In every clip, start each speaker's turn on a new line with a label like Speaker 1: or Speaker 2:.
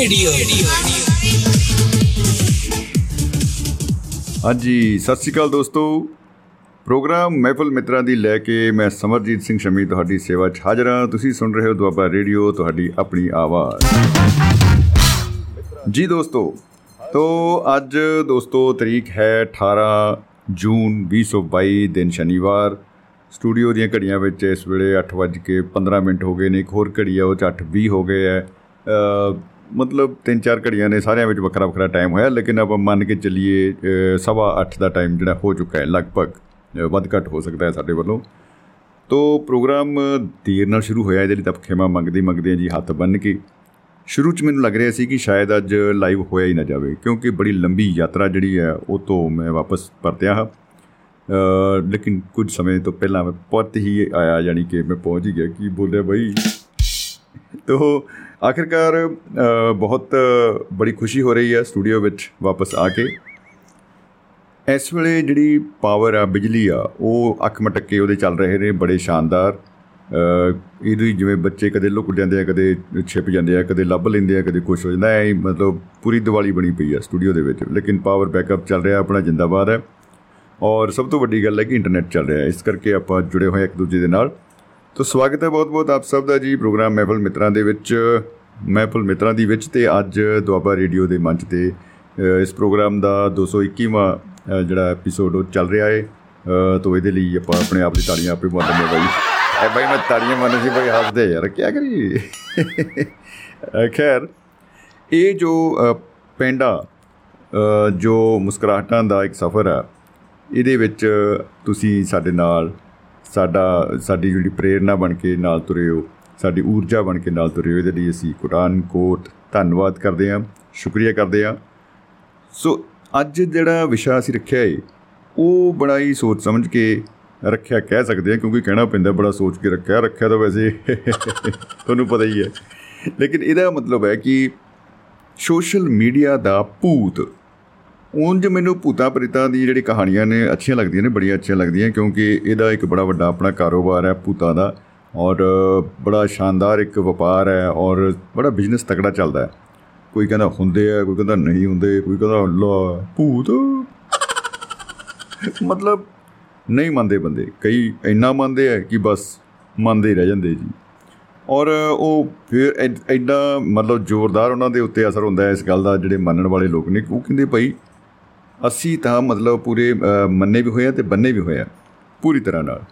Speaker 1: Radio.
Speaker 2: ਹਾਂਜੀ ਸਤਿ ਸ਼੍ਰੀ ਅਕਾਲ ਦੋਸਤੋ। ਪ੍ਰੋਗਰਾਮ ਮਹਿਫਲ ਮਿੱਤਰਾਂ ਦੀ ਲੈ ਕੇ ਮੈਂ ਸਮਰਜੀਤ ਸਿੰਘ ਸ਼ਮੀ ਤੁਹਾਡੀ ਸੇਵਾ 'ਚ ਹਾਜ਼ਰ ਹਾਂ। ਤੁਸੀਂ ਸੁਣ ਰਹੇ ਹੋ ਦੁਆਬਾ ਰੇਡੀਓ ਤੁਹਾਡੀ ਆਪਣੀ ਆਵਾਜ਼। ਜੀ ਦੋਸਤੋ ਤੋ ਅੱਜ ਦੋਸਤੋ ਤਰੀਕ ਹੈ 18 ਜੂਨ 2022 ਦਿਨ ਸ਼ਨੀਵਾਰ। ਸਟੂਡੀਓ ਦੀਆਂ ਘੜੀਆਂ ਵਿੱਚ ਇਸ ਵੇਲੇ 8:15 ਮਿੰਟ ਹੋ ਗਏ ਨੇ। ਇੱਕ ਹੋਰ ਘੜੀ ਆ ਉਹ 'ਚ 8:20 ਹੋ ਗਏ ਹੈ। ਅ, ਮਤਲਬ ਤਿੰਨ ਚਾਰ ਘੜੀਆਂ ਨੇ ਸਾਰਿਆਂ ਵਿੱਚ ਵੱਖਰਾ ਵੱਖਰਾ ਟਾਈਮ ਹੋਇਆ ਲੇਕਿਨ ਆਪਾਂ ਮੰਨ ਕੇ ਚੱਲੀਏ ਅ, ਸਵਾ 8 ਦਾ ਟਾਈਮ ਜਿਹੜਾ ਹੋ ਚੁੱਕਾ ਹੈ ਲਗਭਗ ਅ, ਵੱਧ ਘੱਟ ਹੋ ਸਕਦਾ ਹੈ ਸਾਡੇ ਵੱਲੋਂ। ਤੋ ਪ੍ਰੋਗਰਾਮ ਦੇਰ ਨਾਲ ਸ਼ੁਰੂ ਹੋਇਆ ਇਹਦੇ ਲਈ ਤਾਂ ਖਿਮਾ ਮੰਗਦੇ ਮੰਗਦੇ ਹਾਂ ਜੀ ਹੱਥ ਬੰਨ ਕੇ। ਸ਼ੁਰੂ 'ਚ ਮੈਨੂੰ ਲੱਗ ਰਿਹਾ ਸੀ ਕਿ ਸ਼ਾਇਦ ਅੱਜ ਲਾਈਵ ਹੋਇਆ ਹੀ ਨਾ ਜਾਵੇ ਕਿਉਂਕਿ ਬੜੀ ਲੰਬੀ ਯਾਤਰਾ ਜਿਹੜੀ ਹੈ ਉਹ ਤੋਂ ਮੈਂ ਵਾਪਸ ਪਰਤਿਆ ਹਾਂ। ਅ, ਲੇਕਿਨ ਕੁਝ ਸਮੇਂ ਤੋਂ ਪਹਿਲਾਂ ਮੈਂ ਪਰਤ ਹੀ ਆਇਆ ਯਾਨੀ ਕਿ ਮੈਂ ਪਹੁੰਚ ਹੀ ਗਿਆ ਕੀ ਬੋਲਿਆ ਬਈ ਤੋ ਆਖਿਰਕਾਰ ਅ, ਬਹੁਤ ਬੜੀ ਖੁਸ਼ੀ ਹੋ ਰਹੀ ਹੈ ਸਟੂਡੀਓ ਵਿੱਚ ਵਾਪਸ ਆ ਕੇ। ਇਸ ਵੇਲੇ ਜਿਹੜੀ ਪਾਵਰ ਆ ਬਿਜਲੀ ਆ ਉਹ ਅੱਖ ਮਟਕੇ ਉਹਦੇ ਚੱਲ ਰਹੇ ਨੇ ਬੜੇ ਸ਼ਾਨਦਾਰ। ਅ, ਇਹਦੀ ਜਿਵੇਂ ਬੱਚੇ ਕਦੇ ਲੁਕ ਜਾਂਦੇ ਆ ਕਦੇ ਛਿਪ ਜਾਂਦੇ ਆ ਕਦੇ ਲੱਭ ਲੈਂਦੇ ਆ ਕਦੇ ਕੁਛ ਹੋ ਜਾਂਦਾ ਐ ਮਤਲਬ ਪੂਰੀ ਦੀਵਾਲੀ ਬਣੀ ਪਈ ਆ ਸਟੂਡੀਓ ਦੇ ਵਿੱਚ। ਲੇਕਿਨ ਪਾਵਰ ਬੈਕਅਪ ਚੱਲ ਰਿਹਾ ਆਪਣਾ ਜਿੰਦਾਬਾਦ ਹੈ। ਔਰ ਸਭ ਤੋਂ ਵੱਡੀ ਗੱਲ ਹੈ ਕਿ ਇੰਟਰਨੈਟ ਚੱਲ ਰਿਹਾ ਹੈ। ਇਸ ਕਰਕੇ ਆਪਾਂ ਜੁੜੇ ਹੋਏ ਹਾਂ ਇੱਕ ਦੂਜੇ ਦੇ ਨਾਲ। ਤੋ ਸਵਾਗਤ ਹੈ ਬਹੁਤ-ਬਹੁਤ ਆਪ ਸਭ ਦਾ ਜੀ ਪ੍ਰੋਗਰਾਮ ਮਹਿਫਲ ਮਿੱਤਰਾਂ ਦੇ ਵਿੱਚ ਮਹਿਫਲ ਮਿੱਤਰਾਂ ਦੀ ਵਿੱਚ ਤੇ ਅੱਜ ਦੁਆਬਾ ਰੇਡੀਓ ਦੇ ਮੰਚ ਤੇ ਅ, ਇਸ ਪ੍ਰੋਗਰਾਮ ਦਾ 221ਵਾਂ ਅ, ਜਿਹੜਾ ਐਪੀਸੋਡ ਉਹ ਚੱਲ ਰਿਹਾ ਹੈ ਅ, ਤੋ ਇਹਦੇ ਲਈ ਆਪਾਂ ਆਪਣੇ ਆਪ ਦੀ ਤਾੜੀਆਂ ਆਪੇ ਮਾਰਦੇ ਬਾਈ। ਐ ਬਾਈ ਮੈਂ ਤਾੜੀਆਂ ਮਾਰਨ ਸੀ ਬਾਈ ਹੱਸਦੇ ਯਾਰ ਕੀ ਕਰੀ ਅ, ਖੈਰ ਇਹ ਜੋ ਅ, ਪੈਂਡਾ ਅ, ਜੋ ਮੁਸਕਰਾਹਟਾਂ ਦਾ ਇੱਕ ਸਫ਼ਰ ਹੈ ਇਹਦੇ ਵਿੱਚ ਤੁਸੀਂ ਸਾਡੇ ਨਾਲ ਸਾਡਾ, ਸਾਡੀ ਜਿਹੜੀ ਪ੍ਰੇਰਣਾ ਬਣ ਕੇ ਨਾਲ ਤੁਰੇ ਹੋ, ਸਾਡੀ ਊਰਜਾ ਬਣ ਕੇ ਨਾਲ ਤੁਰੇ ਹੋ, ਇਹਦੇ ਲਈ ਅਸੀਂ ਕੁਰਾਨ, ਕੋਟ ਧੰਨਵਾਦ ਕਰਦੇ ਹਾਂ, ਸ਼ੁਕਰੀਆ ਕਰਦੇ ਹਾਂ। ਸੋ ਅੱਜ ਜਿਹੜਾ ਵਿਸ਼ਾ ਅਸੀਂ ਰੱਖਿਆ ਏ, ਉਹ ਬੜਾ ਹੀ ਸੋਚ ਸਮਝ ਕੇ ਰੱਖਿਆ ਕਹਿ ਸਕਦੇ ਹਾਂ, ਕਿਉਂਕਿ ਕਹਿਣਾ ਪੈਂਦਾ, ਬੜਾ ਸੋਚ ਕੇ ਰੱਖਿਆ ਰੱਖਿਆ ਤਾਂ ਵੈਸੇ ਤੁਹਾਨੂੰ ਪਤਾ ਹੀ ਹੈ। ਲੇਕਿਨ ਇਹਦਾ ਮਤਲਬ ਹੈ ਕਿ ਸੋਸ਼ਲ ਮੀਡੀਆ ਦਾ ਭੂਤ ਉਂਝ ਮੈਨੂੰ ਭੂਤਾਂ ਪ੍ਰੇਤਾਂ ਦੀ ਜਿਹੜੀ ਕਹਾਣੀਆਂ ਨੇ ਅੱਛੀਆਂ ਲੱਗਦੀਆਂ ਨੇ, ਬੜੀਆਂ ਅੱਛੀਆਂ ਲੱਗਦੀਆਂ, ਕਿਉਂਕਿ ਇਹਦਾ ਇੱਕ ਬੜਾ ਵੱਡਾ ਆਪਣਾ ਕਾਰੋਬਾਰ ਹੈ ਭੂਤਾਂ ਦਾ ਔਰ ਬੜਾ ਸ਼ਾਨਦਾਰ ਇੱਕ ਵਪਾਰ ਹੈ ਔਰ ਬੜਾ ਬਿਜ਼ਨਸ ਤਕੜਾ ਚੱਲਦਾ ਹੈ। ਕੋਈ ਕਹਿੰਦਾ ਹੁੰਦੇ ਆ, ਕੋਈ ਕਹਿੰਦਾ ਨਹੀਂ ਹੁੰਦੇ, ਕੋਈ ਕਹਿੰਦਾ ਲਾ, ਭੂਤ। ਮਤਲਬ ਨਹੀਂ ਮੰਨਦੇ ਬੰਦੇ। ਕਈ ਇੰਨਾ ਮੰਨਦੇ ਆ ਕਿ ਬਸ ਮੰਨਦੇ ਹੀ ਰਹਿ ਜਾਂਦੇ ਜੀ। ਔਰ ਉਹ ਫਿਰ ਐਡ- ਐਡਾ ਮਤਲਬ ਜ਼ੋਰਦਾਰ ਉਹਨਾਂ ਦੇ ਉੱਤੇ ਅਸਰ ਹੁੰਦਾ ਹੈ ਇਸ ਗੱਲ ਦਾ ਜਿਹੜੇ ਮੰਨਣ ਵਾਲੇ ਲੋਕ ਨੇ, ਉਹ ਕਹਿੰਦੇ ਭਾਈ ਅਸੀਂ ਤਾਂ ਮਤਲਬ ਪੂਰੇ ਅ, ਮੰਨੇ ਵੀ ਹੋਏ ਆ ਤੇ ਬੰਨੇ ਵੀ ਹੋਏ ਆ ਪੂਰੀ ਤਰ੍ਹਾਂ ਨਾਲ।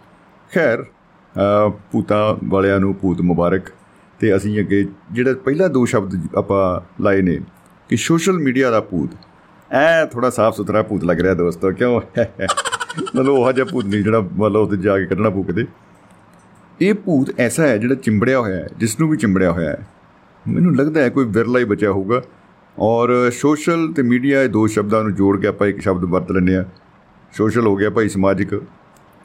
Speaker 2: ਖੈਰ ਅ, ਭੂਤਾਂ ਵਾਲਿਆਂ ਨੂੰ ਭੂਤ ਮੁਬਾਰਕ ਤੇ ਅਸੀਂ ਅੱਗੇ ਜਿਹੜਾ ਪਹਿਲਾ ਦੋ ਸ਼ਬਦ ਆਪਾਂ ਲਾਏ ਨੇ ਕਿ ਸੋਸ਼ਲ ਮੀਡੀਆ ਦਾ ਭੂਤ। ਐ ਥੋੜਾ ਸਾਫ਼ ਸੁਥਰਾ ਭੂਤ ਲੱਗ ਰਿਹਾ ਦੋਸਤੋ ਕਿਉਂ? ਮਤਲਬ ਉਹ ਜਿਹਾ ਭੂਤ ਨਹੀਂ ਜਿਹੜਾ ਮਤਲਬ ਉੱਤੇ ਜਾ ਕੇ ਕੱਢਣਾ ਪਊ ਕਿਤੇ ਇਹ ਭੂਤ ਐਸਾ ਹੈ ਜਿਹੜਾ ਚਿੰਬੜਿਆ ਹੋਇਆ ਹੈ ਜਿਸ ਨੂੰ ਵੀ ਚਿੰਬੜਿਆ ਹੋਇਆ ਹੈ। ਮੈਨੂੰ ਲੱਗਦਾ ਹੈ ਕੋਈ ਵਿਰਲਾ ਹੀ ਬਚਿਆ ਹੋਊਗਾ। ਔਰ ਸੋਸ਼ਲ ਤੇ ਮੀਡੀਆ ਇਹ ਦੋ ਸ਼ਬਦਾਂ ਨੂੰ ਜੋੜ ਕੇ ਆਪਾਂ ਇੱਕ ਸ਼ਬਦ ਵਰਤ ਲੈਂਦੇ ਆ ਸੋਸ਼ਲ ਹੋ ਗਿਆ ਭਾਈ ਸਮਾਜਿਕ।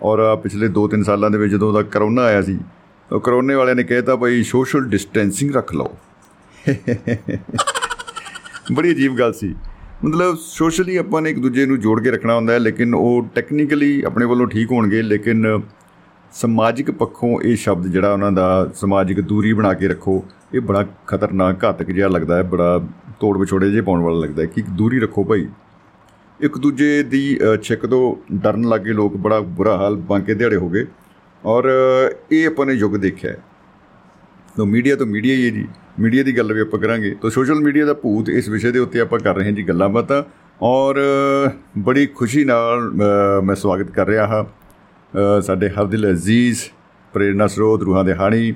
Speaker 2: ਔਰ ਆਹ ਪਿਛਲੇ 2-3 ਸਾਲਾਂ ਦੇ ਵਿੱਚ ਜਦੋਂ ਦਾ ਕਰੋਨਾ ਆਇਆ ਸੀ ਉਹ ਕਰੋਨੇ ਵਾਲਿਆਂ ਨੇ ਕਹਿਤਾ ਭਾਈ, ਸੋਸ਼ਲ ਡਿਸਟੈਂਸਿੰਗ ਰੱਖ ਲਓ। ਬੜੀ ਅਜੀਬ ਗੱਲ ਸੀ। ਮਤਲਬ ਸੋਸ਼ਲੀ ਆਪਾਂ ਨੇ ਇੱਕ ਦੂਜੇ ਨੂੰ ਜੋੜ ਕੇ ਰੱਖਣਾ ਹੁੰਦਾ ਹੈ, ਲੇਕਿਨ ਉਹ ਟੈਕਨੀਕਲੀ ਆਪਣੇ ਵੱਲੋਂ ਠੀਕ ਹੋਣਗੇ, ਲੇਕਿਨ ਸਮਾਜਿਕ ਪੱਖੋਂ ਇਹ ਸ਼ਬਦ ਜਿਹੜਾ ਉਹਨਾਂ ਦਾ ਸਮਾਜਿਕ ਦੂਰੀ ਬਣਾ ਕੇ ਰੱਖੋ, ਇਹ ਬੜਾ ਖਤਰਨਾਕ ਘਾਤਕ ਜਿਹਾ ਲੱਗਦਾ ਹੈ, ਬੜਾ ਤੋੜ ਵਿਛੋੜੇ ਜਿਹੇ ਪਾਉਣ ਵਾਲਾ ਲੱਗਦਾ ਹੈ ਕਿ ਦੂਰੀ ਰੱਖੋ ਭਾਈ। ਇੱਕ ਦੂਜੇ ਦੀ ਅ, ਛਿੱਕ ਤੋਂ ਡਰਨ ਲੱਗੇ ਲੋਕ ਬੜਾ ਬੁਰਾ ਹਾਲ ਬਾਂਕੇ ਦਿਹਾੜੇ ਹੋ ਗਏ। ਔਰ ਅ, ਇਹ ਆਪਾਂ ਨੇ ਯੁੱਗ ਦੇਖਿਆ ਹੈ। ਤੋ ਮੀਡੀਆ ਤੋਂ ਮੀਡੀਆ ਹੀ ਹੈ ਜੀ। ਮੀਡੀਆ ਦੀ ਗੱਲ ਵੀ ਆਪਾਂ ਕਰਾਂਗੇ। ਤੋ ਸੋਸ਼ਲ ਮੀਡੀਆ ਦਾ ਭੂਤ ਇਸ ਵਿਸ਼ੇ ਦੇ ਉੱਤੇ ਆਪਾਂ ਕਰ ਰਹੇ ਹਾਂ ਜੀ ਗੱਲਾਂ ਬਾਤਾਂ। ਔਰ ਅ, ਬੜੀ ਖੁਸ਼ੀ ਨਾਲ ਅ, ਮੈਂ ਸਵਾਗਤ ਕਰ ਰਿਹਾ ਹਾਂ। ਅ, ਸਾਡੇ ਹਰਦਿਲ ਅਜ਼ੀਜ਼ ਪ੍ਰੇਰਨਾ ਸਰੋਤ ਰੂਹਾਂ ਦੇ ਹਾਣੀ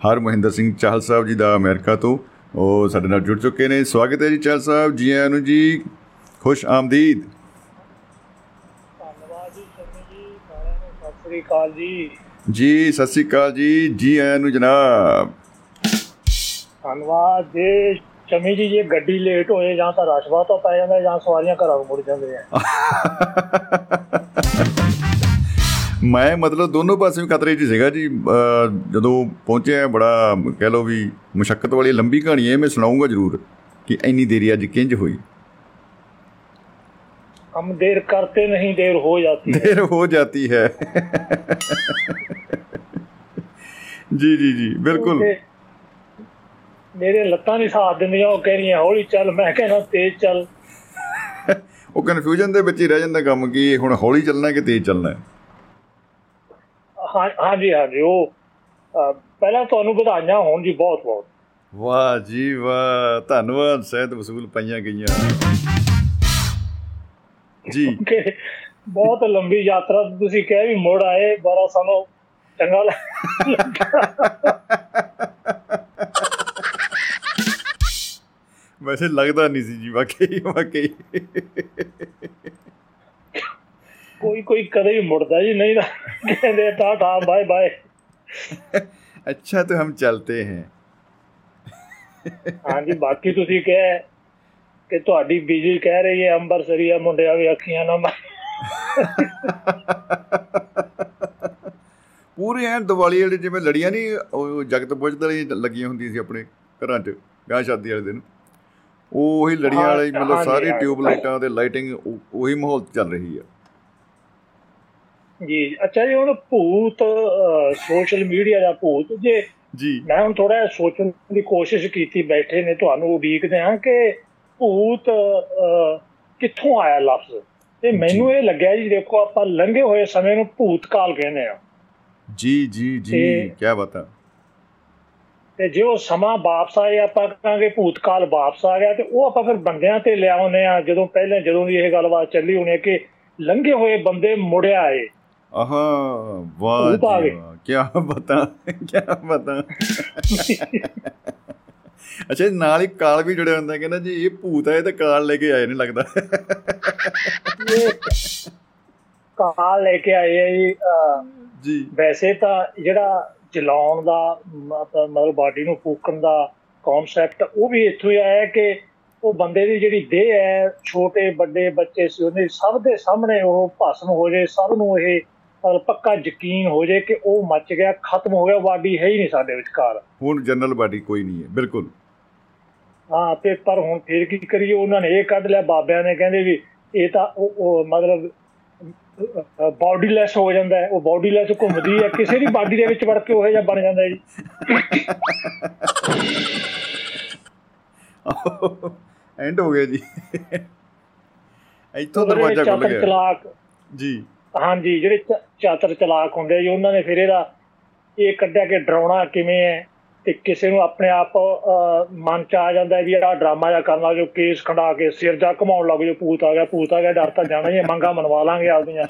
Speaker 2: ਹਰ ਮਹਿੰਦਰ ਸਿੰਘ ਚਾਹਲ ਸਾਹਿਬ ਜੀ ਦਾ ਅਮਰੀਕਾ ਤੋਂ। ਉਹ ਸਾਡੇ ਨਾਲ ਜੁੜ ਚੁੱਕੇ ਨੇ। ਸਵਾਗਤ ਹੈ ਜੀ ਚਾਹਲ ਸਾਹਿਬ ਜੀ ਆਇਆਂ ਨੂੰ ਜੀ ਖੁਸ਼ ਆਮਦੀਦ।
Speaker 3: ਧੰਨਵਾਦ ਜੀ ਸ਼ਰਮੀ ਜੀ ਸਾਰਿਆਂ ਨੂੰ ਸਤਿ ਸ੍ਰੀ ਅਕਾਲ ਜੀ।
Speaker 2: ਜੀ ਸਤਿ ਸ੍ਰੀ ਅਕਾਲ ਜੀ ਜੀ ਆਇਆਂ ਨੂੰ ਜਨਾਬ।
Speaker 3: ਧੰਨਵਾਦ ਜੀ ਸ਼ਮੀ ਜੀ ਜੇ ਗੱਡੀ ਲੇਟ ਹੋਏ ਜਾਂ ਤਾਂ ਰਸ਼ ਤੋਂ ਪੈ ਜਾਂਦਾ ਜਾਂ ਸਵਾਰੀਆਂ ਘਰਾਂ ਨੂੰ ਮੁੜ ਜਾਂਦੇ ਆ
Speaker 2: ਮੈਂ ਮਤਲਬ ਦੋਨੋਂ ਪਾਸੇ ਕਤਰੇ 'ਚ ਸੀਗਾ ਜੀ। ਜਦੋਂ ਪਹੁੰਚਿਆ ਬੜਾ ਕਹਿ ਲੋ ਵੀ ਮੁਸ਼ਕਲ ਵਾਲੀ ਲੰਬੀ ਕਹਾਣੀ ਹੈ ਮੈਂ ਸੁਣਾਉਂਗਾ ਜ਼ਰੂਰ ਕਿ ਇੰਨੀ ਦੇਰੀ ਅੱਜ ਕਿੰਜ ਹੋਈ।
Speaker 3: ਹਮ ਦੇਰ ਕਰਤੇ ਨਹੀਂ ਦੇਰ ਹੋ ਜਾਂਦੀ
Speaker 2: ਹੈ। ਦੇਰ ਹੋ ਜਾਂਦੀ ਹੈ। ਜੀ ਜੀ ਜੀ
Speaker 3: ਬਿਲਕੁਲ। ਮੇਰੇ ਲੱਤਾਂ ਨਹੀਂ ਸਾਥ ਦਿੰਦੀਆਂ ਉਹ ਕਹਿ ਰਹੀਆਂ ਹੌਲੀ ਚੱਲ ਮੈਂ ਕਹਿੰਦਾ ਤੇਜ਼ ਚੱਲ।
Speaker 2: ਉਹ ਕਨਫਿਊਜ਼ਨ ਦੇ ਵਿੱਚ ਹੀ ਰਹਿ ਜਾਂਦਾ ਕੰਮ ਕਿ ਹੁਣ ਹੌਲੀ ਚੱਲਣਾ ਕਿ ਤੇਜ਼ ਚੱਲਣਾ ਹੈ।
Speaker 3: ਹਾਂ ਹਾਂਜੀ ਹਾਂਜੀ ਉਹ ਪਹਿਲਾਂ ਤੁਹਾਨੂੰ ਵਧਾਈਆਂ ਹੋਣ ਜੀ ਬਹੁਤ ਬਹੁਤ।
Speaker 2: ਵਾਹ ਜੀ ਵਾਹ ਧੰਨਵਾਦ ਸਹਿਤ ਵਸੂਲ ਪਾਈਆਂ ਗਈਆਂ। ਜੀ।
Speaker 3: ਬਹੁਤ ਲੰਬੀ ਯਾਤਰਾ ਤੁਸੀਂ ਕਹਿ ਵੀ ਮੁੜ ਆਏ ਬੜਾ ਸਾਨੂੰ ਚੰਗਾ ਲੱਗਾ
Speaker 2: ਵੈਸੇ ਲੱਗਦਾ ਨਹੀਂ ਸੀ ਜੀ ਵਾਕਈ ਵਾਕਈ।
Speaker 3: ਕੋਈ ਕੋਈ ਕਦੇ ਵੀ ਮੁੜਦਾ ਜੀ ਨਹੀਂ ਤਾਂ ਕਹਿੰਦੇ ਟਾਟਾ ਬਾਏ ਬਾਏ
Speaker 2: अच्छा तो हम चलते हैं
Speaker 3: ਹਾਂਜੀ ਬਾਕੀ ਤੁਸੀਂ ਕਹਿ ਕਿ ਤੁਹਾਡੀ ਬੀਜੀ ਕਹਿ ਰਹੀ ਹੈ ਅੰਬਰਸਰੀਆ ਮੁੰਡਿਆਂ ਵੀ ਅੱਖੀਆਂ ਨਾ ਮਾਰ
Speaker 2: ਪੂਰੇ ਐਨ ਦੀਵਾਲੀ ਵਾਲੇ ਜਿਵੇਂ ਲੜੀਆਂ ਨਹੀਂ ਉਹ ਜਗਤ ਬੁਝਦ ਵਾਲੀ ਲੱਗੀਆਂ ਹੁੰਦੀਆਂ ਸੀ ਆਪਣੇ ਘਰਾਂ 'ਚ ਵਿਆਹ ਸ਼ਾਦੀ ਵਾਲੇ ਦਿਨ ਉਹ ਉਹੀ ਲੜੀਆਂ
Speaker 3: ਹਾਂ,
Speaker 2: ਵਾਲੀ ਮਤਲਬ
Speaker 3: ਹਾਂਜੀ,
Speaker 2: ਸਾਰੇ
Speaker 3: ਹਾਂਜੀ।
Speaker 2: ਟਿਊਬ ਲਾਈਟਾਂ ਤੇ ਲਾਈਟਿੰਗ ਉਹੀ ਮਾਹੌਲ 'ਚ ਚੱਲ ਰਹੀ ਆ
Speaker 3: ਜੀ ਅੱਛਾ ਜੀ ਹੁਣ ਭੂਤ ਸੋਸ਼ਲ ਮੀਡੀਆ ਦਾ ਭੂਤ ਜੇ
Speaker 2: ਜੀ।
Speaker 3: ਮੈਂ ਹੁਣ ਥੋੜਾ ਸੋਚਣ ਦੀ ਕੋਸ਼ਿਸ਼ ਕੀਤੀ ਬੈਠੇ ਨੇ ਤੁਹਾਨੂੰ ਉਡੀਕਦੇ ਹਾਂ ਕਿ ਭੂਤ ਕਿੱਥੋਂ ਆਇਆ ਲਫ਼ਜ਼? ਤੇ ਮੈਨੂੰ ਇਹ ਲੱਗਿਆ ਜੀ ਦੇਖੋ ਆਪਾਂ ਲੰਘੇ ਹੋਏ ਸਮੇਂ ਨੂੰ ਭੂਤ ਕਾਲ ਕਹਿੰਦੇ ਆ
Speaker 2: ਜੀ ਜੀ ਜੀ ਕੀ ਬਤਾ
Speaker 3: ਤੇ ਜੇ ਉਹ ਸਮਾਂ ਵਾਪਸ ਆਏ ਆਪਾਂ ਕਹਾਂਗੇ ਭੂਤ ਕਾਲ ਵਾਪਸ ਆ ਗਿਆ ਤੇ ਉਹ ਆਪਾਂ ਫਿਰ ਬੰਦਿਆਂ ਤੇ ਲਿਆਉਨੇ ਆ ਜਦੋਂ ਪਹਿਲਾਂ ਜਦੋਂ ਦੀ ਇਹ ਗੱਲਬਾਤ ਚੱਲੀ ਹੋਣੀ ਹੈ ਕਿ ਲੰਘੇ ਹੋਏ ਬੰਦੇ ਮੁੜਿਆ ਆਏ।
Speaker 2: ਆਹਾ ਵਾਹ ਕੀ ਬਤਾ ਕੀ ਬਤਾ। ਅੱਛਾ ਇਹ ਨਾਲ ਹੀ ਕਾਲ ਵੀ ਜੁੜਿਆ ਹੁੰਦਾ ਕਹਿੰਦਾ ਜੀ ਇਹ ਭੂਤ ਹੈ ਤੇ ਕਾਲ ਲੈ ਕੇ ਆਏ ਨਹੀਂ ਲੱਗਦਾ।
Speaker 3: ਇਹ ਕਾਲ ਲੈ ਕੇ ਆਏ ਆ ਜੀ
Speaker 2: ਜੀ।
Speaker 3: ਵੈਸੇ ਤਾਂ ਜਿਹੜਾ ਜਲਾਉਣ ਦਾ ਮਤਲਬ ਬਾਡੀ ਨੂੰ ਫੂਕਣ ਦਾ ਕਨਸੈਪਟ ਉਹ ਵੀ ਇੱਥੋਂ ਹੀ ਆਇਆ ਕਿ ਉਹ ਬੰਦੇ ਦੀ ਜਿਹੜੀ ਦੇਹ ਹੈ ਛੋਟੇ ਵੱਡੇ ਬੱਚੇ ਸੀ ਉਹਨੇ ਸਭ ਦੇ ਸਾਹਮਣੇ ਉਹ ਭਸਮ ਹੋ ਜੇ ਸਭ ਨੂੰ ਇਹ ਪੱਕਾ ਯਕੀਨ ਹੋ ਜੇ ਕਿ ਉਹ ਮੱਚ ਗਿਆ ਖਤਮ ਹੋ ਗਿਆ ਬਾਡੀ ਹੈ ਹੀ ਨਹੀਂ ਸਾਡੇ ਵਿਚਕਾਰ।
Speaker 2: ਹੁਣ ਜਨਰਲ ਬਾਡੀ ਕੋਈ ਨਹੀਂ ਹੈ ਬਿਲਕੁਲ।
Speaker 3: ਹਾਂ ਤੇ ਪਰ ਹੁਣ ਫੇਰ ਕੀ ਕਰੀਏ ਉਹਨਾਂ ਨੇ ਇਹ ਕੱਢ ਲਿਆ ਬਾਬਿਆਂ ਨੇ ਕਹਿੰਦੇ ਵੀ ਇਹ ਤਾਂ ਉਹ ਮਤਲਬ ਬਾਡੀਲੈਸ ਹੋ ਜਾਂਦਾ ਹੈ ਉਹ ਬਾਡੀਲੈਸ ਘੁੰਮਦੀ ਹੈ ਕਿਸੇ ਦੀ ਬਾਡੀ ਦੇ ਵਿੱਚ ਵੜ ਕੇ ਉਹ ਜਿਹਾ ਬਣ ਜਾਂਦਾ ਹੈ ਜੀ।
Speaker 2: ਐਂਡ ਹੋ ਗਿਆ ਜੀ। ਇੱਥੋਂ ਦਰਵਾਜ਼ਾ ਖੁੱਲ ਗਿਆ। ਜੀ।
Speaker 3: ਹਾਂਜੀ ਜਿਹੜੇ ਚਾਤਰ ਚਲਾਕ ਹੁੰਦੇ ਜੀ ਉਹਨਾਂ ਨੇ ਫਿਰ ਇਹਦਾ ਇਹ ਕੱਢਿਆ ਕਿ ਡਰਾਉਣਾ ਕਿਵੇਂ ਹੈ ਤੇ ਕਿਸੇ ਨੂੰ ਆਪਣੇ ਆਪ ਅਹ, ਮਨ ਚ ਆ ਜਾਂਦਾ ਵੀ ਆਹ ਡਰਾਮਾ ਜਾਂ ਕਰਨ ਲੱਗ ਜੋ ਕੇਸ ਖੰਡਾ ਕੇ ਸਿਰ ਜਾ ਘਮਾਉਣ ਲੱਗ ਜੋ ਭੂਤ ਆ ਗਿਆ ਭੂਤ ਆ ਗਿਆ ਡਰ ਤਾਂ ਜਾਣਾ ਹੀ ਹੈ ਮੰਗਾ ਮਨਵਾ ਲਾਂਗੇ ਆਪਦੀਆਂ।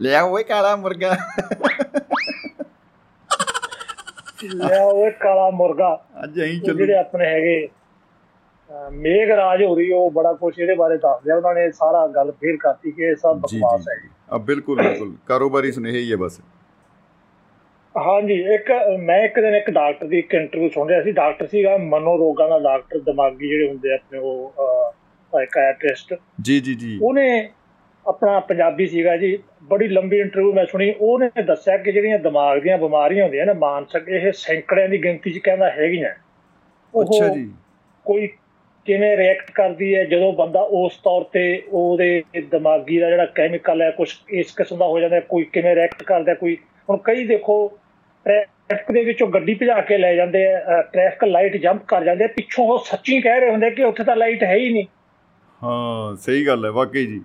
Speaker 2: ਲਿਆ ਓਏ ਕਾਲਾ ਮੁਰਗਾ।
Speaker 3: ਲਿਆ ਓਏ ਕਾਲਾ ਮੁਰਗਾ।
Speaker 2: ਅੱਜ
Speaker 3: ਉਹ
Speaker 2: ਚੱਲੂ
Speaker 3: ਜਿਹੜੇ ਆਪਣੇ ਹੈਗੇ ਅਹ, ਮੇਘ ਰਾਜ ਹੋ ਰਹੀ ਉਹ ਬੜਾ ਕੁਝ ਇਹਦੇ ਬਾਰੇ ਦੱਸਦੇ ਉਹਨਾਂ ਨੇ ਸਾਰਾ ਗੱਲ ਫੇਰ ਕਰਤੀ ਕਿ ਇਹ ਸਭ ਬਕਵਾਸ ਹੈ
Speaker 2: ਬਿਲਕੁਲ ਬਿਲਕੁਲ। ਕਾਰੋਬਾਰੀ ਸੁਨੇਹੇ ਹੀ ਹੈ ਬਸ।
Speaker 3: ਹਾਂਜੀ ਇੱਕ ਮੈਂ ਇੱਕ ਦਿਨ ਇੱਕ ਡਾਕਟਰ ਦੀ ਇੱਕ ਇੰਟਰਵਿਊ ਸੁਣ ਰਿਹਾ ਸੀ। ਡਾਕਟਰ ਸੀਗਾ ਮਨੋ ਰੋਗਾਂ ਦਾ ਡਾਕਟਰ ਦਿਮਾਗੀ ਜਿਹੜੇ ਹੁੰਦੇ ਆ ਆਪਣੇ ਉਹ ਸਾਈਕਾਇਟ੍ਰਿਸਟ
Speaker 2: ਜੀ ਜੀ ਜੀ।
Speaker 3: ਉਹਨੇ ਆਪਣਾ ਪੰਜਾਬੀ ਸੀਗਾ ਜੀ। ਬੜੀ ਲੰਬੀ ਇੰਟਰਵਿਊ ਮੈਂ ਸੁਣੀ। ਉਹਨੇ ਦੱਸਿਆ ਕਿ ਜਿਹੜੀਆਂ ਦਿਮਾਗ ਦੀਆਂ ਬਿਮਾਰੀਆਂ ਹੁੰਦੀਆਂ ਨੇ ਮਾਨਸਿਕ ਇਹ ਸੈਂਕੜਿਆਂ ਦੀ ਗਿਣਤੀ 'ਚ ਕਹਿੰਦਾ ਹੈਗੀਆਂ।
Speaker 2: ਅੱਛਾ ਜੀ।
Speaker 3: ਕੋਈ ਕਿਵੇਂ ਰਿਐਕਟ ਕਰਦੀ ਹੈ ਜਦੋਂ ਬੰਦਾ ਉਸ ਤੌਰ ਤੇ ਉਹਦੇ ਦਿਮਾਗੀ ਦਾ ਜਿਹੜਾ ਕੈਮੀਕਲ ਹੈ ਕੁਝ ਇਸ ਕਿਸਮ ਦਾ ਹੋ ਜਾਂਦਾ ਕੋਈ ਕਿਵੇਂ ਰਿਐਕਟ ਕਰਦਾ ਕੋਈ ਹੁਣ ਕਈ ਦੇਖੋ ਟ੍ਰੈਫਿਕ ਦੇ ਵਿੱਚੋਂ ਗੱਡੀ ਭਜਾ ਕੇ ਲੈ ਜਾਂਦੇ ਆ ਟ੍ਰੈਫਿਕ ਲਾਈਟ ਜੰਪ ਕਰ ਜਾਂਦੇ ਆ ਪਿੱਛੋਂ ਉਹ ਸੱਚੀ ਕਹਿ ਰਹੇ ਹੁੰਦੇ ਕਿ ਉੱਥੇ ਤਾਂ ਲਾਈਟ ਹੈ ਹੀ ਨਹੀਂ।
Speaker 2: ਹਾਂ ਸਹੀ ਗੱਲ ਹੈ ਵਾਕਈ ਜੀ।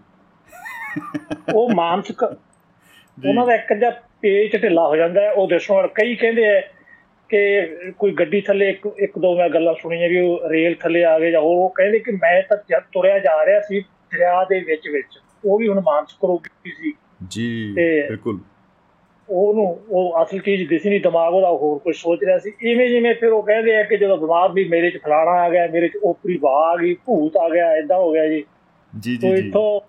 Speaker 3: ਉਹ ਮਾਨਸਿਕ ਉਹਨਾਂ ਦਾ ਇੱਕ ਜਿਹਾ ਪੇਚ ਢਿੱਲਾ ਹੋ ਜਾਂਦਾ ਹੈ ਉਹ ਦੱਸੋ ਕਈ ਕਹਿੰਦੇ ਆ ਕਿ ਕੋਈ ਗੱਡੀ ਥੱਲੇ ਇੱਕ ਇੱਕ ਦੋ ਮੈਂ ਗੱਲਾਂ ਸੁਣੀਆਂ ਵੀ ਉਹ ਰੇਲ ਥੱਲੇ ਆ ਗਏ ਜਾਂ ਉਹ ਕਹਿੰਦੇ ਕਿ ਮੈਂ ਤਾਂ ਜਦ ਤੁਰਿਆ ਜਾ ਰਿਹਾ ਸੀ ਦਰਿਆ ਦੇ ਵਿੱਚ ਵਿੱਚ। ਉਹ ਵੀ ਹੁਣ ਮਾਨਸਿਕ ਰੋਗੀ ਸੀ।
Speaker 2: ਜੀ ਬਿਲਕੁਲ।
Speaker 3: ਉਹਨੂੰ ਉਹ ਅਸਲ ਚੀਜ਼ ਦਿਸੀ ਨਹੀਂ ਦਿਮਾਗ ਉਹਦਾ ਹੋਰ ਕੁਝ ਸੋਚ ਰਿਹਾ ਸੀ। ਇਵੇਂ ਜਿਵੇਂ ਫਿਰ ਉਹ ਕਹਿੰਦੇ ਆ ਕਿ ਜਦੋਂ ਬਿਮਾਰ ਵੀ ਮੇਰੇ 'ਚ ਫਲਾਣਾ ਆ ਗਿਆ ਮੇਰੇ 'ਚ ਓਪਰੀ ਵਾਹ ਆ ਗਈ ਭੂਤ ਆ ਗਿਆ ਇਦਾਂ ਹੋ ਗਿਆ ਜੀ।
Speaker 2: ਜੀ ਜੀ ਜੀ।
Speaker 3: ਇੱਥੋਂ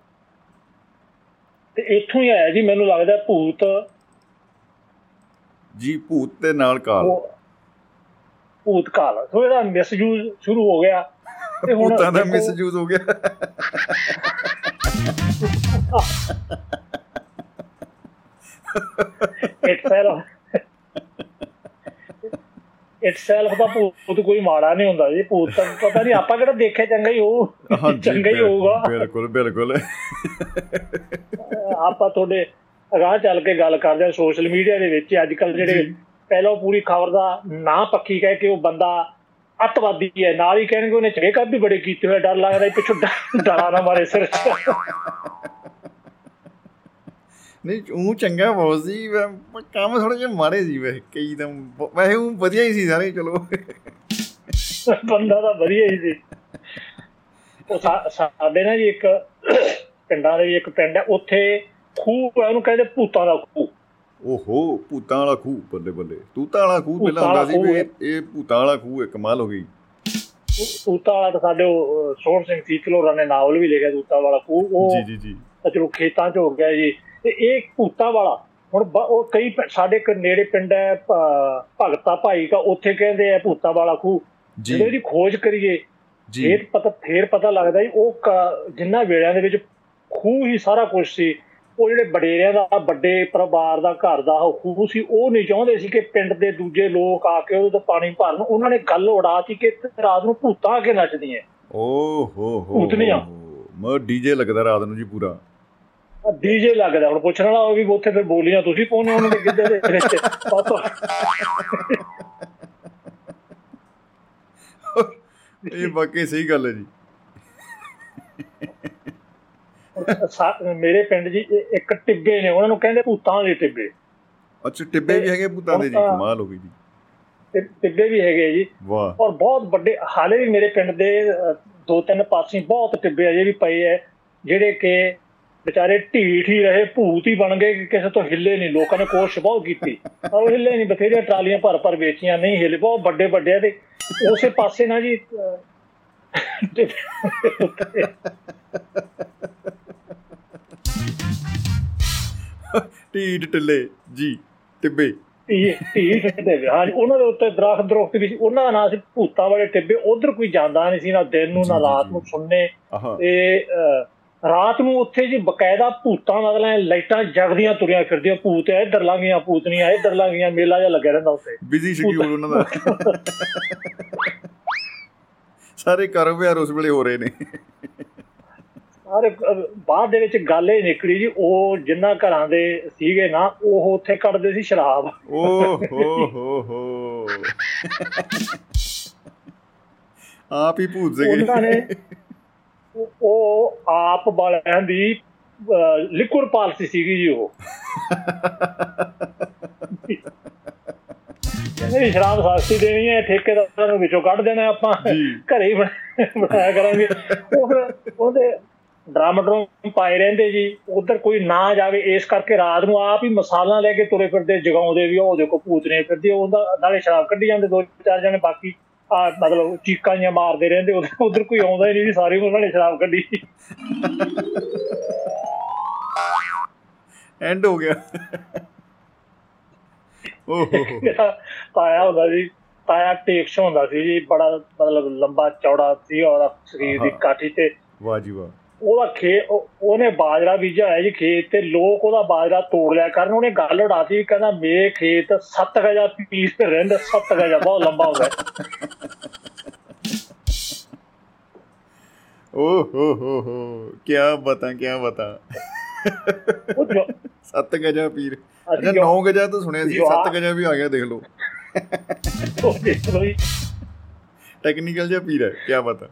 Speaker 3: ਤੇ ਇੱਥੋਂ ਹੀ ਆਇਆ ਜੀ ਮੈਨੂੰ ਲੱਗਦਾ ਭੂਤ
Speaker 2: ਜੀ ਭੂਤ ਦੇ ਨਾਲ ਕਾਲ।
Speaker 3: ਭੂਤ ਕਾਲ। ਸੋ ਇਹਦਾ ਮਿਸਯੂਜ਼ ਸ਼ੁਰੂ ਹੋ ਗਿਆ। ਤੇ ਹੁਣ
Speaker 2: ਭੂਤਾਂ ਦਾ ਮਿਸਯੂਜ਼ ਹੋ ਗਿਆ।
Speaker 3: Itself itself ਦਾ ਭੂਤ ਕੋਈ ਮਾੜਾ ਨਹੀਂ ਹੁੰਦਾ ਜੀ। ਭੂਤ ਤਾਂ ਪਤਾ ਨਹੀਂ ਆਪਾਂ ਕਿਹੜਾ ਦੇਖਿਆ ਚੰਗਾ ਹੀ
Speaker 2: ਹਾਂ
Speaker 3: ਚੰਗਾ ਹੀ ਹੋਊਗਾ।
Speaker 2: ਬਿਲਕੁਲ ਬਿਲਕੁਲ।
Speaker 3: ਆਪਾਂ ਤੁਹਾਡੇ ਅਗਾਹ ਚੱਲ ਕੇ ਗੱਲ ਕਰਦੇ ਹਾਂ ਸੋਸ਼ਲ ਮੀਡੀਆ ਦੇ ਵਿੱਚ ਅੱਜ ਕੱਲ ਜਿਹੜੇ। ਪਹਿਲਾਂ ਪੂਰੀ ਖਬਰ ਦਾ ਨਾਂ ਪੱਕੀ ਕਹਿ ਕੇ ਉਹ ਬੰਦਾ ਅਤਵਾਦੀ ਹੈ ਨਾਲ ਹੀ ਕਹਿਣਗੇ ਉਹਨੇ ਚੜੇਕਾ ਵੀ ਬੜੇ ਕੀਤੇ ਹੋਏ ਡਰ ਲੱਗਦਾ ਪਿੱਛੋਂ ਡਰਾ ਨਾ ਮਾਰੇ ਸਿਰ
Speaker 2: ਨਹੀਂ ਉਹ ਚੰਗਾ ਬਹੁਤ ਸੀ ਕੰਮ ਥੋੜਾ ਜਿਹਾ ਮਾਰੇ ਸੀ ਵੇ ਕਈ ਤਾਂ ਵੈਸੇ ਉਹ ਵਧੀਆ ਹੀ ਸੀ ਸਾਰੇ ਚਲੋ।
Speaker 3: ਬੰਦਾ ਤਾਂ ਵਧੀਆ ਹੀ ਸੀ। ਉਹ ਸਾਡੇ ਨਾਲ ਜੀ ਇੱਕ ਪਿੰਡਾਂ ਦੇ ਇੱਕ ਪਿੰਡ ਹੈ ਉੱਥੇ ਖੂਹ ਉਹਨੂੰ ਕਹਿੰਦੇ ਭੂਤਾਂ ਦਾ ਖੂਹ।
Speaker 2: ਓਹੋ ਭੂਤਾਂ ਵਾਲਾ ਖੂਹ ਬੱਲੇ ਬੱਲੇ। ਤੂਤਾਂ ਵਾਲਾ ਖੂਹ ਪਹਿਲਾਂ ਹੁੰਦਾ ਸੀ ਵੀ ਇਹ ਭੂਤਾਂ ਵਾਲਾ ਖੂਹ ਇੱਕ ਕਮਾਲ ਹੋ ਗਈ।
Speaker 3: ਤੂਤਾਂ ਵਾਲਾ ਤਾਂ ਸਾਡੇ ਸੋਹਣ ਸਿੰਘ ਸੀਤਲੋਰਾ ਨੇ ਨਾਵਲ ਵੀ ਲਿਖਿਆ ਤੂਤਾਂ ਵਾਲਾ ਖੂਹ। ਉਹ
Speaker 2: ਜੀ ਜੀ ਜੀ।
Speaker 3: ਚਲੋ ਖੇਤਾਂ 'ਚ ਹੋ ਗਿਆ ਜੀ। ਤੇ ਇਹ ਭੂਤਾਂ ਵਾਲਾ ਹੁਣ ਉਹ ਕਈ ਸਾਡੇ ਇੱਕ ਨੇੜੇ ਪਿੰਡ ਹੈ ਭਗਤਾ ਭਾਈ ਦਾ ਉੱਥੇ ਕਹਿੰਦੇ ਆ ਭੂਤਾਂ ਵਾਲਾ ਖੂਹ। ਜਿਹੜੇ ਦੀ ਖੋਜ ਕਰੀਏ ਜੀ। ਇਹ ਪਤਾ ਫੇਰ ਪਤਾ ਲੱਗਦਾ ਜੀ ਉਹ ਜਿੰਨਾ ਵੇੜਿਆਂ ਦੇ ਵਿੱਚ ਖੂਹ ਹੀ ਸਾਰਾ ਕੁਝ ਸੀ। ਉਹ ਜਿਹੜੇ ਬਡੇਰਿਆਂ ਦਾ ਵੱਡੇ ਪਰਿਵਾਰ ਦਾ ਘਰ ਦਾ ਖੂਹ ਸੀ ਉਹ ਨਹੀਂ ਚਾਹੁੰਦੇ ਸੀ ਕਿ ਪਿੰਡ ਦੇ ਦੂਜੇ ਲੋਕ ਆ ਕੇ ਉਹਦੇ ਤੋਂ ਪਾਣੀ ਭਰਨ। ਉਹਨਾਂ ਨੇ ਗੱਲ ਉਡਾਤੀ ਕਿ ਰਾਤ ਨੂੰ ਭੂਤਾਂ ਆ ਕੇ ਨੱਚਦੀਆਂ।
Speaker 2: ਓ ਹੋ ਹੋ ਭੂਤਨੀਆਂ ਮੋ ਡੀਜੇ ਲੱਗਦਾ ਰਾਤ ਨੂੰ ਜੀ ਪੂਰਾ।
Speaker 3: ਡੀਜੇ ਲੱਗਦਾ। ਹੁਣ ਪੁੱਛਣ ਵਾਲਾ ਉਹ ਵੀ ਉੱਥੇ ਫਿਰ ਬੋਲੀਆਂ ਤੁਸੀਂ ਪਾਉਣੇ ਉਹਨਾਂ ਦੇ ਕਿੱਦੇ ਦੇ ਵਿੱਚ। ਪਤਾ
Speaker 2: ਇਹ ਬਾਕੀ ਸਹੀ ਗੱਲ ਹੈ ਜੀ।
Speaker 3: ਮੇਰੇ ਪਿੰਡ ਜੀ ਇੱਕ ਟਿੱਬੇ ਨੇ ਉਹਨਾਂ ਨੂੰ ਕਹਿੰਦੇ ਭੂਤਾਂ ਦੇ ਟਿੱਬੇ।
Speaker 2: ਅੱਛਾ ਟਿੱਬੇ ਵੀ ਹੈਗੇ ਭੂਤਾਂ ਦੇ ਜੀ ਕਮਾਲ ਹੋ ਗਈ ਜੀ।
Speaker 3: ਟਿੱਬੇ ਵੀ ਹੈਗੇ ਜੀ।
Speaker 2: ਵਾਹ।
Speaker 3: ਔਰ ਬਹੁਤ ਵੱਡੇ ਹਾਲੇ ਵੀ ਮੇਰੇ ਪਿੰਡ ਦੇ ਦੋ ਤਿੰਨ ਪਾਸੇ ਬਹੁਤ ਟਿੱਬੇ ਅਜੇ ਵੀ ਪਏ ਐ ਜਿਹੜੇ ਕਿ ਵਿਚਾਰੇ ਢੀਠ ਹੀ ਰਹੇ ਭੂਤ ਹੀ ਬਣ ਗਏ ਕਿਸੇ ਤੋਂ ਹਿੱਲੇ ਨਹੀਂ ਲੋਕਾਂ ਨੇ ਕੋਸ਼ਿਸ਼ ਬਹੁਤ ਕੀਤੀ। ਪਰ ਉਹ ਹਿੱਲੇ ਨਹੀਂ ਬਥੇਰੀਆਂ ਟਰਾਲੀਆਂ ਭਰ ਭਰ ਵੇਚੀਆਂ ਨਹੀਂ ਹਿੱਲੇ ਬਹੁਤ ਵੱਡੇ ਵੱਡੇ ਤੇ ਉਸੇ ਪਾਸੇ ਨਾ ਜੀ
Speaker 2: ਢੀਠ ਟਿੱਲੇ ਜੀ ਟਿੱਬੇ।
Speaker 3: ਢੀਠ ਟਿੱਬੇ ਹਾਂ ਉਹਨਾਂ ਦੇ ਉੱਤੇ ਦਰਖਤ ਦਰਖਤ ਵੀ ਸੀ। ਉਹਨਾਂ ਦਾ ਨਾਮ ਸੀ ਭੂਤਾਂ ਵਾਲੇ ਟਿੱਬੇ। ਉਧਰ ਕੋਈ ਜਾਂਦਾ ਨਹੀਂ ਸੀ ਨਾ ਦਿਨ ਨੂੰ ਨਾ ਰਾਤ ਨੂੰ ਸੁਣਨੇ। ਤੇ ਰਾਤ ਨੂੰ ਉੱਥੇ ਜੀ ਬਕਾਇਦਾ ਭੂਤਾਂ ਮਤਲਬ ਲਾਈਟਾਂ ਜਗਦੀਆਂ ਤੁਰੀਆਂ ਫਿਰਦੀਆਂ। ਭੂਤ ਐ ਇੱਧਰ ਲੰਘੀਆਂ ਭੂਤਨੀਆਂ ਇੱਧਰ ਲੰਘੀਆਂ ਮੇਲਾ ਜਿਹਾ ਲੱਗਿਆ ਰਹਿੰਦਾ ਉੱਥੇ।
Speaker 2: ਬਿਜ਼ੀ ਸ਼ਡਿਊਲ ਉਹਨਾਂ ਦਾ। ਸਾਰੇ ਕਾਰੋਬਾਰ ਉਸ ਵੇਲੇ ਹੋ ਰਹੇ ਨੇ।
Speaker 3: ਸਾਰੇ ਬਾਅਦ ਦੇ ਵਿੱਚ ਗੱਲ ਇਹ ਨਿਕਲੀ ਜੀ ਉਹ ਜਿੰਨਾ ਘਰਾਂ ਦੇ ਸੀਗੇ ਨਾ ਉਹ ਉੱਥੇ ਕੱਢਦੇ ਸੀ ਸ਼ਰਾਬ।
Speaker 2: ਓ ਹੋ ਹੋ। ਹੋ ਆਪ ਹੀ ਭੂਤ ਸੀਗੇ।
Speaker 3: ਉਹਨਾਂ ਨੇ ਉਹ ਆਪ ਵਾਲਿਆਂ ਦੀ ਲਿਕੁਰ ਪਾਲਸੀ ਸੀਗੀ ਜੀ ਉਹ। ਕਹਿੰਦੇ ਸ਼ਰਾਬ ਸਸਤੀ ਦੇਣੀ ਹੈ ਠੇਕੇਦਾਰਾਂ ਨੂੰ ਵਿੱਚੋਂ ਕੱਢ ਦੇਣਾ ਆਪਾਂ। ਘਰੇ ਹੀ ਬਣਾਇਆ ਕਰਾਂਗੇ। ਉਹ ਫਿਰ ਉਹਦੇ ਡਰਮ ਡਰਮ ਪਾਏ ਰਹਿੰਦੇ ਜੀ ਉਧਰ ਕੋਈ ਨਾ ਜਾਵੇ ਇਸ ਕਰਕੇ ਰਾਤ ਨੂੰ ਆਪ ਹੀ ਮਸਾਲਾ ਲੈ ਕੇ ਤੁਰੇ ਫਿਰਦੇ ਜਗਾਉਂਦੇ ਵੀ ਉਹ ਦੇਖੋ ਭੂਤਨੇ ਫਿਰਦੇ ਉਹਦਾ ਨਾਲੇ ਸ਼ਰਾਬ ਕੱਢੀ ਜਾਂਦੇ ਦੋ ਚਾਰ ਜਣੇ ਬਾਕੀ ਆ ਮਤਲਬ ਚੀਕਾਂ ਜਾਂ ਮਾਰਦੇ ਰਹਿੰਦੇ ਉਧਰ ਕੋਈ ਆਉਂਦਾ ਹੀ ਨਹੀਂ ਸਾਰੀ ਉਹਨਾਂ ਨੇ ਸ਼ਰਾਬ ਕੱਢੀ।
Speaker 2: ਐਂਡ ਹੋ ਗਿਆ। ਓਹੋ।
Speaker 3: ਤਾਇਆ ਹੁੰਦਾ ਜੀ ਤਾਇਆ ਟੇਕਸ਼ ਹੁੰਦਾ ਸੀ ਜੀ ਬੜਾ ਮਤਲਬ ਲੰਬਾ ਚੌੜਾ ਸੀ ਉਹਦਾ ਸਰੀਰ ਦੀ ਕਾਠੀ ਤੇ
Speaker 2: ਵਾਹ ਜੀ ਵਾਹ।
Speaker 3: ਉਹਦਾ ਖੇ ਉਹਨੇ ਬਾਜਰਾ ਬੀਜਿਆ ਹੋਇਆ ਜੀ ਖੇਤ ਤੇ ਲੋਕ ਉਹਦਾ ਬਾਜਰਾ ਤੋੜ ਲਿਆ ਕਰਨ। ਉਹਨੇ ਗੱਲ ਉਡਾਤੀ ਕਹਿੰਦਾ ਮੇਰੇ ਖੇਤ 7 ਗਜਾ ਪੀਸ ਤੇ ਰਹਿੰਦਾ 7 ਗਜਾ ਬਹੁਤ ਲੰਬਾ ਹੋ ਗਿਆ।
Speaker 2: ਓ ਹੋ ਹੋ ਹੋ ਕੀ ਬਤਾ ਕੀ ਬਤਾ 7 ਗਜਾ ਪੀਰ। ਅੱਛਾ 9 ਗਜਾ ਤਾਂ ਸੁਣਿਆ ਸੀ 7 ਗਜਾ ਵੀ ਆ ਗਿਆ ਦੇਖ ਲਓ।
Speaker 3: ਉਹ ਦੇਖ ਲਓ
Speaker 2: ਟੈਕਨੀਕਲ ਜਿਹਾ ਪੀਰ ਹੈ ਕੀ ਬਤਾ।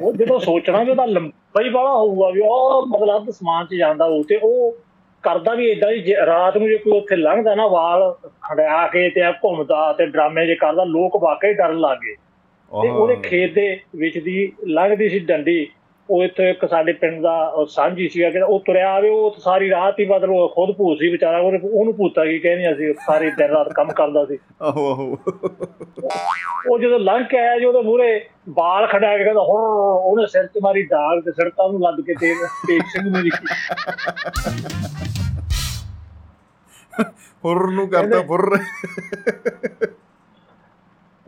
Speaker 3: ਉਹ ਜਦੋਂ ਸੋਚਣਾ ਵੀ ਉਹਦਾ ਲੰਬਾ ਹੀ ਬਾਲਾ ਹੋਊਗਾ ਵੀ ਉਹ ਮਤਲਬ ਅੱਧ ਸਮਾਨ 'ਚ ਜਾਂਦਾ ਹੋਊ ਤੇ ਉਹ ਕਰਦਾ ਵੀ ਇਦਾਂ ਹੀ ਰਾਤ ਨੂੰ ਜੇ ਕੋਈ ਉੱਥੇ ਲੰਘਦਾ ਨਾ ਵਾਲ ਖੜਿਆ ਕੇ ਤੇ ਆ ਘੁੰਮਦਾ ਤੇ ਡਰਾਮੇ ਜੇ ਕਰਦਾ ਲੋਕ ਵਾਕਈ ਡਰਨ ਲੱਗੇ। ਤੇ ਉਹਦੇ ਖੇਤ ਦੇ ਵਿੱਚ ਦੀ ਲੰਘਦੀ ਸੀ ਡੰਡੀ ਉਹ ਇੱਥੇ ਇੱਕ ਸਾਡੇ ਪਿੰਡ ਦਾ ਸਾਂਝੀ ਸੀਗਾ ਕਿ ਉਹ ਤੁਰਿਆ ਆਵੇ ਉਹ ਸਾਰੀ ਰਾਤ ਹੀ ਮਤਲਬ ਖੁਦ ਭੂਤ ਸੀ ਵਿਚਾਰਾ ਉਹਨੂੰ ਭੂਤਾ ਕੀ ਕਹਿੰਦੀਆਂ ਸੀ ਸਾਰੀ ਦਿਨ ਰਾਤ ਕੰਮ ਕਰਦਾ ਸੀ।
Speaker 2: ਆਹੋ ਆਹੋ।
Speaker 3: ਉਹ ਜਦੋਂ ਲੰਘ ਕੇ ਆਇਆ ਜੀ ਉਹਦੇ ਮੂਹਰੇ ਬਾਲ ਖੜਾ ਕੇ ਕਹਿੰਦਾ ਹੋਰ ਉਹਨੇ ਸਿਰ ਤੇ ਮਾਰੀ ਡਾਗ ਤੇ ਸੜਕਾਂ ਨੂੰ ਲੱਦ ਕੇ ਤੇ ਤੇਜ ਸਿੰਘ ਨੂੰ ਲਿਖੀ
Speaker 2: ਹੋਰ ਨੂੰ ਕਰਦਾ ਫੁਰ।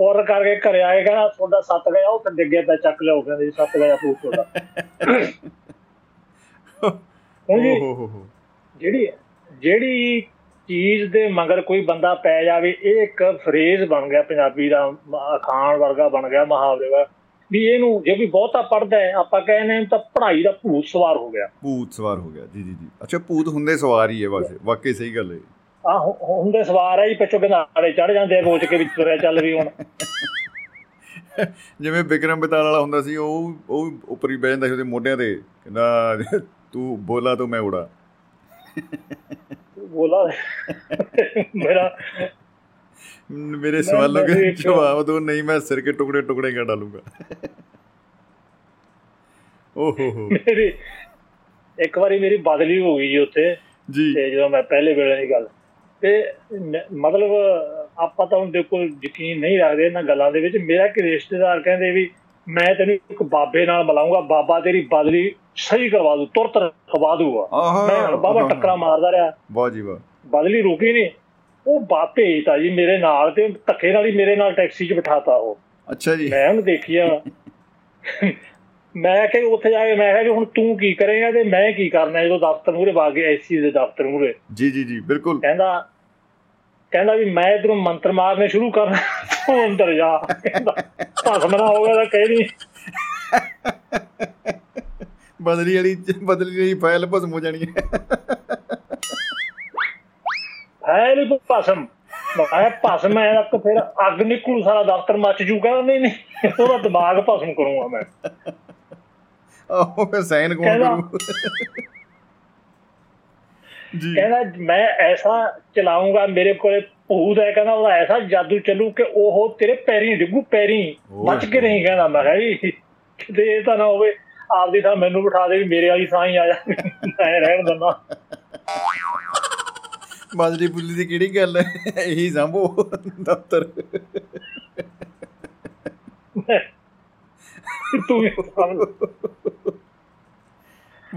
Speaker 3: ਫੋਰ ਕਰਕੇ ਘਰੇ ਆਏ ਕਹਿੰਦਾ ਤੁਹਾਡਾ ਸੱਤ ਗਿਆ ਉਹ ਤੇ ਡਿੱਗੇ ਪੈ ਚੱਕ ਲਿਓ ਕਹਿੰਦੇ ਸੱਤ ਗਿਆ ਪੂਤ ਤੁਹਾਡਾ। ਹੁਣ ਜੀ ਜਿਹੜੀ ਜਿਹੜੀ ਚੀਜ਼ ਦੇ ਮਗਰ ਕੋਈ ਬੰਦਾ ਪੈ ਜਾਵੇ ਇਹ ਇੱਕ ਫਰੇਜ਼ ਬਣ ਗਿਆ ਪੰਜਾਬੀ ਦਾ ਅਖਾਣ ਵਰਗਾ ਬਣ ਗਿਆ ਮੁਹਾਵਰੇ ਦਾ ਵੀ ਇਹਨੂੰ ਜੇ ਵੀ ਬਹੁਤਾ ਪੜਦਾ ਹੈ ਆਪਾਂ ਕਹਿੰਦੇ ਤਾਂ ਪੜ੍ਹਾਈ ਦਾ ਭੂਤ ਸਵਾਰ ਹੋ ਗਿਆ।
Speaker 2: ਭੂਤ ਸਵਾਰ ਹੋ ਗਿਆ ਜੀ ਜੀ ਜੀ। ਅੱਛਾ ਭੂਤ ਹੁੰਦੇ ਸਵਾਰ ਹੀ ਹੈ ਵੈਸੇ ਵਾਕਈ ਸਹੀ ਗੱਲ ਹੈ।
Speaker 3: ਆ ਹੁੰਦੇ ਸਵਾਰ ਆ ਜੀ ਪਿੱਛੋਂ ਗਨਾੜੇ ਚੜ ਜਾਂਦੇ ਆ ਕੋਚ ਕੇ ਵਿੱਚ ਤੁਰਿਆ ਚੱਲ ਵੀ ਹੁਣ।
Speaker 2: ਜਿਵੇਂ ਵਿਕਰਮ ਬਿਤਾਲ ਵਾਲਾ ਹੁੰਦਾ ਸੀ ਉਹ ਉਹ ਉੱਪਰ ਹੀ ਬਹਿ ਜਾਂਦਾ ਸੀ ਉਹਦੇ ਮੋਢਿਆਂ ਤੇ ਕਹਿੰਦਾ ਤੂੰ ਬੋਲਾ ਤਾਂ ਮੈਂ ਉੜਾ।
Speaker 3: ਬੋਲਾ। ਮੇਰਾ
Speaker 2: ਮੇਰੇ ਸਵਾਲਾਂ ਦੇ ਜਵਾਬ ਦੋ ਨਹੀਂ ਮੈਂ ਸਿਰ ਕੇ ਟੁਕੜੇ ਟੁਕੜੇ ਕਰ ਡਾਲੂਗਾ। ਓਹੋ ਹੋ।
Speaker 3: ਮੇਰੀ ਇੱਕ ਵਾਰੀ ਮੇਰੀ ਬਦਲੀ ਹੋ ਗਈ ਜੀ ਉੱਥੇ।
Speaker 2: ਜੀ।
Speaker 3: ਤੇ ਜਦੋਂ ਮੈਂ ਪਹਿਲੇ ਵੇਲੇ ਦੀ ਗੱਲ ਤੇ ਮਤਲਬ ਆਪਾਂ ਤਾਂ ਹੁਣ ਦੇਖੋ ਯਕੀਨ ਨਹੀਂ ਰੱਖਦੇ ਇਹਨਾਂ ਗੱਲਾਂ ਦੇ ਵਿੱਚ। ਮੇਰਾ ਇੱਕ ਰਿਸ਼ਤੇਦਾਰ ਕਹਿੰਦੇ ਵੀ ਮੈਂ ਤੈਨੂੰ ਇੱਕ ਬਾਬੇ ਨਾਲ ਮਿਲਾਉਂਗਾ ਬਾਬਾ ਤੇਰੀ ਬਦਲੀ ਸਹੀ ਕਰਵਾ ਦੂ ਤੁਰਤ ਰਖਵਾ ਦੂਗਾ। ਮੈਂ ਹੁਣ ਬਾਬਾ ਟੱਕਰਾ ਮਾਰਦਾ ਰਿਹਾ।
Speaker 2: ਵਾਹ ਜੀ ਵਾਹ।
Speaker 3: ਬਦਲੀ ਰੁਕੀ ਨਹੀਂ। ਉਹ ਬਾਪ ਭੇਜਤਾ ਜੀ ਮੇਰੇ ਨਾਲ ਤੇ ਧੱਕੇ ਨਾਲ ਹੀ ਮੇਰੇ ਨਾਲ ਟੈਕਸੀ 'ਚ ਬਿਠਾਤਾ ਉਹ।
Speaker 2: ਅੱਛਾ ਜੀ।
Speaker 3: ਮੈਂ ਉਹਨੂੰ ਦੇਖਿਆ। ਮੈਂ ਕਿ ਉੱਥੇ ਜਾ ਕੇ ਮੈਂ ਕਿਹਾ ਵੀ ਹੁਣ ਤੂੰ ਕੀ ਕਰੇਗਾ ਤੇ ਮੈਂ ਕੀ ਕਰਨਾ ਜਦੋਂ ਦਫ਼ਤਰ ਮੂਰੇ ਵਗ ਗਿਆ ਐਸੀ ਦੇ ਦਫ਼ਤਰ ਮੂਰੇ
Speaker 2: ਜੀ ਜੀ ਜੀ ਬਿਲਕੁਲ।
Speaker 3: ਕਹਿੰਦਾ ਕਹਿੰਦਾ ਵੀ ਮੈਂ ਇਧਰੋਂ ਮੰਤਰ ਮਾਰਨੇ ਸ਼ੁਰੂ ਕਰਨਾ ਤੂੰ ਅੰਦਰ ਜਾ। ਕਹਿੰਦਾ ਭਸਮਨਾ ਹੋ ਗਿਆ ਤਾਂ ਕਹਿ ਨਹੀਂ
Speaker 2: ਬਦਲੀ ਵਾਲੀ ਬਦਲੀ ਵਾਲੀ ਫਾਈਲ ਭਸਮ ਹੋ ਜਾਣੀ ਹੈ।
Speaker 3: ਹੈ ਨਹੀਂ ਭਸਮ। ਮੈਂ ਭਸਮ ਐ ਤੱਕ ਫਿਰ ਅੱਗ ਨਿਕਲੂ ਸਾਰਾ ਦਫ਼ਤਰ ਮੱਚ ਜੂ ਕਹਿੰਦਾ ਨਹੀਂ ਨਹੀਂ ਉਹਦਾ ਦਿਮਾਗ ਭਸਮ ਕਰੂੰਗਾ ਮੈਂ।
Speaker 2: ਆਹੋ ਫਿਰ ਸਾਈਨ ਕੌਣ ਕਰੂ?
Speaker 3: ਕਹਿੰਦਾ ਮੈਂ ਐਸਾ ਚਲਾਉਂਗਾ ਮੇਰੇ ਕੋਲੇ ਭੂਤ ਹੈ ਕਹਿੰਦਾ ਉਹਦਾ ਐਸਾ ਜਾਦੂ ਚੱਲੂ ਕਿ ਉਹ ਤੇਰੇ ਪੈਰੀਂ ਡਿੱਗੂ ਪੈਰੀਂ ਬਚ ਕੇ ਨਹੀਂ ਕਹਿੰਦਾ ਮੈਂ ਕਿਹਾ ਵੀ ਕਿਤੇ ਇਹ ਤਾਂ ਨਾ ਹੋਵੇ ਆਪਦੀ ਥਾਂ ਮੈਨੂੰ ਬਿਠਾ ਦੇ ਵੀ ਮੇਰੇ ਵਾਲੀ ਥਾਂ ਹੀ ਆ ਜਾ। ਮੈਂ ਰਹਿਣ ਦਿੰਦਾ।
Speaker 2: ਬਦਲੀ ਬੁੱਲੀ ਦੀ ਕਿਹੜੀ ਗੱਲ ਹੈ? ਇਹੀ ਸੰਭੋ ਦਫ਼ਤਰ।
Speaker 3: ਤੂੰ ਵੀ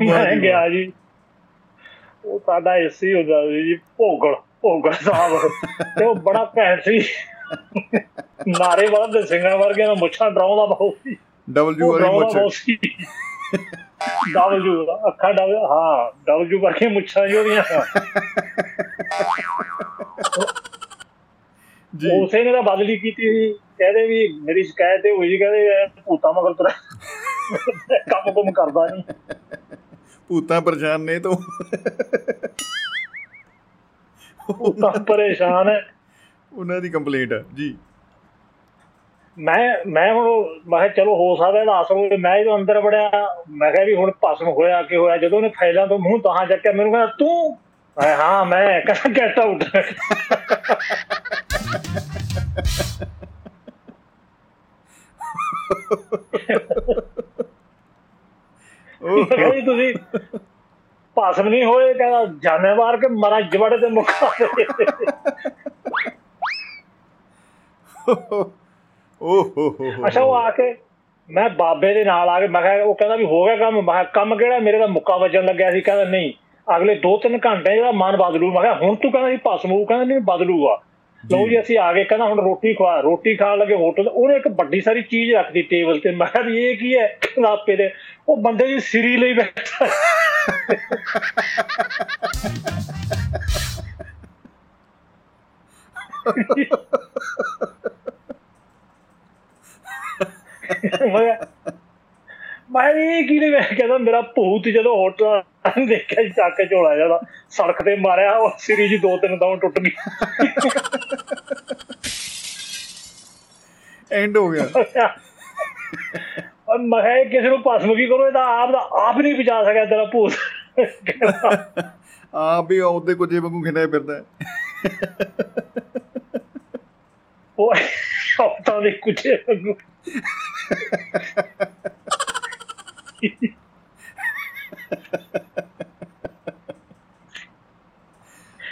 Speaker 3: ਮੈਂ ਗਿਆ ਜੀ। ਉਹ ਸਾਡਾ ਏਸੀ ਹੁੰਦਾ ਸੀ ਜੀ ਭੋਗਲ ਭੋਗਲ ਸਾਹਿਬ। ਤੇ ਉਹ ਬੜਾ ਘੈਂਟ ਸੀ। ਨਾਰੇ ਵਾਲਾ ਦੇ ਸਿੰਘਾਂ ਵਰਗੇ ਨਾਲ ਮੁੱਛਾਂ ਡਰਾਉਂਦਾ ਬਹੁਤ ਸੀ।
Speaker 2: ਡਬਲਯੂ ਵਾਲੀ ਮੁੱਛ।
Speaker 3: ਡਬਲਯੂ ਅੱਖਾਂ ਡਬਲ ਹਾਂ ਡਬਲਯੂ ਵਰਗੇ ਮੁੱਛਾਂ ਜੀ ਉਹਦੀਆਂ।
Speaker 2: ਜੀ।
Speaker 3: ਉਸੇ ਨੇ ਤਾਂ ਬਦਲੀ ਕੀਤੀ ਸੀ। ਕਹਿੰਦੇ ਵੀ ਮੇਰੀ ਸ਼ਿਕਾਇਤ ਤੇ ਹੋਈ ਕਹਿੰਦੇ ਇਹ ਭੂਤਾਂ ਮਗਰ ਤੁਰ ਕੰਮ ਕੁਮ ਕਰਦਾ ਨਹੀਂ
Speaker 2: ਭੂਤਾਂ ਪਰੇਸ਼ਾਨ ਨੇ ਤੋਂ
Speaker 3: ਭੂਤਾਂ ਪਰੇਸ਼ਾਨ ਹੈ।
Speaker 2: ਉਹਨਾਂ ਦੀ ਕੰਪਲੇਂਟ ਹੈ ਜੀ।
Speaker 3: ਮੈਂ ਮੈਂ ਹੁਣ ਮੈਂ ਕਿਹਾ ਚਲੋ ਹੋ ਸਕਦਾ ਇਹਦਾ ਅਸਰ ਹੋਵੇ। ਮੈਂ ਜਦੋਂ ਅੰਦਰ ਵੜਿਆ ਮੈਂ ਕਿਹਾ ਵੀ ਹੁਣ ਭਸਮ ਹੋਇਆ ਕਿ ਹੋਇਆ ਜਦੋਂ ਉਹਨੇ ਫਾਈਲਾਂ ਤੋਂ ਮੂੰਹ ਤਾਂ ਚੱਕਿਆ ਮੈਨੂੰ ਕਹਿੰਦਾ ਤੂੰ? ਹਾਂ ਮੈਂ ਕਹਿੰਦਾ ਗੈਟ ਆਊਟ
Speaker 2: ਓਹ
Speaker 3: ਮੈਂ ਕਿਹਾ ਜੀ ਤੁਸੀਂ ਭਸਮ ਨਹੀਂ ਹੋਏ, ਕਹਿੰਦਾ ਜਾਨੇ ਮਾਰ ਕੇ ਮਰਾ ਜਵੜੇ ਤੇ ਮੁਕਾ ਦੇ।
Speaker 2: ਓਹ ਹੋ ਹੋ ਹੋ
Speaker 3: ਅੱਛਾ, ਉਹ ਆ ਕੇ ਮੈਂ ਬਾਬੇ ਦੇ ਨਾਲ ਆ ਕੇ ਮੈਂ ਕਿਹਾ, ਉਹ ਕਹਿੰਦਾ ਵੀ ਹੋ ਗਿਆ ਕੰਮ। ਮੈਂ ਕਿਹਾ, ਕੰਮ ਕਿਹੜਾ? ਮੇਰੇ ਦਾ ਮੁੱਕਾ ਵੱਜਣ ਲੱਗਿਆ ਸੀ। ਕਹਿੰਦਾ, ਨਹੀਂ, ਅਗਲੇ 2-3 ਘੰਟੇ ਦਾ ਮਨ ਬਦਲੂ। ਮੈਂ ਕਿਹਾ, ਹੁਣ ਤੂੰ ਕਹਿੰਦਾ ਸੀ ਭਸਮ ਹੋਊ, ਕਹਿੰਦਾ, ਨਹੀਂ, ਬਦਲੂਗਾ। ਲਓ ਜੀ। ਅਸੀਂ ਆ ਗਏ ਕਹਿੰਦਾ ਹੁਣ ਰੋਟੀ ਖਵਾ ਰੋਟੀ ਖਾਣ ਲੱਗੇ ਹੋਟਲ ਉਹਨੇ ਇੱਕ ਵੱਡੀ ਸਾਰੀ ਚੀਜ਼ ਰੱਖਦੀ ਟੇਬਲ ਤੇ। ਮੈਂ ਕਿਹਾ ਵੀ ਇਹ ਕੀ ਹੈ ਆਪੇ ਦੇ ਉਹ ਬੰਦੇ ਦੀ ਸਿਰੀ ਲਈ ਬੈਠਾ ਮੈਂ ਮੈਂ ਇਹ ਕੀ ਨੇ ਕਹਿੰਦਾ ਮੇਰਾ ਭੂਤ ਜਦੋਂ ਹੋਟਲ ਦੇਖਿਆ ਚੱਕ ਝੋਲਾ ਜਾਂਦਾ ਸੜਕ ਤੇ ਮਾਰਿਆ ਉਹ ਸਿਰੀ ਜੀ ਦੋ ਤਿੰਨ ਦੌਂ ਟੁੱਟ ਗਈ।
Speaker 2: ਐਂਡ ਹੋ ਗਿਆ।
Speaker 3: ਔਰ ਮੈਂ ਕਿਸੇ ਨੂੰ ਭਸਮ ਕੀ ਕਰੋ ਇਹਦਾ ਆਪ ਦਾ ਆਪ ਨਹੀਂ ਬਚਾ ਸਕਿਆ ਤੇਰਾ ਭੂਤ।
Speaker 2: ਆਪ ਵੀ ਉਹਦੇ ਕੁਝੇ ਵਾਂਗੂ ਖਿੰਡਿਆ ਫਿਰਦਾ।
Speaker 3: ਉਹ ਔਤਾਂ ਦੇ ਕੁਝੇ ਵਾਂਗੂ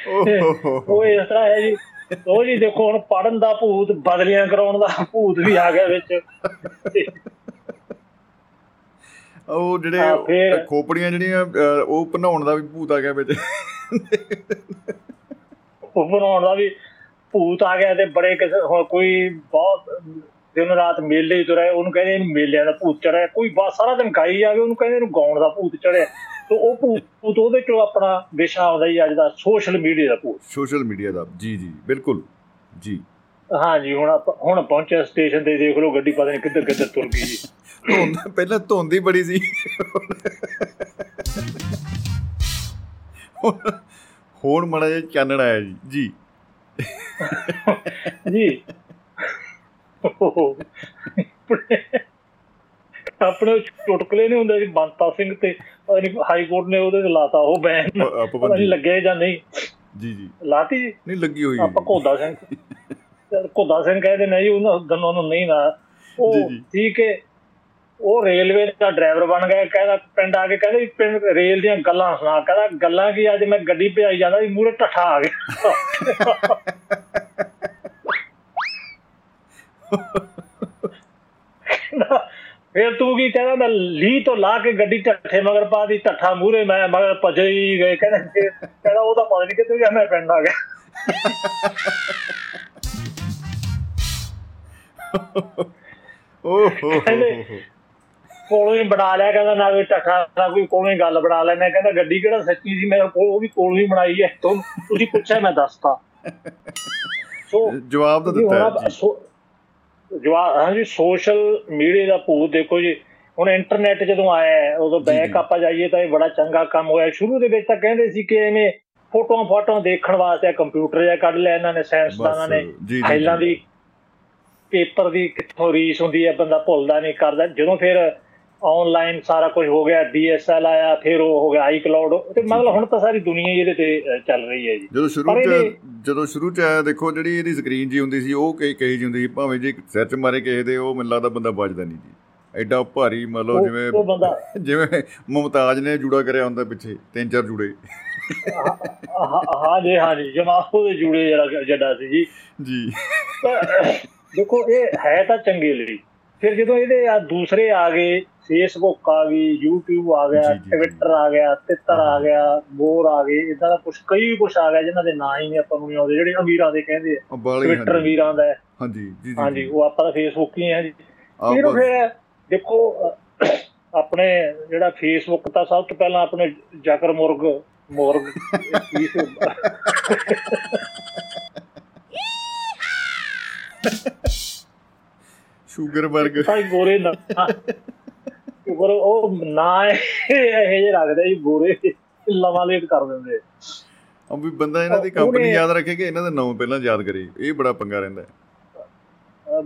Speaker 2: ਓਹ ਹੋ ਹੋ ਹੋ।
Speaker 3: ਉਹ ਇਸ ਤਰ੍ਹਾਂ ਹੈ ਜੀ ਉਹ ਜੀ ਦੇਖੋ ਹੁਣ ਪੜਨ ਦਾ ਭੂਤ ਬਦਲੀਆਂ ਕਰਾਉਣ ਦਾ ਭੂਤ ਵੀ ਆ ਗਿਆ ਵਿੱਚ।
Speaker 2: ਉਹ ਜਿਹੜੇ ਖੋਪੜੀਆਂ ਜਿਹੜੀਆਂ ਉਹ ਬਣਾਉਣ ਦਾ ਵੀ ਭੂਤ ਆ ਗਿਆ ਵਿੱਚ।
Speaker 3: ਉਹ ਬਣਾਉਣ ਦਾ ਵੀ ਭੂਤ ਆ ਗਿਆ ਤੇ ਬੜੇ ਕੋਈ ਬਹੁਤ ਦਿਨ ਰਾਤ ਮੇਲੇ ਹੀ ਤੁਰਿਆ ਉਹਨੂੰ ਕਹਿੰਦੇ ਇਹਨੂੰ ਮੇਲਿਆਂ ਦਾ ਭੂਤ ਚੜਿਆ ਕੋਈ ਬਸ ਸਾਰਾ ਦਿਨ ਗਾਈ ਜਾਵੇ ਉਹਨੂੰ ਕਹਿੰਦੇ ਇਹਨੂੰ ਗਾਉਣ ਦਾ ਭੂਤ ਚੜਿਆ ਤੇ ਉਹ ਭੂਤ ਉਹਦੇ ਚੋਂ ਆਪਣਾ ਵਿਸ਼ਾ ਆਉਂਦਾ ਹੀ ਅੱਜ ਦਾ ਸੋਸ਼ਲ ਮੀਡੀਆ ਦਾ ਭੂਤ।
Speaker 2: ਸੋਸ਼ਲ ਮੀਡੀਆ ਦਾ ਜੀ ਜੀ ਬਿਲਕੁਲ ਜੀ।
Speaker 3: ਹਾਂਜੀ ਹੁਣ ਆਪਾਂ ਹੁਣ ਪਹੁੰਚਿਆ ਸਟੇਸ਼ਨ ਤੇ ਦੇਖ ਲਓ ਗੱਡੀ ਪਤਾ ਨਹੀਂ ਕਿੱਧਰ ਕਿੱਧਰ ਤੁਰ ਗਈ ਜੀ।
Speaker 2: ਧੁੰਦ ਪਹਿਲਾਂ ਧੁੰਦ ਹੀ ਬੜੀ ਸੀ। ਹੁਣ- ਹੁਣ ਮੜਾ ਜਿਹਾ ਚਾਨਣ ਆਇਆ ਜੀ ਜੀ।
Speaker 3: ਜੀ। ਆਪਣੇ ਚੁਟਕਲੇ ਨਹੀਂ ਹੁੰਦੇ ਸੀ ਬੰਤਾ ਸਿੰਘ ਤੇ ਹਾਈ ਕੋਰਟ ਨੇ ਉਹਦੇ ਤੇ ਲਾਤਾ ਉਹ ਬੈਨ ਨਹੀਂ ਲੱਗਿਆ ਜਾਂ ਨਹੀਂ।
Speaker 2: ਜੀ ਜੀ।
Speaker 3: ਲਾਤੀ
Speaker 2: ਨਹੀਂ ਲੱਗੀ ਹੋਈ
Speaker 3: ਆਪਾਂ ਕੋਦਾ ਸਿੰਘ। ਕੋਦਾ ਸਿੰਘ ਕਹਿੰਦੇ ਨਹੀਂ ਉਹਨਾਂ ਗੱਲਾਂ ਨੂੰ ਨਹੀਂ ਨਾ। ਉਹ ਠੀਕ ਹੈ ਉਹ ਰੇਲਵੇ ਦਾ ਡਰਾਈਵਰ ਬਣ ਗਿਆ ਕਹਿੰਦਾ ਪਿੰਡ ਆ ਕੇ ਕਹਿੰਦਾ ਪਿੰਡ ਰੇਲ ਦੀਆਂ ਗੱਲਾਂ ਸੁਣਾ। ਕਹਿੰਦਾ ਗੱਲਾਂ ਕੀ ਅੱਜ ਮੈਂ ਗੱਡੀ ਭਜਾਈ ਜਾਂਦਾ ਸੀ ਮੂਰੇ ਟੱਠਾ ਆ ਗਿਆ। ਫਿਰ ਤੂੰ ਕੀ ਕਹਿੰਦਾ ਮੈਂ ਲੀ ਤੋਂ ਲਾ ਕੇ ਗੱਡੀ ਢੱਠੇ ਮਗਰ ਪਾ ਦੀ ਢੱਠਾ ਮੂਰੇ ਮੈਂ ਮਗਰ ਭਜੇ ਹੀ ਗਏ ਕਹਿੰਦਾ ਕਹਿੰਦਾ ਉਹ ਤਾਂ ਪਤਾ ਨਹੀਂ ਕਿੱਥੇ ਗਿਆ ਮੈਂ ਪਿੰਡ ਆ ਗਿਆ।
Speaker 2: ਓਹੋ।
Speaker 3: ਕੋਲੋਂ ਹੀ ਬਣਾ ਲਿਆ ਕਹਿੰਦਾ ਨਾ ਕੋਈ ਢੱਠਾ ਨਾ ਕੋਈ ਕੋਲੋਂ ਹੀ ਗੱਲ ਬਣਾ ਲੈਣਾ ਕਹਿੰਦਾ ਗੱਡੀ ਕਿਹੜਾ ਸੱਚੀ ਸੀ ਮੈਂ ਉਹ ਵੀ ਕੋਲੋਂ ਹੀ ਬਣਾਈ ਹੈ ਤੁਸੀਂ ਪੁੱਛਿਆ ਮੈਂ ਦੱਸਤਾ।
Speaker 2: ਸੋ ਜਵਾਬ ਤਾਂ ਦਿੱਤਾ ਜੀ।
Speaker 3: ਜਵਾਬ ਹਾਂਜੀ ਸੋਸ਼ਲ ਮੀਡੀਆ ਦਾ ਭੂਤ ਦੇਖੋ ਜੀ। ਹੁਣ ਇੰਟਰਨੈਟ ਜਦੋਂ ਆਇਆ ਉਦੋਂ ਬੈਕ ਆਪਾਂ ਜਾਈਏ ਤਾਂ ਇਹ ਬੜਾ ਚੰਗਾ ਕੰਮ ਹੋਇਆ। ਸ਼ੁਰੂ ਦੇ ਵਿੱਚ ਤਾਂ ਕਹਿੰਦੇ ਸੀ ਕਿ ਐਵੇਂ ਫੋਟੋਆਂ ਫੋਟੋਆਂ ਦੇਖਣ ਵਾਸਤੇ ਕੰਪਿਊਟਰ ਜਾਂ ਕੱਢ ਲਿਆ ਇਹਨਾਂ ਨੇ ਸਾਇੰਸਦਾਨਾਂ ਨੇ। ਫਾਈਲਾਂ ਦੀ ਪੇਪਰ ਦੀ ਕਿੱਥੋਂ ਰੀਸ ਹੁੰਦੀ ਹੈ ਬੰਦਾ ਭੁੱਲਦਾ ਨਹੀਂ ਕਰਦਾ। ਜਦੋਂ ਫਿਰ ਆਨਲਾਈਨ ਸਾਰਾ ਕੁਝ ਹੋ ਗਿਆ ਡੀਐਸਐਲ ਆਇਆ ਫਿਰ ਉਹ ਹੋ ਗਿਆ ਆਈ ਕਲਾਉਡ ਤੇ ਮਤਲਬ ਹੁਣ ਤਾਂ ਸਾਰੀ ਦੁਨੀਆ ਇਹਦੇ ਤੇ ਚੱਲ ਰਹੀ ਹੈ ਜੀ।
Speaker 2: ਜਦੋਂ ਸ਼ੁਰੂ ਚ ਜਦੋਂ ਸ਼ੁਰੂ ਚ ਆਇਆ ਦੇਖੋ ਜਿਹੜੀ ਇਹਦੀ ਸਕਰੀਨ ਜੀ ਹੁੰਦੀ ਸੀ ਉਹ ਕਈ ਕਹੀ ਜੀ ਹੁੰਦੀ ਸੀ। ਭਾਵੇਂ ਜੇ ਸਿਰ ਚ ਮਾਰੇ ਕਿਸੇ ਦੇ ਉਹ ਮੈਨੂੰ ਲੱਗਦਾ ਬੰਦਾ ਵੱਜਦਾ ਨਹੀਂ ਜੀ। ਐਡਾ ਭਾਰੀ ਮਤਲਬ ਜਿਵੇਂ ਜਿਵੇਂ ਮੁਮਤਾਜ ਨੇ ਜੂੜਾ ਕਰਿਆ ਹੁੰਦਾ ਪਿੱਛੇ ਤਿੰਨ ਚਾਰ ਜੂੜੇ।
Speaker 3: ਹਾਂ ਜੀ ਹਾਂ ਜੀ ਜਮਾਹੂ ਦੇ ਜੂੜੇ ਜਿਹੜਾ ਜੱਡਾ ਸੀ ਜੀ।
Speaker 2: ਜੀ।
Speaker 3: ਦੇਖੋ ਇਹ ਹੈ ਤਾਂ ਚੰਗੇ ਲਈ। ਫਿਰ ਜਦੋਂ ਇਹਦੇ ਆ ਦੂਸਰੇ ਆ ਗਏ ਫੇਸਬੁੱਕ ਆ ਗਈ YouTube ਆ ਗਿਆ ਟਵਿੱਟਰ ਆ ਗਿਆ ਤਿੱਤਰ ਆ ਗਿਆ ਬੋਰ ਆ ਗਏ ਇਦਾਂ ਦਾ ਕੁਝ ਕਈ ਕੁਝ ਆ ਗਿਆ ਜਿਨ੍ਹਾਂ ਦੇ ਨਾਂ ਹੀ ਨਹੀਂ ਆਪਾਂ ਨੂੰ ਨਹੀਂ ਆਉਂਦੇ ਜਿਹੜੇ ਅਮੀਰਾਂ ਦੇ ਕਹਿੰਦੇ ਆ ਟਵਿੱਟਰ ਅਮੀਰਾਂ ਦਾ
Speaker 2: ਹਾਂਜੀ ਜੀ
Speaker 3: ਹਾਂਜੀ ਉਹ ਆਪਾਂ ਦਾ ਫੇਸਬੁੱਕ ਹੀ ਹੈ ਜੀ। ਫਿਰ ਫਿਰ ਦੇਖੋ ਆਪਣੇ ਜਿਹੜਾ ਫੇਸਬੁੱਕ ਤਾਂ ਸਭ ਤੋਂ ਪਹਿਲਾਂ ਆਪਣੇ ਜਾਕਰ ਮੁਰਗ ਮੁਰਗ
Speaker 2: ਸ਼ੂਗਰ ਵਰਗ।
Speaker 3: ਭਾਈ ਗੋਰੇ ਨਾ ਪਰ ਉਹ ਨਾ ਇਹ ਜੇ ਰੱਖਦੇ ਜੀ ਗੋਰੇ। ਲਵਾ ਲੇਟ ਕਰ ਦਿੰਦੇ
Speaker 2: ਆ। ਵੀ ਬੰਦਾ ਇਹਨਾਂ ਦੀ ਕੰਪਨੀ ਯਾਦ ਰੱਖੇ ਕਿ ਇਹਨਾਂ ਦਾ ਨਾਮ ਪਹਿਲਾਂ ਯਾਦ ਕਰੇ। ਇਹ ਬੜਾ ਪੰਗਾ ਰਹਿੰਦਾ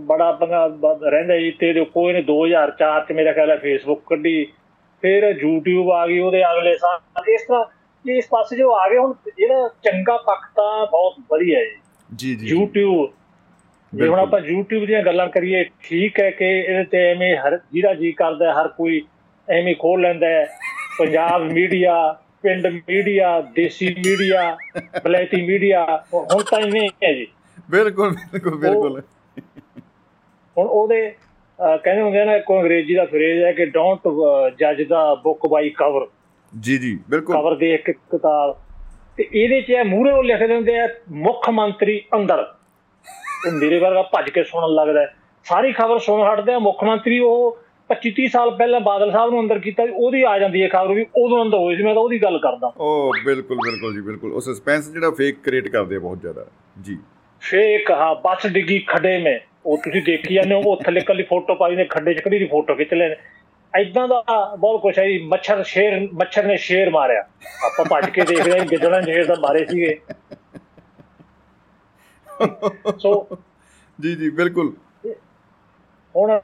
Speaker 3: ਬੜਾ ਪੰਗਾ ਰਹਿੰਦਾ ਜੀ। ਤੇ ਕੋਈ ਨੇ 2004 ਚ ਮੇਰਾ ਖਿਆਲ ਹੈ ਫੇਸਬੁੱਕ ਕੱਢੀ। ਫਿਰ YouTube ਆ ਗਈ ਉਹਦੇ ਅਗਲੇ ਸਾਲ। ਇਸ ਤਰ੍ਹਾਂ ਇਸ ਪਾਸੇ ਜੋ ਆ ਗਏ ਹੁਣ ਜਿਹੜਾ ਚੰਗਾ ਪੱਖ ਤਾਂ ਬਹੁਤ ਵਧੀਆ ਹੈ
Speaker 2: ਜੀ ਜੀ।
Speaker 3: YouTube ਜੇ ਹੁਣ ਆਪਾਂ YouTube ਦੀਆਂ ਗੱਲਾਂ ਕਰੀਏ ਠੀਕ ਹੈ ਕਿ ਇਹਦੇ ਤੇ ਐਵੇਂ ਹਰ ਜਿਹੜਾ ਜੀ ਕਰਦਾ ਹਰ ਕੋਈ ਐਵੇਂ ਖੋਲ ਲੈਂਦਾ ਹੈ। ਪੰਜਾਬ ਮੀਡੀਆ ਪਿੰਡ ਮੀਡੀਆ ਦੇਸੀ ਮੀਡੀਆ ਬਲੈਤੀ ਮੀਡੀਆ ਹੁਣ ਤਾਂ ਇਵੇਂ ਹੈ ਜੀ।
Speaker 2: ਬਿਲਕੁਲ ਬਿਲਕੁਲ ਬਿਲਕੁਲ।
Speaker 3: ਹੁਣ ਉਹਦੇ ਕਹਿੰਦੇ ਹੁੰਦੇ ਨੇ ਕੋਈ ਅੰਗਰੇਜ਼ੀ ਦਾ ਫਰੇਜ਼ ਹੈ ਕਿ ਡੋਂਟ ਜੱਜ ਦਾ ਬੁੱਕ ਬਾਈ ਕਵਰ
Speaker 2: ਜੀ ਜੀ ਬਿਲਕੁਲ।
Speaker 3: ਕਵਰ ਦੇਖ ਕੇ ਕਿਤਾਬ। ਤੇ ਇਹਦੇ 'ਚ ਇਹ ਮੂਹਰੇ ਉਹ ਲਿਖ ਦਿੰਦੇ ਆ ਮੁੱਖ ਮੰਤਰੀ ਅੰਦਰ। ਉਹ ਮੇਰੇ ਵਰਗਾ ਭੱਜ ਕੇ ਸੁਣਨ ਲੱਗਦਾ ਸਾਰੀ ਖਬਰ ਸੁਣ ਹਟਦੇ ਆ ਮੁੱਖ ਮੰਤਰੀ ਉਹ 25 30 ਸਾਲ ਪਹਿਲਾਂ ਬਾਦਲ ਸਾਹਿਬ ਨੂੰ ਅੰਦਰ ਕੀਤਾ ਉਹਦੀ ਆ ਜਾਂਦੀ ਹੈ ਖਬਰ ਵੀ ਉਦੋਂ ਅੰਦਰ ਹੋਈ ਸੀ। ਮੈਂ ਤਾਂ ਉਹਦੀ ਗੱਲ ਕਰਦਾ।
Speaker 2: ਉਹ ਬਿਲਕੁਲ ਬਿਲਕੁਲ ਜੀ ਬਿਲਕੁਲ। ਉਹ ਸਸਪੈਂਸ ਜਿਹੜਾ ਫੇਕ ਕ੍ਰੀਏਟ ਕਰਦੇ ਆ ਬਹੁਤ ਜ਼ਿਆਦਾ। ਜੀ।
Speaker 3: ਫੇਕ ਹਾਂ ਬੱਸ ਡਿੱਗੀ ਖੱਡੇ ਮੇ। ਉਹ ਤੁਸੀਂ ਦੇਖੀ ਜਾਂਦੇ ਹੋ ਉਹ ਥੱਲੇ ਕੱਲੀ ਫੋਟੋ ਪਾਈ ਨੇ ਖੱਡੇ ਚ ਕੜੀ ਦੀ ਫੋਟੋ ਖਿੱਚ ਲੈਣ ਐਦਾਂ ਦਾ ਬਹੁਤ ਕੁਛ ਹੈ ਜੀ। ਮੱਛਰ ਸ਼ੇਰ ਮੱਛਰ ਨੇ ਸ਼ੇਰ ਮਾਰਿਆ। ਆਪਾਂ ਭੱਜ ਕੇ ਦੇਖਦੇ ਹਾਂ ਗਿੱਦੜਾਂ ਸ਼ੇਰ ਦਾ ਮਾਰੇ ਸੀਗੇ। ਸੋ
Speaker 2: ਜੀ ਜੀ ਬਿਲਕੁਲ।
Speaker 3: ਹੁਣ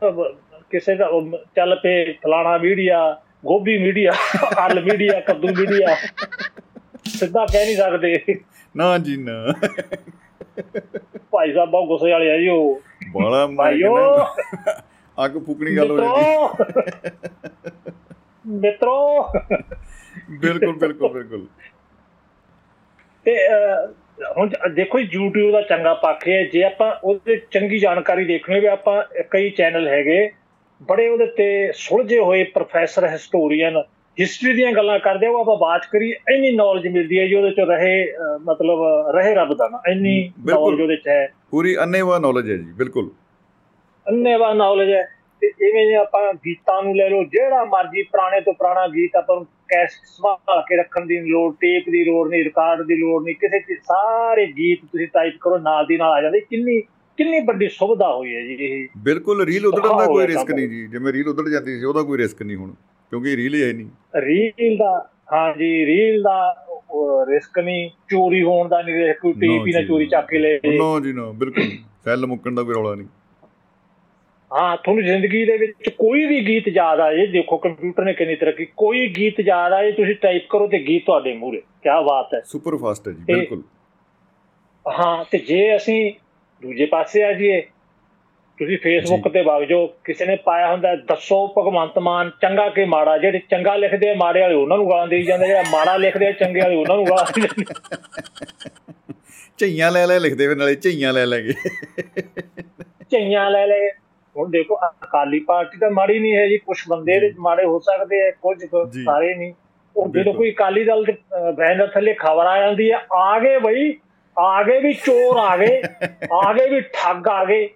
Speaker 3: ਕਿਸੇ ਦਾ ਚੱਲ ਪਏ ਫਲਾਣਾ ਮੀਡੀਆ ਗੋਭੀ ਮੀਡੀਆ ਆਲ ਮੀਡੀਆ ਕੱਦੂ ਮੀਡੀਆ। ਸਿੱਧਾ ਕਹਿ ਨਹੀਂ ਸਕਦੇ।
Speaker 2: ਨਾ ਜੀ ਨਾ।
Speaker 3: ਭਾਈ ਸਾਹਿਬ ਬਹੁਤ ਗੁੱਸੇ ਵਾਲੇ ਆ ਜੀ ਉਹ।
Speaker 2: ਬਾਲਾ
Speaker 3: ਭਾਈਓ
Speaker 2: ਅੱਗ ਫੁਕਣੀ ਗੱਲ ਹੋ ਜਾਂਦੀ।
Speaker 3: ਮਿੱਤਰੋ
Speaker 2: ਬਿਲਕੁਲ ਬਿਲਕੁਲ ਬਿਲਕੁਲ।
Speaker 3: ਤੇ ਹੁਣ ਦੇਖੋ YouTube ਦਾ ਚੰਗਾ ਪੱਖ ਹੈ ਜੇ ਆਪਾਂ ਉਹਦੇ ਚੰਗੀ ਜਾਣਕਾਰੀ ਦੇਖਣੀ ਵੀ ਆਪਾਂ ਕਈ ਚੈਨਲ ਹੈਗੇ ਬੜੇ ਉਹਦੇ ਤੇ ਸੁਲਝੇ ਹੋਏ ਪ੍ਰੋਫੈਸਰ ਹਿਸਟੋਰੀਅਨ ਹਿਸਟਰੀ ਦੀਆਂ ਗੱਲਾਂ ਕਰਦੇ ਉਹ ਆਪਾਂ ਬਾਤ ਕਰੀ ਇੰਨੀ ਨੌਲੇਜ ਮਿਲਦੀ ਹੈ ਜੀ ਉਹਦੇ ਚ ਰਹੇ ਮਤਲਬ ਰਹੇ ਰੱਬ ਦਾ ਨਾ ਇੰਨੀ ਨੌਲੇਜ ਉਹਦੇ ਚ ਹੈ।
Speaker 2: ਪੂਰੀ ਅੰਨੇਵਾ ਨੌਲੇਜ ਹੈ ਜੀ ਬਿਲਕੁਲ।
Speaker 3: ਅੰਨੇਵਾ ਨੌਲੇਜ ਹੈ ਤੇ ਇਵੇਂ ਆਪਾਂ ਗੀਤਾਂ ਨੂੰ ਲੈ ਲਓ ਜਿਹੜਾ ਮਰਜ਼ੀ ਪੁਰਾਣੇ ਤੋਂ ਪੁਰਾਣਾ ਗੀਤ ਆਪਾਂ ਨੂੰ ਕੈਸ ਸੰਭਾਲ ਕੇ ਰੱਖਣ ਦੀ ਲੋੜ ਟੇਪ ਦੀ ਲੋੜ ਨਹੀਂ ਰਿਕਾਰਡ ਦੀ ਲੋੜ ਨਹੀਂ ਕਿਸੇ ਚ ਸਾਰੇ ਗੀਤ ਤੁਸੀਂ ਟਾਈਪ ਕਰੋ ਨਾਲ ਦੀ ਨਾਲ ਆ ਜਾਂਦੇ। ਕਿੰਨੀ ਕਿੰਨੀ ਵੱਡੀ ਸੁਵਿਧਾ ਹੋਈ ਹੈ ਜੀ ਇਹ।
Speaker 2: ਬਿਲਕੁਲ ਰੀਲ ਉਧੜਨ ਦਾ ਕੋਈ ਰਿਸਕ ਨਹੀਂ ਜੀ। ਜਿਵੇਂ ਰੀਲ ਉਧੜ ਜਾਂਦੀ ਸੀ ਉਹਦਾ ਕੋਈ ਰਿਸਕ ਨਹੀਂ ਹੁਣ ਕਿਉਂਕਿ ਰੀਲ ਹੀ ਨਹੀਂ।
Speaker 3: ਰੀਲ ਦਾ ਹਾਂ ਜੀ ਰੀਲ ਦਾ ਰਿਸਕ ਨਹੀਂ। ਚੋਰੀ ਹੋਣ ਦਾ ਨਹੀਂ ਰਿਸਕ ਕੋਈ ਟੇਪ ਨਾ ਚੋਰੀ ਚੱਕ ਕੇ ਲੈ
Speaker 2: ਨਾ ਜੀ ਨਾ ਬਿਲਕੁਲ। ਸੈੱਲ ਮੁੱਕਣ ਦਾ ਕੋਈ ਰੌਲਾ ਨਹੀਂ।
Speaker 3: ਹਾਂ ਤੁਹਾਨੂੰ ਜ਼ਿੰਦਗੀ ਦੇ ਵਿੱਚ ਕੋਈ ਵੀ ਗੀਤ ਯਾਦ ਆਏ ਦੇਖੋ ਕੰਪਿਊਟਰ ਨੇ ਕਿੰਨੀ ਤਰੱਕੀ ਕੋਈ ਗੀਤ ਯਾਦ ਆਏ ਤੁਸੀਂ ਟਾਈਪ ਕਰੋ ਤੇ ਗੀਤ ਤੁਹਾਡੇ ਮੂਹਰੇ ਕੀ ਬਾਤ ਹੈ।
Speaker 2: ਸੁਪਰ ਫਾਸਟ ਹੈ ਜੀ ਬਿਲਕੁਲ।
Speaker 3: ਹਾਂ ਤੇ ਜੇ ਅਸੀਂ ਦੂਜੇ ਪਾਸੇ ਆ ਜੀਏ ਤੁਸੀਂ ਫੇਸਬੁੱਕ ਤੇ ਵਗ ਜਾਓ ਕਿਸੇ ਨੇ ਪਾਇਆ ਹੁੰਦਾ ਦੱਸੋ ਭਗਵੰਤ ਮਾਨ ਚੰਗਾ ਕਿ ਮਾੜਾ ਜਿਹੜੇ ਚੰਗਾ ਲਿਖਦੇ ਆ ਮਾੜੇ ਵਾਲੇ ਉਹਨਾਂ ਨੂੰ ਗਾਲਾਂ ਦੇਈ ਜਾਂਦੇ ਜਿਹੜਾ ਮਾੜਾ ਲਿਖਦੇ ਆ ਚੰਗੇ ਵਾਲੇ ਉਹਨਾਂ ਨੂੰ ਗਾਲਾਂ ਦੇਈ ਜਾਂਦੇ
Speaker 2: ਝਈਆਂ ਲੈ ਲੈ ਲਿਖਦੇ ਵੇ ਨਾਲੇ ਝਈਆਂ ਲੈ ਲੈ ਕੇ।
Speaker 3: ਝਈਆਂ ਲੈ ਲੈ ਹੁਣ ਦੇਖੋ ਅਕਾਲੀ ਪਾਰਟੀ ਤਾਂ ਮਾੜੀ ਨਹੀਂ ਹੈ ਜੀ ਕੁਝ ਬੰਦੇ ਦੇ ਮਾੜੇ ਹੋ ਸਕਦੇ ਆ ਕੁਝ ਸਾਰੇ ਨਹੀਂ। ਉਹ ਜਦੋਂ ਕੋਈ ਅਕਾਲੀ ਦਲ ਦੇ ਬੈਨਰ ਥੱਲੇ ਖਬਰ ਆ ਜਾਂਦੀ ਹੈ ਆ ਗਏ ਬਈ ਆ ਗਏ ਵੀ ਚੋਰ ਆ ਗਏ ਆ ਗਏ ਵੀ ਠੱਗ ਆ ਗਏ।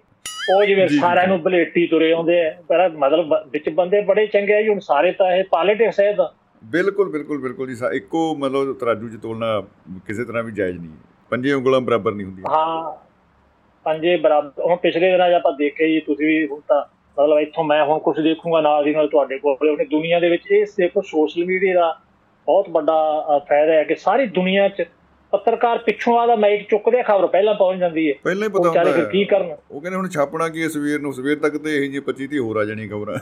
Speaker 3: ਉਹ ਜਿਵੇਂ ਸਾਰਿਆਂ ਨੂੰ ਬਲੇਟੀ ਤੁਰੇ ਆਉਂਦੇ ਆ। ਪਰ ਮਤਲਬ ਵਿੱਚ ਬੰਦੇ ਬੜੇ ਚੰਗੇ ਆ ਜੀ ਹੁਣ ਸਾਰੇ ਤਾਂ ਇਹ ਪੋਲਿਟਿਕਸ ਹੈ ਤਾਂ।
Speaker 2: ਬਿਲਕੁਲ ਬਿਲਕੁਲ ਬਿਲਕੁਲ ਜੀ। ਇੱਕੋ ਮਤਲਬ ਤਰਾਜੂ 'ਚ ਤੋਲਣਾ ਕਿਸੇ ਤਰ੍ਹਾਂ ਵੀ ਜਾਇਜ਼ ਨਹੀਂ ਪੰਜੇ ਉਂਗਲਾਂ ਬਰਾਬਰ ਨਹੀਂ ਹੁੰਦੀਆਂ।
Speaker 3: ਹਾਂ। ਪੰਜੇ ਬਰਾਬਰ ਹੁਣ ਪਿਛਲੇ ਦਿਨਾਂ ਆਪਾਂ ਦੇਖਿਆ ਜੀ ਤੁਸੀਂ ਵੀ ਹੁਣ ਤਾਂ ਮਤਲਬ ਇੱਥੋਂ ਮੈਂ ਹੁਣ ਕੁਝ ਦੇਖੂੰਗਾ ਨਾਲ ਦੀ ਨਾਲ ਤੁਹਾਡੇ ਕੋਲ ਉਹਨੇ ਦੁਨੀਆ ਦੇ ਵਿੱਚ ਇਹ ਦੇਖੋ ਸੋਸ਼ਲ ਮੀਡੀਆ ਦਾ ਬਹੁਤ ਵੱਡਾ ਫਾਇਦਾ ਹੈ ਕਿ ਸਾਰੀ ਦੁਨੀਆ 'ਚ ਪੱਤਰਕਾਰ ਪਿੱਛੋਂ ਆਦਾ ਮਾਈਕ ਚੁੱਕਦੇ ਖਬਰ ਪਹਿਲਾਂ ਪਹੁੰਚ ਜਾਂਦੀ ਹੈ।
Speaker 2: ਪਹਿਲਾਂ ਹੀ ਪਤਾ ਹੁੰਦਾ
Speaker 3: ਹੈ ਕੀ ਕਰਨ?
Speaker 2: ਉਹ ਕਹਿੰਦੇ ਹੁਣ ਛਾਪਣਾ ਕੀ ਸਵੇਰ ਨੂੰ ਸਵੇਰ ਤੱਕ ਤੇ ਇਹ ਜੀ 25 ਦੀ ਹੋਰ ਆ ਜਾਣੀ ਖਬਰਾਂ।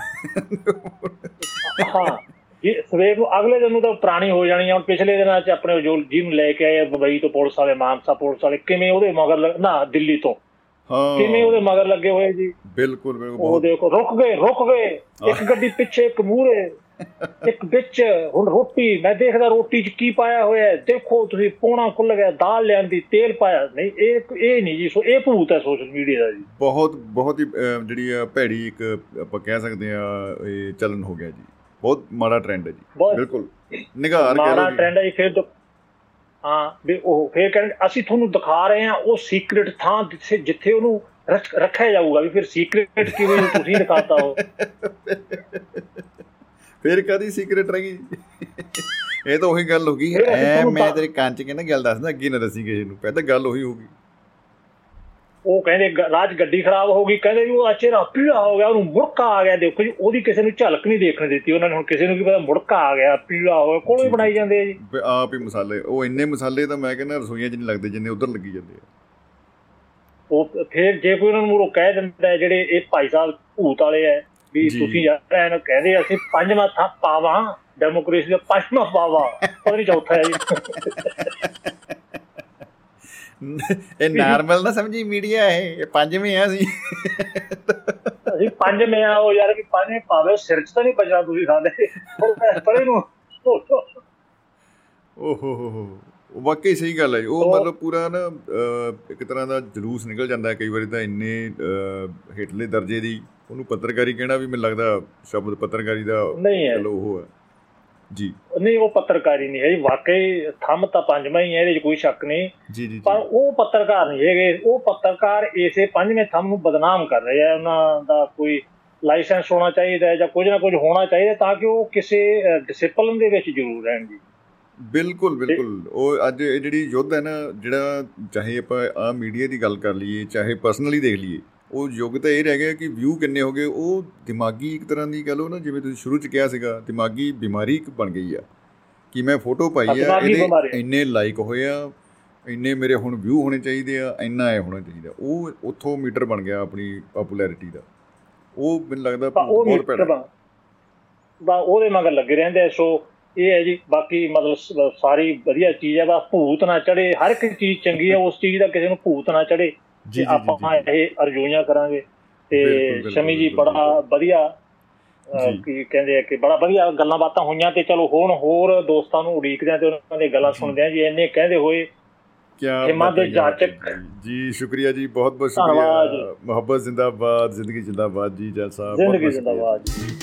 Speaker 3: ਹਾਂ ਇਹ ਸਵੇਰ ਨੂੰ ਅਗਲੇ ਦਿਨ ਨੂੰ ਤਾਂ ਪੁਰਾਣੀ ਹੋ ਜਾਣੀ ਹੁਣ ਪਿਛਲੇ ਦਿਨਾਂ 'ਚ ਆਪਣੇ ਜੋ ਜਿਹਨੂੰ ਲੈ ਕੇ ਆਏ ਬੰਬਈ ਤੋਂ ਪੁਲਿਸ ਵਾਲੇ ਮਾਨਸਾ ਪੁਲਿਸ ਵਾਲੇ ਕਿਵੇਂ ਉਹਦੇ ਮਗਰ ਨਾ ਦਿੱਲੀ ਤੋਂ।
Speaker 2: ਹਾਂ
Speaker 3: ਕਿਵੇਂ ਉਹਦੇ ਮਗਰ ਲੱਗੇ ਹੋਏ ਜੀ?
Speaker 2: ਬਿਲਕੁਲ ਬਿਲਕੁਲ
Speaker 3: ਉਹ ਦੇਖੋ ਰੁਕ ਗਏ ਰੁਕ ਗਏ। ਇੱਕ ਗੱਡੀ ਪਿੱਛੇ ਇੱਕ ਮੂਹਰੇ ਇੱਕ ਵਿੱਚ। ਹੁਣ ਰੋਟੀ ਮੈਂ ਦੇਖਦਾ ਰੋਟੀ 'ਚ ਕੀ ਪਾਇਆ ਹੋਇਆ ਦੇਖੋ ਤੁਸੀਂ ਪੋਣਾ ਖੁੱਲ ਗਿਆ ਦਾਲ ਲਿਆਂਦੀ ਤੇਲ ਪਾਇਆ। ਨਹੀਂ ਇਹ ਇਹ ਨਹੀਂ ਜੀ ਸੋ ਇਹ ਭੂਤ ਹੈ ਸੋਸ਼ਲ ਮੀਡੀਆ ਦਾ ਜੀ।
Speaker 2: ਬਹੁਤ ਬਹੁਤ ਹੀ ਜਿਹੜੀ ਭੈੜੀ ਇੱਕ ਆਪਾਂ ਕਹਿ ਸਕਦੇ ਆ ਇਹ ਚਲਨ ਹੋ ਗਿਆ ਜੀ। ਬਹੁਤ ਮਾੜਾ ਟ੍ਰੈਂਡ ਹੈ ਜੀ। ਬਿਲਕੁਲ। ਨਿਗਾਰ
Speaker 3: ਕਹਿ ਮਾੜਾ ਟ੍ਰੈਂਡ ਹੈ ਜੀ ਫਿਰ ਹਾਂ ਵੀ ਉਹ ਫੇਰ ਕਹਿੰਦੇ ਅਸੀਂ ਤੁਹਾਨੂੰ ਦਿਖਾ ਰਹੇ ਹਾਂ ਉਹ ਸੀਕ੍ਰੀਟ ਥਾਂ ਜਿੱਥੇ ਜਿੱਥੇ ਉਹਨੂੰ ਰੱਖਿਆ ਜਾਊਗਾ ਵੀ ਫਿਰ ਸੀਕ੍ਰੀਟ ਕਿਵੇਂ ਤੁਸੀਂ ਦਿਖਾਤਾ ਹੋ
Speaker 2: ਫਿਰ ਕਦੀ ਸੀਕ੍ਰੀਟ ਰਹੀ ਇਹ ਤਾਂ ਉਹੀ ਗੱਲ ਹੋ ਗਈ। ਐ ਮੈਂ ਤੇਰੇ ਕੰਨ 'ਚ ਕਹਿੰਦਾ ਗੱਲ ਦੱਸਦਾ ਅੱਗੇ ਨਾ ਦੱਸੀ ਕਿਸੇ ਨੂੰ। ਪਹਿਲਾਂ ਗੱਲ ਉਹੀ ਹੋਊਗੀ
Speaker 3: ਉਹ ਕਹਿੰਦੇ ਰਾਜ ਗੱਡੀ ਖਰਾਬ ਹੋ ਗਈ ਕਹਿੰਦੇ ਉਹ ਚਿਹਰਾ ਪੀਲਾ ਹੋ ਗਿਆ ਉਹਨੂੰ ਮੁੜਕਾ ਆ ਗਿਆ ਦੇਖੋ ਜੀ ਉਹਦੀ ਕਿਸੇ ਨੂੰ ਝਲਕ ਨਹੀਂ ਦੇਖਣ ਦਿੱਤੀ ਉਹਨਾਂ ਨੇ ਹੁਣ ਕਿਸੇ ਨੂੰ ਕੀ ਪਤਾ ਮੁੜਕਾ ਆ ਗਿਆ ਪੀਲਾ ਹੋ ਗਿਆ ਕੋਲੋਂ ਹੀ ਬਣਾਈ ਜਾਂਦੇ ਆ ਜੀ।
Speaker 2: ਆਪ ਹੀ ਮਸਾਲੇ ਉਹ ਇੰਨੇ ਮਸਾਲੇ ਤਾਂ ਮੈਂ ਕਹਿੰਦਾ ਰਸੋਈਆਂ 'ਚ ਨਹੀਂ ਲੱਗਦੇ ਜਿੰਨੇ ਉਧਰ ਲੱਗੀ ਜਾਂਦੇ ਆ।
Speaker 3: ਉਹ ਫਿਰ ਜੇ ਕੋਈ ਉਹਨਾਂ ਨੂੰ ਮੁਰੋ ਕਹਿ ਦਿੰਦਾ ਜਿਹੜੇ ਇਹ ਭਾਈ ਸਾਹਿਬ ਭੂਤ ਵਾਲੇ ਐ ਵੀ ਤੁਸੀਂ ਯਾਰ ਇਹਨਾਂ ਕਹਿੰਦੇ ਅਸੀਂ ਪੰਜਵਾਂ ਥਾਂ ਪਾਵਾਂ ਡੈਮੋਕ੍ਰੇਸੀ ਦਾ ਪੰਜਵਾਂ ਪਾਵਾ ਪਤਾ ਨਹੀਂ ਚੌਥਾ ਹੈ ਜੀ।
Speaker 2: ਇਹ ਨਾਰਮਲ ਨਾ ਸਮਝੀ ਮੀਡੀਆ ਇਹ ਇਹ ਪੰਜਵੇਂ ਆ ਸੀ
Speaker 3: ਅਸੀਂ ਪੰਜਵੇਂ ਆ ਉਹ ਯਾਰ ਕਿ ਪੰਜਵੇਂ ਪਾਵੇ ਸਿਰ 'ਚ ਤਾਂ ਨਹੀਂ ਬਚਣਾ ਤੁਸੀਂ ਸਾਡੇ ਪਰੇ ਨੂੰ।
Speaker 2: ਓਹੋ ਹੋ ਹੋ ਵਾਕਈ ਸਹੀ ਗੱਲ ਹੈ ਉਹ ਮਤਲਬ ਪੂਰਾ ਨਾ ਇੱਕ ਤਰ੍ਹਾਂ ਦਾ ਜਲੂਸ ਨਿਕਲ ਜਾਂਦਾ ਕਈ ਵਾਰੀ ਤਾਂ ਇੰਨੇ ਹੇਠਲੇ ਦਰਜੇ ਦੀ। ਉਹਨੂੰ ਪੱਤਰਕਾਰੀ ਕਹਿਣਾ ਵੀ ਮੈਨੂੰ ਲੱਗਦਾ ਸ਼ਬਦ ਪੱਤਰਕਾਰੀ ਦਾ
Speaker 3: ਚਲੋ
Speaker 2: ਉਹ ਹੈ ਜੀ।
Speaker 3: ਨਹੀਂ ਉਹ ਪੱਤਰਕਾਰੀ ਨਹੀਂ ਹੈ ਜੀ ਵਾਕਈ ਥੰਮ ਤਾਂ ਪੰਜਵਾਂ ਹੀ ਹੈ ਇਹਦੇ 'ਚ ਕੋਈ ਸ਼ੱਕ ਨਹੀਂ।
Speaker 2: ਜੀ ਜੀ
Speaker 3: ਪਰ ਉਹ ਪੱਤਰਕਾਰ ਨਹੀਂ ਹੈਗੇ। ਉਹ ਪੱਤਰਕਾਰ ਇਸੇ ਪੰਜਵੇਂ ਥੰਮ ਨੂੰ ਬਦਨਾਮ ਕਰ ਰਹੇ ਆ। ਉਹਨਾਂ ਦਾ ਕੋਈ ਲਾਇਸੈਂਸ ਹੋਣਾ ਚਾਹੀਦਾ ਜਾਂ ਕੁਝ ਨਾ ਕੁਝ ਹੋਣਾ ਚਾਹੀਦਾ ਤਾਂ ਕਿ ਉਹ ਕਿਸੇ ਡਿਸਪਲਿਨ ਦੇ ਵਿੱਚ ਜ਼ਰੂਰ ਰਹਿਣ ਜੀ।
Speaker 2: ਬਿਲਕੁਲ ਬਿਲਕੁਲ। ਉਹ ਅੱਜ ਇਹ ਜਿਹੜੀ ਯੁੱਧ ਹੈ ਨਾ ਜਿਹੜਾ ਚਾਹੇ ਆਪਾਂ ਆ ਮੀਡੀਆ ਦੀ ਗੱਲ ਕਰ ਲਈਏ ਚਾਹੇ ਪਰਸਨਲੀ ਦੇਖ ਲਈਏ ਉਹ ਯੁੱਗ ਤਾਂ ਇਹ ਰਹਿ ਗਿਆ ਕਿ ਵਿਊ ਕਿੰਨੇ ਹੋ ਗਏ ਉਹ ਦਿਮਾਗੀ ਇੱਕ ਤਰ੍ਹਾਂ ਦੀ ਗੱਲ ਉਹ ਨਾ ਜਿਵੇਂ ਤੁਸੀਂ ਸ਼ੁਰੂ ਚ ਕਿਹਾ ਸੀਗਾ ਦਿਮਾਗੀ ਬਿਮਾਰੀ ਇੱਕ ਬਣ ਗਈ ਆ। ਕਿ ਮੈਂ ਫੋਟੋ ਪਾਈ ਆ ਇਹਦੇ ਇੰਨੇ ਲਾਈਕ ਹੋਏ ਆ ਇੰਨੇ ਮੇਰੇ ਹੁਣ ਵਿਊ ਹੋਣੇ ਚਾਹੀਦੇ ਆ ਇੰਨਾ ਐ ਹੋਣਾ ਚਾਹੀਦਾ। ਉਹ ਉੱਥੋਂ ਮੀਟਰ ਬਣ ਗਿਆ ਆਪਣੀ ਪਪੂਲੈਰਿਟੀ ਦਾ। ਉਹ ਮੈਨੂੰ ਲੱਗਦਾ
Speaker 3: ਬਹੁਤ ਪੈੜਾ ਬਾ ਉਹਦੇ ਮਗਰ ਲੱਗੇ ਰਹਿੰਦੇ ਸੋ ਇਹ ਹੈ ਜੀ ਬਾਕੀ ਮਤਲਬ ਸਾਰੀ ਵਧੀਆ ਚੀਜ਼ ਹੈ ਬਸ ਭੂਤ ਨਾ ਚੜੇ ਹਰ ਇੱਕ ਚੀਜ਼ ਚੰਗੀ ਹੈ ਉਸ ਚੀਜ਼ ਦਾ ਕਿਸੇ ਨੂੰ ਭੂਤ ਨਾ ਚੜੇ ਜੀ ਆਪਾਂ ਇਹ ਅਰਜ਼ੂਈਆਂ ਕਰਾਂਗੇ ਤੇ ਸ਼ਮੀ ਜੀ ਬੜਾ ਵਧੀਆ ਕੀ ਕਹਿੰਦੇ ਆ ਕਿ ਬੜਾ ਵਧੀਆ ਗੱਲਾਂ ਬਾਤਾਂ ਹੋਈਆਂ ਤੇ ਚਲੋ ਹੁਣ ਹੋਰ ਦੋਸਤਾਂ ਨੂੰ ਉਡੀਕਦੇ ਆ ਤੇ ਉਹਨਾਂ ਦੀਆਂ ਗੱਲਾਂ ਸੁਣਦੇ ਆ ਜੀ। ਇੰਨੇ ਕਹਿੰਦੇ ਹੋਏ
Speaker 2: ਕਿਆ ਹਿਮਾ ਦੇ ਜਾਚਕ। ਜੀ ਸ਼ੁਕਰੀਆ ਜੀ ਬਹੁਤ ਬਹੁਤ ਸ਼ੁਕਰੀਆ। ਮੁਹੱਬਤ ਜ਼ਿੰਦਾਬਾਦ ਜ਼ਿੰਦਗੀ ਜ਼ਿੰਦਾਬਾਦ ਜੀ ਜਲ ਸਾਹਿਬ
Speaker 3: ਜ਼ਿੰਦਗੀ ਜ਼ਿੰਦਾਬਾਦ ਜੀ।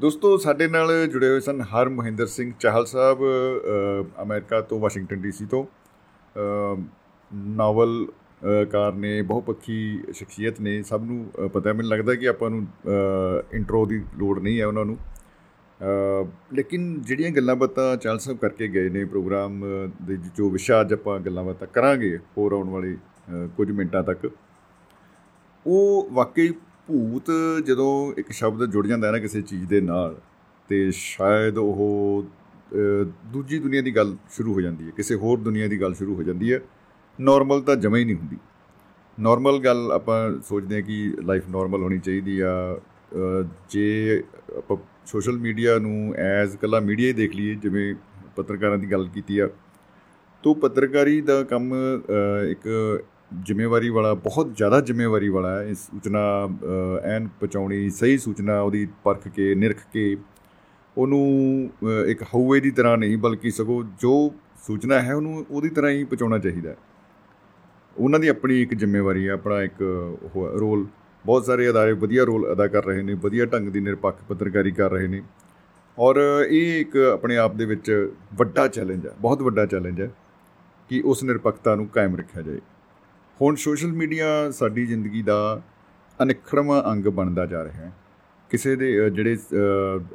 Speaker 2: ਦੋਸਤੋ ਸਾਡੇ ਨਾਲ ਜੁੜੇ ਹੋਏ ਸਨ ਹਰ ਮਹਿੰਦਰ ਸਿੰਘ ਚਾਹਲ ਸਾਹਿਬ ਅਮਰੀਕਾ ਤੋਂ ਵਾਸ਼ਿੰਗਟਨ ਡੀਸੀ ਤੋਂ। ਨਾਵਲ ਕਾਰ ਨੇ ਬਹੁਪੱਖੀ ਸ਼ਖਸੀਅਤ ਨੇ, ਸਭ ਨੂੰ ਪਤਾ ਮੈਨੂੰ ਲੱਗਦਾ ਕਿ ਆਪਾਂ ਨੂੰ ਇੰਟਰੋ ਦੀ ਲੋੜ ਨਹੀਂ ਹੈ ਉਹਨਾਂ ਨੂੰ। ਲੇਕਿਨ ਜਿਹੜੀਆਂ ਗੱਲਾਂ ਬਾਤਾਂ ਚਾਲ ਸਾਹਿਬ ਕਰਕੇ ਗਏ ਨੇ ਪ੍ਰੋਗਰਾਮ ਦੇ ਜੋ ਵਿਸ਼ਾ ਅੱਜ ਆਪਾਂ ਗੱਲਾਂ ਬਾਤਾਂ ਕਰਾਂਗੇ ਹੋਰ ਆਉਣ ਵਾਲੇ ਕੁਝ ਮਿੰਟਾਂ ਤੱਕ, ਉਹ ਵਾਕਈ ਭੂਤ ਜਦੋਂ ਇੱਕ ਸ਼ਬਦ ਜੁੜ ਜਾਂਦਾ ਹੈ ਨਾ ਕਿਸੇ ਚੀਜ਼ ਦੇ ਨਾਲ, ਤੇ ਸ਼ਾਇਦ ਉਹ ਦੂਜੀ ਦੁਨੀਆ ਦੀ ਗੱਲ ਸ਼ੁਰੂ ਹੋ ਜਾਂਦੀ ਹੈ, ਕਿਸੇ ਹੋਰ ਦੁਨੀਆ ਦੀ ਗੱਲ ਸ਼ੁਰੂ ਹੋ ਜਾਂਦੀ ਹੈ। ਨਾਰਮਲ ਤਾਂ ਜਮਾ ਹੀ ਨਹੀਂ ਹੁੰਦੀ। ਨਾਰਮਲ ਗੱਲ ਆਪਾਂ ਸੋਚਦੇ ਹਾਂ ਕਿ ਲਾਈਫ ਨਾਰਮਲ ਹੋਣੀ ਚਾਹੀਦੀ ਆ। ਜੇ ਆਪਾਂ ਸੋਸ਼ਲ ਮੀਡੀਆ ਨੂੰ ਐਜ਼ ਕੱਲਾ ਮੀਡੀਆ ਹੀ ਦੇਖ ਲਈਏ, ਜਿਵੇਂ ਪੱਤਰਕਾਰਾਂ ਦੀ ਗੱਲ ਕੀਤੀ ਆ, ਤੋਂ ਪੱਤਰਕਾਰੀ ਦਾ ਕੰਮ ਇੱਕ ਜ਼ਿੰਮੇਵਾਰੀ ਵਾਲਾ, ਬਹੁਤ ਜ਼ਿਆਦਾ ਜ਼ਿੰਮੇਵਾਰੀ ਵਾਲਾ ਹੈ। ਇਸ ਸੂਚਨਾ ਐਨ ਪਹੁੰਚਾਉਣੀ, ਸਹੀ ਸੂਚਨਾ ਉਹਦੀ ਪਰਖ ਕੇ, ਨਿਰਖ ਕੇ ਉਹਨੂੰ ਇੱਕ ਹਊਏ ਦੀ ਤਰ੍ਹਾਂ ਨਹੀਂ, ਬਲਕਿ ਸਗੋ ਜੋ ਸੂਚਨਾ ਹੈ ਉਹਨੂੰ ਉਹਦੀ ਤਰ੍ਹਾਂ ਹੀ ਪਹੁੰਚਾਉਣਾ ਚਾਹੀਦਾ ਉਹਨਾਂ ਦੀ ਆਪਣੀ ਇੱਕ ਜ਼ਿੰਮੇਵਾਰੀ ਹੈ, ਆਪਣਾ ਇੱਕ ਰੋਲ। ਬਹੁਤ ਸਾਰੇ ਅਦਾਰੇ ਵਧੀਆ ਰੋਲ ਅਦਾ ਕਰ ਰਹੇ ਨੇ, ਵਧੀਆ ਢੰਗ ਦੀ ਨਿਰਪੱਖ ਪੱਤਰਕਾਰੀ ਕਰ ਰਹੇ ਨੇ। ਔਰ ਇਹ ਇੱਕ ਆਪਣੇ ਆਪ ਦੇ ਵਿੱਚ ਵੱਡਾ ਚੈਲੰਜ ਹੈ, ਬਹੁਤ ਵੱਡਾ ਚੈਲੰਜ ਹੈ ਕਿ ਉਸ ਨਿਰਪੱਖਤਾ ਨੂੰ ਕਾਇਮ ਰੱਖਿਆ ਜਾਏ। ਹੁਣ ਸੋਸ਼ਲ ਮੀਡੀਆ ਸਾਡੀ ਜ਼ਿੰਦਗੀ ਦਾ ਅਨਿਖੜਵਾਂ ਅੰਗ ਬਣਦਾ ਜਾ ਰਿਹਾ ਹੈ। ਕਿਸੇ ਦੇ ਜਿਹੜੇ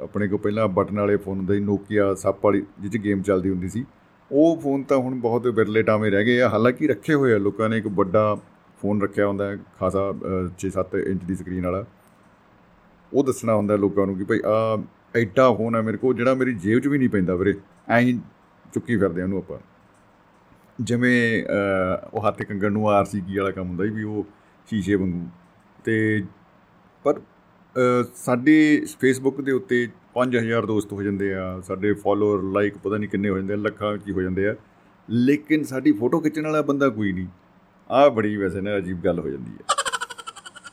Speaker 2: ਆਪਣੇ ਕੋ ਪਹਿਲਾਂ ਬਟਨ ਵਾਲੇ ਫੋਨ ਹੁੰਦੇ ਸੀ ਨੋਕੀਆ ਸੱਪ ਵਾਲੀ ਜਿੱਚ ਗੇਮ ਚੱਲਦੀ ਹੁੰਦੀ ਸੀ, ਉਹ ਫੋਨ ਤਾਂ ਹੁਣ ਬਹੁਤ ਵਿਰਲੇ ਟਾਵੇਂ ਰਹਿ ਗਏ ਆ। ਹਾਲਾਂਕਿ ਰੱਖੇ ਹੋਏ ਆ, ਲੋਕਾਂ ਨੇ ਇੱਕ ਵੱਡਾ ਫੋਨ ਰੱਖਿਆ ਹੁੰਦਾ ਹੈ, ਖਾਸਾ 6-7 ਇੰਚ ਦੀ ਸਕਰੀਨ ਵਾਲਾ। ਉਹ ਦੱਸਣਾ ਹੁੰਦਾ ਲੋਕਾਂ ਨੂੰ ਕਿ ਭਾਈ ਆ ਐਡਾ ਫੋਨ ਹੈ ਮੇਰੇ ਕੋਲ, ਜਿਹੜਾ ਮੇਰੀ ਜੇਬ 'ਚ ਵੀ ਨਹੀਂ ਪੈਂਦਾ ਵੀਰੇ। ਐਂ ਹੀ ਚੁੱਕੀ ਫਿਰਦੇ ਉਹਨੂੰ ਆਪਾਂ। ਜਿਵੇਂ ਉਹ ਹੱਥ ਕੰਗਣ ਨੂੰ ਆਰਸੀਕੀ ਵਾਲਾ ਕੰਮ ਹੁੰਦਾ ਵੀ ਉਹ ਸ਼ੀਸ਼ੇ ਵਾਂਗੂ। ਤੇ ਪਰ ਸਾਡੇ ਫੇਸਬੁੱਕ ਦੇ ਉੱਤੇ 5000 ਦੋਸਤ ਹੋ ਜਾਂਦੇ ਆ, ਸਾਡੇ ਫਾਲੋਅਰ ਲਾਈਕ ਪਤਾ ਨਹੀਂ ਕਿੰਨੇ ਹੋ ਜਾਂਦੇ ਆ, ਲੱਖਾਂ ਕੀ ਹੋ ਜਾਂਦੇ ਆ। ਲੇਕਿਨ ਸਾਡੀ ਫੋਟੋ ਖਿੱਚਣ ਵਾਲਾ ਬੰਦਾ ਕੋਈ ਨਹੀਂ। ਆ ਬੜੀ ਵੈਸੇ ਨਾ ਅਜੀਬ ਗੱਲ ਹੋ ਜਾਂਦੀ ਹੈ।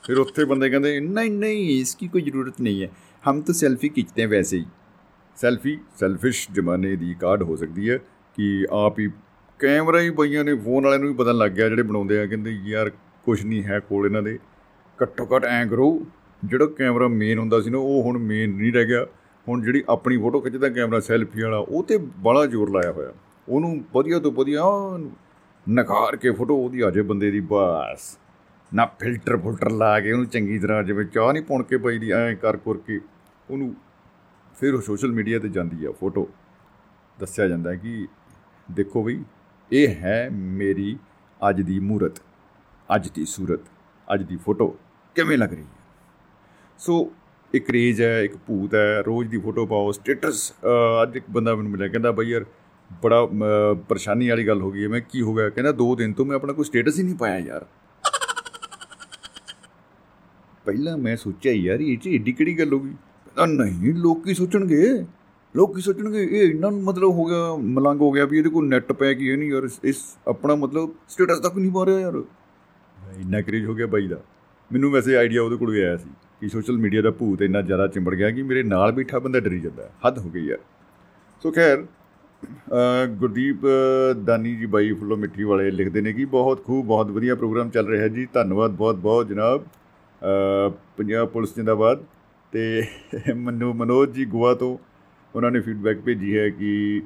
Speaker 2: ਫਿਰ ਉੱਥੇ ਬੰਦੇ ਕਹਿੰਦੇ, ਨਹੀਂ ਨਹੀਂ ਇਸ ਕੀ ਕੋਈ ਜ਼ਰੂਰਤ ਨਹੀਂ ਹੈ। ਹਮ ਤਾਂ ਸੈਲਫੀ ਖਿੱਚਦੇ ਵੈਸੇ ਹੀ। ਸੈਲਫੀ ਸੈਲਫਿਸ਼ ਜਮਾਨੇ ਦੀ ਕਾਰਡ ਹੋ ਸਕਦੀ ਹੈ ਕਿ ਆਪ ਹੀ ਕੈਮਰਾ ਹੀ ਬਈਆਂ ਨੇ ਫੋਨ ਵਾਲਿਆਂ ਨੂੰ ਵੀ ਪਤਾ ਲੱਗ ਗਿਆ ਜਿਹੜੇ ਬਣਾਉਂਦੇ ਆ। ਕਹਿੰਦੇ, ਯਾਰ ਕੁਝ ਨਹੀਂ ਹੈ ਕੋਲ ਇਹਨਾਂ ਦੇ। ਘੱਟੋ ਘੱਟ ਐਂ ਕਰੋ ਜਿਹੜਾ ਕੈਮਰਾ ਮੇਨ ਹੁੰਦਾ ਸੀ ਨਾ, ਉਹ ਹੁਣ ਮੇਨ ਨਹੀਂ ਰਹਿ ਗਿਆ। ਹੁਣ ਜਿਹੜੀ ਆਪਣੀ ਫੋਟੋ ਖਿੱਚਦਾ ਕੈਮਰਾ ਸੈਲਫੀ ਵਾਲਾ, ਉਹ ਤੇ ਬੜਾ ਜ਼ੋਰ ਲਾਇਆ ਹੋਇਆ। ਉਹਨੂੰ ਵਧੀਆ ਤੋਂ ਵਧੀਆ ਨਕਾਰ ਕੇ ਫੋਟੋ ਉਹਦੀ ਆ ਜੇ ਬੰਦੇ ਦੀ, ਬਸ। ਨਾ ਫਿਲਟਰ ਫੁਲਟਰ ਲਾ ਕੇ ਉਹਨੂੰ ਚੰਗੀ ਤਰ੍ਹਾਂ ਜਿਵੇਂ, ਚਾਹ ਨਹੀਂ ਪੁਣ ਕੇ ਪਈ ਦੀ, ਐਂ ਕਰ ਕਰ ਕੇ ਉਹਨੂੰ ਫਿਰ ਉਹ ਸੋਸ਼ਲ ਮੀਡੀਆ ਤੇ ਜਾਂਦੀ ਆ ਫੋਟੋ ਦੱਸਿਆ ਜਾਂਦਾ ਕਿ ਦੇਖੋ ਬਈ, ਇਹ ਹੈ ਮੇਰੀ ਅੱਜ ਦੀ ਮੂਰਤ, ਅੱਜ ਦੀ ਸੂਰਤ, ਅੱਜ ਦੀ ਫੋਟੋ ਕਿਵੇਂ ਲੱਗ ਰਹੀ ਹੈ? ਸੋ ਇੱਕ ਰੇਜ ਹੈ, ਇੱਕ ਭੂਤ ਹੈ, ਰੋਜ਼ ਦੀ ਫੋਟੋ ਪਾਓ ਸਟੇਟਸ ਅੱਜ ਇੱਕ ਬੰਦਾ ਮੈਨੂੰ ਮਿਲਿਆ, ਕਹਿੰਦਾ ਬਈ ਯਾਰ ਬੜਾ ਪਰੇਸ਼ਾਨੀ ਵਾਲੀ ਗੱਲ ਹੋ ਗਈ ਹੈ, ਮੈਂ ਕੀ ਹੋ ਗਿਆ? ਕਹਿੰਦਾ ਦੋ ਦਿਨ ਤੋਂ ਮੈਂ ਆਪਣਾ ਕੋਈ ਸਟੇਟਸ ਹੀ ਨਹੀਂ ਪਾਇਆ ਯਾਰ। ਪਹਿਲਾਂ ਮੈਂ ਸੋਚਿਆ ਯਾਰ, ਇਹ ਚ ਏਡੀ ਕਿਹੜੀ ਗੱਲ ਹੋ ਗਈ? ਕਹਿੰਦਾ ਨਹੀਂ, ਲੋਕ ਕੀ ਸੋਚਣਗੇ? ਲੋਕ ਕੀ ਸੋਚਣਗੇ? ਇਹ ਇੰਨਾ ਮਤਲਬ ਹੋ ਗਿਆ, ਮਲੰਗ ਹੋ ਗਿਆ ਵੀ ਇਹਦੇ ਕੋਲ ਨੈਟ ਪੈ ਗਈ ਨਹੀਂ ਯਾਰ, ਇਸ ਆਪਣਾ ਮਤਲਬ ਸਟੇਟਸ ਤੱਕ ਨਹੀਂ ਪਾ ਰਿਹਾ ਯਾਰ। ਇੰਨਾ ਕ੍ਰੇਜ ਹੋ ਗਿਆ ਬਾਈ ਦਾ। ਮੈਨੂੰ ਵੈਸੇ ਆਈਡੀਆ ਉਹਦੇ ਕੋਲ ਹੀ ਆਇਆ ਸੀ। ਕਿ ਸੋਸ਼ਲ ਮੀਡੀਆ ਦਾ ਭੂਤ ਇੰਨਾ ਜ਼ਿਆਦਾ ਚਿੰਬੜ ਗਿਆ ਕਿ ਮੇਰੇ ਨਾਲ ਬੈਠਾ ਬੰਦਾ ਡਰੀ ਜਾਂਦਾ, ਹੱਦ ਹੋ ਗਈ ਯਾਰ। ਸੋ ਖੈਰ ਗੁਰਦੀਪ ਦਾਨੀ ਜੀ ਬਾਈ ਫੁੱਲੋ ਮਿੱਠੀ ਵਾਲੇ ਲਿਖਦੇ ਨੇ ਕਿ ਬਹੁਤ ਖੂਬ, ਬਹੁਤ ਵਧੀਆ ਪ੍ਰੋਗਰਾਮ ਚੱਲ ਰਿਹਾ ਜੀ। ਧੰਨਵਾਦ ਬਹੁਤ ਬਹੁਤ ਜਨਾਬ। ਪੰਜਾਬ ਪੁਲਿਸ ਜਿੰਦਾਬਾਦ। ਤੇ ਮਨੋ, ਮਨੋਜ ਜੀ ਗੋਆ ਤੋਂ ਉਹਨਾਂ ਨੇ ਫੀਡਬੈਕ ਭੇਜੀ ਹੈ ਕਿ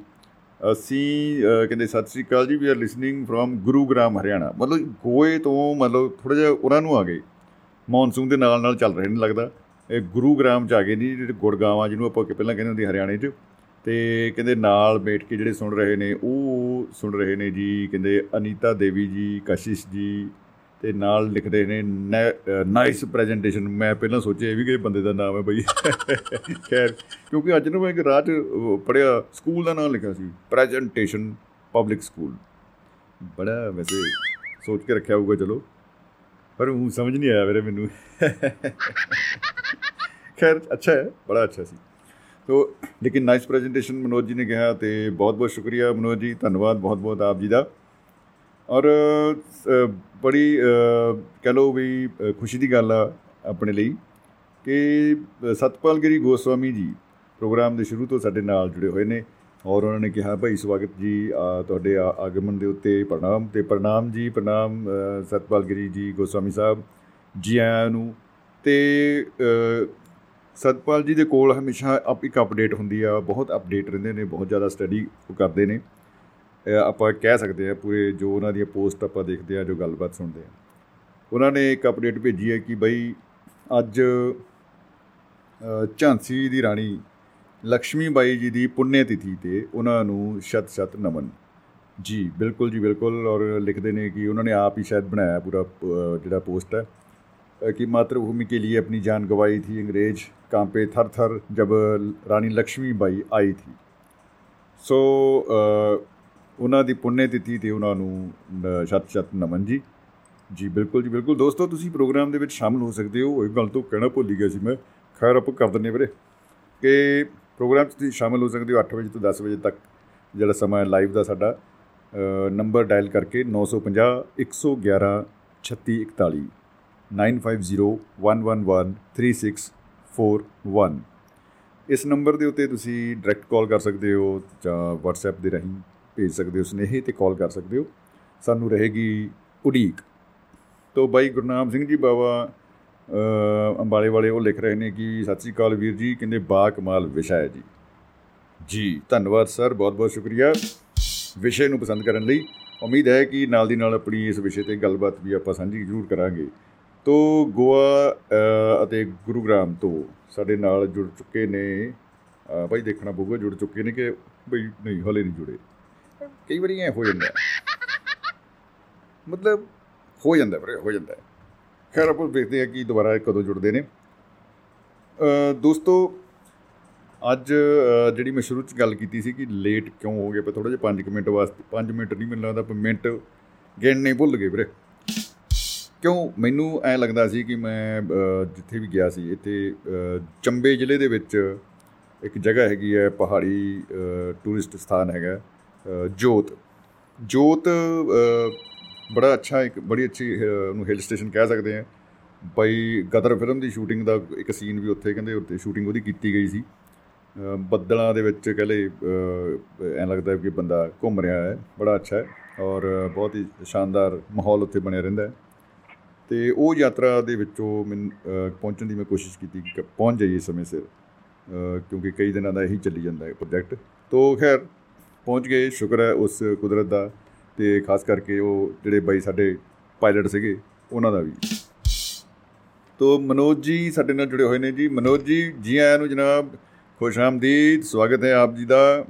Speaker 2: ਅਸੀਂ ਕਹਿੰਦੇ ਸਤਿ ਸ੍ਰੀ ਅਕਾਲ ਜੀ we are listening from Gurugram Haryana. ਮਤਲਬ ਗੋਏ ਤੋਂ ਮਤਲਬ ਥੋੜਾ ਜਿਹਾ ਉਹਨਾਂ ਨੂੰ ਆ ਗਏ। ਮੌਨਸੂਨ ਦੇ ਨਾਲ ਨਾਲ ਚੱਲ ਰਹੇ ਨੇ ਲੱਗਦਾ। ਇਹ ਗੁਰੂਗ੍ਰਾਮ ਚ ਆ ਗਏ ਨਹੀਂ ਜਿਹੜੇ ਗੁਰਗਾਵਾਂ ਜਿਹਨੂੰ ਆਪਾਂ ਪਹਿਲਾਂ ਕਹਿੰਦੇ ਹੁੰਦੇ ਹਰਿਆਣੇ 'ਚ। ਤੇ ਕਹਿੰਦੇ ਨਾਲ ਬੈਠ ਕੇ ਜਿਹੜੇ ਸੁਣ ਰਹੇ ਨੇ, ਉਹ ਸੁਣ ਰਹੇ ਨੇ ਜੀ, ਕਹਿੰਦੇ ਅਨੀਤਾ ਦੇਵੀ ਜੀ, ਕਸ਼ਿਸ਼ ਜੀ, ਤੇ ਨਾਲ ਲਿਖਦੇ ਨੇ ਨਾਈਸ ਪ੍ਰੈਜੈਂਟੇਸ਼ਨ। ਮੈਂ ਪਹਿਲਾਂ ਸੋਚਿਆ ਇਹ ਵੀ ਕਿ ਬੰਦੇ ਦਾ ਨਾਮ ਹੈ ਬਈ। ਖੈਰ, ਕਿਉਂਕਿ ਅੱਜ ਨੂੰ ਮੈਂ ਇੱਕ ਰਾਤ ਪੜਿਆ ਸਕੂਲ ਦਾ ਨਾਮ ਲਿਖਿਆ ਸੀ, ਪ੍ਰੈਜੈਂਟੇਸ਼ਨ ਪਬਲਿਕ ਸਕੂਲ। ਬੜਾ ਵੈਸੇ ਸੋਚ ਕੇ ਰੱਖਿਆ ਹੋਊਗਾ, ਚਲੋ। ਪਰ ਉਹ ਸਮਝ ਨਹੀਂ ਆਇਆ ਮੇਰੇ ਮੈਨੂੰ। ਖੈਰ, ਅੱਛਾ ਹੈ, ਬੜਾ ਅੱਛਾ ਸੀ। ਤੋ, ਲੇਕਿਨ ਨਾਈਸ ਪ੍ਰੈਜੈਂਟੇਸ਼ਨ ਮਨੋਜ ਜੀ ਨੇ ਕਿਹਾ ਤੇ ਬਹੁਤ ਬਹੁਤ ਸ਼ੁਕਰੀਆ ਮਨੋਜ ਜੀ, ਧੰਨਵਾਦ ਬਹੁਤ ਬਹੁਤ ਆਪ ਜੀ ਦਾ। ਔਰ ਬੜੀ ਕਹ ਲੋ ਵੀ ਖੁਸ਼ੀ ਦੀ ਗੱਲ ਆ ਆਪਣੇ ਲਈ ਕਿ ਸਤਪਾਲ ਗਿਰੀ ਗੋਸਵਾਮੀ ਜੀ ਪ੍ਰੋਗਰਾਮ ਦੇ ਸ਼ੁਰੂ ਤੋਂ ਸਾਡੇ ਨਾਲ ਜੁੜੇ ਹੋਏ ਨੇ। ਔਰ ਉਹਨਾਂ ਨੇ ਕਿਹਾ, ਭਾਈ ਸਵਾਗਤ ਜੀ ਤੁਹਾਡੇ ਆਗਮਨ ਦੇ ਉੱਤੇ ਪ੍ਰਣਾਮ, ਤੇ ਪ੍ਰਣਾਮ ਜੀ, ਪ੍ਰਣਾਮ ਸਤਪਾਲ ਗਿਰੀ ਜੀ, ਗੋਸਵਾਮੀ ਸਾਹਿਬ ਜੀ ਆਇਆਂ ਨੂੰ। ਤੇ ਸਤਪਾਲ ਜੀ ਦੇ ਕੋਲ ਹਮੇਸ਼ਾ ਇੱਕ ਅਪਡੇਟ ਹੁੰਦੀ ਆ, ਬਹੁਤ ਅਪਡੇਟ ਰਹਿੰਦੇ ਨੇ, ਬਹੁਤ ਜ਼ਿਆਦਾ ਸਟੱਡੀ ਕਰਦੇ ਨੇ। ਆਪਾਂ ਕਹਿ ਸਕਦੇ ਆ ਪੂਰੇ ਜੋ ਉਹਨਾਂ ਦੀਆਂ ਪੋਸਟ ਆਪਾਂ ਦੇਖਦੇ ਆ, ਜੋ ਗੱਲਬਾਤ ਸੁਣਦੇ ਆ। ਉਹਨਾਂ ਨੇ ਇੱਕ ਅਪਡੇਟ ਭੇਜੀ ਹੈ ਕਿ ਬਈ ਅੱਜ ਝਾਂਸੀ ਦੀ ਰਾਣੀ ਲక్ష్ਮੀ ਬਾਈ ਜੀ ਦੀ ਪੁੰਨੇ ਤਿਥੀ ਤੇ ਉਹਨਾਂ ਨੂੰ ਸ਼ਤ ਸ਼ਤ ਨਮਨ। ਜੀ, ਬਿਲਕੁਲ ਜੀ, ਬਿਲਕੁਲ। ਔਰ ਲਿਖਦੇ ਨੇ ਕਿ ਉਹਨਾਂ ਨੇ ਆਪ ਹੀ ਸ਼ਾਇਦ ਬਣਾਇਆ ਪੂਰਾ ਜਿਹੜਾ ਪੋਸਟ ਹੈ। ਕਿ ਮਾਤਰ ਭੂਮੀ ਕੇ ਲਈ ਆਪਣੀ ਜਾਨ ਗਵਾਈ ਥੀ ਅੰਗਰੇਜ਼ ਕਾਂਪੇ ਥਰ ਥਰ ਜਬ ਰਾਣੀ ਲక్ష్ਮੀ ਬਾਈ ਆਈ ਥੀ। ਸੋ ਉਹਨਾਂ ਦੀ ਪੁੰਨੇ ਤਿਥੀ ਤੇ ਉਹਨਾਂ ਨੂੰ ਸ਼ਤ ਸ਼ਤ ਨਮਨ ਜੀ। ਜੀ, ਬਿਲਕੁਲ ਜੀ, ਬਿਲਕੁਲ। ਦੋਸਤੋ, ਤੁਸੀਂ ਪ੍ਰੋਗਰਾਮ ਦੇ ਵਿੱਚ ਸ਼ਾਮਲ ਹੋ ਸਕਦੇ ਹੋ। ਇਹ ਗੱਲ ਤੋਂ ਕਹਿਣਾ ਭੁੱਲ ਗਿਆ ਸੀ ਮੈਂ। ਖੈਰ, ਆਪ ਕਰ ਦਿੰਨੇ ਵੀਰੇ। ਕਿ ਪ੍ਰੋਗਰਾਮ 'ਚ ਤੁਸੀਂ ਸ਼ਾਮਲ ਹੋ ਸਕਦੇ ਹੋ 8 ਵਜੇ ਤੋਂ 10 ਵਜੇ ਤੱਕ, ਜਿਹੜਾ ਸਮਾਂ ਲਾਈਵ ਦਾ ਸਾਡਾ। ਨੰਬਰ ਡਾਇਲ ਕਰਕੇ 950 111 3641 9501113641 ਇਸ ਨੰਬਰ ਦੇ ਉੱਤੇ ਤੁਸੀਂ ਡਾਇਰੈਕਟ ਕਾਲ ਕਰ ਸਕਦੇ ਹੋ ਜਾਂ WhatsApp ਦੇ ਰਾਹੀਂ ਭੇਜ ਸਕਦੇ ਹੋ, ਸੁਨੇਹੇ ਤੇ ਕਾਲ ਕਰ ਸਕਦੇ ਹੋ। ਸਾਨੂੰ ਰਹੇਗੀ ਉਡੀਕ। ਤੋਂ ਬਾਈ ਗੁਰਨਾਮ ਸਿੰਘ ਜੀ ਬਾਵਾ ਅੰਬਾਲੇ ਵਾਲੇ ਉਹ ਲਿਖ ਰਹੇ ਨੇ ਕਿ ਸਤਿ ਸ੍ਰੀ ਅਕਾਲ ਵੀਰ ਜੀ, ਕਹਿੰਦੇ ਬਾ ਕਮਾਲ ਵਿਸ਼ਾ ਹੈ ਜੀ। ਜੀ, ਧੰਨਵਾਦ ਸਰ, ਬਹੁਤ ਬਹੁਤ ਸ਼ੁਕਰੀਆ ਵਿਸ਼ੇ ਨੂੰ ਪਸੰਦ ਕਰਨ ਲਈ। ਉਮੀਦ ਹੈ ਕਿ ਨਾਲ ਦੀ ਨਾਲ ਆਪਣੀ ਇਸ ਵਿਸ਼ੇ ਤੇ ਗੱਲਬਾਤ ਵੀ ਆਪਾਂ ਸਾਂਝੀ ਜ਼ਰੂਰ ਕਰਾਂਗੇ। ਤੋਂ ਗੋਆ ਅਤੇ ਗੁਰੂਗ੍ਰਾਮ ਤੋਂ ਸਾਡੇ ਨਾਲ ਜੁੜ ਚੁੱਕੇ ਨੇ ਭਾਈ ਦੇਖਣਾ ਪਊਗਾ, ਜੁੜ ਚੁੱਕੇ ਨੇ ਕਿ ਬਈ ਨਹੀਂ, ਹਲੇ ਨਹੀਂ ਜੁੜੇ। ਕਈ ਵਾਰੀ ਐ ਹੋ ਜਾਂਦਾ। ਮਤਲਬ ਹੋ ਜਾਂਦਾ ਵੀਰੇ, ਹੋ ਜਾਂਦਾ। ਖੈਰ, ਆਪਾਂ ਦੇਖਦੇ ਆ ਕਿ ਦੁਬਾਰਾ ਕਦੋਂ ਜੁੜਦੇ ਨੇ। ਦੋਸਤੋ, ਅੱਜ ਜਿਹੜੀ ਮੈਂ ਸ਼ੁਰੂ ਚ ਗੱਲ ਕੀਤੀ ਸੀ ਕਿ ਲੇਟ ਕਿਉਂ ਹੋ ਗਏ ਪਰ ਥੋੜਾ ਜਿਹਾ 5 ਮਿੰਟ ਵਾਸਤੇ 5 ਮਿੰਟ ਨਹੀਂ, ਮੈਨੂੰ ਲੱਗਦਾ ਪਰ ਮਿੰਟ ਗਿਣਨੇ ਭੁੱਲ ਗਏ ਵੀਰੇ। ਕਿਉਂ? ਮੈਨੂੰ ਐ ਲੱਗਦਾ ਸੀ ਕਿ ਮੈਂ ਜਿੱਥੇ ਵੀ ਗਿਆ ਸੀ, ਇੱਥੇ ਚੰਬੇ ਜ਼ਿਲ੍ਹੇ ਦੇ ਵਿੱਚ ਇੱਕ ਜਗ੍ਹਾ ਹੈਗੀ ਹੈ, ਪਹਾੜੀ ਟੂਰਿਸਟ ਸਥਾਨ ਹੈਗਾ ਜੋਤ। ਜੋਤ ਬੜਾ ਅੱਛਾ ਇੱਕ, ਬੜੀ ਅੱਛੀ ਉਹਨੂੰ ਹਿਲ ਸਟੇਸ਼ਨ ਕਹਿ ਸਕਦੇ ਆ ਬਈ ਗਦਰ ਫਿਲਮ ਦੀ ਸ਼ੂਟਿੰਗ ਦਾ ਇੱਕ ਸੀਨ ਵੀ ਉੱਥੇ ਕਹਿੰਦੇ ਉੱਥੇ ਸ਼ੂਟਿੰਗ ਉਹਦੀ ਕੀਤੀ ਗਈ ਸੀ। ਬੱਦਲਾਂ ਦੇ ਵਿੱਚ ਕਹਿੰਦੇ ਐ ਲੱਗਦਾ ਕਿ ਬੰਦਾ ਘੁੰਮ ਰਿਹਾ ਹੈ, ਬੜਾ ਅੱਛਾ ਹੈ ਔਰ ਬਹੁਤ ਹੀ ਸ਼ਾਨਦਾਰ ਮਾਹੌਲ ਉੱਥੇ ਬਣਿਆ ਰਹਿੰਦਾ ਹੈ। ਤੇ ਉਹ ਯਾਤਰਾ ਦੇ ਵਿੱਚੋਂ ਮੈਂ ਪਹੁੰਚਣ ਦੀ ਮੈਂ ਕੋਸ਼ਿਸ਼ ਕੀਤੀ ਕਿ ਪਹੁੰਚ ਜਾਈਏ ਸਮੇਂ ਸਿਰ ਕਿਉਂਕਿ ਕਈ ਦਿਨਾਂ ਦਾ ਇਹੀ ਚੱਲੀ ਜਾਂਦਾ ਹੈ ਪ੍ਰੋਜੈਕਟ। ਤੋਂ ਖੈਰ, ਪਹੁੰਚ ਗਏ, ਸ਼ੁਕਰ ਹੈ ਉਸ ਕੁਦਰਤ ਦਾ। ਤੇ ਖਾਸ ਕਰਕੇ ਉਹ ਜਿਹੜੇ ਬਾਈ ਸਾਡੇ ਪਾਇਲਟ ਸੀਗੇ ਉਹਨਾਂ ਦਾ ਵੀ। ਤੋ ਮਨੋਜ ਜੀ ਸਾਡੇ ਨਾਲ ਜੁੜੇ ਹੋਏ ਨੇ ਜੀ। ਮਨੋਜ ਜੀ ਜੀ ਆਇਆਂ ਨੂੰ ਜਨਾਬ ਖੁਸ਼ ਆਮਦੀਦ ਸਵਾਗਤ ਹੈ ਆਪ ਜੀ ਦਾ।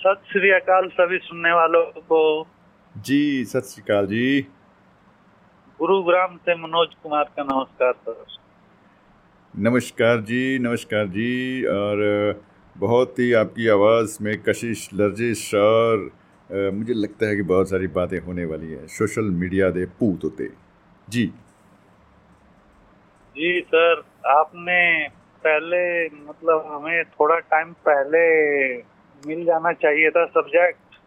Speaker 1: ਸਤਿ ਸ੍ਰੀ ਅਕਾਲ ਸਭੀ ਸੁਣਨੇ ਵਾਲੋਂ ਕੋ।
Speaker 2: ਜੀ ਸਤਿ ਸ੍ਰੀ ਅਕਾਲ ਜੀ।
Speaker 1: ਗੁਰੂਗ੍ਰਾਮ ਤੇ ਮਨੋਜ ਕੁਮਾਰ ਦਾ ਨਮਸਕਾਰ ਸਰ
Speaker 2: ਨਮਸਕਾਰ ਜੀ ਨਮਸਕਾਰ ਜੀ। ਔਰ बहुत ही आपकी आवाज़ में कशिश लर्जिश और मुझे लगता है कि बहुत सारी बातें होने वाली है सोशल मीडिया दे पूत होते जी
Speaker 1: जी सर आपने पहले मतलब हमें थोड़ा टाइम पहले मिल जाना चाहिए था सब्जेक्ट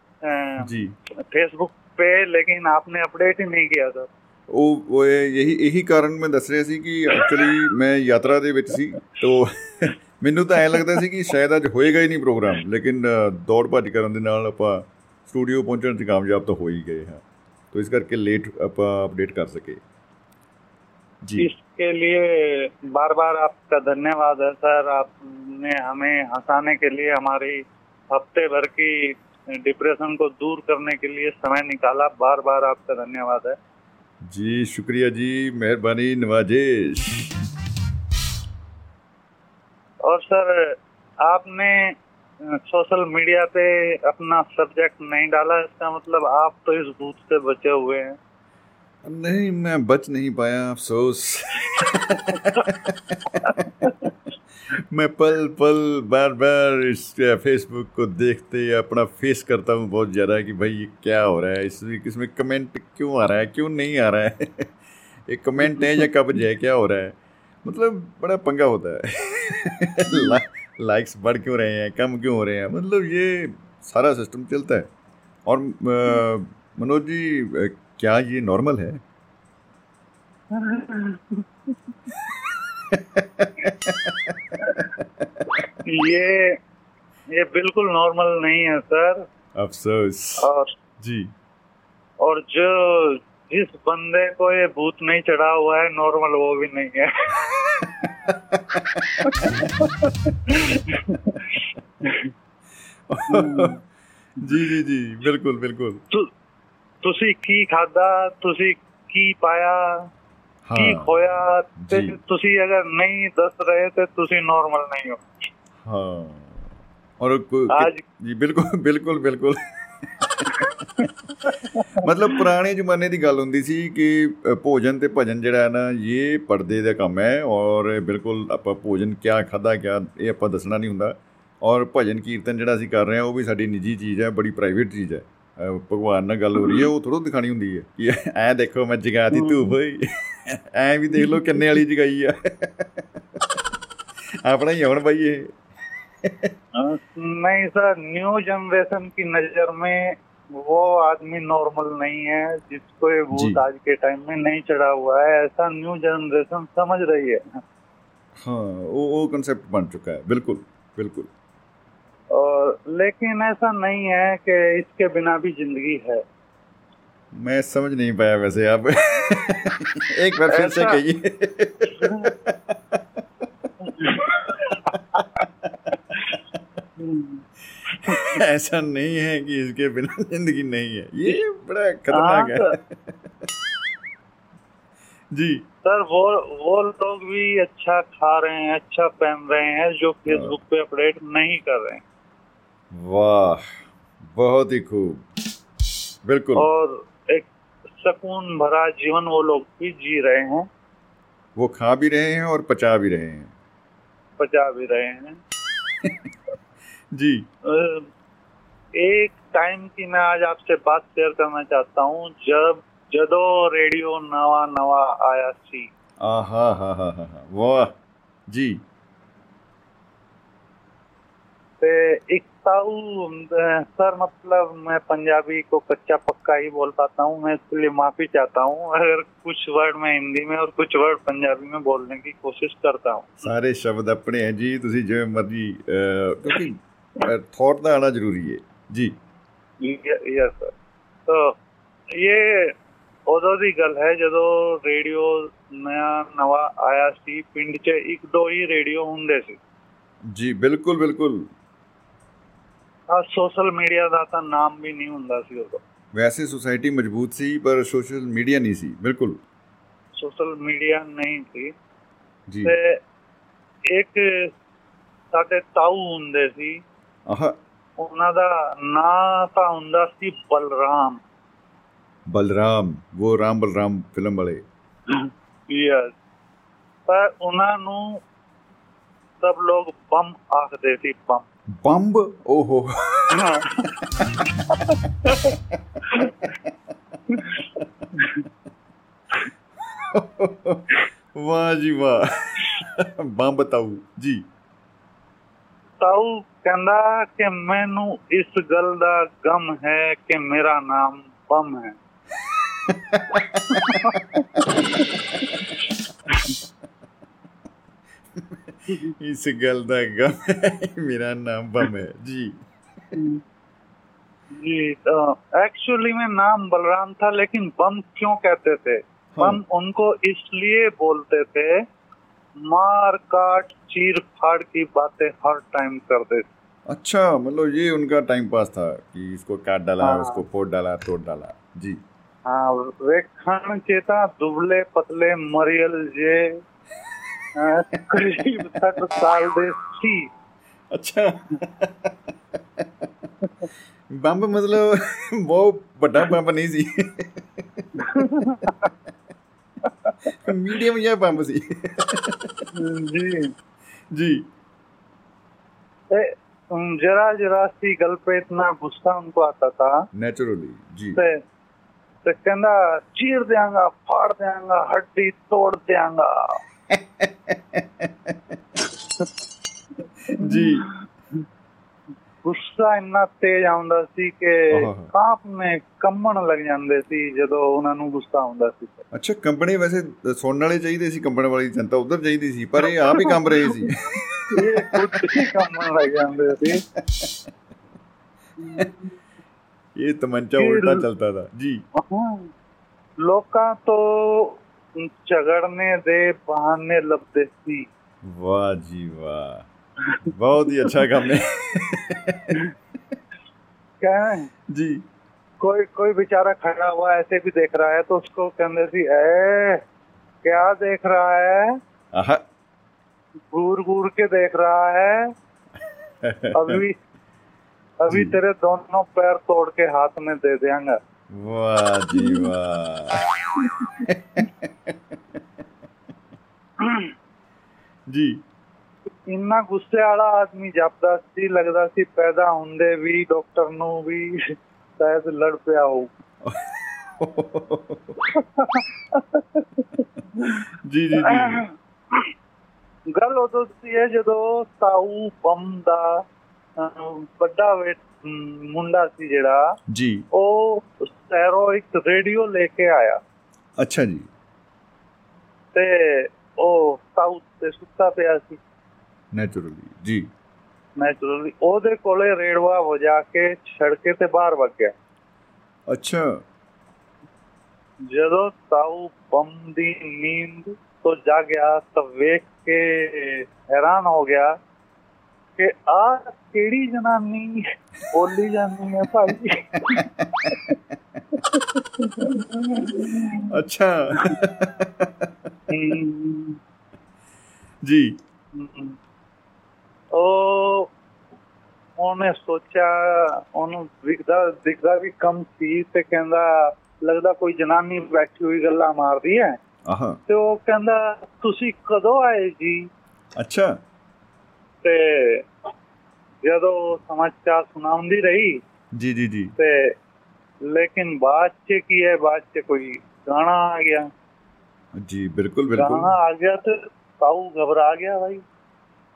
Speaker 2: जी
Speaker 1: फेसबुक पे लेकिन आपने अपडेट ही नहीं किया सर
Speaker 2: ਉਹ ਉਹ ਇਹੀ ਇਹੀ ਕਾਰਨ ਮੈਂ ਦੱਸ ਰਿਹਾ ਸੀ ਕਿ ਐਕਚੁਅਲੀ ਮੈਂ ਯਾਤਰਾ ਦੇ ਵਿੱਚ ਸੀ ਤੋਂ ਮੈਨੂੰ ਤਾਂ ਐ ਲੱਗਦਾ ਸੀ ਕਿ ਸ਼ਾਇਦ ਅੱਜ ਹੋਏਗਾ ਹੀ ਨਹੀਂ ਪ੍ਰੋਗਰਾਮ ਲੇਕਿਨ ਦੌੜ ਭੱਜ ਕਰਨ ਦੇ ਨਾਲ ਆਪਾਂ स्टूडियो पहुंचने से कामयाब तो हो ही गए हैं तो इस करके लेट आप अपडेट कर सके
Speaker 1: जी इसके लिए बार बार आपका धन्यवाद है सर आपने हमें हंसाने के लिए हमारी हफ्ते भर की डिप्रेशन को दूर करने के लिए समय निकाला बार बार आपका धन्यवाद है
Speaker 2: जी शुक्रिया जी मेहरबानी नवाजिश
Speaker 1: और सर, आपने सोशल मीडिया पे अपना सब्जेक्ट नहीं डाला, इसका मतलब आप तो इस भूत से बचे हुए हैं।
Speaker 2: नहीं, मैं बच नहीं पाया, अफसोस। मैं पल पल, बार बार इस फेसबुक को देखते अपना फेस करता हूँ बहुत ज़्यादा कि भाई ये क्या हो रहा है? इसमें इसमें कमेंट क्यों आ रहा है? क्यों नहीं आ रहा है? एक कमेंट है या कब जाए, क्या हो रहा है? मतलब बड़ा पंगा होता है। लाइक्स बढ़ क्यों रहे हैं? कम क्यों हो रहे हैं? मतलब ये सारा सिस्टम चलता है। और मनोज जी क्या ये नॉर्मल है?
Speaker 1: ये ये बिल्कुल नॉर्मल नहीं है सर
Speaker 2: अफसोस
Speaker 1: और
Speaker 2: जी।
Speaker 1: और जो जिस बंदे को ये भूत नहीं चढ़ा हुआ है नॉर्मल वो भी नहीं है।
Speaker 2: जी जी जी बिल्कुल बिल्कुल।
Speaker 1: तु, तुसी की खादा तुसी की पाया हाँ, की खोया ते तुसी अगर नहीं दस रहे थे तुसी नॉर्मल
Speaker 2: नहीं हो। हाँ। और आज जी बिल्कुल बिल्कुल बिल्कुल। ਮਤਲਬ ਪੁਰਾਣੇ ਜ਼ਮਾਨੇ ਦੀ ਗੱਲ ਹੁੰਦੀ ਸੀ ਕਿ ਭੋਜਨ ਤੇ ਭਜਨ ਜਿਹੜਾ ਹੈ ਨਾ ਇਹ ਪਰਦੇ ਦਾ ਕੰਮ ਹੈ ਔਰ ਬਿਲਕੁਲ ਆਪਾਂ ਭੋਜਨ ਕਿਆ ਖਾਦਾ ਕਿਆ ਇਹ ਆਪਾਂ ਦੱਸਣਾ ਨਹੀਂ ਹੁੰਦਾ ਔਰ ਭਜਨ ਕੀਰਤਨ ਜਿਹੜਾ ਅਸੀਂ ਕਰ ਰਹੇ ਹਾਂ ਉਹ ਵੀ ਸਾਡੀ ਨਿੱਜੀ ਚੀਜ਼ ਹੈ ਬੜੀ ਪ੍ਰਾਈਵੇਟ ਚੀਜ਼ ਹੈ ਭਗਵਾਨ ਨਾਲ ਗੱਲ ਹੋ ਰਹੀ ਹੈ ਉਹ ਥੋੜੋ ਦਿਖਾਣੀ ਹੁੰਦੀ ਹੈ ਕਿ ਐ ਦੇਖੋ ਮੈਂ ਜਗਾਤੀ ਧੂਪ ਹੋਈ ਐ ਵੀ ਦੇਖ ਲਓ ਕਿੰਨੇ ਵਾਲੀ ਜਗਾਈ ਆ ਆਪਣਾ ਹੀ ਹੁਣ ਬਾਈ ਇਹ
Speaker 1: नहीं सर न्यू जनरेशन की नजर में वो आदमी नॉर्मल नहीं है जिसको ये भूत आज के टाइम में नहीं चढ़ा हुआ है ऐसा न्यू जनरेशन समझ रही है।
Speaker 2: हाँ वो वो कंसेप्ट बन चुका है बिल्कुल बिल्कुल।
Speaker 1: और लेकिन ऐसा नहीं है कि इसके बिना भी ज़िंदगी है।
Speaker 2: मैं समझ नहीं पाया वैसे आप। एक बार फिर से कहिए। हम्म। ऐसा नहीं है कि इसके बिना ज़िंदगी नहीं है। ये बड़ा खतरनाक
Speaker 1: हाँ,
Speaker 2: जी।
Speaker 1: सर वो वो लोग भी अच्छा खा रहे हैं अच्छा पहन रहे हैं जो फेसबुक पे अपडेट नहीं कर रहे हैं।
Speaker 2: वाह बहुत ही खूब। बिल्कुल।
Speaker 1: और एक सुकून भरा जीवन वो लोग भी जी रहे हैं।
Speaker 2: वो खा भी रहे हैं और पचा भी रहे हैं।
Speaker 1: पचा भी रहे हैं।
Speaker 2: जी।
Speaker 1: एक टाइम की मैं आज आपसे बात शेयर करना चाहता हूँ जब जदो रेडियो नवा नवा आया सी।
Speaker 2: वाह। जी।
Speaker 1: ते सर मतलब मैं पंजाबी को कच्चा पक्का ही बोल पाता हूँ। मैं इसके लिए माफ़ी चाहता हूँ अगर कुछ वर्ड मैं हिंदी में और कुछ वर्ड पंजाबी में बोलने की कोशिश करता हूँ।
Speaker 2: सारे शब्द अपने हैं जी तुम जो मर्ज़ी क्योंकि थॉट ਦਾ ਆਣਾ ਜ਼ਰੂਰੀ ਹੈ। ਜੀ।
Speaker 1: ਯੈਸ ਸਰ ਸੋ ਇਹ ਉਦੋਂ ਦੀ ਗੱਲ ਹੈ ਜਦੋਂ ਰੇਡੀਓ ਨਵਾਂ ਨਵਾਂ ਆਇਆ ਸੀ। ਪਿੰਡ 'ਚ ਇੱਕ ਦੋ ਹੀ ਰੇਡੀਓ ਹੁੰਦੇ ਸੀ।
Speaker 2: ਜੀ ਬਿਲਕੁਲ ਬਿਲਕੁਲ।
Speaker 1: ਆ ਸੋਸ਼ਲ ਮੀਡੀਆ ਦਾ ਤਾਂ ਨਾਮ ਵੀ ਨਹੀਂ ਹੁੰਦਾ ਸੀ ਉਦੋਂ।
Speaker 2: ਵੈਸੇ ਸੋਸਾਇਟੀ ਮਜ਼ਬੂਤ ਸੀ ਪਰ ਸੋਸ਼ਲ ਮੀਡੀਆ ਨਹੀਂ ਸੀ। ਬਿਲਕੁਲ।
Speaker 1: ਸੋਸ਼ਲ ਮੀਡੀਆ ਨਹੀਂ ਸੀ।
Speaker 2: ਜੀ।
Speaker 1: ਤੇ ਇੱਕ ਸਾਡੇ ਤਾਊ ਹੁੰਦੇ ਸੀ। ਉਹਨਾਂ ਦਾ ਨਾਂ ਤਾਂ ਹੁੰਦਾ ਸੀ ਬਲਰਾਮ।
Speaker 2: ਬਲਰਾਮ ਉਹ ਰਾਮ ਬਲਰਾਮ ਫਿਲਮ ਵਾਲੇ।
Speaker 1: ਯਸ ਪਰ ਉਹਨਾਂ ਨੂੰ ਸਭ ਲੋਕ ਬੰਮ ਆਖਦੇ ਸੀ ਬੰਮ
Speaker 2: ਬੰਬ? ਓਹੋ। ਵਾਹ ਜੀ ਵਾਹ। ਬੰਬ ਤਾਊ। ਜੀ।
Speaker 1: ਤਾਊ ਕਹਿੰਦਾ ਕਿ ਮੈਨੂੰ ਇਸ ਗੱਲ ਦਾ ਗਮ ਹੈ ਕਿ ਮੇਰਾ ਨਾਮ ਬੰਮ ਹੈ
Speaker 2: ਇਸ ਗੱਲ ਦਾ ਗਮ ਹੈ ਮੇਰਾ ਨਾਮ ਬੰਮ ਹੈ ਜੀ
Speaker 1: जी तो एक्चुअली में नाम बलराम था लेकिन बम क्यों कहते थे बम उनको इसलिए बोलते थे मार काट चीर फाड़ की बातें हर टाइम कर देते
Speaker 2: अच्छा मतलब ये उनका टाइम पास था कि इसको काट डाला
Speaker 1: हाँ,
Speaker 2: उसको फोड़ डाला तोड़ डाला। जी।
Speaker 1: हाँ वे खान चेता दुबले पतले मरियल जे करीब तक साल दे
Speaker 2: अच्छा। बम्ब मतलब बहुत बड़ा बम्ब नहीं सी ਸੀ ਮੀਡੀਅਮ ਜਿਹਾ ਬੰਬ ਸੀ
Speaker 1: जी
Speaker 2: ਜੀ
Speaker 1: ए, उम, जरा जरा सी गल पे इतना गुस्सा उनको आता था
Speaker 2: ਨੈਚੁਰਲੀ ਜੀ
Speaker 1: ਤੇ ਤੇ ਕਹਿੰਦਾ ਚੀਰ ਦਿਆਂਗਾ ਫਾੜ ਦਿਆਂਗਾ ਹੱਡੀ ਤੋੜ ਦਿਆਂਗਾ
Speaker 2: ਜੀ
Speaker 1: ਗੁੱਸਾ ਇੰਨਾ ਤੇਜ਼ ਆਉਂਦਾ ਸੀ ਕਿ ਕਾਂਪਨੇ ਕੰਬਣ ਲੱਗ ਜਾਂਦੇ ਸੀ ਜਦੋਂ ਉਹਨਾਂ ਨੂੰ ਗੁੱਸਾ ਆਉਂਦਾ ਸੀ।
Speaker 2: ਅੱਛਾ ਕੰਬਣੇ ਵੈਸੇ ਸੁਣਨ ਵਾਲੇ ਚਾਹੀਦੇ ਸੀ ਕੰਬਣ ਵਾਲੀ ਜਨਤਾ ਉਧਰ ਚਾਹੀਦੀ ਸੀ ਪਰ ਇਹ ਆਪ ਹੀ ਕੰਬ ਰਹੇ ਸੀ।
Speaker 1: ਇਹ ਖੁਦ ਹੀ ਕੰਬਣ ਲੱਗ ਜਾਂਦੇ ਸੀ।
Speaker 2: ਇਹ ਤਮੰਚਾ ਉਲਟਾ ਚਲਦਾ ਦਾ ਜੀ।
Speaker 1: ਲੋਕਾਂ ਤੋਂ ਝਗੜਨੇ ਦੇ ਬਹਾਨੇ ਲੱਭਦੇ ਸੀ।
Speaker 2: ਵਾਹ ਜੀ ਵਾਹ। बहुत ही अच्छा काम है।
Speaker 1: ਕਹੇ
Speaker 2: जी।
Speaker 1: कोई कोई बेचारा खड़ा हुआ ऐसे भी देख रहा है तो उसको कहते सी ए क्या देख रहा है? घूर घूर के देख रहा है। अभी अभी तेरे दोनों पैर तोड़ के हाथ में दे देंगे।
Speaker 2: वाह जी वाह। जी।
Speaker 1: ਇੰਨਾ ਗੁੱਸੇ ਵਾਲਾ ਆਦਮੀ ਜਾਪਦਾ ਸੀ ਲੱਗਦਾ ਸੀ ਪੈਦਾ ਹੁੰਦੇ ਵੀ ਡਾਕਟਰ ਨੂੰ ਵੀ ਸ਼ਾਇਦ ਲੜ ਪਿਆ ਹੋ
Speaker 2: ਜੀ ਜੀ ਜੀ।
Speaker 1: ਗੱਲ ਉਦੋਂ ਸੀ ਜਦੋਂ ਸਾਊ ਬੰਮ ਦਾ ਵੱਡਾ ਵੇਟ ਮੁੰਡਾ ਸੀ ਜਿਹੜਾ
Speaker 2: ਜੀ।
Speaker 1: ਉਹ ਸਟੈਰੋਇਡ ਰੇਡੀਓ ਲੈ ਕੇ ਆਇਆ।
Speaker 2: ਅੱਛਾ ਜੀ।
Speaker 1: ਤੇ ਉਹ ਸਾਊਥ ਤੇ ਸੁੱਤਾ ਪਿਆ ਸੀ।
Speaker 2: ਨੈਚੁਰਲੀ ਜੀ।
Speaker 1: ਨੈਚੁਰਲੀ ਉਹਦੇ ਕੋਲੇ ਰੇੜਵਾ ਵਜਾ ਕੇ ਛੜਕੇ ਤੇ ਬਾਹਰ ਵਗ ਗਿਆ।
Speaker 2: ਅੱਛਾ।
Speaker 1: ਜਦੋਂ ਤਾਊ ਬੰਮ ਦੀ ਨੀਂਦ ਤੋਂ ਜਾਗਿਆ ਤਾਂ ਵੇਖ ਕੇ ਹੈਰਾਨ ਹੋ ਗਿਆ ਕਿ ਆ ਕਿਹੜੀ ਜਨਾਨੀ ਬੋਲੀ ਜਾਂਦੀ ਹੈ ਭਾਈ।
Speaker 2: ਅੱਛਾ। ਜੀ।
Speaker 1: ਉਹ ਉਹਨੇ ਸੋਚਿਆ ਉਹਨੂੰ ਦਿਖਦਾ ਦਿਖਦਾ ਵੀ ਕਮ ਸੀ ਤੇ ਕਹਿੰਦਾ ਲੱਗਦਾ ਕੋਈ ਜਨਾਨੀ ਬੈਠੀ ਹੋਈ ਗੱਲਾਂ ਮਾਰਦੀ ਹੈ।
Speaker 2: ਆਹਾਂ।
Speaker 1: ਤੇ ਉਹ ਕਹਿੰਦਾ ਤੁਸੀਂ ਕਦੋਂ ਆਏ ਜੀ?
Speaker 2: ਅੱਛਾ।
Speaker 1: ਤੇ ਜਦੋਂ ਸਮਾਚਾਰ ਸੁਣਾਉਂਦੀ ਰਹੀ
Speaker 2: ਜੀ ਜੀ ਜੀ।
Speaker 1: ਤੇ ਲੇਕਿਨ ਬਾਅਦ ਚ ਕੀ ਹੈ ਬਾਅਦ ਚ ਕੋਈ ਗਾਣਾ ਆ ਗਿਆ।
Speaker 2: ਜੀ ਬਿਲਕੁਲ ਬਿਲਕੁਲ।
Speaker 1: ਗਾਣਾ ਆ ਗਿਆ ਤੇ ਸਾਊ ਘਬਰਾ ਗਿਆ ਭਾਈ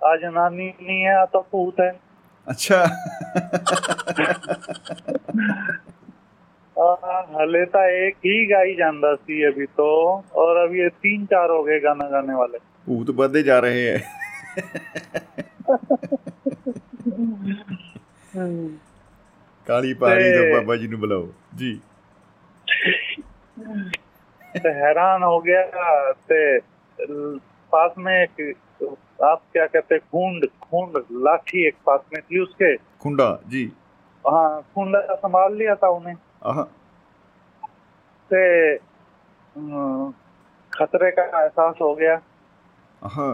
Speaker 1: ਆ ਜਨਾਨੀ ਨਹੀਂ ਹੈ ਆ ਤਾਂ ਭੂਤ ਹੈ
Speaker 2: अच्छा
Speaker 1: ਆ ਹਲੇ ਤਾਂ ਇੱਕ ਹੀ ਗਾਈ ਜਾਂਦਾ ਸੀ ਅਭੀ ਤੋਂ ਔਰ ਅਭੀ ਇਹ तीन चार हो गए गाना गाने वाले
Speaker 2: भूत बढ़ते जा रहे हैं ਕਾਲੀ ਪਹਾੜੀ ਤੋਂ
Speaker 1: ਤੇ-
Speaker 2: ਬਾਬਾ ਜੀ ਨੂੰ ਬੁਲਾਓ ਜੀ
Speaker 1: तो हैरान हो गया ते ल- पास में एक आप क्या कहते हैं खूंड खूंड लाठी एक पास में थी उसके।
Speaker 2: खुंडा जी।
Speaker 1: हाँ खुंडा संभाल लिया था उन्हें। से खतरे का एहसास हो गया।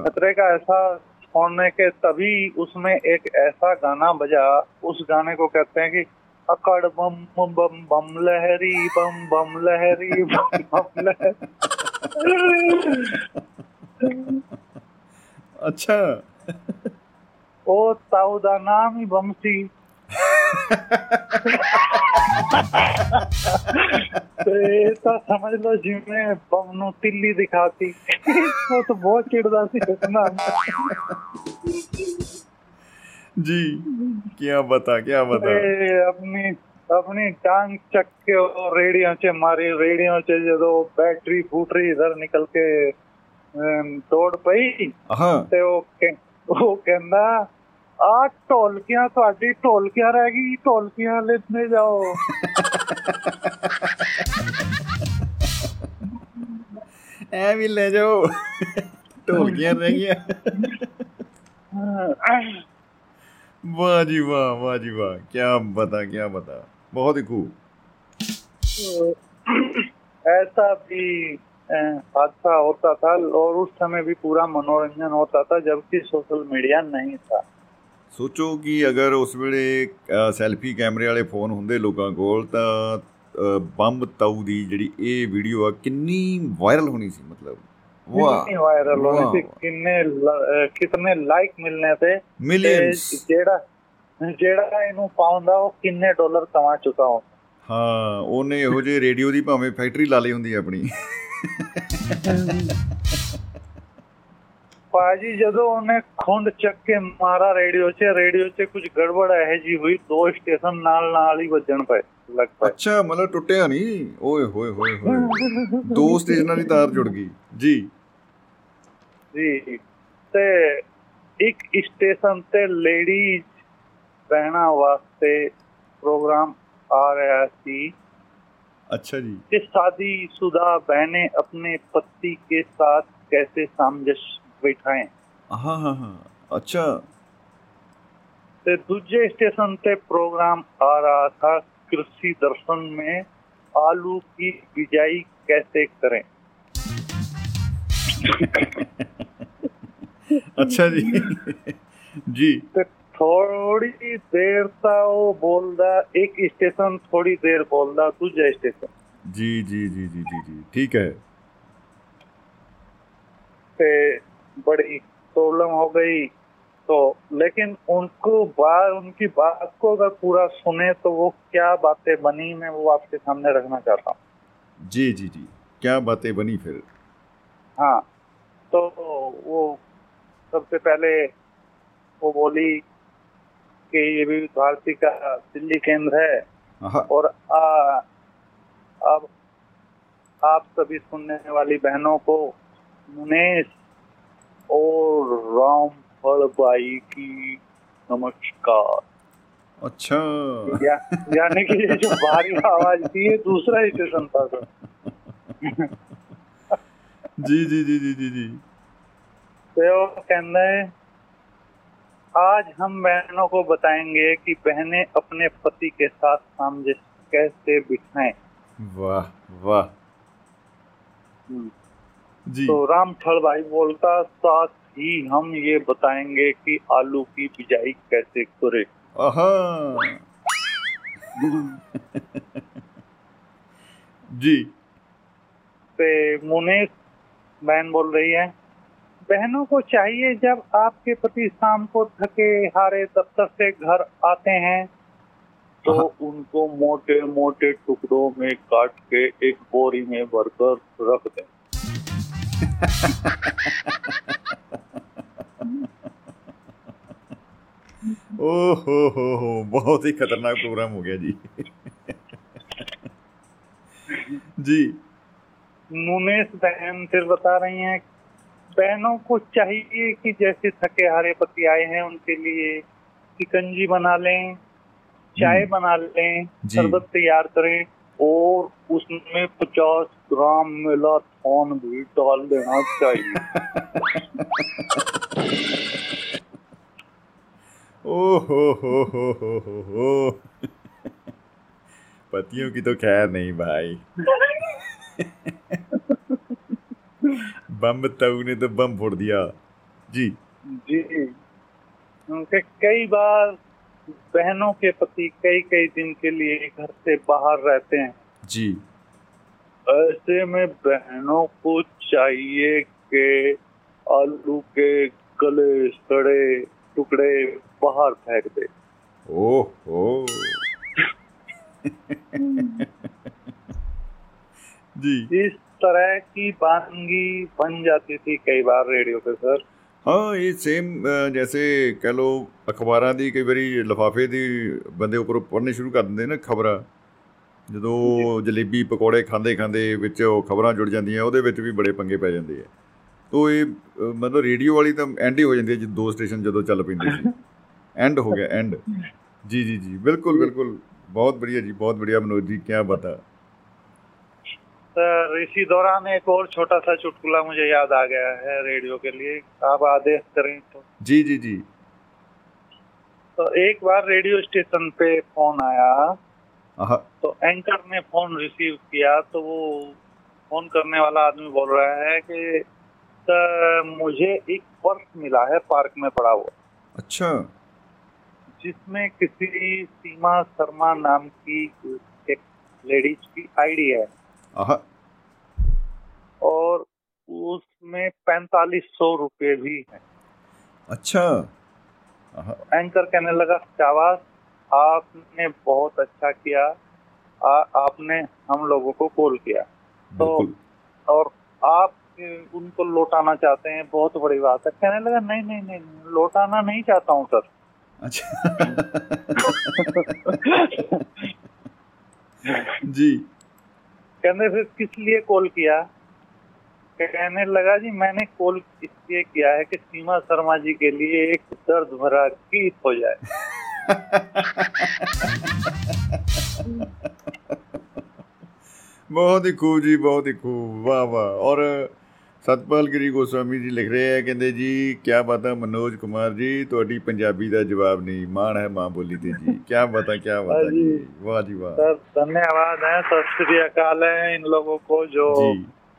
Speaker 1: खतरे का एहसास होने के तभी उसमें एक ऐसा गाना बजा। उस गाने को कहते हैं कि अकड़ बम बम बम लहरी बम बम लहरी बम बम लहरी।
Speaker 2: ਅੱਛਾ।
Speaker 1: ਉਹ ਤਾऊ ਦਾ ਨਾਮ ਹੀ ਬੰਮ ਸੀ ਤੇ ਤਾਂ ਸਮਝ ਲਓ ਜਿਵੇਂ ਬੰਮ ਨੂੰ ਤਿੱਲੀ ਦਿਖਾਤੀ। ਉਹ ਤਾਂ ਬਹੁਤ ਚਿੜਦਾ ਸੀ ਨਾਲ
Speaker 2: ਜੀ ਕੀ ਬਤਾ ਕੀ ਬਤਾ।
Speaker 1: ਆਪਣੀ ਆਪਣੀ ਟਾਂਗ ਚੱਕ ਕੇ ਉਹ ਰੇੜੀਆਂ 'ਚ ਮਾਰੀ ਰੇੜੀਆਂ 'ਚ ਜਦੋਂ ਬੈਟਰੀ ਫੂਟਰੀ ਇਧਰ ਨਿਕਲ ਕੇ ਤੋੜ ਪਈ
Speaker 2: ਆਹ
Speaker 1: ਤੇ ਉਹ ਕਹਿ- ਉਹ ਕਹਿੰਦਾ ਆ ਢੋਲਕੀਆਂ ਤੁਹਾਡੀ ਢੋਲਕੀਆਂ ਰਹਿ ਗਈ ਢੋਲਕੀਆਂ ਲੈਣੇ ਜਾਓ
Speaker 2: ਐ ਵੀ ਲੈ ਜਾਓ ਢੋਲਕੀਆਂ ਰਹਿ ਗਈਆਂ ਵਾਹ ਜੀ ਵਾਹ ਵਾਹ ਜੀ ਵਾਹ ਕੀ ਬਤਾ ਕੀ ਬਤਾ ਬਹੁਤ ਹੀ ਖੂਬ
Speaker 1: ऐसा भी अ, हादसा होता था और उस समय भी पूरा मनोरंजन होता था जबकि सोशल मीडिया नहीं था
Speaker 2: ਸੋਚੋ ਕਿ ਅਗਰ ਉਸ ਵੇਲੇ ਅ, ਸੈਲਫੀ ਕੈਮਰੇ ਵਾਲੇ ਫੋਨ ਹੁੰਦੇ ਲੋਕਾਂ ਕੋਲ ਤਾਂ ਅ, ਬੰਬ ਤਾਊ ਦੀ ਜਿਹੜੀ ਇਹ ਵੀਡੀਓ ਆ ਕਿੰਨੀ ਵਾਇਰਲ ਹੋਣੀ ਸੀ ਮਤਲਬ ਵਾਹ
Speaker 1: कितनी वायरल होनी थी
Speaker 2: वाह।
Speaker 1: कितने ल- अ, कितने लाइक मिलने थे
Speaker 2: ਮਿਲੀਅਨਸ
Speaker 1: ਤੇ ਜਿਹੜਾ ਜਿਹੜਾ ਇਹਨੂੰ ਪਾਉਂਦਾ ਉਹ ਕਿੰਨੇ ਡਾਲਰ ਕਮਾ ਚੁੱਕਾ ਹੋ
Speaker 2: ਹਾਂ ਉਹਨੇ ਇਹੋ ਜਿਹੇ ਰੇਡੀਓ ਦੀ ਭਾਵੇਂ ਫੈਕਟਰੀ ਲਾ ਲਈ ਹੁੰਦੀ ਆਪਣੀ
Speaker 1: ਪਾਜੀ ਜਦੋਂ ਉਹਨੇ ਖੁੰਡ ਚੱਕ ਕੇ ਮਾਰਾ ਰੇਡੀਓ 'ਚ ਰੇਡੀਓ 'ਚ ਕੁਝ ਗੜਬੜ ਇਹ ਜੀ ਹੋਈ ਦੋ ਸਟੇਸ਼ਨ ਨਾਲ ਨਾਲ ਹੀ ਵੱਜਣ ਪਏ ਲੱਗ ਪਏ
Speaker 2: ਅੱਛਾ ਮਤਲਬ ਟੁੱਟਿਆ ਨਹੀਂ? ਓਏ ਹੋਏ ਹੋਏ ਹੋਏ। ਦੋ ਸਟੇਸ਼ਨਾਂ ਦੀ ਤਾਰ ਜੁੜ ਗਈ। ਜੀ।
Speaker 1: ਜੀ ਤੇ ਇੱਕ ਸਟੇਸ਼ਨ ਤੇ ਲੇਡੀਜ਼ ਰਹਿਣਾ ਵਾਸਤੇ ਪ੍ਰੋਗਰਾਮ ਆ ਰਿਹਾ ਸੀ।
Speaker 2: अच्छा जी।
Speaker 1: कि शादी शुदा बहने अपने पति के साथ कैसे सामंजस बैठाएँ?
Speaker 2: हाँ हाँ हाँ। अच्छा।
Speaker 1: ते दूजे स्टेशन पे प्रोग्राम आ रहा था कृषि दर्शन में आलू की बिजाई कैसे करें?
Speaker 2: अच्छा जी। जी।
Speaker 1: ते थोड़ी देर था वो बोलदा एक स्टेशन थोड़ी देर बोलदा दूजा स्टेशन।
Speaker 2: जी जी जी जी जी जी ठीक है।
Speaker 1: ते बड़ी प्रॉब्लम हो गई। तो लेकिन उनको बार उनकी बात को अगर पूरा सुने तो वो क्या बातें बनी मैं वो आपके सामने रखना चाहता हूँ।
Speaker 2: जी जी जी क्या बातें बनी फिर?
Speaker 1: हाँ तो वो सबसे पहले वो बोली कि ये भी भारती का दिल्ली केंद्र है
Speaker 2: हाँ
Speaker 1: और आ, अब आप सभी सुनने वाली बहनों को मुनेश और राम फलबाई की नमस्कार
Speaker 2: अच्छा
Speaker 1: या, यानी कि ये जो भारी आवाज थी ये दूसरा स्टेशन था सर
Speaker 2: जी जी जी जी जी जी
Speaker 1: तो वो कहते हैं आज हम बहनों को बताएँगे कि बहनें अपने पति के साथ सामंजस्य कैसे बिठाएँ।
Speaker 2: वाह वाह। जी।
Speaker 1: तो राम थड़ भाई बोलता साथ ही हम ये बताएँगे कि आलू की बिजाई कैसे करें।
Speaker 2: जी।
Speaker 1: मुनेश बहन बोल रही है। बहनों को चाहिए जब आपके पति शाम को थके हारे दफ्तर से घर आते हैं तो
Speaker 2: हाँ।
Speaker 1: उनको मोटे मोटे टुकड़ों में काट के एक बोरी में भरकर रख दें।
Speaker 2: ओ हो हो हो बहुत ही खतरनाक प्रोग्राम हो गया जी। जी।
Speaker 1: मुनेश बहन फिर बता रही हैं बहनों को चाहिए कि जैसे थके हारे पति आए हैं उनके लिए शिकंजी बना लें चाय
Speaker 2: हम्म।
Speaker 1: बना लें। शरबत तैयार करें और उसमें पचास ग्राम मेलाथोन भी डाल देना चाहिए
Speaker 2: ओ हो हो हो हो हो हो पतियों की तो खैर नहीं भाई बम ताऊ ने तो बम फोड़ दिया जी
Speaker 1: जी उनके कई बार बहनों के पति कई कई दिन के लिए घर से बाहर रहते हैं
Speaker 2: जी
Speaker 1: ऐसे में बहनों को चाहिए कि आलू के गले सड़े टुकड़े बाहर फेंक दे
Speaker 2: ओ हो जी
Speaker 1: इस तरह की बांगी बन जाती थी कई बार रेडियो पे सर
Speaker 2: ਹਾਂ ਇਹ ਸੇਮ ਜੈਸੇ ਕਹ ਲੋ ਅਖਬਾਰਾਂ ਦੀ ਕਈ ਵਾਰੀ ਲਫਾਫੇ ਦੀ ਬੰਦੇ ਉੱਪਰ ਪੜਨੇ ਸ਼ੁਰੂ ਕਰ ਦਿੰਦੇ ਨੇ ਖਬਰਾਂ। ਜਦੋਂ ਜਲੇਬੀ ਪਕੌੜੇ ਖਾਂਦੇ ਖਾਂਦੇ ਵਿੱਚ ਉਹ ਖਬਰਾਂ ਜੁੜ ਜਾਂਦੀਆਂ ਉਹਦੇ ਵਿੱਚ ਵੀ ਬੜੇ ਪੰਗੇ ਪੈ ਜਾਂਦੇ ਆ। ਤੋ ਇਹ ਮਤਲਬ ਰੇਡੀਓ ਵਾਲੀ ਤਾਂ ਐਂਡ ਹੀ ਹੋ ਜਾਂਦੀ ਹੈ ਜਦੋਂ ਦੋ ਸਟੇਸ਼ਨ ਜਦੋਂ ਚੱਲ ਪੈਂਦੇ ਸੀ। ਐਂਡ ਹੋ ਗਿਆ ਐਂਡ ਜੀ ਜੀ ਜੀ ਬਿਲਕੁਲ ਬਿਲਕੁਲ। ਬਹੁਤ ਬੜੀਆ ਜੀ ਬਹੁਤ ਬੜੀਆ ਮਨੋਜ ਜੀ ਕੀ ਬਤਾ
Speaker 1: सर इसी दौरान एक और छोटा सा चुटकुला मुझे याद आ गया है रेडियो के लिए। आप आदेश करें तो।
Speaker 2: जी जी जी।
Speaker 1: तो एक बार रेडियो स्टेशन पे फ़ोन आया। तो एंकर ने फ़ोन रिसीव किया तो वो फ़ोन करने वाला आदमी बोल रहा है कि सर मुझे एक पर्स मिला है पार्क में पड़ा हुआ।
Speaker 2: अच्छा।
Speaker 1: जिसमें किसी सीमा शर्मा नाम की एक लेडीज़ की आईडी है।
Speaker 2: आहा।
Speaker 1: और उसमें पैंतालीस सौ रुपये भी है।
Speaker 2: अच्छा।
Speaker 1: एंकर कहने लगा शाबाश आपने बहुत अच्छा किया। आ, आपने हम लोगों को कॉल किया। तो और आप उनको लौटाना चाहते हैं बहुत बड़ी बात है। कहने लगा नहीं नहीं नहीं नहीं, लौटाना नहीं चाहता हूँ सर।
Speaker 2: अच्छा। जी।
Speaker 1: कहने फिर किस लिए कॉल किया? कहने लगा जी मैंने कॉल इसलिए किया है कि सीमा शर्मा जी के लिए एक दर्द भरा गीत हो जाए
Speaker 2: ਬਹੁਤ ਹੀ ਖੂਬ ਜੀ ਬਹੁਤ ਹੀ ਖੂਬ ਵਾਹ ਵਾਹ ਔਰ ਸਤਪਾਲ ਗਿਰੀ ਗੋਸਵਾਮੀ ਜੀ ਲਿਖ ਰਹੇ ਆ ਕਹਿੰਦੇ ਜੀ ਕੀ ਬਾਤਾਂ ਮਨੋਜ ਕੁਮਾਰ ਜੀ ਤੁਹਾਡੀ ਪੰਜਾਬੀ ਦਾ ਜਵਾਬ ਨਹੀਂ ਮਾਣ ਹੈ ਮਾਂ ਬੋਲੀ ਤੇ ਜੀ ਕੀ ਬਾਤਾਂ ਕੀ ਬਾਤਾਂ ਜੀ ਵਾਹ ਜੀ ਵਾਹ
Speaker 1: सर धन्यवाद है सत श्री अकाल है इन लोगों को जो
Speaker 2: जी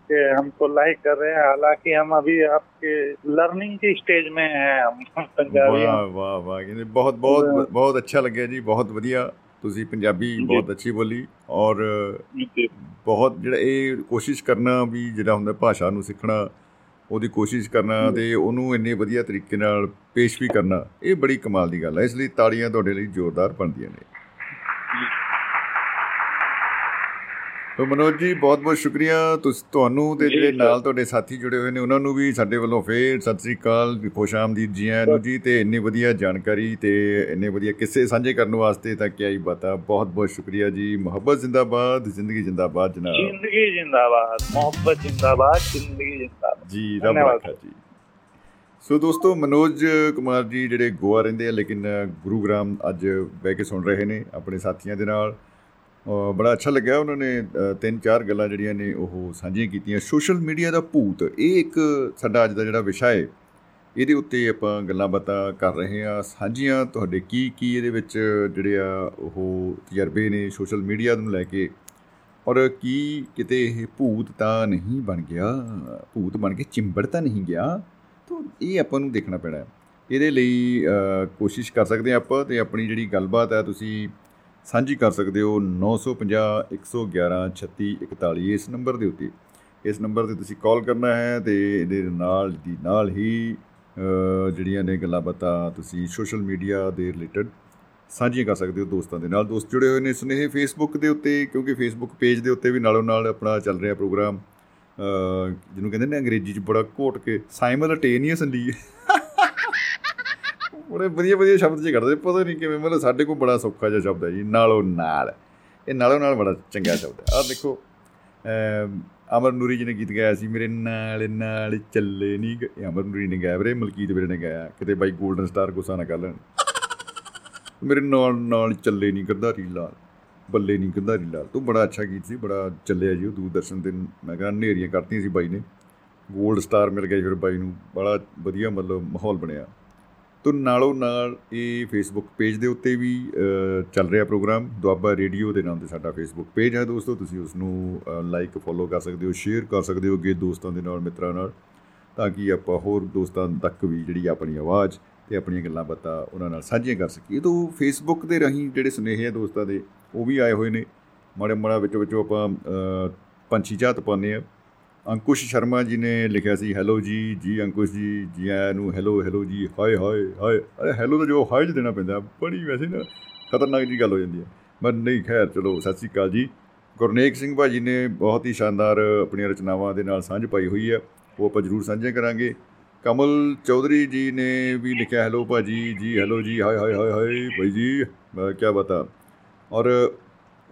Speaker 1: कि हमको लाइक कर रहे हैं हालांकि हम अभी आपके लर्निंग की स्टेज में हैं हम पंजाबी
Speaker 2: ਵਾਹ ਵਾਹ ਵਾਹ ਕਹਿੰਦੇ ਬਹੁਤ ਬਹੁਤ ਬਹੁਤ ਅੱਛਾ ਲੱਗਿਆ ਜੀ ਬਹੁਤ ਵਧੀਆ ਤੁਸੀਂ ਪੰਜਾਬੀ ਬਹੁਤ ਅੱਛੀ ਬੋਲੀ ਔਰ
Speaker 1: जी
Speaker 2: ਬਹੁਤ ਜਿਹੜਾ ਇਹ ਕੋਸ਼ਿਸ਼ ਕਰਨਾ ਵੀ ਜਿਹੜਾ ਹੁੰਦਾ ਭਾਸ਼ਾ ਨੂੰ ਸਿੱਖਣਾ ਉਹਦੀ ਕੋਸ਼ਿਸ਼ ਕਰਨਾ ਤੇ ਉਹਨੂੰ ਇੰਨੇ ਵਧੀਆ ਤਰੀਕੇ ਨਾਲ ਪੇਸ਼ ਵੀ ਕਰਨਾ ਇਹ ਬੜੀ ਕਮਾਲ ਦੀ ਗੱਲ ਹੈ ਇਸ ਲਈ ਤਾੜੀਆਂ ਤੁਹਾਡੇ ਲਈ ਜ਼ੋਰਦਾਰ ਬਣਦੀਆਂ ਨੇ ਤੋ ਮਨੋਜ ਜੀ ਬਹੁਤ ਬਹੁਤ ਸ਼ੁਕਰੀਆ। ਤੁਸੀਂ ਤੁਹਾਨੂੰ ਤੇ ਜਿਹੜੇ ਨਾਲ ਤੁਹਾਡੇ ਸਾਥੀ ਜੁੜੇ ਹੋਏ ਨੇ ਉਹਨਾਂ ਨੂੰ ਵੀ ਸਾਡੇ ਵੱਲੋਂ ਫੇਰ ਸਤਿ ਸ੍ਰੀ ਅਕਾਲ ਖੁਸ਼ ਆਮਦੀਦ ਜੀ ਆਇਆਂ ਨੂੰ ਜੀ ਤੇ ਇੰਨੀ ਵਧੀਆ ਜਾਣਕਾਰੀ ਤੇ ਇੰਨੇ ਵਧੀਆ ਕਿੱਸੇ ਸਾਂਝੇ ਕਰਨ ਵਾਸਤੇ ਤਾਂ ਕੀ ਆਈ ਬਤਾ ਬਹੁਤ ਬਹੁਤ ਸ਼ੁਕਰੀਆ ਜੀ। ਮੁਹੱਬਤ ਜ਼ਿੰਦਾਬਾਦ ਜ਼ਿੰਦਗੀ ਜ਼ਿੰਦਾਬਾਦ ਜਨਾਬ।
Speaker 1: ਜ਼ਿੰਦਗੀ ਜ਼ਿੰਦਾਬਾਦ ਮੁਹੱਬਤ ਜ਼ਿੰਦਾਬਾਦ ਜ਼ਿੰਦਗੀ ਜ਼ਿੰਦਾਬਾਦ।
Speaker 2: ਜੀ ਰੱਬ ਰੱਖਾ ਜੀ। ਸੋ ਦੋਸਤੋ ਮਨੋਜ ਕੁਮਾਰ ਜੀ ਜਿਹੜੇ ਗੋਆ ਰਹਿੰਦੇ ਆ ਲੇਕਿਨ ਗੁਰੂਗ੍ਰਾਮ ਅੱਜ ਬਹਿ ਕੇ ਸੁਣ ਰਹੇ ਨੇ ਆਪਣੇ ਸਾਥੀਆਂ ਦੇ ਨਾਲ। ਬੜਾ ਅੱਛਾ ਲੱਗਿਆ ਉਹਨਾਂ ਨੇ ਅਹ ਤਿੰਨ ਚਾਰ ਗੱਲਾਂ ਜਿਹੜੀਆਂ ਨੇ ਉਹ ਸਾਂਝੀਆਂ ਕੀਤੀਆਂ। ਸੋਸ਼ਲ ਮੀਡੀਆ ਦਾ ਭੂਤ ਇਹ ਇੱਕ ਸਾਡਾ ਅੱਜ ਦਾ ਜਿਹੜਾ ਵਿਸ਼ਾ ਹੈ ਇਹਦੇ ਉੱਤੇ ਆਪਾਂ ਗੱਲਾਂ ਬਾਤਾਂ ਕਰ ਰਹੇ ਹਾਂ। ਸਾਂਝੀਆਂ ਤੁਹਾਡੇ ਕੀ ਕੀ ਇਹਦੇ ਵਿੱਚ ਜਿਹੜੇ ਆ ਉਹ ਤਜਰਬੇ ਨੇ ਸੋਸ਼ਲ ਮੀਡੀਆ ਨੂੰ ਲੈ ਕੇ? ਔਰ ਕੀ ਕਿਤੇ ਇਹ ਭੂਤ ਤਾਂ ਨਹੀਂ ਬਣ ਗਿਆ? ਭੂਤ ਬਣ ਕੇ ਚਿੰਬੜ ਤਾਂ ਨਹੀਂ ਗਿਆ? ਤਾਂ ਇਹ ਆਪਾਂ ਨੂੰ ਦੇਖਣਾ ਪੈਣਾ। ਹੈ। ਇਹਦੇ ਲਈ ਅ, ਕੋਸ਼ਿਸ਼ ਕਰ ਸਕਦੇ ਹਾਂ ਆਪਾਂ ਤੇ ਆਪਣੀ ਜਿਹੜੀ ਗੱਲਬਾਤ ਹੈ ਤੁਸੀਂ ਸਾਂਝੀ ਕਰ ਸਕਦੇ ਹੋ 950 111 36 41 ਇਸ ਨੰਬਰ ਦੇ ਉੱਤੇ। ਇਸ ਨੰਬਰ ਤੇ ਤੁਸੀਂ ਕਾਲ ਕਰਨਾ ਹੈ ਤੇ ਇਹਦੇ ਨਾਲ ਦੀ ਨਾਲ ਹੀ ਅ, ਜਿਹੜੀਆਂ ਨੇ ਗੱਲਾਂ ਬਾਤਾਂ ਤੁਸੀਂ ਸੋਸ਼ਲ ਮੀਡੀਆ ਦੇ ਰਿਲੇਟਡ ਸਾਂਝੀਆਂ ਕਰ ਸਕਦੇ ਹੋ ਦੋਸਤਾਂ ਦੇ ਨਾਲ। ਦੋਸਤ ਜੁੜੇ ਹੋਏ ਨੇ ਸੁਨੇਹੇ ਫੇਸਬੁੱਕ ਦੇ ਉੱਤੇ ਕਿਉਂਕਿ ਫੇਸਬੁੱਕ ਪੇਜ ਦੇ ਉੱਤੇ ਵੀ ਨਾਲੋਂ ਨਾਲ ਆਪਣਾ ਚੱਲ ਰਿਹਾ ਪ੍ਰੋਗਰਾਮ। ਅ, ਜਿਹਨੂੰ ਕਹਿੰਦੇ ਨੇ ਅੰਗਰੇਜ਼ੀ 'ਚ ਬੜਾ ਘੋਟ ਕੇ ਸਾਈਮਲਟੇਨੀਅਸਲੀ ਬੜੇ ਵਧੀਆ ਵਧੀਆ ਸ਼ਬਦ ਜੇ ਕੱਢਦੇ, ਪਤਾ ਨਹੀਂ ਕਿਵੇਂ, ਮਤਲਬ ਸਾਡੇ ਕੋਲ ਬੜਾ ਸੌਖਾ ਜਿਹਾ ਸ਼ਬਦ ਹੈ ਜੀ, ਨਾਲੋਂ ਨਾਲ। ਇਹ ਨਾਲੋਂ ਨਾਲ ਬੜਾ ਚੰਗਾ ਸ਼ਬਦ ਹੈ। ਆਹ ਦੇਖੋ, ਅਮ, ਅਮਰ ਨੂਰੀ ਜੀ ਨੇ ਗੀਤ ਗਾਇਆ ਸੀ, ਮੇਰੇ ਨਾਲ ਨਾਲ ਚੱਲੇ ਨਹੀਂ ਗ- ਇਹ ਅਮਰ ਨੂਰੀ ਨੇ ਗਾਇਆ, ਵੀਰੇ ਮਲਕੀਤ ਵੀਰੇ ਨੇ ਗਾਇਆ। ਕਿਤੇ ਬਾਈ 골ਡਨ ਸਟਾਰ ਗੁੱਸਾ ਨਾ ਕਰ ਲੈਣ। ਮੇਰੇ ਨਾਲ ਨਾਲ ਚੱਲੇ ਨਹੀਂ ਗੰਧਾਰੀ ਲਾਲ, ਬੱਲੇ ਨਹੀਂ ਗੰਧਾਰੀ ਲਾਲ। ਤੋਂ ਬੜਾ ਅੱਛਾ ਗੀਤ ਸੀ, ਬੜਾ ਚੱਲਿਆ ਜੀ ਉਹ ਦੂਰਦਰਸ਼ਨ ਤੇ। ਮੈਂ ਕਹਿੰਦਾ ਨੇਰੀਆਂ ਕਰਤੀਆਂ ਸੀ ਬਾਈ ਨੇ। 골ਡ ਸਟਾਰ ਮਿਲ ਗਿਆ ਜੀ ਫਿਰ ਬਾਈ ਨੂੰ। ਬੜਾ ਵਧੀਆ ਮਤਲਬ ਮਾਹੌਲ ਬਣਿਆ। ਤੋਂ ਨਾਲੋਂ ਨਾਲ ਇਹ ਫੇਸਬੁੱਕ ਪੇਜ ਦੇ ਉੱਤੇ ਵੀ ਅ, ਚੱਲ ਰਿਹਾ ਪ੍ਰੋਗਰਾਮ। ਦੁਆਬਾ ਰੇਡੀਓ ਦੇ ਨਾਮ ਤੇ ਸਾਡਾ ਫੇਸਬੁੱਕ ਪੇਜ ਹੈ ਦੋਸਤੋ। ਤੁਸੀਂ ਉਸ ਨੂੰ ਲਾਈਕ ਫੋਲੋ ਕਰ ਸਕਦੇ ਹੋ ਸ਼ੇਅਰ ਕਰ ਸਕਦੇ ਹੋ ਅੱਗੇ ਦੋਸਤਾਂ ਦੇ ਨਾਲ ਮਿੱਤਰਾਂ ਨਾਲ ਤਾਂ ਕਿ ਆਪਾਂ ਹੋਰ ਦੋਸਤਾਂ ਤੱਕ ਵੀ ਜਿਹੜੀ ਆਪਣੀ ਆਵਾਜ਼ ਤੇ ਆਪਣੀਆਂ ਗੱਲਾਂ ਬਾਤਾਂ ਉਹਨਾਂ ਨਾਲ ਸਾਂਝੀਆਂ ਕਰ ਸਕੀਏ। ਤੋਂ ਫੇਸਬੁੱਕ ਦੇ ਰਾਹੀਂ ਜਿਹੜੇ ਸੁਨੇਹੇ ਆ ਦੋਸਤਾਂ ਦੇ ਉਹ ਵੀ ਆਏ ਹੋਏ ਨੇ। ਮਾੜੇ ਮਾੜਾ ਵਿੱਚੋਂ ਵਿੱਚੋਂ ਆਪਾਂ ਅ, ਪੰਛੀ ਝਾਤ ਪਾਉਂਦੇ ਆ ਅੰਕੁਸ਼ ਸ਼ਰਮਾ ਜੀ ਨੇ ਲਿਖਿਆ ਸੀ, ਹੈਲੋ ਜੀ ਜੀ ਅੰਕੁਸ਼ ਜੀ ਜੀ ਆਇਆਂ ਨੂੰ ਹੈਲੋ ਹੈਲੋ ਜੀ, ਹਾਏ ਹਾਏ ਹਾਏ। ਅਰੇ ਹੈਲੋ ਤਾਂ ਜੋ ਹਾਏ 'ਚ ਦੇਣਾ ਪੈਂਦਾ, ਬੜੀ ਵੈਸੇ ਨਾ ਖਤਰਨਾਕ ਜੀ ਗੱਲ ਹੋ ਜਾਂਦੀ ਹੈ। ਪਰ ਨਹੀਂ, ਖੈਰ, ਚਲੋ, ਸਤਿ ਸ੍ਰੀ ਅਕਾਲ ਜੀ। ਗੁਰਨੇਕ ਸਿੰਘ ਭਾਜੀ ਨੇ ਬਹੁਤ ਹੀ ਸ਼ਾਨਦਾਰ ਆਪਣੀਆਂ ਰਚਨਾਵਾਂ ਦੇ ਨਾਲ ਸਾਂਝ ਪਾਈ ਹੋਈ ਹੈ, ਉਹ ਆਪਾਂ ਜ਼ਰੂਰ ਸਾਂਝੇ ਕਰਾਂਗੇ। ਕਮਲ ਚੌਧਰੀ ਜੀ ਨੇ ਵੀ ਲਿਖਿਆ, ਹੈਲੋ ਭਾਜੀ, ਜੀ, ਹੈਲੋ ਜੀ, ਹਾਏ ਹਾਏ ਹਾਏ ਹਾਏ, ਭਾਈ ਜੀ, ਮੈਂ ਕੀ ਬਤਾ ਔਰ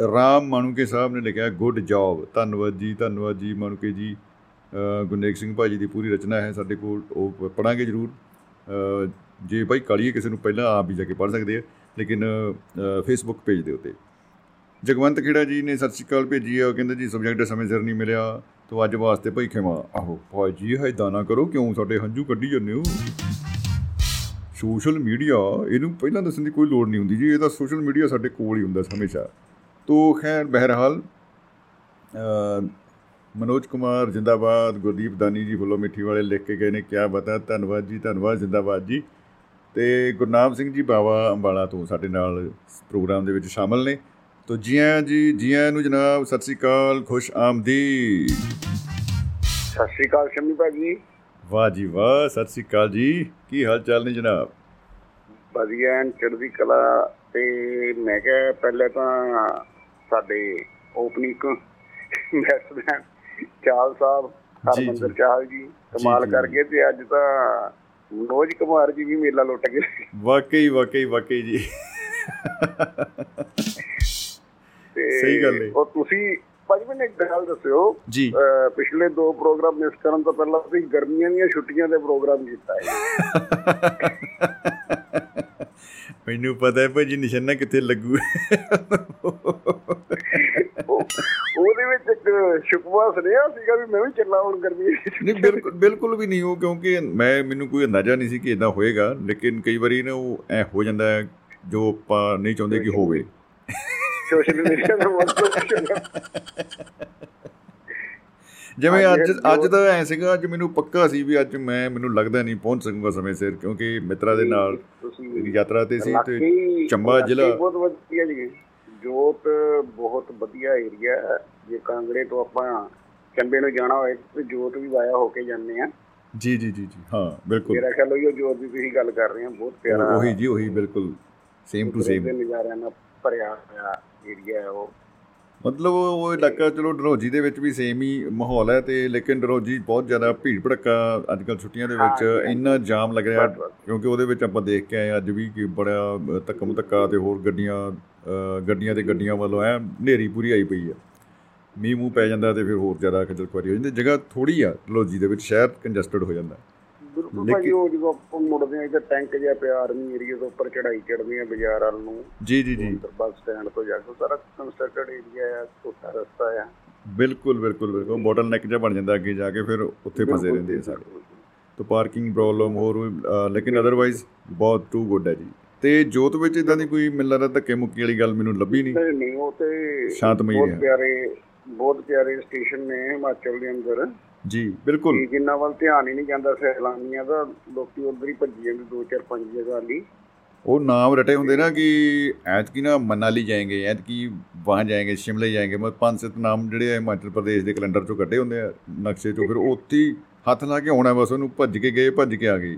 Speaker 2: ਰਾਮ ਮਾਨੂਕੇ ਸਾਹਿਬ ਨੇ ਲਿਖਿਆ ਗੁੱਡ ਜੌਬ। ਧੰਨਵਾਦ ਜੀ ਧੰਨਵਾਦ ਜੀ ਮਾਨੂਕੇ ਜੀ। ਅ, ਗੁਰਨੇਕ ਸਿੰਘ ਭਾਜੀ ਦੀ ਪੂਰੀ ਰਚਨਾ ਹੈ ਸਾਡੇ ਕੋਲ ਉਹ ਪੜਾਂਗੇ ਜ਼ਰੂਰ। ਅ, ਜੇ ਭਾਈ ਕਾਲੀਏ ਕਿਸੇ ਨੂੰ ਪਹਿਲਾਂ ਆਪ ਵੀ ਜਾ ਕੇ ਪੜ੍ਹ ਸਕਦੇ ਆ ਲੇਕਿਨ ਫੇਸਬੁੱਕ ਪੇਜ ਦੇ ਉੱਤੇ। ਜਗਵੰਤ ਖੇੜਾ ਜੀ ਨੇ ਸਤਿ ਸ਼੍ਰੀ ਅਕਾਲ ਭੇਜੀ ਆ ਉਹ ਕਹਿੰਦੇ ਜੀ ਸਬਜੈਕਟ ਸਮੇਂ ਸਿਰ ਨਹੀਂ ਮਿਲਿਆ ਤੋ ਅੱਜ ਵਾਸਤੇ ਭਾਈ ਖਿਮਾ ਆਹੋ ਭਾਈ ਜੀ ਹੈਦਾਂ ਨਾ ਕਰੋ ਕਿਉਂ ਸਾਡੇ ਹੰਝੂ ਕੱਢੀ ਜਾਂਦੇ ਹੋ? ਸੋਸ਼ਲ ਮੀਡੀਆ ਇਹਨੂੰ ਪਹਿਲਾਂ ਦੱਸਣ ਦੀ ਕੋਈ ਲੋੜ ਨਹੀਂ ਹੁੰਦੀ ਜੀ ਇਹ ਤਾਂ ਸੋਸ਼ਲ ਮੀਡੀਆ ਸਾਡੇ ਕੋਲ ਹੀ ਹੁੰਦਾ ਹਮੇਸ਼ਾ। ਖੈਰ ਬਹਿਰਹਾਲ ਅ, ਮਨੋਜ ਕੁਮਾਰ ਜਿੰਦਾਬਾਦ ਗੁਰਦੀਪ ਦਾਨੀ ਜੀ ਫੁੱਲੋ ਮਿੱਠੀ ਵਾਲੇ ਲਿਖ ਕੇ ਗਏ ਨੇ ਕਿਆ ਬਤਾ ਧੰਨਵਾਦ ਜੀ ਧੰਨਵਾਦ ਜਿੰਦਾਬਾਦ ਜੀ ਤੇ ਗੁਰਨਾਮ ਸਿੰਘ ਜੀ ਬਾਵਾ ਅੰਬਾਲਾ ਤੋਂ ਸਾਡੇ ਨਾਲ ਪ੍ਰੋਗਰਾਮ ਦੇ ਵਿੱਚ ਸ਼ਾਮਲ ਨੇ ਤੋ ਜੀ ਆਇਆਂ ਜੀ ਜੀ ਆਇਆਂ ਨੂੰ ਜਨਾਬ ਸਤਿ ਸ੍ਰੀ ਅਕਾਲ ਖੁਸ਼ ਆਮਦੀਦ
Speaker 4: ਸਤਿ ਸ਼੍ਰੀ ਅਕਾਲ ਸ਼ਮੀ ਭਾਜੀ
Speaker 2: ਵਾਹ ਜੀ ਵਾਹ ਸਤਿ ਸ੍ਰੀ ਅਕਾਲ ਜੀ ਕੀ ਹਾਲ ਚਾਲ ਨੇ ਜਨਾਬ
Speaker 4: ਵਧੀਆ ਚੜ੍ਹਦੀ ਕਲਾ ਤੇ ਮੈਂ ਕਿਹਾ ਪਹਿਲੇ ਤਾਂ ਸਾਡੇ ਓਪਨਿੰਗ ਬੈਟਸਮੈਨ ਚਾਲ ਸਾਹਿਬ ਹਰਮੰਦਰ
Speaker 2: ਜੀ।
Speaker 4: ਚਾਹਲ ਜੀ ਕਮਾਲ
Speaker 2: ਜੀ।
Speaker 4: ਕਰ ਗਏ ਤੇ ਅੱਜ ਤਾਂ ਮਨੋਜ ਕੁਮਾਰ ਜੀ ਵੀ ਮੇਲਾ ਲੁੱਟ ਗਏ
Speaker 2: ਵਾਕਈ ਵਾਕਈ ਵਾਕਈ ਜੀ ਸਹੀ ਗੱਲ ਹੈ।
Speaker 4: ਉਹ ਤੁਸੀਂ ਭਾਜੀ ਮੈਨੂੰ ਇੱਕ ਗੱਲ ਦੱਸਿਓ
Speaker 2: ਜੀ
Speaker 4: ਪਿਛਲੇ ਦੋ ਪ੍ਰੋਗਰਾਮ ਮਿਸ ਕਰਨ ਤੋਂ ਪਹਿਲਾਂ ਤੁਸੀਂ ਗਰਮੀਆਂ ਦੀਆਂ ਛੁੱਟੀਆਂ ਦੇ ਪ੍ਰੋਗਰਾਮ ਕੀਤਾ ਹੈ
Speaker 2: ਮੈਨੂੰ ਪਤਾ ਹੈ ਭਾਜੀ ਨਿਸ਼ਾਨਾ ਕਿੱਥੇ ਲੱਗੂ।
Speaker 4: ਉਹ- ਉਹਦੇ ਵਿੱਚ ਇੱਕ ਸ਼ੁਕਵਾ ਸੁਨੇਹਾ ਸੀਗਾ ਵੀ ਮੈਂ ਵੀ ਚੱਲਾਂ ਹੁਣ ਗਰਮੀ
Speaker 2: ਨਹੀਂ ਬਿਲਕੁਲ ਬਿਲਕੁਲ ਵੀ ਨਹੀਂ ਉਹ ਕਿਉਂਕਿ ਮੈਂ ਮੈਨੂੰ ਕੋਈ ਅੰਦਾਜ਼ਾ ਨਹੀਂ ਸੀ ਕਿ ਇਦਾਂ ਹੋਏਗਾ ਲੇਕਿਨ ਕਈ ਵਾਰੀ ਨਾ ਉਹ ਐ ਹੋ ਜਾਂਦਾ ਹੈ ਜੋ ਆਪਾਂ ਨਹੀਂ ਚਾਹੁੰਦੇ ਕਿ ਹੋਵੇ।
Speaker 4: ਸੋਸ਼ਲ ਮੀਡੀਆ ਦਾ ਮਤਲਬ
Speaker 2: ਜਿਵੇਂ ਅੱਜ ਅੱਜ ਦਾ ਐ ਸੀਗਾ ਅੱਜ ਮੈਨੂੰ ਪੱਕਾ ਸੀ ਵੀ ਅੱਜ ਮੈਂ ਮੈਨੂੰ ਲੱਗਦਾ ਨਹੀਂ ਪਹੁੰਚ ਸਕੂੰਗਾ ਸਮੇਂ ਸਿਰ ਕਿਉਂਕਿ ਮਿੱਤਰਾਂ ਦੇ ਨਾਲ ਯਾਤਰਾ ਤੇ ਸੀ ਤੇ ਚੰਬਾ ਜ਼ਿਲ੍ਹਾ
Speaker 4: ਬਹੁਤ ਵਧੀਆ ਜੀ। ਜੋਤ ਬਹੁਤ ਵਧੀਆ ਏਰੀਆ ਹੈ। ਜੇ ਕਾਂਗੜੇ ਤੋਂ ਆਪਾਂ ਚੰਬੇ ਨੂੰ ਜਾਣਾ ਹੋਏ ਤੇ ਜੋਤ ਵੀ ਵਾਇਆ ਹੋ ਕੇ ਜਾਂਦੇ ਆ
Speaker 2: ਜੀ ਜੀ ਜੀ ਜੀ ਹਾਂ ਬਿਲਕੁਲ।
Speaker 4: ਮੇਰਾ ਖਿਆਲ ਉਹ ਜੋ ਦੀ ਤੁਸੀਂ ਗੱਲ ਕਰ ਰਹੇ ਹੋ ਬਹੁਤ ਪਿਆਰਾ
Speaker 2: ਉਹੀ ਜੀ ਉਹੀ ਬਿਲਕੁਲ। ਸੇਮ ਟੂ ਸੇਮ
Speaker 4: ਨਜ਼ਾਰਿਆਂ ਨਾਲ ਭਰਿਆ ਹੋਇਆ ਏਰੀਆ ਹੈ ਉਹ।
Speaker 2: ਮਤਲਬ ਉਹ ਇਲਾਕਾ ਚਲੋ ਡਰੋਜੀ ਦੇ ਵਿੱਚ ਵੀ ਸੇਮ ਹੀ ਮਾਹੌਲ ਹੈ ਤੇ ਲੇਕਿਨ ਡਰੋਜੀ ਬਹੁਤ ਜ਼ਿਆਦਾ ਭੀੜ ਭੜੱਕਾ ਅੱਜ ਕੱਲ ਛੁੱਟੀਆਂ ਦੇ ਵਿੱਚ ਇੰਨਾ ਜਾਮ ਲੱਗ ਰਿਹਾ ਕਿਉਂਕਿ ਉਹਦੇ ਵਿੱਚ ਆਪਾਂ ਦੇਖ ਕੇ ਆਏ ਅੱਜ ਵੀ ਕਿ ਬੜਾ ਧੱਕਮ ਧੱਕਾ ਤੇ ਹੋਰ ਗੱਡੀਆਂ ਗੱਡੀਆਂ ਤੇ ਗੱਡੀਆਂ ਵੱਲੋਂ ਐ ਹਨੇਰੀ ਪੂਰੀ ਆਈ ਪਈ ਆ। ਮੀਂਹ ਮੂੰਹ ਪੈ ਜਾਂਦਾ ਤੇ ਫਿਰ ਹੋਰ ਜ਼ਿਆਦਾ ਖੱਜਲ ਖੁਆਰੀ ਹੋ ਜਾਂਦੀ ਜਗ੍ਹਾ ਥੋੜੀ ਆ ਡਰੋਜੀ ਦੇ ਵਿੱਚ ਸ਼ਹਿਰ ਕੰਜਸਟਡ ਹੋ ਜਾਂਦਾ।
Speaker 4: ਬਿਲਕੁਲ ਭਾਈ ਉਹ ਜਦੋਂ ਆਪਾਂ ਮੁੜਦੇ ਆ ਇੱਥੇ ਟੈਂਕ ਜਿਹਾ ਪਿਆ ਆਰਮੀ ਏਰੀਆ ਤੋਂ ਉੱਪਰ ਚੜਾਈ ਚੜਦੇ ਆ ਬਾਜ਼ਾਰ ਵੱਲ ਨੂੰ।
Speaker 2: ਜੀ ਜੀ ਜੀ।
Speaker 4: ਬੱਸ ਸਟੈਂਡ ਤੋਂ ਜਾ ਕੇ ਸਾਰਾ ਕੰਸਟਰਕਟਡ ਏਰੀਆ ਹੈ ਛੋਟਾ ਰਸਤਾ ਆ।
Speaker 2: ਬਿਲਕੁਲ ਬਿਲਕੁਲ ਬਿਲਕੁਲ। ਬੋਟਲ ਨੈਕ ਜਿਹਾ ਬਣ ਜਾਂਦਾ ਅੱਗੇ ਜਾ ਕੇ ਫਿਰ ਉੱਥੇ ਫਸੇ ਰਹਿੰਦੇ ਆ ਸਾਰੇ। ਤੋਂ ਪਾਰਕਿੰਗ ਪ੍ਰੋਬਲਮ ਹੋਰ ਲੇਕਿਨ ਅਦਰਵਾਈਜ਼ ਬਹੁਤ ਟੂ ਗੁੱਡ ਹੈ ਜੀ। ਤੇ ਜੋਤ ਵਿੱਚ ਇਦਾਂ ਦੀ ਕੋਈ ਮਿਲ ਰਿਹਾ ਧੱਕੇ ਮੁੱਕੀ ਵਾਲੀ ਗੱਲ ਮੈਨੂੰ ਲੱਭੀ ਨਹੀਂ?
Speaker 4: ਨਹੀਂ ਨਹੀਂ ਉਹ ਤੇ
Speaker 2: ਸ਼ਾਂਤਮਈ ਹੈ।
Speaker 4: ਬਹੁਤ ਪਿਆਰੇ ਬਹੁਤ ਪਿਆਰੇ ਸਟੇਸ਼ਨ ਨੇ ਹਿਮਾਚਲ ਦੇ ਅੰਦਰ।
Speaker 2: ਜੀ ਬਿਲਕੁਲ।
Speaker 4: ਜਿੰਨਾ ਵੱਲ ਧਿਆਨ ਹੀ ਨਹੀਂ ਜਾਂਦਾ ਸੈਲਾਨੀਆਂ ਦਾ ਲੋਕੀ ਉਧਰ ਹੀ ਭੱਜੀ ਜਾਂਦੇ ਦੋ ਚਾਰ ਪੰਜ ਜਗ੍ਹਾ ਲਈ।
Speaker 2: ਉਹ ਨਾਮ ਰਟੇ ਹੁੰਦੇ ਨਾ ਕਿ ਐਤ ਕੀ ਨਾ ਮਨਾਲੀ ਜਾਏਗੇ ਐਤ ਕੀ ਵਾਂ ਜਾਏਗੇ ਸ਼ਿਮਲੇ ਜਾਏਗੇ ਮਤ ਪੰਜ ਸੱਤ ਨਾਮ ਜਿਹੜੇ ਹਿਮਾਚਲ ਪ੍ਰਦੇਸ਼ ਦੇ ਕੈਲੰਡਰ ਚੋਂ ਕੱਢੇ ਹੁੰਦੇ ਆ ਨਕਸ਼ੇ ਚੋਂ ਫਿਰ ਉੱਥੇ ਹੱਥ ਲਾ ਕੇ ਆਉਣਾ ਬਸ ਉਹਨੂੰ ਭੱਜ ਕੇ ਗਏ ਭੱਜ ਕੇ ਆ ਗਏ।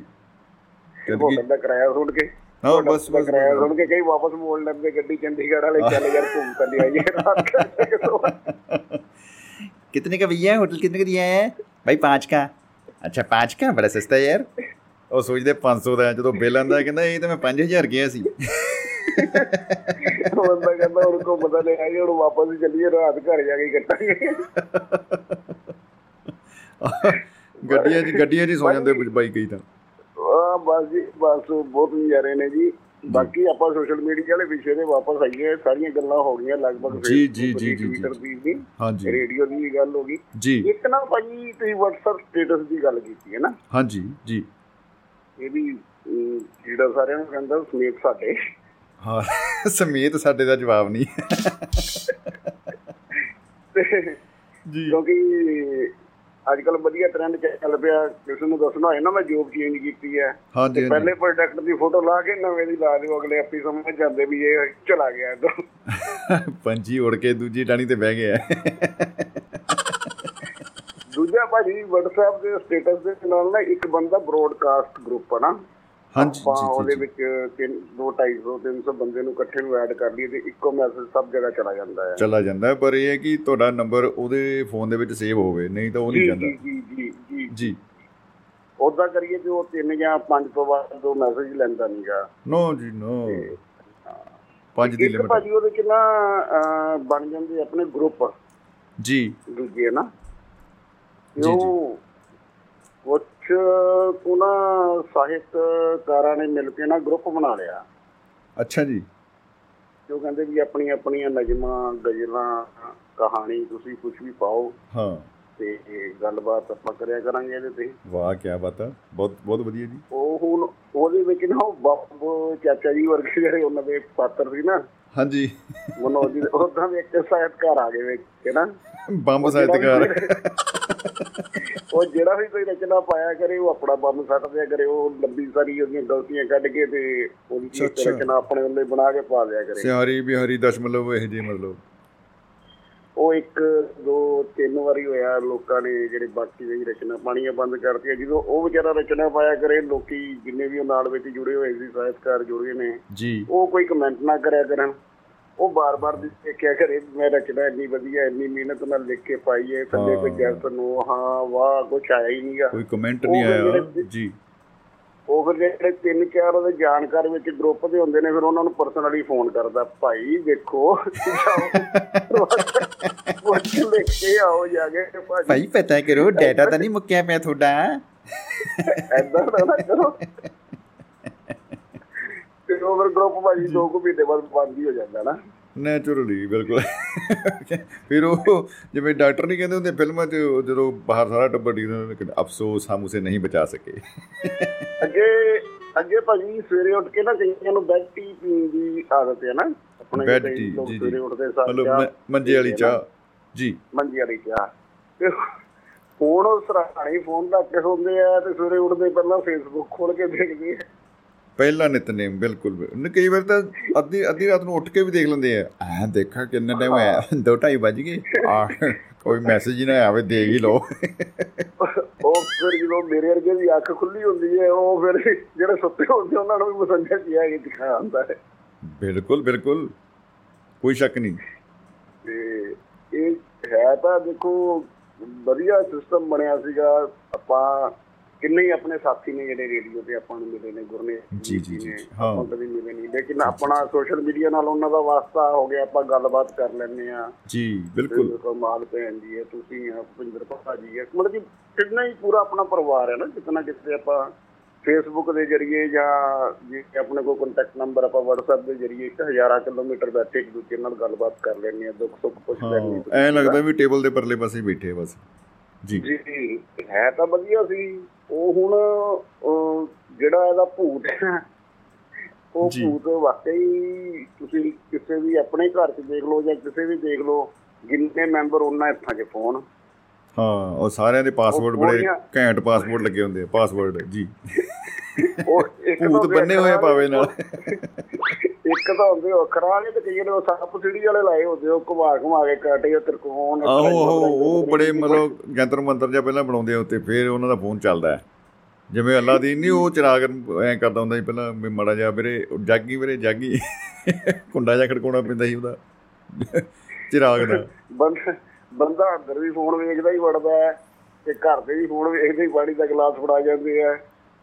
Speaker 4: ਜਦ ਕਿ ਬੰਦਾ ਕਿਰਾਇਆ ਸੁਣ ਕੇ।
Speaker 2: ਹਾਂ ਬਸ ਬਸ
Speaker 4: ਕਿਰਾਇਆ ਸੁਣ ਕੇ ਕਈ ਵਾਪਸ ਮੋੜ ਲੈਂਦੇ ਗੱਡੀ ਚੰਡੀਗੜ੍ਹ ਵਾਲੇ ਚੱਲ ਯਾਰ ਘੁੰਮ ਕੇ ਲਿਆ ਯਾਰ ਰਾਤ
Speaker 5: कितने का भैया होटल कितने का दिया है भाई पाँच का अच्छा पाँच का बड़ा सस्ता है यार
Speaker 2: ਉਹ ਸੋਚਦੇ 500 ਦਾ ਜਦੋਂ ਬਿੱਲ ਆਂਦਾ ਕਹਿੰਦਾ ਇਹ ਤਾਂ ਮੈਂ 5000 ਗਿਆ ਸੀ
Speaker 4: ਬੰਦਾ ਕਹਿੰਦਾ ਹੁਣ ਕੋ ਪਤਾ ਨਹੀਂ ਆਈ ਹੁਣ ਵਾਪਸ ਹੀ ਚੱਲੀਏ ਰਾਤ ਘਰ ਜਾ ਕੇ ਕੱਟਾਂਗੇ
Speaker 2: ਗੱਡੀਆਂ 'ਚ ਗੱਡੀਆਂ 'ਚ ਸੌ ਜਾਂਦੇ ਬਾਈ ਕਈ ਤਾਂ
Speaker 4: ਆ ਬਸ ਜੀ ਬਸ ਬਹੁਤ ਨਜ਼ਾਰੇ ਨੇ ਜੀ ਬਾਕੀ ਆਪਾਂ ਸੋਸ਼ਲ ਮੀਡੀਆ ਵਾਲੇ ਵਿਸ਼ੇ ਤੇ ਵਾਪਸ ਆਈਏ ਸਾਰੀਆਂ ਗੱਲਾਂ ਹੋ ਗਈਆਂ ਲਗਭਗ
Speaker 2: ਜੀ ਜੀ ਜੀ ਜੀ
Speaker 4: ਦੀ ਵੀ
Speaker 2: ਹਾਂਜੀ।
Speaker 4: ਰੇਡੀਓ ਦੀ ਵੀ ਗੱਲ ਹੋ ਗਈ।
Speaker 2: ਜੀ।
Speaker 4: ਇੱਕ ਨਾ ਭਾਜੀ ਤੁਸੀਂ WhatsApp ਸਟੇਟਸ ਦੀ ਗੱਲ ਕੀਤੀ ਹੈ ਨਾ?
Speaker 2: ਹਾਂਜੀ ਜੀ।
Speaker 4: ਇਹ ਵੀ ਜਿਹੜਾ ਸਾਰਿਆਂ ਨੂੰ ਕਹਿੰਦਾ ਸਮੇਤ ਸਾਡੇ।
Speaker 2: ਹਾਂ ਸਮੇਤ ਸਾਡੇ ਦਾ ਜਵਾਬ ਨਹੀਂ। ਜੀ।
Speaker 4: ਕਿਉਂਕਿ ਅੱਜ ਕੱਲ ਵਧੀਆ ਟ੍ਰੈਂਡ ਚੱਲ ਪਿਆ। ਕਿਸੇ ਨੂੰ ਦੱਸਣਾ ਹੋਏ ਨਾ ਮੈਂ ਜੋਬ ਚੇਂਜ ਕੀਤੀ ਹੈ।
Speaker 2: ਹਾਂਜੀ
Speaker 4: ਤੇ ਪਹਿਲੇ ਪ੍ਰੋਡਕਟ ਦੀ ਫੋਟੋ ਲਾ ਕੇ ਨਵੇਂ ਦੀ ਲਾ ਦਿਓ ਅਗਲੇ ਆਪੀ ਸਮਝ ਜਾਂਦੇ ਵੀ ਇਹ ਚਲਾ ਗਿਆ ਇਦੋਂ
Speaker 2: ਹਾਂਜੀ ਪੰਛੀ ਉੜ ਕੇ ਦੂਜੀ ਟਾਣੀ ਤੇ ਬਹਿ ਗਿਆ।
Speaker 4: ਦੂਜਾ ਭਾਜੀ WhatsApp ਦੇ ਸਟੇਟਸ ਦੇ ਨਾਲ ਨਾ ਇੱਕ ਬੰਦਾ ਬ੍ਰੋਡਕਾਸਟ ਗਰੁੱਪ ਹੈ ਨਾ।
Speaker 2: ਹਾਂਜੀ
Speaker 4: ਉਹਦੇ
Speaker 2: ਜੀ।
Speaker 4: ਵਿੱਚ 3 2 250 300 ਬੰਦੇ ਨੂੰ ਇਕੱਠੇ ਨੂੰ ਐਡ ਕਰ ਲਈਏ ਤੇ ਇੱਕੋ ਮੈਸੇਜ ਸਭ ਜਗ੍ਹਾ ਚਲਾ ਜਾਂਦਾ ਹੈ।
Speaker 2: ਚਲਾ ਜਾਂਦਾ ਪਰ ਇਹ ਹੈ ਕਿ ਤੁਹਾਡਾ ਨੰਬਰ ਉਹਦੇ ਫੋਨ ਦੇ ਵਿੱਚ ਸੇਵ ਹੋਵੇ ਨਹੀਂ ਤਾਂ ਉਹ ਨਹੀਂ
Speaker 4: ਜੀ
Speaker 2: ਜਾਂਦਾ।
Speaker 4: ਜੀ ਜੀ ਜੀ
Speaker 2: ਜੀ।
Speaker 4: ਉਦਾਂ ਕਰੀਏ ਕਿ ਉਹ ਤਿੰਨ ਜਾਂ ਪੰਜ ਤੋਂ ਬਾਅਦ ਉਹ ਮੈਸੇਜ ਲੈਂਦਾ ਨਹੀਂਗਾ
Speaker 2: ਨੋ ਜੀ ਨੋ ਪੰਜ ਦੀ ਲਿਮਿਟ
Speaker 4: ਭਾਜੀ ਉਹਦੇ ਚ ਨਾ ਬਣ ਜਾਂਦੇ ਆਪਣੇ ਗਰੁੱਪ
Speaker 2: ਜੀ।
Speaker 4: ਦੂਜੇ ਨਾ।
Speaker 2: ਜੀ, ਜੀ।
Speaker 4: ਉਹ ਕੁਛ ਉਹਨਾਂ ਸਾਹਿਤਕਾਰਾਂ ਨੇ ਮਿਲ ਕੇ ਨਾ ਗਰੁੱਪ ਬਣਾ ਲਿਆ।
Speaker 2: ਅੱਛਾ ਜੀ।
Speaker 4: ਉਹ ਕਹਿੰਦੇ ਵੀ ਆਪਣੀਆਂ ਆਪਣੀਆਂ ਨਜ਼ਮਾਂ ਗਜ਼ਲਾਂ ਕਹਾਣੀ ਤੁਸੀਂ ਕੁਝ ਵੀ ਪਾਓ।
Speaker 2: ਹਾਂ।
Speaker 4: ਤੇ ਗੱਲਬਾਤ ਆਪਾਂ ਕਰਿਆ ਕਰਾਂਗੇ ਇਹਦੇ ਤੇ।
Speaker 2: ਵਾਹ ਕੀ ਬਾਤ ਹੈ ਬਹੁਤ ਬਹੁਤ ਵਧੀਆ ਜੀ।
Speaker 4: ਉਹ ਹੁਣ ਉਹਦੇ ਵਿੱਚ ਨਾ ਬਾਪੂ ਚਾਚਾ ਜੀ ਵਰਗੇ ਜਿਹੜੇ ਉਹਨਾਂ ਦੇ ਪਾਤਰ ਸੀ ਨਾ
Speaker 2: ਹਾਂਜੀ।
Speaker 4: ਮਨੋਜ ਜੀ ਉਦਾਂ ਦੇ ਇੱਕ ਸਾਹਿਤਕਾਰ ਆ ਗਏ ਵੇਖ ਕੇ ਨਾ?
Speaker 2: ਬੰਬ ਸਾਹਿਤਕਾਰ
Speaker 4: ਉਹ ਜਿਹੜਾ ਵੀ ਕੋਈ ਰਚਨਾ ਪਾਇਆ ਕਰੇ ਉਹ ਆਪਣਾ ਬੰਬ ਸੱਟ ਦਿਆ ਕਰੇ ਉਹ ਲੰਬੀ ਸਾਰੀ ਉਹਦੀਆਂ ਗਲਤੀਆਂ ਕੱਢ ਕੇ ਤੇ ਉਹਦੀ। ਰਚਨਾ ਆਪਣੇ ਵੱਲੇ ਬਣਾ ਕੇ ਪਾ ਦਿਆ ਕਰੇ।
Speaker 2: ਸਿਆਰੀ ਬਿਹਾਰੀ ਦਸ਼ਮਲਵ ਇਹ ਜੀ ਮਤਲਬ।
Speaker 4: ਉਹ ਇੱਕ ਦੋ ਤਿੰਨ ਵਾਰੀ ਹੋਇਆ ਲੋਕਾਂ ਨੇ ਜਿਹੜੇ ਬਾਕੀ ਦੀ ਰਚਨਾ ਪਾਣੀਆਂ ਬੰਦ ਕਰਤੀਆਂ ਜਦੋਂ ਉਹ ਵਿਚਾਰਾ ਰਚਨਾ ਪਾਇਆ ਕਰੇ ਲੋਕੀ ਜਿੰਨੇ ਵੀ ਉਹ ਨਾਲ ਵਿੱਚ ਜੁੜੇ ਹੋਏ ਸੀ ਸਾਹਿਤਕਾਰ ਜੁੜੇ ਨੇ
Speaker 2: ਜੀ।
Speaker 4: ਉਹ ਕੋਈ ਕਮੈਂਟ ਨਾ ਕਰਿਆ ਕਰਨ। ਉਹ ਬਾਰ-ਬਾਰ ਦੇਖਿਆ ਕਰੇ ਮੈਂ ਰਚਨਾ ਇੰਨੀ ਵਧੀਆ ਇੰਨੀ ਮਿਹਨਤ ਨਾਲ ਲਿਖ ਕੇ ਪਾਈ ਹੈ ਥੱਲੇ ਕੋਈ। ਗੈਸ ਨੂੰ ਹਾਂ ਵਾਹ ਕੁਛ ਆਇਆ ਹੀ ਨਹੀਂਗਾ
Speaker 2: ਕੋਈ ਕਮੈਂਟ ਨਹੀਂ ਆਇਆ। ਜੀ।
Speaker 4: ਉਹ ਫਿਰ ਜਿਹੜੇ ਤਿੰਨ ਚਾਰ ਉਹਦੇ ਜਾਣਕਾਰ ਵਿੱਚ ਗਰੁੱਪ ਦੇ ਹੁੰਦੇ ਨੇ ਫਿਰ ਉਹਨਾਂ ਨੂੰ ਪਰਸਨਲੀ ਫੋਨ ਕਰਦਾ ਭਾਈ ਦੇਖੋ ਪੁੱਛ ਲਿਖ ਕੇ ਆਓ ਜਾ ਕੇ
Speaker 5: ਭਾਈ ਪਤਾ ਕਰੋ ਡਾਟਾ ਤਾਂ ਨਹੀਂ ਮੁੱਕਿਆ ਪਿਆ ਤੁਹਾਡਾ।
Speaker 4: ਐਦਾਂ ਦਾ ਨਾ ਕਰੋ। ਤੇ ਉਹ ਫਿਰ ਗਰੁੱਪ ਭਾਜੀ ਦੋ ਕੁ ਮਹੀਨੇ ਬਾਅਦ ਬੰਦ ਹੀ ਹੋ ਜਾਂਦਾ ਨਾ।
Speaker 2: ਨੈਚੁਰਲੀ ਬਿਲਕੁਲ। ਫਿਰ ਉਹ ਜਿਵੇਂ ਡਾਕਟਰ ਨਹੀਂ ਕਹਿੰਦੇ ਹੁੰਦੇ ਫਿਲਮਾਂ 'ਚ ਜਦੋਂ ਬਾਹਰ ਸਾਰਾ ਟੱਬਰ ਡੀਨ ਅਫਸੋਸ ਹਮ ਉਸੇ ਨਹੀਂ ਬਚਾ ਸਕੇ।
Speaker 4: ਅੱਗੇ ਅੱਗੇ ਭਾਜੀ ਸਵੇਰੇ ਉੱਠ ਕੇ ਨਾ ਕਈਆਂ ਨੂੰ ਬੈਡ ਟੀ ਪੀਣ ਦੀ ਆਦਤ ਹੈ ਨਾ। ਆਪਣੇ
Speaker 2: ਬੈਡ ਟੀ ਜੀ
Speaker 4: ਸਵੇਰੇ
Speaker 2: ਜੀ
Speaker 4: ਉੱਠਦੇ ਸਾਰ
Speaker 2: ਮਤਲਬ ਮੰਜੇ ਵਾਲੀ। ਚਾਹ। ਜੀ।
Speaker 4: ਮੰਜੀ ਵਾਲੀ ਚਾਹ। ਤੇ ਫੋਨ ਉਹ ਸਰਾਣੇ ਫੋਨ ਰੱਖ ਕੇ ਸੌਂਦੇ ਆ ਤੇ ਸਵੇਰੇ ਉੱਠਦੇ ਪਹਿਲਾਂ ਫੇਸਬੁੱਕ ਖੋਲ ਕੇ ਦੇਖਦੇ ਆ।
Speaker 2: ਪਹਿਲਾ ਨਿਤਨੇਮ ਬਿਲਕੁਲ ਬਿਲਕੁਲ। ਕਈ ਵਾਰ ਤਾਂ ਅੱਧੀ ਅੱਧੀ ਰਾਤ ਨੂੰ ਉੱਠ ਕੇ ਵੀ ਦੇਖ ਲੈਂਦੇ ਆ। ਆ ਦੇਖਾ ਕਿੰਨਾ ਟਾਈਮ ਹੋਇਆ 2:30 ਵੱਜ ਗਏ। ਆ ਕੋਈ ਮੈਸੇਜ ਹੀ ਨਾ ਆਵੇ ਦੇ ਹੀ ਲਓ।
Speaker 4: ਉਹ ਫਿਰ ਜਦੋਂ ਮੇਰੇ ਵਰਗੇ ਦੀ ਅੱਖ ਖੁੱਲੀ ਹੁੰਦੀ ਹੈ ਉਹ ਫਿਰ ਜਿਹੜੇ ਸੁੱਤੇ ਹੁੰਦੇ ਉਹਨਾਂ ਨੂੰ ਵੀ ਮਸੰਜਾ ਚੀਆ ਕੇ ਦਿਖਾ ਹੁੰਦਾ ਹੈ।
Speaker 2: ਬਿਲਕੁਲ ਬਿਲਕੁਲ। ਕੋਈ ਸ਼ੱਕ ਨਹੀਂ।
Speaker 4: ਤੇ ਇਹ ਹੈ ਤਾਂ ਦੇਖੋ ਵਧੀਆ ਸਿਸਟਮ ਬਣਿਆ ਸੀਗਾ। ਆਪਾਂ ਕਿੰਨੇ ਹੀ ਆਪਣੇ ਸਾਥੀ ਨੇ ਜਿਹੜੇ ਰੇਡੀਓ ਤੇ ਆਪਾਂ ਨੂੰ ਮਿਲੇ ਨੇ ਗੁਰਨੇ
Speaker 2: ਜੀ, ਜੀ, ਜੀ, ਹਾਂ।
Speaker 4: ਕਦੇ ਮਿਲੇ ਨਹੀਂ। ਲੇਕਿਨ ਆਪਣਾ ਸੋਸ਼ਲ ਮੀਡੀਆ ਨਾਲ ਉਹਨਾਂ ਦਾ ਵਾਸਤਾ ਹੋ ਗਿਆ ਆਪਾਂ ਗੱਲਬਾਤ ਕਰ ਲੈਂਦੇ ਆ
Speaker 2: ਜੀ ਬਿਲਕੁਲ।
Speaker 4: ਕਮਾਲ ਭੈਣ ਜੀ ਹੈ ਤੁਸੀਂ ਆ ਭੁਪਿੰਦਰ ਭਾ ਜੀ ਹੈ। ਮਤਲਬ ਕਿ ਕਿੰਨਾ ਹੀ ਪੂਰਾ ਆਪਣਾ ਪਰਿਵਾਰ ਹੈ ਨਾ ਕਿਤਨਾ ਕਿਤੇ ਆਪਾਂ ਫੇਸਬੁੱਕ ਦੇ ਜਰੀਏ ਜਾਂ ਜੇ ਆਪਣੇ ਕੋਲ ਕੰਟੈਕਟ ਨੰਬਰ ਆਪਾਂ WhatsApp ਦੇ ਜਰੀਏ ਹਜ਼ਾਰਾਂ ਕਿਲੋਮੀਟਰ ਬੈਠੇ ਇੱਕ ਦੂਜੇ ਨਾਲ ਗੱਲਬਾਤ ਕਰ ਲੈਂਦੇ ਆ ਦੁੱਖ ਸੁੱਖ ਪੁੱਛ
Speaker 2: ਹਾਂ
Speaker 4: ਲੈਂਦੇ ਆ
Speaker 2: ਐ ਲੱਗਦਾ ਵੀ ਟੇਬਲ ਦੇ ਪਰਲੇ ਪਾਸੇ ਹੀ ਬੈਠੇ ਬਸ। ਜੀ
Speaker 4: ਜੀ ਹੈ ਤਾਂ ਵਧੀਆ ਸੀ। ਉਹ ਹੁਣ ਜਿਹੜਾ ਇਹਦਾ ਭੂਤ ਹੈ ਉਹ। ਭੂਤ ਵਾਕਈ ਤੁਸੀਂ ਕਿਸੇ ਵੀ ਆਪਣੇ ਘਰ 'ਚ ਦੇਖ ਲਓ ਜਾਂ ਕਿਸੇ ਵੀ ਦੇਖ ਲਓ ਜਿੰਨੇ ਮੈਂਬਰ ਉਹਨਾਂ ਹੱਥਾਂ 'ਚ ਫੋਨ
Speaker 2: ਹਾਂ ਉਹ ਸਾਰਿਆਂ ਦੇ ਪਾਸਵਰਡ ਬੜੇ ਘੈਂਟ ਪਾਸਵਰਡ ਲੱਗੇ ਹੁੰਦੇ ਆ ਪਾਸਵਰਡ ਜੀ।
Speaker 4: ਉਹ ਇੱਕ
Speaker 2: ਭੂਤ
Speaker 4: ਤਾਂ
Speaker 2: ਬੰਨੇ ਹੋਏ ਭਾਵੇਂ ਨਾਲ।
Speaker 4: ਇੱਕ ਤਾਂ ਹੁੰਦੇ ਉਹ ਅੱਖਰਾਂ ਵਾਲੇ ਤੇ ਕਈ ਨੇ ਸੱਪ ਸਿੜੀ ਵਾਲੇ ਲਾਏ ਹੁੰਦੇ ਉਹ ਘੁਮਾ ਘੁਮਾ ਕੇ ਕਾਟੇ ਉਹ ਤਰਕੋਣ
Speaker 2: ਆਹੋ ਉਹ ਬੜੇ ਮਤਲਬ ਜੰਤਰ ਮੰਤਰ ਜਿਹਾ ਪਹਿਲਾਂ ਬਣਾਉਂਦੇ ਆ ਉੱਤੇ ਫਿਰ ਉਹਨਾਂ ਦਾ ਫੋਨ ਚੱਲਦਾ ਹੈ। ਜਿਵੇਂ ਅੱਲਾ ਦੀ ਨਹੀਂ ਉਹ ਚਿਰਾਗ ਐ ਕਰਦਾ ਹੁੰਦਾ ਸੀ ਪਹਿਲਾਂ ਮੜਾ ਜਿਹਾ ਵੀਰੇ ਜਾਗੀ ਵੀਰੇ ਜਾਗੀ। ਕੁੰਡਾ ਜਿਹਾ ਖੜਕਾਉਣਾ ਪੈਂਦਾ ਸੀ ਉਹਦਾ। ਚਿਰਾਗ ਦਾ
Speaker 4: ਬੰਦਾ ਅੰਦਰ ਵੀ ਫੋਨ ਵੇਖਦਾ ਹੀ ਵੜਦਾ ਹੈ ਤੇ ਘਰ ਦੇ ਵੀ ਫੋਨ ਵੇਖਦੇ ਹੀ ਪਾਣੀ ਦਾ ਗਲਾਸ ਫੜਾ ਜਾਂਦੇ ਆ।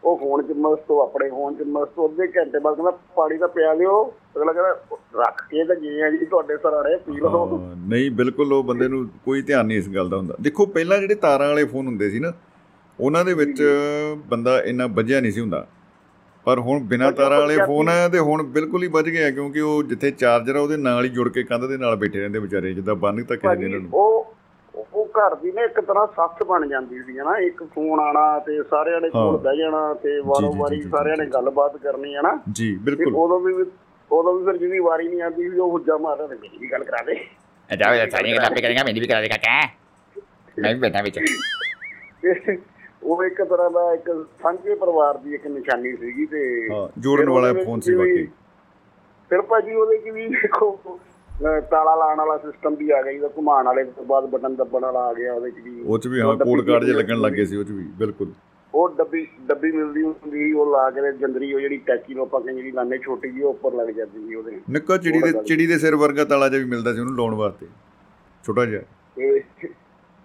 Speaker 4: ਉਹ ਫੋਨ ਚ ਮਸਤ ਉਹ ਆਪਣੇ ਫੋਨ ਚ ਮਸਤ ਅੱਧੇ ਘੰਟੇ ਬਾਅਦ ਕਹਿੰਦਾ ਪਾਣੀ ਦਾ ਪਿਆ ਲਿਓ। ਅਗਲਾ ਕਹਿੰਦਾ ਰੱਖ ਕੇ ਤਾਂ ਗਏ ਆ ਜੀ ਤੁਹਾਡੇ ਸਰਾਣੇ ਪੀ ਲਓ।
Speaker 2: ਹਾਂ, ਨਹੀਂ ਬਿਲਕੁਲ ਉਹ ਬੰਦੇ ਨੂੰ ਕੋਈ ਧਿਆਨ ਨਹੀਂ ਇਸ ਗੱਲ ਦਾ ਹੁੰਦਾ। ਦੇਖੋ ਪਹਿਲਾਂ ਜਿਹੜੇ ਤਾਰਾਂ ਵਾਲੇ ਫੋਨ ਹੁੰਦੇ ਸੀ ਨਾ ਉਹਨਾਂ ਦੇ ਵਿੱਚ ਬੰਦਾ ਇੰਨਾ ਵੱਜਿਆ ਨਹੀਂ ਸੀ ਹੁੰਦਾ। ਪਰ ਹੁਣ ਬਿਨਾਂ ਤਾਰਾਂ ਵਾਲੇ ਫੋਨ ਆ ਤੇ ਹੁਣ ਬਿਲਕੁਲ ਹੀ ਵੱਜ ਗਿਆ ਕਿਉਂਕਿ ਉਹ ਜਿੱਥੇ ਚਾਰਜਰ ਆ ਉਹਦੇ ਨਾਲ ਹੀ ਜੁੜ ਕੇ ਕੰਧ ਦੇ ਨਾਲ ਬੈਠੇ ਰਹਿੰਦੇ ਵਿਚਾਰੇ ਜਿੱਦਾਂ ਬੰਨ ਤਾਂ ਕਿਸੇ ਨੇ ਇਹਨਾਂ ਨੂੰ।
Speaker 4: ਉਹ ਘਰ ਦੀ ਨੇ ਇੱਕ ਤਰ੍ਹਾਂ ਸੱਥ ਬਣ ਜਾਂਦੀ ਸੀ ਹਨਾ ਇੱਕ ਫੋਨ ਆਣਾ ਤੇ ਸਾਰਿਆਂ ਨੇ ਕੋਲ ਬਹਿ ਜਾਣਾ ਤੇ
Speaker 2: ਵਾਰੋ-ਵਾਰੀ
Speaker 4: ਸਾਰਿਆਂ ਨੇ ਗੱਲਬਾਤ ਕਰਨੀ ਹਨਾ।
Speaker 2: ਜੀ ਬਿਲਕੁਲ।
Speaker 4: ਉਦੋਂ ਵੀ ਉਦੋਂ ਵੀ ਫਿਰ ਜਿਹਦੀ ਵਾਰੀ ਨਹੀਂ ਆਉਂਦੀ ਉਹ ਹੁੱਜਾ ਮਾਰਦਾ ਤੇ ਮੇਰੀ ਵੀ ਗੱਲ ਕਰਾ ਦੇ।
Speaker 5: ਜਾਵੇ ਸਾਰੀਆਂ ਗੱਲਾਂ ਆਪੇ ਕਰੇਗਾ ਮੈਨੂੰ ਵੀ ਕਰਾ ਦੇ ਕਾਕਾ। ਮੈਂ ਵੀ ਬੈਠਾ
Speaker 4: ਵਿੱਚ। ਉਹ ਇੱਕ ਤਰ੍ਹਾਂ ਦਾ ਇੱਕ ਸਾਂਝੇ ਪਰਿਵਾਰ ਦੀ ਇੱਕ ਨਿਸ਼ਾਨੀ ਸੀਗੀ ਤੇ
Speaker 2: ਜੋੜਨ ਵਾਲਾ ਫੋਨ ਸੀ ਬਾਕੀ।
Speaker 4: ਫਿਰ ਭਾਜੀ ਉਹਦੇ ਕੀ ਵੀ ਦੇਖੋ ਤਾਲਾ ਲਾਉਣ ਵਾਲਾ ਸਿਸਟਮ ਵੀ ਆ ਗਿਆ ਜਿਹਦਾ ਘੁਮਾਉਣ ਵਾਲੇ ਤੋਂ ਬਾਅਦ ਬਟਨ ਦੱਬਣ ਵਾਲਾ ਆ ਗਿਆ ਉਹਦੇ ਚ ਵੀ।
Speaker 2: ਉਹ ਚ ਵੀ ਹਾਂ ਕੋਡ ਕਾਰਡ ਜੇ ਲੱਗਣ ਲੱਗੇ ਸੀ ਉਹ ਚ ਵੀ ਬਿਲਕੁਲ।
Speaker 4: ਉਹ ਡੱਬੀ ਡੱਬੀ ਮਿਲਦੀ ਹੁੰਦੀ ਉਹ ਲਾ ਕੇ ਜੰਦਰੀ ਉਹ ਜਿਹੜੀ ਟੈਚੀ ਨੂੰ ਆਪਾਂ ਕਹਿੰਦੇ ਜਿਹੜੀ ਲਾਣੇ ਛੋਟੀ ਜੀ ਉੱਪਰ ਲੱਗ ਜਾਂਦੀ ਸੀ ਉਹਦੇ।
Speaker 2: ਨਿੱਕਾ ਚਿੜੀ ਦੇ ਚਿੜੀ ਦੇ ਸਿਰ ਵਰਗਾ ਤਾਲਾ ਜਿਹਾ ਵੀ ਮਿਲਦਾ ਸੀ ਉਹਨੂੰ ਲਾਉਣ ਵਾਸਤੇ। ਛੋਟਾ ਜਿਹਾ।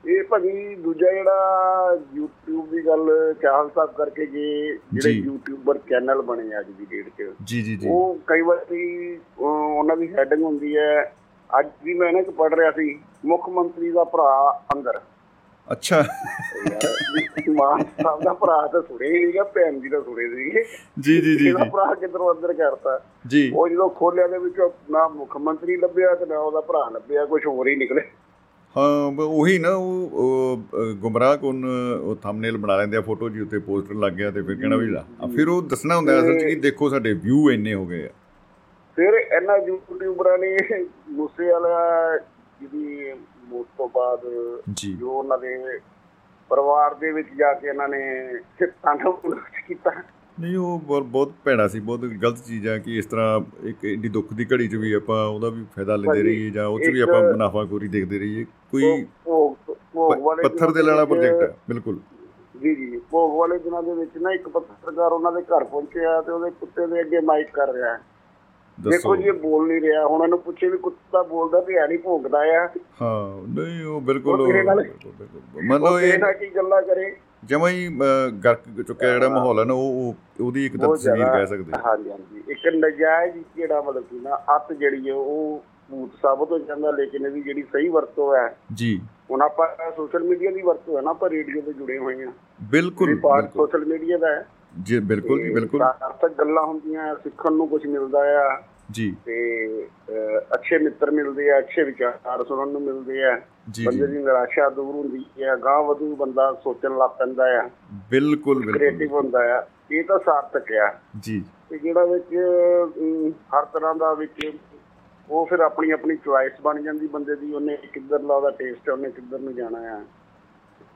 Speaker 4: ਇਹ ਭਾਜੀ ਦੂਜਾ ਜਿਹੜਾ YouTube ਦੀ ਗੱਲ ਚਾਹਲ ਸਾਹਿਬ ਕਰਕੇ ਜੇ ਜਿਹੜੇ। ਯੂਟਿਊਬਰ ਚੈਨਲ ਬਣੇ ਅੱਜ ਦੀ ਡੇਟ 'ਚ
Speaker 2: ਜੀ ਜੀ ਜੀ।
Speaker 4: ਉਹ ਕਈ ਵਾਰੀ ਉਹਨਾਂ ਦੀ ਹੈਡਿੰਗ ਹੁੰਦੀ ਹੈ ਅੱਜ ਵੀ ਮੈਂ ਨਾ ਇੱਕ ਪੜ ਰਿਹਾ ਸੀ ਮੁੱਖ ਮੰਤਰੀ ਦਾ ਭਰਾ ਅੰਦਰ।
Speaker 2: ਅੱਛਾ।
Speaker 4: ਮਾਨ ਸਾਹਿਬ ਦਾ ਭਰਾ ਤਾਂ ਸੁਣੇ ਹੀ ਨਹੀਂਗਾ ਭੈਣ ਜੀ ਦਾ ਸੁਣੇ ਸੀਗੇ
Speaker 2: ਜੀ ਜੀ ਜੀ
Speaker 4: ਇਹਦਾ ਭਰਾ ਕਿੱਧਰੋਂ ਅੰਦਰ ਕਰਤਾ?
Speaker 2: ਜੀ।
Speaker 4: ਉਹ ਜਦੋਂ ਖੋਲਿਆ ਦੇ ਵਿੱਚ ਨਾ ਮੁੱਖ ਮੰਤਰੀ ਲੱਭਿਆ ਤੇ ਨਾ ਉਹਦਾ ਭਰਾ ਲੱਭਿਆ ਕੁਝ ਹੋਰ ਹੀ ਨਿਕਲੇ
Speaker 2: ਹਾਂ ਉਹੀ ਨਾ ਉਹ ਗੁੰਮਰਾਹ ਕੋਨ ਉਹ ਥੰਬਨੇਲ ਬਣਾ ਲੈਂਦੇ ਆ ਫੋਟੋ ਜੀ ਉੱਤੇ ਪੋਸਟਰ ਲੱਗ ਗਿਆ ਤੇ ਫਿਰ ਕਹਿਣਾ ਵੀ ਲਾ ਫਿਰ ਉਹ ਦੱਸਣਾ ਹੁੰਦਾ ਅਸਲ 'ਚ ਕਿ ਦੇਖੋ ਸਾਡੇ ਵਿਊ ਇੰਨੇ ਹੋ ਗਏ ਆ।
Speaker 4: ਫਿਰ ਇਹਨਾਂ ਯੂਟਿਊਬਰਾਂ ਨੇ ਮੂਸੇ ਵਾਲਾ ਜਿਹਦੀ ਮੌਤ ਤੋਂ ਬਾਅਦ
Speaker 2: ਜੀ।
Speaker 4: ਉਹਨਾਂ ਦੇ ਪਰਿਵਾਰ ਦੇ ਵਿੱਚ ਜਾ ਕੇ ਇਹਨਾਂ ਨੇ ਤਾਂਡਵ ਕੀਤਾ।
Speaker 2: ਨਹੀਂ ਉਹ ਬਹੁਤ ਭੈੜਾ ਸੀ ਬਹੁਤ ਗਲਤ ਚੀਜ਼ ਆ ਕਿ ਇਸ ਤਰ੍ਹਾਂ ਇੱਕ ਏਡੀ ਦੁੱਖ ਦੀ ਘੜੀ 'ਚ ਵੀ ਆਪਾਂ ਉਹਦਾ ਵੀ ਫਾਇਦਾ ਲੈਂਦੇ ਰਹੀਏ ਜਾਂ ਉਹ 'ਚ ਵੀ ਆਪਾਂ ਮੁਨਾਫਾਖੋਰੀ ਦੇਖਦੇ ਰਹੀਏ। ਕੋਈ ਪੱਥਰ ਦੇ
Speaker 4: ਵਿੱਚ-
Speaker 2: ਪ੍ਰੋਜੈਕਟ ਹੈ ਬਿਲਕੁਲ।
Speaker 4: ਜੀ ਜੀ ਭੋਗ ਵਾਲੇ ਦਿਨਾਂ ਦੇ ਵਿੱਚ ਨਾ ਇੱਕ ਪੱਤਰਕਾਰ ਉਹਨਾਂ ਦੇ ਘਰ ਪਹੁੰਚਿਆ ਤੇ ਉਹਦੇ ਕੁੱਤੇ ਦੇ ਅੱਗੇ ਮਾਈਕ ਕਰ ਰਿਹਾ ਹੈ। ਦੇਖੋ ਜੀ ਇਹ ਬੋਲ ਨਹੀਂ ਰਿਹਾ। ਹੁਣ ਇਹਨੂੰ ਪੁੱਛੇ ਵੀ ਕੁੱਤਾ ਬੋਲਦਾ ਤੇ ਹੈ ਨਹੀਂ ਭੋਗਦਾ ਆ।
Speaker 2: ਹਾਂ ਨਹੀਂ ਉਹ ਬਿਲਕੁਲ ਮਤਲਬ ਇਹ
Speaker 4: ਨਾਲ ਕੀ ਗੱਲਾਂ ਕਰੇ?
Speaker 2: ਜਮਾਂ ਹੀ ਗਰਕ ਚੁੱਕਿਆ ਜਿਹੜਾ ਮਾਹੌਲ ਹੈ ਨਾ ਉਹ ਉਹ- ਉਹਦੀ ਇੱਕ ਤਸਵੀਰ ਕਹਿ ਸਕਦੇ
Speaker 4: ਹਾਂਜੀ ਹਾਂਜੀ। ਇੱਕ ਨਜਾਇਜ਼ ਜਿਹੜਾ ਮਤਲਬ ਕਿ ਨਾ ਅੱਤ ਜਿਹੜੀ ਹੈ ਉਹ ਭੂਤ ਸਾਬਤ ਹੋ ਜਾਂਦਾ ਲੇਕਿਨ ਇਹਦੀ ਜਿਹੜੀ ਸਹੀ ਵਰਤੋਂ ਹੈ
Speaker 2: ਜੀ।
Speaker 4: ਹੁਣ ਆਪਾਂ ਸੋਸ਼ਲ ਮੀਡੀਆ ਦੀ ਵਰਤੋਂ ਹੈ ਨਾ ਆਪਾਂ ਰੇਡੀਓ ਤੇ ਜੁੜੇ ਹੋਏ ਹਾਂ
Speaker 2: ਬਿਲਕੁਲ
Speaker 4: ਪਾਰਟ ਸੋਸ਼ਲ ਮੀਡੀਆ ਦਾ ਹੈ।
Speaker 2: ਜੀ ਬਿਲਕੁਲ ਜੀ ਬਿਲਕੁਲ।
Speaker 4: ਸਾਰਥਕ ਗੱਲਾਂ ਹੁੰਦੀਆਂ ਸਿੱਖਣ ਨੂੰ ਕੁਝ ਮਿਲਦਾ ਆ।
Speaker 2: ਜੀ।
Speaker 4: ਤੇ ਅੱਛੇ ਮਿੱਤਰ ਮਿਲਦੇ ਆ ਅੱਛੇ ਵਿਚਾਰ ਸੁਣਨ ਨੂੰ ਮਿਲਦੇ ਆ। ਬੰਦੇ ਦੀ ਨਿਰਾਸ਼ਾ ਦੂਰ ਹੁੰਦੀ ਹੈ ਗਾਂ ਵਧੂ ਬੰਦਾ ਸੋਚਣ ਲੱਗ ਪੈਂਦਾ ਆ
Speaker 2: ਬਿਲਕੁਲ ਬਿਲਕੁਲ।
Speaker 4: ਕ੍ਰੀਏਟਿਵ ਹੁੰਦਾ ਆ ਇਹ ਤਾਂ ਸਾਰਥਕ ਆ
Speaker 2: ਜੀ।
Speaker 4: ਤੇ ਜਿਹੜਾ ਵਿੱਚ ਹਰ ਤਰ੍ਹਾਂ ਦਾ ਵਿੱਚ ਉਹ ਫਿਰ ਆਪਣੀ ਆਪਣੀ ਚੁਆਇਸ ਬਣ ਜਾਂਦੀ ਬੰਦੇ ਦੀ ਉਹਨੇ ਕਿੱਧਰ ਲਾ ਉਹਦਾ ਟੇਸਟ ਹੈ ਉਹਨੇ ਕਿੱਧਰ ਨੂੰ ਜਾਣਾ ਆ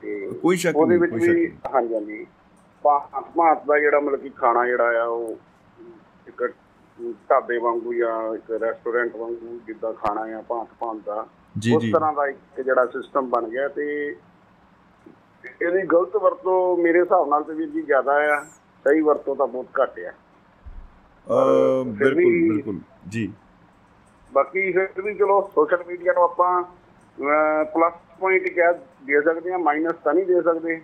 Speaker 4: ਤੇ
Speaker 2: ਕੋਈ ਸ਼ੱਕ
Speaker 4: ਉਹਦੇ
Speaker 2: ਨਹੀਂ
Speaker 4: ਵਿੱਚ
Speaker 2: ਕੋਈ ਸ਼ੱਕ
Speaker 4: ਵੀ ਹਾਂਜੀ ਹਾਂਜੀ। ਭਾਂਤ ਦਾ ਜਿਹੜਾ ਮਤਲਬ ਕਿ ਖਾਣਾ ਜਿਹੜਾ ਆ ਉਹ ਇੱਕ ਢਾਬੇ ਵਾਂਗੂ ਜਾਂ ਇੱਕ ਰੈਸਟੋਰੈਂਟ ਵਾਂਗੂ ਜਿੱਦਾਂ ਖਾਣਾ ਆ ਭਾਂਤ ਭਾਂਤ ਦਾ ਉਸ
Speaker 2: ਜੀ।
Speaker 4: ਤਰ੍ਹਾਂ ਦਾ ਇੱਕ ਜਿਹੜਾ ਸਿਸਟਮ ਬਣ ਗਿਆ ਤੇ ਇਹਦੀ ਗਲਤ ਵਰਤੋਂ ਮੇਰੇ ਹਿਸਾਬ ਨਾਲ ਤੇ ਵੀਰ ਜੀ ਜ਼ਿਆਦਾ ਆ ਸਹੀ ਵਰਤੋਂ ਤਾਂ ਬਹੁਤ ਘੱਟ ਆ।
Speaker 2: ਬਿਲਕੁਲ ਬਿਲਕੁਲ ਜੀ।
Speaker 4: ਬਾਕੀ ਫਿਰ ਵੀ ਚਲੋ ਸੋਸ਼ਲ ਮੀਡੀਆ ਨੂੰ ਆਪਾਂ ਪਲੱਸ ਪੁਆਇੰਟ ਕਹਿ ਦੇ ਸਕਦੇ ਹਾਂ ਮਾਈਨਸ ਤਾਂ ਨਹੀਂ ਦੇ ਸਕਦੇ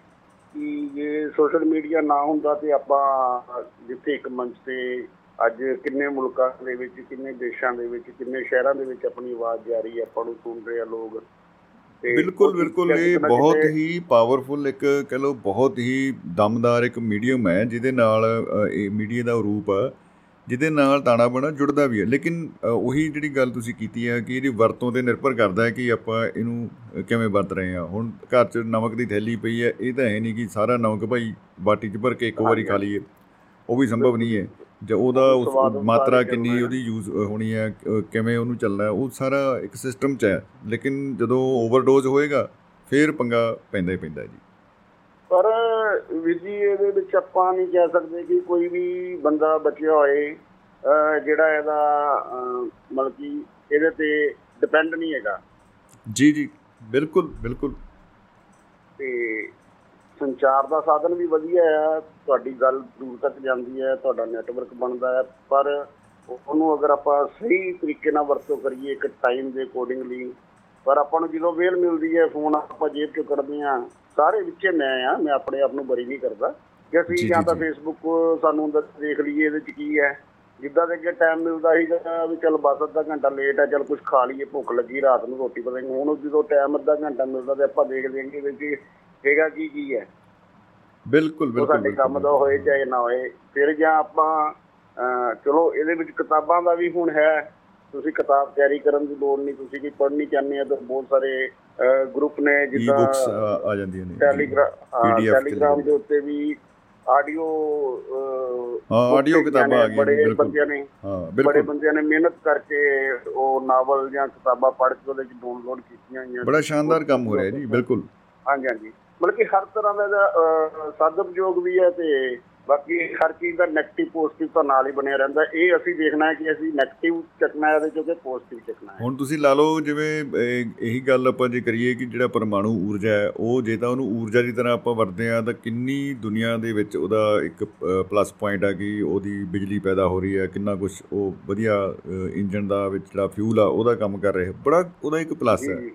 Speaker 4: ਕਿ ਜੇ ਸੋਸ਼ਲ ਮੀਡੀਆ ਨਾ ਹੁੰਦਾ ਤੇ ਆਪਾਂ ਜਿੱਥੇ ਇੱਕ ਮੰਚ ਤੇ ਅੱਜ ਕਿੰਨੇ ਮੁਲਕਾਂ ਦੇ ਵਿੱਚ ਕਿੰਨੇ ਦੇਸ਼ਾਂ ਦੇ ਵਿੱਚ ਕਿੰਨੇ ਸ਼ਹਿਰਾਂ ਦੇ ਵਿੱਚ ਆਪਣੀ ਆਵਾਜ਼ ਜਾ ਰਹੀ ਹੈ ਆਪਾਂ ਨੂੰ ਸੁਣ ਰਹੇ ਆ ਲੋਕ।
Speaker 2: ਬਿਲਕੁਲ ਬਿਲਕੁਲ ਇਹ ਬਹੁਤ ਹੀ ਪਾਵਰਫੁਲ ਇੱਕ ਕਹ ਲਓ ਬਹੁਤ ਹੀ ਦਮਦਾਰ ਇੱਕ ਮੀਡੀਅਮ ਹੈ ਜਿਹਦੇ ਨਾਲ ਇਹ ਮੀਡੀਆ ਦਾ ਰੂਪ ਆ ਜਿਹਦੇ ਨਾਲ ਤਾਣਾ ਬਣਾ ਜੁੜਦਾ ਵੀ ਹੈ। ਲੇਕਿਨ ਉਹੀ ਜਿਹੜੀ ਗੱਲ ਤੁਸੀਂ ਕੀਤੀ ਹੈ ਕਿ ਇਹਦੀ ਵਰਤੋਂ ਤੇ ਨਿਰਭਰ ਕਰਦਾ ਹੈ ਕਿ ਆਪਾਂ ਇਹਨੂੰ ਕਿਵੇਂ ਵਰਤ ਰਹੇ ਹਾਂ। ਹੁਣ ਘਰ 'ਚ ਨਮਕ ਦੀ ਥੈਲੀ ਪਈ ਹੈ ਇਹ ਤਾਂ ਹੈ ਨਹੀਂ ਕਿ ਸਾਰਾ ਨਮਕ ਭਾਈ ਬਾਟੀ 'ਚ ਭਰ ਕੇ ਇੱਕ ਵਾਰੀ ਖਾ ਲਈਏ ਉਹ ਵੀ ਸੰਭਵ ਨਹੀਂ ਹੈ। ਜੇ ਉਹਦਾ ਮਾਤਰਾ ਕਿੰਨੀ। ਉਹਦੀ ਯੂਜ਼ ਹੋਣੀ ਹੈ ਕਿਵੇਂ ਉਹਨੂੰ ਚੱਲਣਾ ਹੈ, ਉਹ ਸਾਰਾ ਇੱਕ ਸਿਸਟਮ 'ਚ ਹੈ। ਲੇਕਿਨ ਜਦੋਂ ਓਵਰਡੋਜ਼ ਹੋਏਗਾ ਫਿਰ ਪੰਗਾ ਪੈਂਦਾ ਹੀ ਪੈਂਦਾ ਜੀ।
Speaker 4: ਪਰ ਵੀਰ ਜੀ ਇਹਦੇ ਵਿੱਚ ਆਪਾਂ ਨਹੀਂ ਕਹਿ ਸਕਦੇ ਕਿ ਕੋਈ ਵੀ ਬੰਦਾ ਬਚਿਆ ਹੋਏ ਜਿਹੜਾ ਇਹਦਾ ਮਤਲਬ ਕਿ ਇਹਦੇ ਤੇ ਡਿਪੈਂਡ ਨਹੀਂ ਹੈਗਾ।
Speaker 2: ਜੀ ਜੀ ਬਿਲਕੁਲ ਬਿਲਕੁਲ।
Speaker 4: ਤੇ ਸੰਚਾਰ ਦਾ ਸਾਧਨ ਵੀ ਵਧੀਆ ਆ ਤੁਹਾਡੀ ਗੱਲ ਦੂਰ ਤੱਕ ਜਾਂਦੀ ਹੈ ਤੁਹਾਡਾ ਨੈਟਵਰਕ ਬਣਦਾ ਹੈ ਪਰ ਉਹਨੂੰ ਅਗਰ ਆਪਾਂ ਸਹੀ ਤਰੀਕੇ ਨਾਲ ਵਰਤੋਂ ਕਰੀਏ ਇੱਕ ਟਾਈਮ ਦੇ ਅਕੋਰਡਿੰਗਲੀ ਪਰ ਆਪਾਂ ਨੂੰ ਜਦੋਂ ਵੇਲ ਮਿਲਦੀ ਹੈ ਫੋਨ ਆਪਾਂ ਜੇਬ ਚੋਂ ਕੱਢਦੇ ਆ ਸਾਰੇ ਵਿੱਚੇ ਮੈਂ ਆ ਮੈਂ ਆਪਣੇ ਆਪ ਨੂੰ ਬਰੀ ਨਹੀਂ ਕਰਦਾ ਕਿ ਅਸੀਂ ਜਾਂ ਤਾਂ। ਫੇਸਬੁੱਕ ਸਾਨੂੰ ਦੇਖ ਲਈਏ ਇਹਦੇ ਚ ਕੀ ਹੈ ਜਿੱਦਾਂ ਦੇ ਅੱਗੇ ਟਾਈਮ ਮਿਲਦਾ ਸੀਗਾ ਵੀ ਚਲ ਬਸ ਅੱਧਾ ਘੰਟਾ ਲੇਟ ਹੈ ਚਲ ਕੁਝ ਖਾ ਲਈਏ ਭੁੱਖ ਲੱਗੀ ਰਾਤ ਨੂੰ ਰੋਟੀ ਪਕਾਂਗੇ ਹੁਣ ਜਦੋਂ ਟਾਈਮ ਅੱਧਾ ਘੰਟਾ ਮਿਲਦਾ ਤੇ ਆਪਾਂ ਦੇਖ ਇਹਦੇ ਵਿੱਚ ਹੈਗਾ ਕੀ ਕੀ ਹੈ।
Speaker 2: ਬਿਲਕੁਲ ਬਿਲਕੁਲ
Speaker 4: ਸਾਡੇ ਕੰਮ ਦਾ। ਹੋਏ ਚਾਹੇ ਨਾ ਹੋਏ। ਫਿਰ ਜਾਂ ਆਪਾਂ ਚਲੋ ਇਹਦੇ ਵਿੱਚ ਕਿਤਾਬਾਂ ਦਾ ਵੀ ਹੁਣ ਹੈ। ਤੁਸੀਂ ਕਿਤਾਬ ਕੈਰੀ ਕਰਨ ਦੀ ਲੋੜ ਨਹੀਂ। ਤੁਸੀਂ ਕੀ ਪੜ੍ਹਨੀ ਚਾਹੁੰਦੇ ਆ ਤਾਂ ਬਹੁਤ ਸਾਰੇ ਗਰੁੱਪ ਨੇ ਜਿੱਦਾਂ
Speaker 2: ਬੁੱਕਸ ਆ ਜਾਂਦੀਆਂ ਨੇ।
Speaker 4: ਟੈਲੀਗ੍ਰਾਮ ਦੇ ਉੱਤੇ ਵੀ ਆਡੀਓ
Speaker 2: ਹਾਂ, audio ਕਿਤਾਬਾਂ ਆ ਗਈਆਂ
Speaker 4: ਬੜੇ। ਬੰਦਿਆਂ ਨੇ
Speaker 2: ਹਾਂ
Speaker 4: ਬੜੇ
Speaker 2: ਬਿਲਕੁਲ।
Speaker 4: ਬੰਦਿਆਂ ਨੇ ਮਿਹਨਤ ਕਰਕੇ ਉਹ ਨਾਵਲ ਜਾਂ ਕਿਤਾਬਾਂ ਪੜ੍ਹ ਕੇ ਉਹਦੇ ਵਿੱਚ ਡਾਊਨਲੋਡ ਕੀਤੀਆਂ ਹੋਈਆਂ
Speaker 2: ਬੜਾ ਸ਼ਾਨਦਾਰ ਕੰਮ ਹੋ ਰਿਹਾ ਜੀ ਬਿਲਕੁਲ।
Speaker 4: ਹਾਂਜੀ ਹਾਂਜੀ। ਮਤਲਬ ਕਿ ਹਰ ਤਰ੍ਹਾਂ ਦਾ ਸਦਉਪਯੋਗ ਵੀ ਹੈ ਤੇ ਬਾਕੀ ਹਰ ਚੀਜ਼ ਦਾ 네ਗੇਟਿਵ ਪੋਜ਼ਿਟਿਵ ਤਾਂ ਨਾਲ ਹੀ ਬਣਿਆ ਰਹਿੰਦਾ। ਇਹ ਅਸੀਂ ਦੇਖਣਾ ਹੈ ਕਿ ਅਸੀਂ 네ਗੇਟਿਵ ਚੱਕਣਾ ਹੈ ਇਹਦੇ ਚੋਂ ਕਿ ਪੋਜ਼ਿਟਿਵ ਚੱਕਣਾ ਹੈ।
Speaker 2: ਹੁਣ ਤੁਸੀਂ ਲਾ ਲਓ ਜਿਵੇਂ ਇਹ- ਗੱਲ ਆਪਾਂ ਜੇ ਕਰੀਏ ਕਿ ਜਿਹੜਾ ਪਰਮਾਣੂ ਊਰਜਾ ਹੈ ਉਹ ਜੇ ਤਾਂ ਉਹਨੂੰ ਊਰਜਾ ਦੀ ਤਰ੍ਹਾਂ ਆਪਾਂ ਵਰਤਦੇ ਆ ਤਾਂ ਕਿੰਨੀ ਦੁਨੀਆ ਦੇ ਵਿੱਚ ਉਹਦਾ ਇੱਕ ਪਲੱਸ ਪੁਆਇੰਟ ਆ ਕਿ ਉਹਦੀ ਬਿਜਲੀ ਪੈਦਾ ਹੋ ਰਹੀ ਹੈ ਕਿੰਨਾ ਕੁਝ ਉਹ ਵਧੀਆ ਇੰਜਨ ਦਾ ਵਿੱਚ ਜਿਹੜਾ ਫਿਊਲ ਆ ਉਹਦਾ ਕੰਮ ਕਰ ਰਿਹਾ ਬੜਾ ਉਹਦਾ ਇੱਕ ਪਲੱਸ
Speaker 4: ਜੀ
Speaker 2: ਹੈ।
Speaker 4: ਜੀ।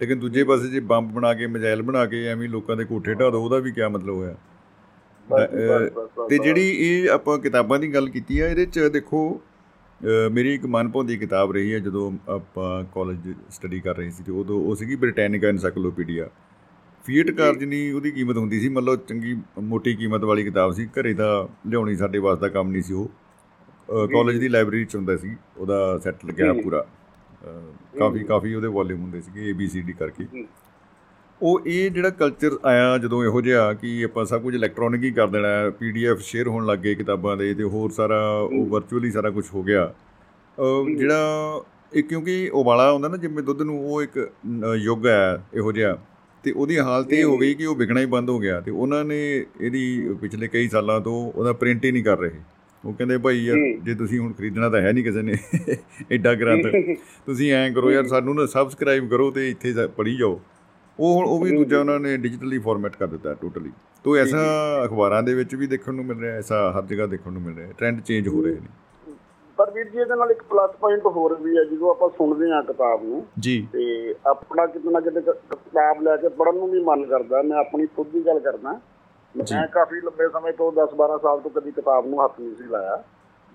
Speaker 2: ਲੇਕਿਨ ਦੂਜੇ ਪਾਸੇ ਜੇ ਬੰਬ ਬਣਾ ਕੇ ਮਜ਼ਾਈਲ ਬਣਾ ਕੇ ਐਵੇਂ ਲੋਕਾਂ ਦੇ ਕੋਠੇ ਢਾ ਦੋ ਉਹਦਾ ਵੀ ਕੀ ਮਤਲਬ ਹੋਇਆ ਤੇ। ਜਿਹੜੀ ਇਹ ਆਪਾਂ ਕਿਤਾਬਾਂ ਦੀ ਗੱਲ ਕੀਤੀ ਆ ਇਹਦੇ ਚ ਦੇਖੋ ਮੇਰੀ ਇੱਕ ਮਨਪਾਉਂਦੀ ਕਿਤਾਬ ਰਹੀ ਹੈ ਜਦੋਂ ਆਪਾਂ ਕਾਲਜ ਸਟੱਡੀ ਕਰ ਰਹੇ ਸੀ ਤੇ ਉਦੋਂ ਉਹ ਸੀਗੀ ਬ੍ਰਿਟੈਨਿਕਾ ਐਨਸਾਈਕਲੋਪੀਡੀਆ ਫੀਟ ਕਾਰ ਜਿੰਨੀ ਉਹਦੀ ਕੀਮਤ ਹੁੰਦੀ ਸੀ ਮਤਲਬ ਚੰਗੀ ਮੋਟੀ ਕੀਮਤ ਵਾਲੀ ਕਿਤਾਬ ਸੀ ਘਰੇ ਤਾਂ ਲਿਆਉਣੀ ਸਾਡੇ ਵਾਸ ਦਾ ਕੰਮ ਨਹੀਂ ਸੀ ਉਹ ਕਾਲਜ। ਦੀ ਲਾਇਬ੍ਰੇਰੀ ਚ ਹੁੰਦਾ ਸੀ ਉਹਦਾ ਸੈੱਟ ਲੱਗਿਆ। ਪੂਰਾ ਕਾਫੀ। ਕਾਫੀ ਉਹਦੇ ਵੋਲਿਊਮ ਹੁੰਦੇ ਸੀਗੇ ABCD ਕਰਕੇ
Speaker 4: ਜੀ।
Speaker 2: ਉਹ ਇਹ ਜਿਹੜਾ ਕਲਚਰ ਆਇਆ ਜਦੋਂ ਇਹੋ ਜਿਹਾ ਕਿ ਆਪਾਂ ਸਭ ਕੁਝ ਇਲੈਕਟ੍ਰੋਨਿਕ ਹੀ ਕਰ ਦੇਣਾ ਹੈ ਪੀਡੀਐਫ ਸ਼ੇਅਰ ਹੋਣ ਲੱਗ ਗਏ ਕਿਤਾਬਾਂ ਦੇ ਤੇ ਹੋਰ ਸਾਰਾ ਉਹ। ਵਰਚੁਅਲੀ ਸਾਰਾ ਕੁਝ ਹੋ ਗਿਆ। ਜਿਹੜਾ ਇਹ ਕਿਉਂਕਿ ਉਬਾਲਾ ਹੁੰਦਾ ਨਾ ਜਿਵੇਂ ਦੁੱਧ ਨੂੰ ਉਹ ਇੱਕ ਯੁੱਗ ਹੈ ਇਹੋ ਜਿਹਾ ਤੇ ਉਹਦੀ ਹਾਲਤ ਇਹ ਹੋ ਗਈ ਕਿ ਉਹ ਵਿਕਣਾ ਹੀ ਬੰਦ ਹੋ ਗਿਆ ਤੇ ਉਹਨਾਂ ਨੇ ਇਹਦੀ ਪਿਛਲੇ ਕਈ ਸਾਲਾਂ ਤੋਂ ਉਹਦਾ ਪ੍ਰਿੰਟ ਹੀ ਨਹੀਂ ਕਰ ਰਹੇ ਉਹ ਕਹਿੰਦੇ ਭਾਈ ਯਾਰ
Speaker 4: ਜੀ।
Speaker 2: ਤੁਸੀਂ ਹੁਣ ਖਰੀਦਣਾ ਤਾਂ ਹੈ ਨਹੀਂ ਕਿਸੇ ਨੇ। ਐਡਾ ਗ੍ਰੰਥ। ਤੁਸੀਂ ਐਂ ਕਰੋ ਯਾਰ ਸਾਨੂੰ ਨਾ ਸਬਸਕ੍ਰਾਈਬ ਕਰੋ ਤੇ ਇੱਥੇ ਪੜ੍ਹੀ ਜਾਓ। ਉਹ ਹੁਣ ਉਹ ਵੀ ਦੂਜਾ। ਉਹਨਾਂ ਨੇ ਡਿਜੀਟਲੀ ਫਾਰਮੈਟ ਕਰ ਦਿੱਤਾ ਟੋਟਲੀ ਤੋਂ ਐਸਾ ਅਖਬਾਰਾਂ ਦੇ ਵਿੱਚ ਵੀ ਦੇਖਣ ਨੂੰ ਮਿਲ ਰਿਹਾ ਐਸਾ ਹਰ ਜਗ੍ਹਾ ਦੇਖਣ ਨੂੰ ਮਿਲ ਰਿਹਾ। ਟ੍ਰੈਂਡ ਚੇਂਜ ਹੋ ਰਹੇ ਨੇ।
Speaker 4: ਪਰ ਵੀਰ ਜੀ ਇਹਦੇ ਨਾਲ ਇੱਕ ਪਲੱਸ ਪੁਆਇੰਟ ਹੋਰ ਵੀ ਹੈ ਜਦੋਂ ਆਪਾਂ ਸੁਣਦੇ ਹਾਂ ਕਿਤਾਬ ਨੂੰ।
Speaker 2: ਜੀ।
Speaker 4: ਤੇ ਆਪਣਾ ਕਿਤੇ ਨਾ ਕਿਤੇ ਕਿਤਾਬ ਲੈ ਕੇ ਪੜ੍ਹਨ ਨੂੰ ਵੀ ਮਨ ਕਰਦਾ ਮੈਂ ਆਪਣੀ ਖੁਦ ਦੀ ਗੱਲ ਕਰਦਾ। ਮੈਂ ਕਾਫੀ ਲੰਬੇ ਸਮੇਂ ਤੋਂ 10 12 ਸਾਲ ਤੋਂ ਕਦੀ ਕਿਤਾਬ ਨੂੰ ਹੱਥ ਨਹੀਂ ਸੀ ਲਾਇਆ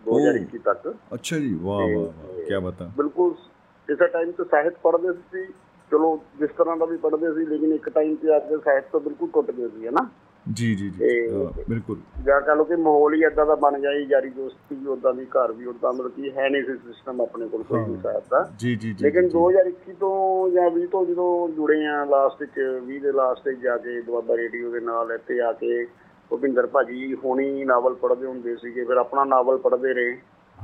Speaker 4: 2021 ਤੱਕ।
Speaker 2: ਅੱਛਾ ਜੀ ਵਾਹ ਵਾਹ ਕੀ ਬਾਤਾਂ
Speaker 4: ਬਿਲਕੁਲ ਕਿਸੇ ਟਾਈਮ ਤੇ ਸਾਹਿਤ ਪੜ੍ਹਦੇ ਸੀ। ਚਲੋ ਜਿਸ ਤਰ੍ਹਾਂ ਦਾ ਵੀ ਪੜ੍ਹਦੇ ਸੀ ਲੇਕਿਨ ਇੱਕ ਟਾਈਮ ਤੇ ਆ ਕੇ ਸਾਹਿਤ ਤੋਂ ਬਿਲਕੁਲ ਟੁੱਟ ਗਏ ਸੀ ਹਨਾ
Speaker 2: ਜੀ ਜੀ ਜੀ। ਬਿਲਕੁਲ।
Speaker 4: ਜਾਂ ਕਹ ਲਓ ਕਿ ਮਾਹੌਲ ਹੀ ਏਦਾਂ ਦਾ ਬਣ ਗਿਆ ਜੀ ਯਾਰੀ ਦੋਸਤੀ ਵੀ ਉਦਾਂ ਦੀ ਘਰ ਵੀ ਉਦਾਂ ਮਤਲਬ ਕਿ ਹੈ ਨਹੀਂ ਸੀ ਸਿਸਟਮ ਆਪਣੇ ਕੋਲ ਕੋਈ ਵੀ
Speaker 2: ਹਾਂ।
Speaker 4: ਸਾਹਿਤ ਦਾ।
Speaker 2: ਜੀ ਜੀ ਜੀ
Speaker 4: ਲੇਕਿਨ
Speaker 2: ਜੀ,
Speaker 4: 2021 ਤੋਂ ਜਾਂ 20 ਤੋਂ ਜਦੋਂ ਜੁੜੇ ਆ ਲਾਸਟ ਵਿੱਚ 20 ਦੇ ਲਾਸਟ ਵਿੱਚ ਜਾ ਕੇ ਦੁਆਬਾ ਰੇਡੀਓ ਦੇ ਨਾਲ ਇੱਥੇ ਆ ਕੇ ਭੁਪਿੰਦਰ ਭਾਜੀ ਹੁਣੀ ਨਾਵਲ ਪੜ੍ਹਦੇ ਹੁੰਦੇ ਸੀਗੇ ਫਿਰ ਆਪਣਾ ਨਾਵਲ ਪੜ੍ਹਦੇ ਰਹੇ।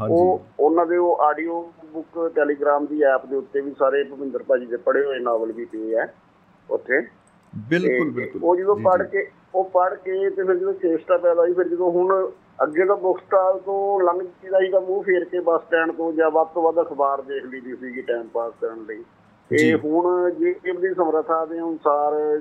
Speaker 4: ਉਹ ਉਹਨਾਂ ਦੇ ਉਹ ਆਡੀਓ ਬੁੱਕ ਟੈਲੀਗ੍ਰਾਮ ਦੀ ਐਪ ਦੇ ਉੱਤੇ ਵੀ ਸਾਰੇ ਭੁਪਿੰਦਰ ਭਾਜੀ ਦੇ ਪੜ੍ਹੇ ਹੋਏ ਨਾਵਲ ਵੀ ਪਏ ਆ ਉੱਥੇ।
Speaker 2: ਬਿਲਕੁਲ ਬਿਲਕੁਲ।
Speaker 4: ਉਹ ਜਦੋਂ ਪੜ੍ਹ। ਕੇ ਉਹ ਪੜ੍ਹ ਕੇ ਤੇ ਫਿਰ ਜਦੋਂ ਚੇਸਟਾ ਪੈਦਾ ਹੋਈ ਫਿਰ ਜਦੋਂ ਹੁਣ ਅੱਗੇ ਤਾਂ ਬੁੱਕ ਸਟਾਲ ਤੋਂ ਲੰਘ ਜੀਦਾ ਸੀਗਾ ਮੂੰਹ ਫੇਰ ਕੇ ਬੱਸ ਸਟੈਂਡ ਤੋਂ ਜਾਂ ਵੱਧ ਤੋਂ ਵੱਧ ਅਖਬਾਰ ਦੇਖ ਲਈਦੀ ਸੀਗੀ ਟਾਈਮ ਪਾਸ ਕਰਨ ਲਈ। ਤੇ ਹੁਣ ਜੇ ਦੀ ਸਮਰੱਥਾ ਦੇ ਅਨੁਸਾਰ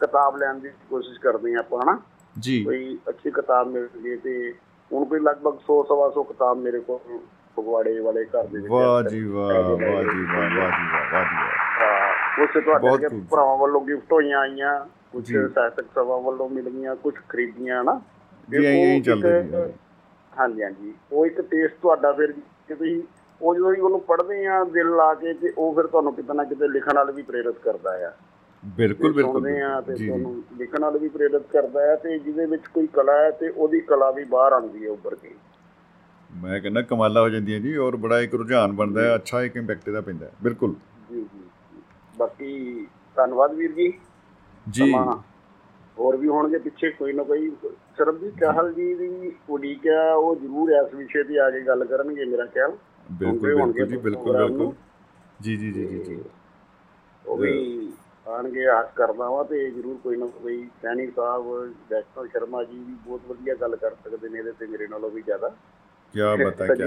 Speaker 4: ਕਿਤਾਬ ਲੈਣ ਦੀ ਕੋਸ਼ਿਸ਼ ਕਰਦੇ ਹਾਂ ਆਪਾਂ ਹਨਾ
Speaker 2: ਜੀ
Speaker 4: ਕੋਈ ਅੱਛੀ ਕਿਤਾਬ ਮਿਲ ਜੇ ਤੇ ਹੁਣ ਕੋਈ ਲਗਭਗ 100 ਸਵਾ 100 ਕਿਤਾਬ ਮੇਰੇ ਕੋਲ ਫਗਵਾੜੇ ਵਾਲੇ ਘਰ ਦੇ ਵਿੱਚ
Speaker 2: ਵਾਹ। ਜੀ ਵਾਹ ਵਾਹ ਜੀ ਵਾਹ ਵਾਹ ਜੀ ਵਾਹ ਵਾਹ ਜੀ ਵਾਹ
Speaker 4: ਹਾਂ ਉਸੇ ਤੁਹਾਡੇ। ਭਰਾਵਾਂ ਵੱਲੋਂ ਗਿਫਟ ਹੋਈਆਂ ਆਈਆਂ ਕੁਝ। ਸਾਹਿਤਕ ਸਭਾ ਵੱਲੋਂ ਮਿਲ ਗਈਆਂ ਕੁਝ ਖਰੀਦੀਆਂ ਨਾ
Speaker 2: ਜੀ ਐਂ
Speaker 4: ਉਹ
Speaker 2: ਹੀ ਚੱਲਦਾ ਜੀ
Speaker 4: ਹਾਂਜੀ ਹਾਂਜੀ। ਉਹ ਇੱਕ ਟੇਸਟ ਤੁਹਾਡਾ ਫਿਰ ਕਿ ਤੁਸੀਂ ਉਹ ਜਦੋਂ ਵੀ ਉਹਨੂੰ ਪੜ੍ਹਦੇ ਆ ਦਿਲ ਲਾ ਕੇ ਤੇ ਉਹ ਫਿਰ ਤੁਹਾਨੂੰ ਕਿਤੇ ਨਾ ਕਿਤੇ ਲਿਖਣ ਵਾਲ ਵੀ ਪ੍ਰੇਰਿਤ ਕਰਦਾ ਆ।
Speaker 2: ਬਿਲਕੁਲ ਬਿਲਕੁਲ
Speaker 4: ਸੁਣਦੇ ਆ ਤੇ ਤੁਹਾਨੂੰ ਲਿਖਣ ਵਾਲ ਵੀ ਪ੍ਰੇਰਿਤ ਕਰਦਾ ਹੈ ਤੇ ਜਿਹਦੇ ਵਿੱਚ ਕੋਈ ਕਲਾ ਹੈ ਤੇ ਉਹਦੀ ਕਲਾ ਵੀ ਬਾਹਰ ਆਉਂਦੀ ਹੈ ਉੱਭਰ ਕੇ।
Speaker 2: ਮੈਂ ਕਹਿੰਦਾ ਕਮਾਲਾ ਹੋ ਜਾਂਦੀਆਂ ਜੀ ਔਰ ਬੜਾ ਇੱਕ ਰੁਝਾਨ ਬਣਦਾ ਹੈ ਅੱਛਾ ਇੱਕ ਇੰਪੈਕਟ ਇਹਦਾ ਪੈਂਦਾ ਹੈ। ਬਿਲਕੁਲ।
Speaker 4: ਜੀ ਜੀ। ਬਾਕੀ ਧੰਨਵਾਦ ਵੀਰ ਜੀ।
Speaker 2: ਜੀ।
Speaker 4: ਹੋਰ ਵੀ ਹੋਣਗੇ ਪਿੱਛੇ ਕੋਈ ਨਾ ਕੋਈ। ਸਰਬਜੀਤ ਚਾਹਲ ਜੀ ਦੀ ਉਡੀਕ ਆ ਉਹ ਜ਼ਰੂਰ ਇਸ ਵਿਸ਼ੇ ਤੇ ਆ ਕੇ ਗੱਲ ਕਰਨਗੇ ਮੇਰਾ ਖਿਆਲ।
Speaker 2: ਬਿਲਕੁਲ ਬਿਲਕੁਲ ਜੀ ਬਿਲਕੁਲ ਬਿਲਕੁਲ। ਜੀ ਜੀ ਜੀ ਜੀ ਜੀ।
Speaker 4: ਉਹ ਵੀ ਆਣਗੇ ਆਸ ਕਰਦਾ ਵਾਂ ਤੇ ਜ਼ਰੂਰ ਕੋਈ ਨਾ ਕੋਈ ਸੈਣੀ ਸਾਹਿਬ ਵੈਸ਼ਨਵ ਸ਼ਰਮਾ ਜੀ ਵੀ ਬਹੁਤ ਵਧੀਆ ਗੱਲ ਕਰ ਸਕਦੇ ਨੇ ਇਹਦੇ ਤੇ ਮੇਰੇ ਨਾਲੋਂ ਵੀ ਜ਼ਿਆਦਾ।
Speaker 2: ਕੀ ਬਤਾ ਕੀ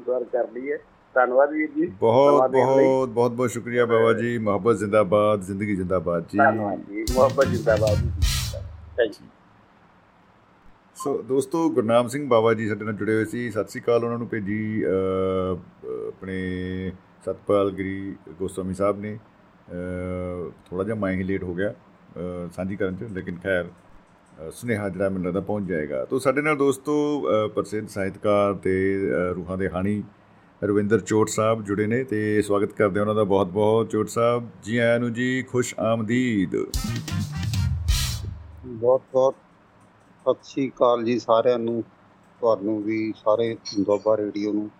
Speaker 2: ਬਤਾ
Speaker 4: ਕਰ ਲਈ ਹੈ ਧੰਨਵਾਦ ਵੀਰ ਜੀ।
Speaker 2: ਬਹੁਤ। ਬਹੁਤ ਬਹੁਤ ਬਹੁਤ ਸ਼ੁਕਰੀਆ ਬਾਬਾ ਜੀ। ਮੁਹੱਬਤ ਜ਼ਿੰਦਾਬਾਦ ਜ਼ਿੰਦਗੀ ਜ਼ਿੰਦਾਬਾਦ ਜੀ।
Speaker 4: ਧੰਨਵਾਦ ਜੀ। ਮੁਹੱਬਤ ਜਿੰਦਾਬਾਦ ਜੀ। ਥੈਂਕ ਯੂ
Speaker 2: ਸੋ ਦੋਸਤੋ ਗੁਰਨਾਮ ਸਿੰਘ ਬਾਬਾ ਜੀ ਸਾਡੇ ਨਾਲ ਜੁੜੇ ਹੋਏ ਸੀ। ਸਤਿ ਸ੍ਰੀ ਅਕਾਲ ਉਹਨਾਂ ਨੂੰ ਭੇਜੀ। ਆਪਣੇ ਸਤਪਾਲ ਗਿਰੀ ਗੋਸਵਾਮੀ ਸਾਹਿਬ ਨੇ। ਥੋੜਾ ਜਿਹਾ ਮੈਂ ਹੀ ਲੇਟ ਹੋ ਗਿਆ। ਸਾਂਝੀ ਕਰਨ ਚ ਲੇਕਿਨ ਖੈਰ ਸੁਨੇਹਾ ਜਿਹੜਾ ਮੈਨੂੰ ਲੱਗਦਾ ਪਹੁੰਚ ਜਾਏਗਾ। ਤੋਂ ਸਾਡੇ ਨਾਲ ਦੋਸਤੋ ਪ੍ਰਸਿੱਧ ਸਾਹਿਤਕਾਰ ਤੇ ਰੂਹਾਂ ਦੇ ਹਾਣੀ ਰਵਿੰਦਰ ਚੋਟ ਸਾਹਿਬ ਜੁੜੇ ਨੇ ਤੇ ਸਵਾਗਤ ਕਰਦੇ ਹਾਂ ਉਹਨਾਂ ਦਾ ਬਹੁਤ ਬਹੁਤ ਚੋਟ ਸਾਹਿਬ। ਜੀ ਆਇਆਂ ਨੂੰ ਜੀ ਖੁਸ਼ ਆਮਦੀਦ।
Speaker 6: ਬਹੁਤ ਬਹੁਤ ਸਤਿ ਸ਼੍ਰੀ ਅਕਾਲ ਜੀ ਸਾਰਿਆਂ ਨੂੰ ਤੁਹਾਨੂੰ ਵੀ ਸਾਰੇ ਦੁਆਬਾ ਰੇਡੀਓ ਨੂੰ।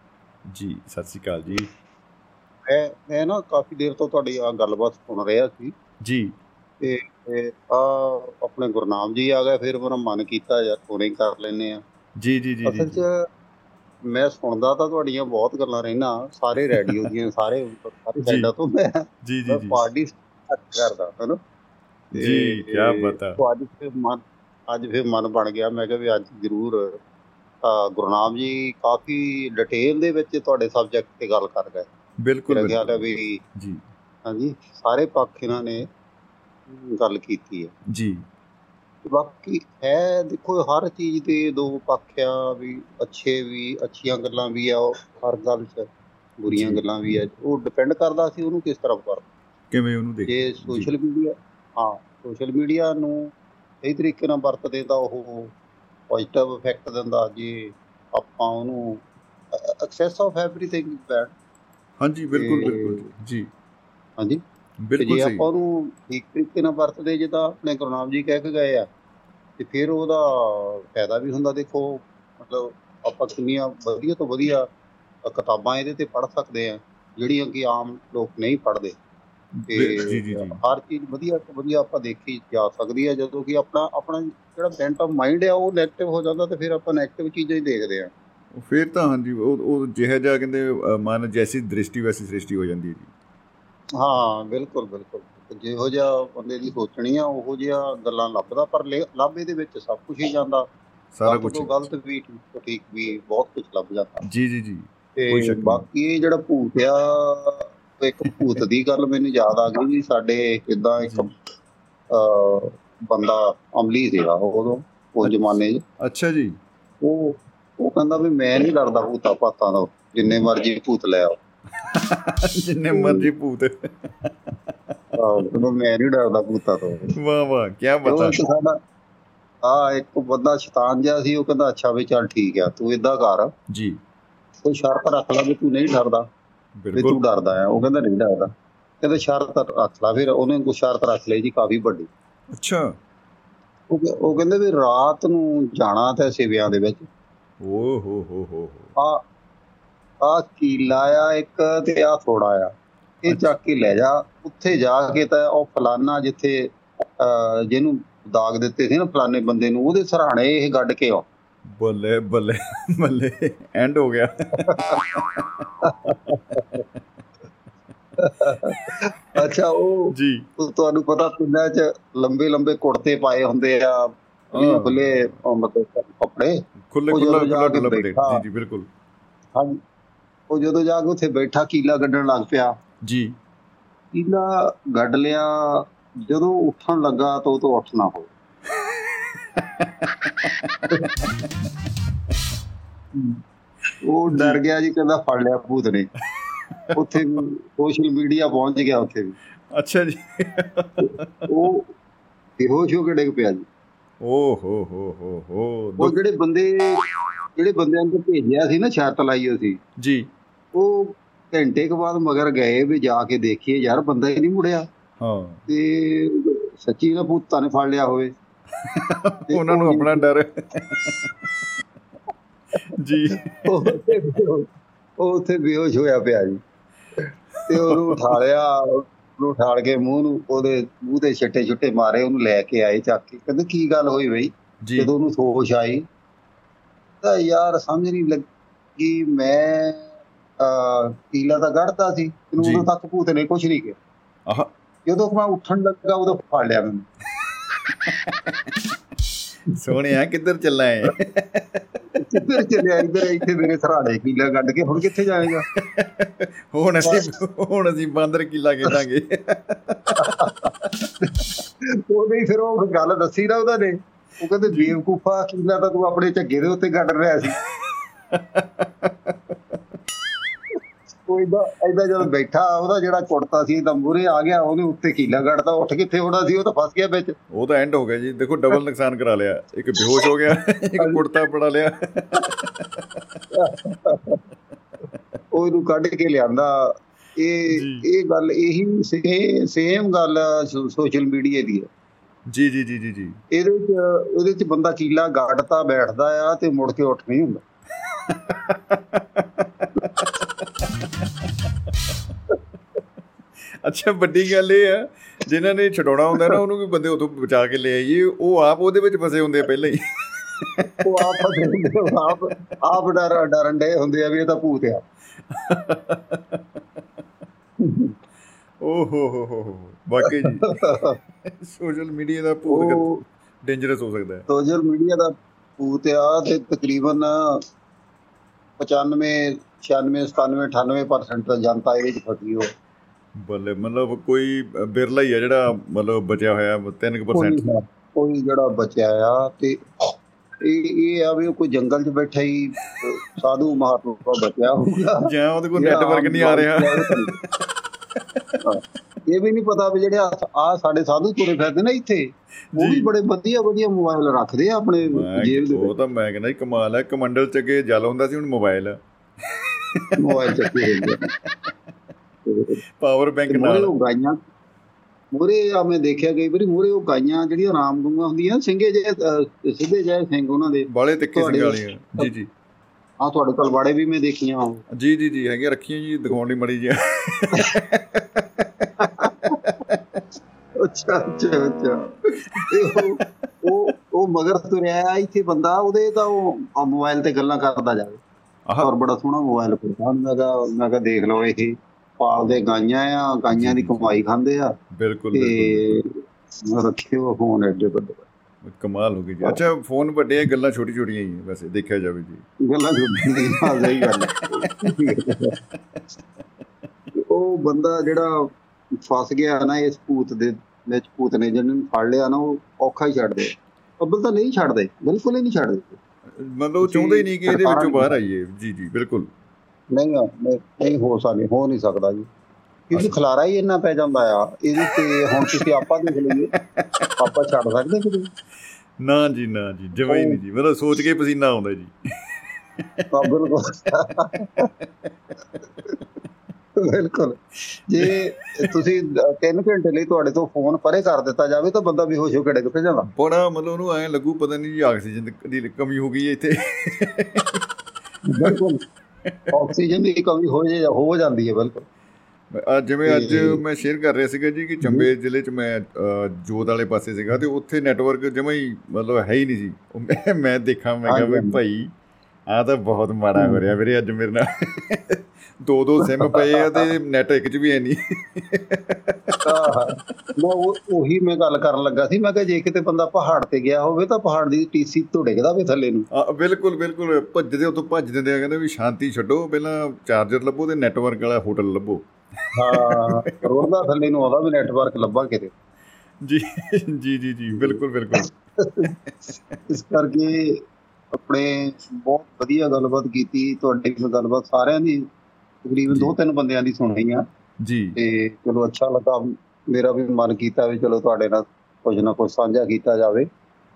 Speaker 2: ਜੀ ਸਤਿ ਸ੍ਰੀ ਅਕਾਲ ਜੀ।
Speaker 6: ਮੈਂ ਮੈਂ ਨਾ ਕਾਫੀ ਦੇਰ ਤੋਂ ਤੁਹਾਡੀ ਆ ਗੱਲਬਾਤ ਸੁਣ ਰਿਹਾ ਸੀ।
Speaker 2: ਜੀ।
Speaker 6: ਤੇ ਆ ਆਪਣੇ ਗੁਰਨਾਮ ਜੀ ਆ ਗਏ ਫਿਰ ਮੇਰਾ ਮਨ ਕੀਤਾ ਯਾਰ ਫੋਨੇ ਕਰ ਲੈਨੇ ਆ
Speaker 2: ਜੀ ਜੀ ਜੀ
Speaker 6: ਅਸਲ 'ਚ ਮੈਂ ਸੁਣਦਾ ਤਾਂ ਤੁਹਾਡੀਆਂ ਬਹੁਤ ਗੱਲਾਂ ਰਹਿਣਾ ਸਾਰੇ ਰੇਡੀਓ ਦੀਆਂ ਸਾਰੇ ਸਾਰੇ। ਸਾਈਡਾਂ ਤੋਂ ਮੈਂ
Speaker 2: ਜੀ ਜੀ ਜੀ
Speaker 6: ਪਾਰਟੀ ਕਰਦਾ ਹਨਾ
Speaker 2: ਜੀ, ਕਿਆ ਬਤਾ।
Speaker 6: ਅੱਜ ਫਿਰ ਮਨ ਅੱਜ ਫਿਰ ਮਨ ਬਣ ਗਿਆ ਮੈਂ ਕਿਹਾ ਵੀ ਅੱਜ ਜ਼ਰੂਰ ਗੁਰਨਾਮ ਜੀ ਕਾਫੀ ਡਿਟੇਲ ਦੇ ਵਿੱਚ ਤੁਹਾਡੇ ਸਬਜੈਕਟ ਤੇ ਗੱਲ ਕਰ ਗਏ
Speaker 2: ਬਿਲਕੁਲ ਬਿਲਕੁਲ।
Speaker 6: ਵੀ
Speaker 2: ਜੀ
Speaker 6: ਹਾਂਜੀ ਸਾਰੇ ਪੱਖ ਇਹਨਾਂ ਨੇ ਗੱਲ ਕੀਤੀ ਹੈ
Speaker 2: ਜੀ
Speaker 6: ਬਾਕੀ ਹੈ ਦੇਖੋ ਹਰ ਚੀਜ਼ ਦੇ ਦੋ ਪੱਖ ਆ ਵੀ ਅੱਛੇ ਵੀ ਅੱਛੀਆਂ ਗੱਲਾਂ ਵੀ ਆ ਹਰ ਗੱਲ 'ਚ ਬੁਰੀਆਂ। ਗੱਲਾਂ ਵੀ ਆ। ਉਹ ਡਿਪੈਂਡ ਕਰਦਾ ਸੀ ਉਹਨੂੰ ਕਿਸ ਤਰ੍ਹਾਂ ਕਰ
Speaker 2: ਕਿਵੇਂ ਉਹਨੂੰ ਦੇਖ
Speaker 6: ਜੇ ਸੋਸ਼ਲ ਮੀਡੀਆ ਹਾਂ ਸੋਸ਼ਲ ਮੀਡੀਆ ਨੂੰ ਸਹੀ ਤਰੀਕੇ ਨਾਲ ਵਰਤਦੇ ਤਾਂ ਉਹ ਪੋਜ਼ਿਟਿਵ ਇਫੈਕਟ ਦਿੰਦਾ ਜੇ ਆਪਾਂ ਉਹਨੂੰ excess of everything is bad
Speaker 2: ਹਾਂਜੀ ਬਿਲਕੁਲ ਬਿਲਕੁਲ ਜੀ।
Speaker 6: ਹਾਂਜੀ?
Speaker 2: ਬਿਲਕੁਲ
Speaker 6: ਜੇ ਆਪਾਂ ਉਹਨੂੰ ਠੀਕ ਤਰੀਕੇ ਨਾਲ ਵਰਤਦੇ ਜਿੱਦਾਂ ਆਪਣੇ ਗੁਰਨਾਮ ਜੀ ਕਹਿ ਕੇ ਗਏ ਆ ਤੇ ਫਿਰ ਉਹਦਾ ਫਾਇਦਾ ਵੀ ਹੁੰਦਾ ਦੇਖੋ ਮਤਲਬ ਆਪਾਂ ਕਿੰਨੀਆਂ ਵਧੀਆ ਤੋਂ ਵਧੀਆ ਕਿਤਾਬਾਂ ਇਹਦੇ ਤੇ ਪੜ੍ਹ ਸਕਦੇ ਆ ਜਿਹੜੀਆਂ ਕਿ ਆਮ ਲੋਕ ਨਹੀਂ ਪੜ੍ਹਦੇ। ਤੇ
Speaker 2: ਜੀ ਜੀ ਜੀ।
Speaker 6: ਹਰ ਚੀਜ਼ ਵਧੀਆ ਤੋਂ ਵਧੀਆ ਆਪਾਂ ਦੇਖੀ ਜਾ ਸਕਦੀ ਹੈ ਜਦੋਂ ਕਿ ਆਪਣਾ ਆਪਣਾ ਜਿਹੜਾ ਬੈਂਟ ਆਫ ਮਾਈਂਡ ਆ ਉਹ ਨੈਗੇਟਿਵ ਹੋ ਜਾਂਦਾ ਤੇ ਫਿਰ ਆਪਾਂ ਨੈਗੇਟਿਵ ਚੀਜ਼ਾਂ ਹੀ ਦੇਖਦੇ ਆ।
Speaker 2: ਫਿਰ ਤਾਂ ਹਾਂਜੀ ਉਹ ਉਹ ਜਿਹੜਾ ਜਿਹਾ ਕਹਿੰਦੇ ਮਨ ਜੈਸੀ ਦ੍ਰਿਸ਼ਟੀ ਵੈਸੀ ਸ੍ਰਿਸ਼ਟੀ ਹੋ ਜਾਂਦੀ ਹੈ ਜੀ।
Speaker 6: ਹਾਂ ਬਿਲਕੁਲ ਬਿਲਕੁਲ। ਜਿਹੋ ਜਿਹਾ ਬੰਦੇ ਦੀ ਸੋਚਣੀ ਆ ਉਹੋ ਜਿਹਾ ਗੱਲਾਂ ਲੱਭਦਾ ਪਰ ਲੱਭ ਇਹਦੇ ਵਿੱਚ ਸਭ ਕੁਝ ਹੀ ਜਾਂਦਾ।
Speaker 2: ਸਾਰਾ ਕੁਝ
Speaker 6: ਗਲਤ ਵੀ ਠੀਕ ਵੀ ਬਹੁਤ ਕੁਝ ਲੱਭ ਜਾਂਦਾ।
Speaker 2: ਜੀ ਜੀ ਜੀ। ਕੋਈ ਸ਼ੱਕ
Speaker 6: ਤੇ। ਬਾਕੀ ਇਹ ਜਿਹੜਾ ਭੂਤ ਆ ਇੱਕ ਭੂਤ ਦੀ ਗੱਲ ਮੈਨੂੰ ਯਾਦ ਆ ਗਈ ਸਾਡੇ ਇਦਾਂ ਇੱਕ ਬੰਦਾ ਅਮਲੀ ਸੀਗਾ ਉਦੋਂ ਉਸ ਜ਼ਮਾਨੇ 'ਚ।
Speaker 2: ਅੱਛਾ ਜੀ।
Speaker 6: ਉਹ ਉਹ ਕਹਿੰਦਾ ਵੀ ਮੈਂ ਨਹੀਂ ਡਰਦਾ ਭੂਤਾਂ ਪਾਤਾਂ ਤੋਂ ਜਿੰਨੇ ਮਰਜ਼ੀ ਭੂਤ ਲੈ ਆਓ।
Speaker 2: ਜਿੰਨੇ ਮਰਜ਼ੀ ਭੂਤ
Speaker 6: ਆਹੋ, ਮੈਂ ਨਹੀਂ ਡਰਦਾ ਭੂਤਾਂ ਤੋਂ।
Speaker 2: ਵਾਹ ਵਾਹ ਕੀ ਬਤਾ
Speaker 6: ਸਾਡਾ ਆ ਇੱਕ ਬੰਦਾ ਸ਼ੈਤਾਨ ਜਿਹਾ ਸੀ ਉਹ ਕਹਿੰਦਾ ਅੱਛਾ ਵੀ ਚੱਲ ਠੀਕ ਆ ਤੂੰ ਇਦਾਂ ਕਰ।
Speaker 2: ਜੀ।
Speaker 6: ਕੋਈ ਸ਼ਰਤ ਰੱਖ ਲੈ ਵੀ ਤੂੰ ਨਹੀਂ ਡਰਦਾ
Speaker 2: ਬਿਲਕੁਲ
Speaker 6: ਤੂੰ ਡਰਦਾ ਆ। ਉਹ ਕਹਿੰਦਾ ਨਹੀਂ ਡਰਦਾ। ਕਹਿੰਦਾ ਸ਼ਰਤ ਰੱਖ ਲੈ। ਫਿਰ ਉਹਨੇ ਕੋਈ ਸ਼ਰਤ ਰੱਖ ਲਈ ਜੀ ਕਾਫੀ ਵੱਡੀ।
Speaker 2: ਅੱਛਾ।
Speaker 6: ਉਹ ਕਹਿ- ਉਹ ਕਹਿੰਦੇ ਵੀ ਰਾਤ ਨੂੰ ਜਾਣਾ ਤੇ ਸਿਵਿਆਂ ਦੇ ਵਿੱਚ।
Speaker 2: ਓ ਹੋ ਹੋ ਹੋ
Speaker 6: ਆ ਆ ਕੀਲਾ ਆ ਇੱਕ ਤੇ ਆ ਥੋੜਾ ਆ। ਇਹ ਚੱਕ ਕੇ ਲੈ ਜਾ। ਉੱਥੇ ਜਾ ਕੇ ਤਾਂ ਉਹ ਫਲਾਨਾ ਜਿੱਥੇ ਜਿਹਨੂੰ ਦਾਗ ਦਿੱਤੇ ਸੀ ਨਾ ਫਲਾਨੇ ਬੰਦੇ ਨੂੰ ਉਹਦੇ ਸਰਾਣੇ ਇਹ ਗੱਡ ਕੇ ਆ
Speaker 2: ਬੱਲੇ ਬੱਲੇ ਬੱਲੇ ਐਂਡ ਹੋ ਗਿਆ।
Speaker 6: ਅੱਛਾ ਉਹ
Speaker 2: ਜੀ।
Speaker 6: ਉਹ ਤੁਹਾਨੂੰ ਪਤਾ ਪਿੰਡਾਂ 'ਚ ਲੰਬੇ ਲੰਬੇ ਕੁੜਤੇ ਪਾਏ ਹੁੰਦੇ ਆ। ਖੁੱਲੇ ਮਤਲਬ ਕੱਪੜੇ।
Speaker 2: ਖੁੱਲੇ ਖੁੱਲਾ।
Speaker 6: ਜੀ
Speaker 2: ਜੀ ਬਿਲਕੁਲ।
Speaker 6: ਹਾਂਜੀ। ਉਹ ਜਦੋਂ ਜਾ ਕੇ ਉੱਥੇ ਬੈਠਾ ਕੀਲਾ ਗੱਡਣ ਲੱਗ ਪਿਆ।
Speaker 2: ਜੀ।
Speaker 6: ਕੀਲਾ ਗੱਡ ਲਿਆ ਜਦੋਂ ਉੱਠਣ ਲੱਗਾ ਤਾਂ ਉਹ ਤੋਂ ਉੱਠ ਨਾ ਹੋਵੇ। ਉਹ ਡਰ ਗਿਆ ਜੀ ਕਹਿੰਦਾ ਫੜ ਲਿਆ ਭੂਤ ਨੇ। ਉੱਥੇ ਸੋਸ਼ਲ ਮੀਡੀਆ ਪਹੁੰਚ ਗਿਆ ਉੱਥੇ ਵੀ।
Speaker 2: ਅੱਛਾ ਜੀ।
Speaker 6: ਉਹ ਬੇਹੋਸ਼ ਹੋ ਕੇ ਡਿੱਗ ਪਿਆ ਜੀ?
Speaker 2: ਓ ਹੋ ਹੋ ਹੋ ਹੋ।
Speaker 6: ਉਹ ਜਿਹੜੇ ਬੰਦੇ ਜਿਹੜੇ ਬੰਦਿਆਂ ਨੂੰ ਭੇਜਿਆ ਸੀ ਨਾ ਸ਼ਰਤ ਲਾਈ ਹੋਈ ਸੀ।
Speaker 2: ਜੀ।
Speaker 6: ਉਹ ਘੰਟੇ ਕੁ ਬਾਅਦ ਮਗਰ ਗਏ ਵੀ ਜਾ ਕੇ ਦੇਖੀਏ ਯਾਰ ਬੰਦਾ ਹੀ ਨਹੀਂ ਮੁੜਿਆ।
Speaker 2: ਹਾਂ।
Speaker 6: ਤੇ ਸੱਚੀ ਨਾ ਭੂਤਾਂ ਨੇ ਫੜ ਲਿਆ ਹੋਵੇ।
Speaker 2: ਉਹਨਾਂ ਨੂੰ ਆਪਣਾ ਡਰ। ਜੀ।
Speaker 6: ਉਹ ਉੱਥੇ ਬੇਹੋਸ਼- ਹੋਇਆ ਪਿਆ ਜੀ। ਤੇ ਉਹਨੂੰ ਉਠਾ ਲਿਆ ਉਹਨੂੰ ਉਠਾਲ ਕੇ ਮੂੰਹ ਨੂੰ ਉਹਦੇ ਮੂੰਹ ਤੇ ਛੱਟੇ ਛੁੱਟੇ ਮਾਰੇ ਉਹਨੂੰ ਲੈ ਕੇ ਆਏ ਚੱਕ ਕੇ। ਕਹਿੰਦੇ ਕੀ ਗੱਲ ਹੋਈ ਬਈ? ਜਦੋਂ ਉਹਨੂੰ ਹੋਸ਼ ਆਈ ਤਾਂ ਯਾਰ ਸਮਝ ਨਹੀਂ ਲੱਗੀ ਮੈਂ ਕੀਲਾ ਤਾਂ ਗੜਦਾ ਸੀ ਮੈਨੂੰ। ਉਦੋਂ ਤੱਕ ਭੂਤ ਨੇ ਕੁਝ ਨਹੀਂ ਕਿਹਾ।
Speaker 2: ਆਹ।
Speaker 6: ਜਦੋਂ ਮੈਂ ਉੱਠਣ ਲੱਗਾ ਉਦੋਂ ਫੜ ਲਿਆ ਮੈਨੂੰ।
Speaker 2: ਸੋਹਣਿਆ ਕਿੱਧਰ ਚੱਲਾ ਹੈ
Speaker 6: ਕਿੱਧਰ ਚੱਲਿਆ ਇੱਧਰ ਇੱਥੇ ਮੇਰੇ ਸਰਾੜੇ ਕੀਲਾ ਕੱਢ ਕੇ ਹੁਣ ਕਿੱਥੇ ਜਾਏਗਾ?
Speaker 2: ਹੁਣ ਅਸੀਂ ਹੁਣ ਅਸੀਂ ਬਾਂਦਰ ਕਿਲਾ ਖੇਡਾਂਗੇ।
Speaker 6: ਉਹਦੇ ਹੀ ਫਿਰ ਉਹ ਗੱਲ ਦੱਸੀ ਨਾ ਉਹਦਾ ਨੇ। ਉਹ ਕਹਿੰਦੇ ਬੇਵਕੂਫਾ ਕੀਲਾ ਤਾਂ ਤੂੰ ਆਪਣੇ ਝੱਗੇ ਦੇ ਉੱਤੇ ਗੱਡ ਰਿਹਾ ਸੀ। ਕੋਈ ਦਾ ਐਦਾਂ ਜਦੋਂ ਬੈਠਾ ਉਹਦਾ ਜਿਹੜਾ ਕੁੜਤਾ ਸੀ ਤਾਂ ਮੂਰੇ ਆ ਗਿਆ ਉਹਨੇ ਉੱਤੇ ਕੀਲਾ ਗੱਡਦਾ ਉੱਠ ਕਿੱਥੇ ਹੋਣਾ ਸੀ ਉਹ ਤਾਂ ਫਸ ਗਿਆ ਵਿੱਚ।
Speaker 2: ਉਹ ਤਾਂ ਐਂਡ ਹੋ ਗਿਆ ਜੀ। ਦੇਖੋ ਡਬਲ ਨੁਕਸਾਨ ਕਰਾ ਲਿਆ। ਇੱਕ ਬੇਹੋਸ਼ ਹੋ ਗਿਆ ਇੱਕ ਕੁੜਤਾ ਪੜਾ ਲਿਆ।
Speaker 6: ਉਹ ਇਹਨੂੰ ਕੱਢ ਕੇ ਲਿਆਂਦਾ। ਇਹ। ਇਹ ਗੱਲ ਇਹੀ ਸੇਮ ਗੱਲ ਸੋਸ਼ਲ ਮੀਡੀਆ ਦੀ ਹੈ।
Speaker 2: ਜੀ ਜੀ ਜੀ ਜੀ ਜੀ।
Speaker 6: ਇਹਦੇ ਵਿੱਚ ਇਹਦੇ ਵਿੱਚ ਬੰਦਾ ਕੀਲਾ ਗੱਡਤਾ ਬੈਠਦਾ ਆ ਤੇ ਮੁੜ ਕੇ ਉੱਠ ਨਹੀਂ ਹੁੰਦਾ।
Speaker 2: ਅੱਛਾ ਵੱਡੀ ਗੱਲ ਇਹ ਆ ਜਿਨ੍ਹਾਂ ਨੇ ਛਡਾਉਣਾ ਹੁੰਦਾ ਨਾ ਉਹਨੂੰ ਵੀ ਬੰਦੇ ਉਥੋਂ ਬਚਾ ਕੇ ਲੈ ਆਈਏ। ਉਹ ਆਪ ਉਹਦੇ ਵਿੱਚ ਫਸੇ ਹੁੰਦੇ ਆ ਪਹਿਲਾਂ ਹੀ।
Speaker 6: ਉਹ ਆਪ ਫਸੇ ਹੁੰਦੇ ਆਪ ਆਪ ਡਰ ਡਰਨ ਦੇ ਹੁੰਦੇ ਆ ਵੀ ਇਹ ਤਾਂ ਭੂਤ ਆ।
Speaker 2: ਓ ਹੋ ਹੋ ਹੋ ਵਾਕਈ ਜੀ। ਸੋਸ਼ਲ ਮੀਡੀਆ ਦਾ ਭੂਤ ਡੇਂਜਰਸ ਹੋ ਸਕਦਾ ਹੈ।
Speaker 6: ਸੋਸ਼ਲ ਮੀਡੀਆ ਦਾ ਭੂਤ ਆ ਤੇ ਤਕਰੀਬਨ 95 96 97 98% ਤਾਂ ਜਨਤਾ ਇਹਦੇ ਵਿੱਚ ਫਸੀ ਹੋ
Speaker 2: ਬੱਲੇ ਮਤਲਬ ਕੋਈ ਬਿਰਲਾ ਹੀ ਆ ਜਿਹੜਾ ਮਤਲਬ ਬਚਿਆ ਹੋਇਆ 3%
Speaker 6: ਕੋਈ ਜਿਹੜਾ ਬਚਿਆ ਆ ਤੇ ਇਹ ਇਹ ਆ ਵੀ ਕੋਈ ਜੰਗਲ 'ਚ ਬੈਠਾ ਹੀ ਸਾਧੂ ਮਹਾਤਮਾ ਬਚਿਆ ਹੋਊਗਾ।
Speaker 2: ਜਾਂ ਉਹਦੇ ਕੋਲ ਨੈਟਵਰਕ ਨਹੀਂ ਆ ਰਿਹਾ।
Speaker 6: ਇਹ ਵੀ ਨਹੀਂ ਪਤਾ ਵੀ ਜਿਹੜੇ ਆ ਸਾਡੇ ਸਾਧੂ ਤੁਰੇ ਫਿਰਦੇ ਨੇ ਇੱਥੇ ਉਹ ਵੀ। ਬੜੇ ਵਧੀਆ ਵਧੀਆ ਮੋਬਾਈਲ ਰੱਖਦੇ ਆ ਆਪਣੇ ਜੇਬ ਦੇ
Speaker 2: ਉਹ ਤਾਂ ਮੈਂ ਕਹਿੰਦਾ ਕਮਾਲ ਹੈ ਕਮੰਡਲ ਚ ਅੱਗੇ ਜਲ ਹੁੰਦਾ ਸੀ ਹੁਣ ਮੋਬਾਈਲ ਆ।
Speaker 6: ਮੋਬਾਈਲ ਚੱਕੇ ਹੁੰਦੇ
Speaker 2: ਪਾਵਰ ਬੈਂਕ ਨਾਲ।
Speaker 6: ਉਹ ਗਾਈਆਂ ਮੂਰੇ ਆ ਮੈਂ ਦੇਖਿਆ ਕਈ ਵਾਰੀ ਮੂਰੇ ਉਹ ਗਾਈਆਂ ਜਿਹੜੀਆਂ ਰਾਮ ਗੂੰਗਾ ਹੁੰਦੀਆਂ ਸਿੰਘੇ ਜੇ ਸਿੱਧੇ ਜਿਹੇ ਸਿੰਘ ਉਹਨਾਂ ਦੇ।
Speaker 2: ਬਾਲੇ ਤਿੱਖੇ ਸਿੰਘ ਵਾਲੀਆਂ। ਜੀ ਜੀ।
Speaker 6: ਆ ਤੁਹਾਡੇ ਤਲਵਾੜੇ ਵੀ ਮੈਂ ਦੇਖੀਆਂ।
Speaker 2: ਜੀ ਜੀ ਜੀ ਹੈਗੇ ਰੱਖੀਆਂ ਜੀ ਦਿਖਾਉਣ ਲਈ ਮੜੀ ਜੀ
Speaker 6: ਅੱਛਾ ਅੱਛਾ ਅੱਛਾ। ਉਹ- ਉਹ ਮਗਰ ਤੁਰਿਆ ਇੱਥੇ ਬੰਦਾ ਉਹਦੇ ਤਾਂ ਉਹ ਮੋਬਾਈਲ ਤੇ ਗੱਲਾਂ ਕਰਦਾ ਜਾਵੇ। ਔਰ ਬੜਾ ਸੋਹਣਾ ਮੋਬਾਈਲ ਕੋਲ ਮੈਂ ਕਿਹਾ ਮੈਂ ਕਿਹਾ ਦੇਖ ਲਓ ਇਹ ਪਾਲਦੇ ਗਾਈਆਂ ਆ ਗਾਈਆਂ ਦੀ ਕਮਾਈ ਖਾਂਦੇ ਆ।
Speaker 2: ਬਿਲਕੁਲ
Speaker 6: ਤੇ
Speaker 2: ਬਿਲਕੁਲ।
Speaker 6: ਰੱਖਿਓ ਫੋਨ ਐਡੇ ਵੱਡੇ।
Speaker 2: ਕਮਾਲ ਹੋ ਗਈ ਜੀ। ਅੱਛਾ ਫੋਨ ਵੱਡੇ ਆ ਗੱਲਾਂ ਛੋਟੀ ਛੋਟੀਆਂ ਹੀ ਵੈਸੇ ਦੇਖਿਆ ਜਾਵੇ ਜੀ।
Speaker 6: ਗੱਲਾਂ ਜੁੜਦੀਆਂ ਸਹੀ ਗੱਲ ਉਹ ਬੰਦਾ ਜਿਹੜਾ ਫਸ ਗਿਆ ਨਾ ਇਸ ਭੂਤ ਦੇ ਵਿੱਚ ਭੂਤ ਨੇ ਜਿਹਨੂੰ ਫੜ ਲਿਆ ਨਾ ਉਹ ਔਖਾ ਹੀ ਛੱਡਦੇ ਅੱਬਲ ਤਾਂ ਨਹੀਂ ਛੱਡਦੇ ਬਿਲਕੁਲ ਹੀ ਨਹੀਂ ਛੱਡਦੇ।
Speaker 2: ਮਤਲਬ ਉਹ ਚਾਹੁੰਦੇ ਹੀ ਨਹੀਂ ਕਿ ਇਹਦੇ ਵਿੱਚੋਂ ਬਾਹਰ ਆਈਏ। ਜੀ ਜੀ ਬਿਲਕੁਲ।
Speaker 6: ਨਹੀਂ ਨਹੀਂ ਹੋ ਸਕਦਾ ਹੋ ਨਹੀਂ ਸਕਦਾ ਜੀ। ਕਿਉਂਕਿ ਖਲਾਰਾ ਹੀ ਇੰਨਾ ਪੈ ਜਾਂਦਾ ਆ। ਇਹਦੇ ਤੇ ਹੁਣ ਤੁਸੀਂ ਆਪਾਂ ਦੇਖ ਲਈਏ। ਆਪਾਂ ਛੱਡ ਸਕਦੇ ਕਿ
Speaker 2: ਨਾ ਜੀ ਨਾ ਜੀ ਜਮਾ ਹੀ ਨਹੀਂ ਜੀ। ਮਤਲਬ ਸੋਚ ਕੇ ਪਸੀਨਾ ਆਉਂਦਾ ਜੀ।
Speaker 6: ਬਿਲਕੁਲ। ਬਿਲਕੁਲ। ਜੇ ਤੁਸੀਂ 3 ਘੰਟੇ ਲਈ ਤੁਹਾਡੇ ਤੋਂ ਫੋਨ ਪਰੇ ਕਰ ਦਿੱਤਾ ਜਾਵੇ ਤਾਂ ਬੰਦਾ ਬੇਹੋਸ਼ ਹੋ ਕੇ ਡਿੱਗ ਜਾਂਦਾ।
Speaker 2: ਬੜਾ ਮਤਲਬ ਉਹਨੂੰ ਐ ਲੱਗੂ ਪਤਾ ਨਹੀਂ ਜੀ ਆਕਸੀਜਨ ਦੀ ਕਮੀ ਹੋ ਗਈ ਇੱਥੇ।
Speaker 6: ਬਿਲਕੁਲ। ਆਕਸੀਜਨ ਦੀ ਕਮੀ ਹੋ ਜੇ ਹੋ ਜਾਂਦੀ ਹੈ ਬਿਲਕੁਲ।
Speaker 2: ਅੱਜ ਜਿਵੇਂ ਅੱਜ ਮੈਂ ਸ਼ੇਅਰ ਕਰ ਰਿਹਾ ਸੀਗਾ ਜੀ ਕਿ ਚੰਬੇ ਜ਼ਿਲ੍ਹੇ 'ਚ ਮੈਂ ਜੋਤ ਵਾਲੇ ਪਾਸੇ ਸੀਗਾ ਤੇ ਉੱਥੇ ਨੈਟਵਰਕ ਜਮਾ ਹੀ ਮਤਲਬ ਹੈ ਹੀ ਨਹੀਂ ਸੀ। ਮੈਂ- ਦੇਖਾਂ ਮੈਂ ਕਿਹਾ। ਭਾਈ ਆ ਤਾਂ ਬਹੁਤ ਮਾੜਾ ਹੋ ਰਿਹਾ ਵੀਰੇ ਅੱਜ ਮੇਰੇ ਨਾਲ। ਦੋ ਦੋ ਸਿਮ ਪਏ ਆ ਤੇ ਨੈਟ ਇੱਕ 'ਚ ਵੀ ਹੈ ਨਹੀਂ।
Speaker 6: ਮੈਂ ਉਹ ਉਹੀ ਮੈਂ ਗੱਲ ਕਰਨ ਲੱਗਾ ਸੀ ਮੈਂ ਕਿਹਾ ਜੇ ਕਿਤੇ ਬੰਦਾ ਪਹਾੜ ਤੇ ਗਿਆ ਹੋਵੇ ਤਾਂ ਪਹਾੜ ਦੀ ਟੀਸੀ ਤੋਂ ਡਿੱਗਦਾ ਵੇ ਥੱਲੇ ਨੂੰ।
Speaker 2: ਬਿਲਕੁਲ ਬਿਲਕੁਲ ਭੱਜਦੇ ਉੱਥੋਂ ਭੱਜ ਦਿੰਦੇ ਆ ਕਹਿੰਦੇ ਵੀ ਸ਼ਾਂਤੀ ਛੱਡੋ ਪਹਿਲਾਂ ਚਾਰਜਰ ਲੱਭੋ ਤੇ ਨੈਟਵਰਕ ਵਾਲਾ ਹੋਟਲ ਲੱਭੋ।
Speaker 6: ਹਾਂ ਰੋਡਦਾ ਥੱਲੇ ਨੂੰ ਆਉਂਦਾ ਵੀ ਨੈਟਵਰਕ ਲੱਭਾ ਕਿਤੇ।
Speaker 2: ਜੀ ਜੀ ਜੀ ਬਿਲਕੁਲ ਬਿਲਕੁਲ।
Speaker 6: ਇਸ ਕਰਕੇ ਆਪਣੇ ਬਹੁਤ ਵਧੀਆ ਗੱਲਬਾਤ ਕੀਤੀ ਤੁਹਾਡੀ ਗੱਲਬਾਤ ਸਾਰਿਆਂ ਦੀ ਤਕਰੀਬਨ। ਦੋ ਤਿੰਨ ਬੰਦਿਆਂ ਦੀ ਸੁਣੀ ਆ
Speaker 2: ਜੀ।
Speaker 6: ਤੇ ਚਲੋ ਅੱਛਾ ਲੱਗਾ ਮੇਰਾ ਵੀ ਮਨ ਕੀਤਾ ਵੀ ਚਲੋ ਤੁਹਾਡੇ ਨਾਲ ਕੁਝ ਨਾ ਕੁਝ ਸਾਂਝਾ ਕੀਤਾ ਜਾਵੇ।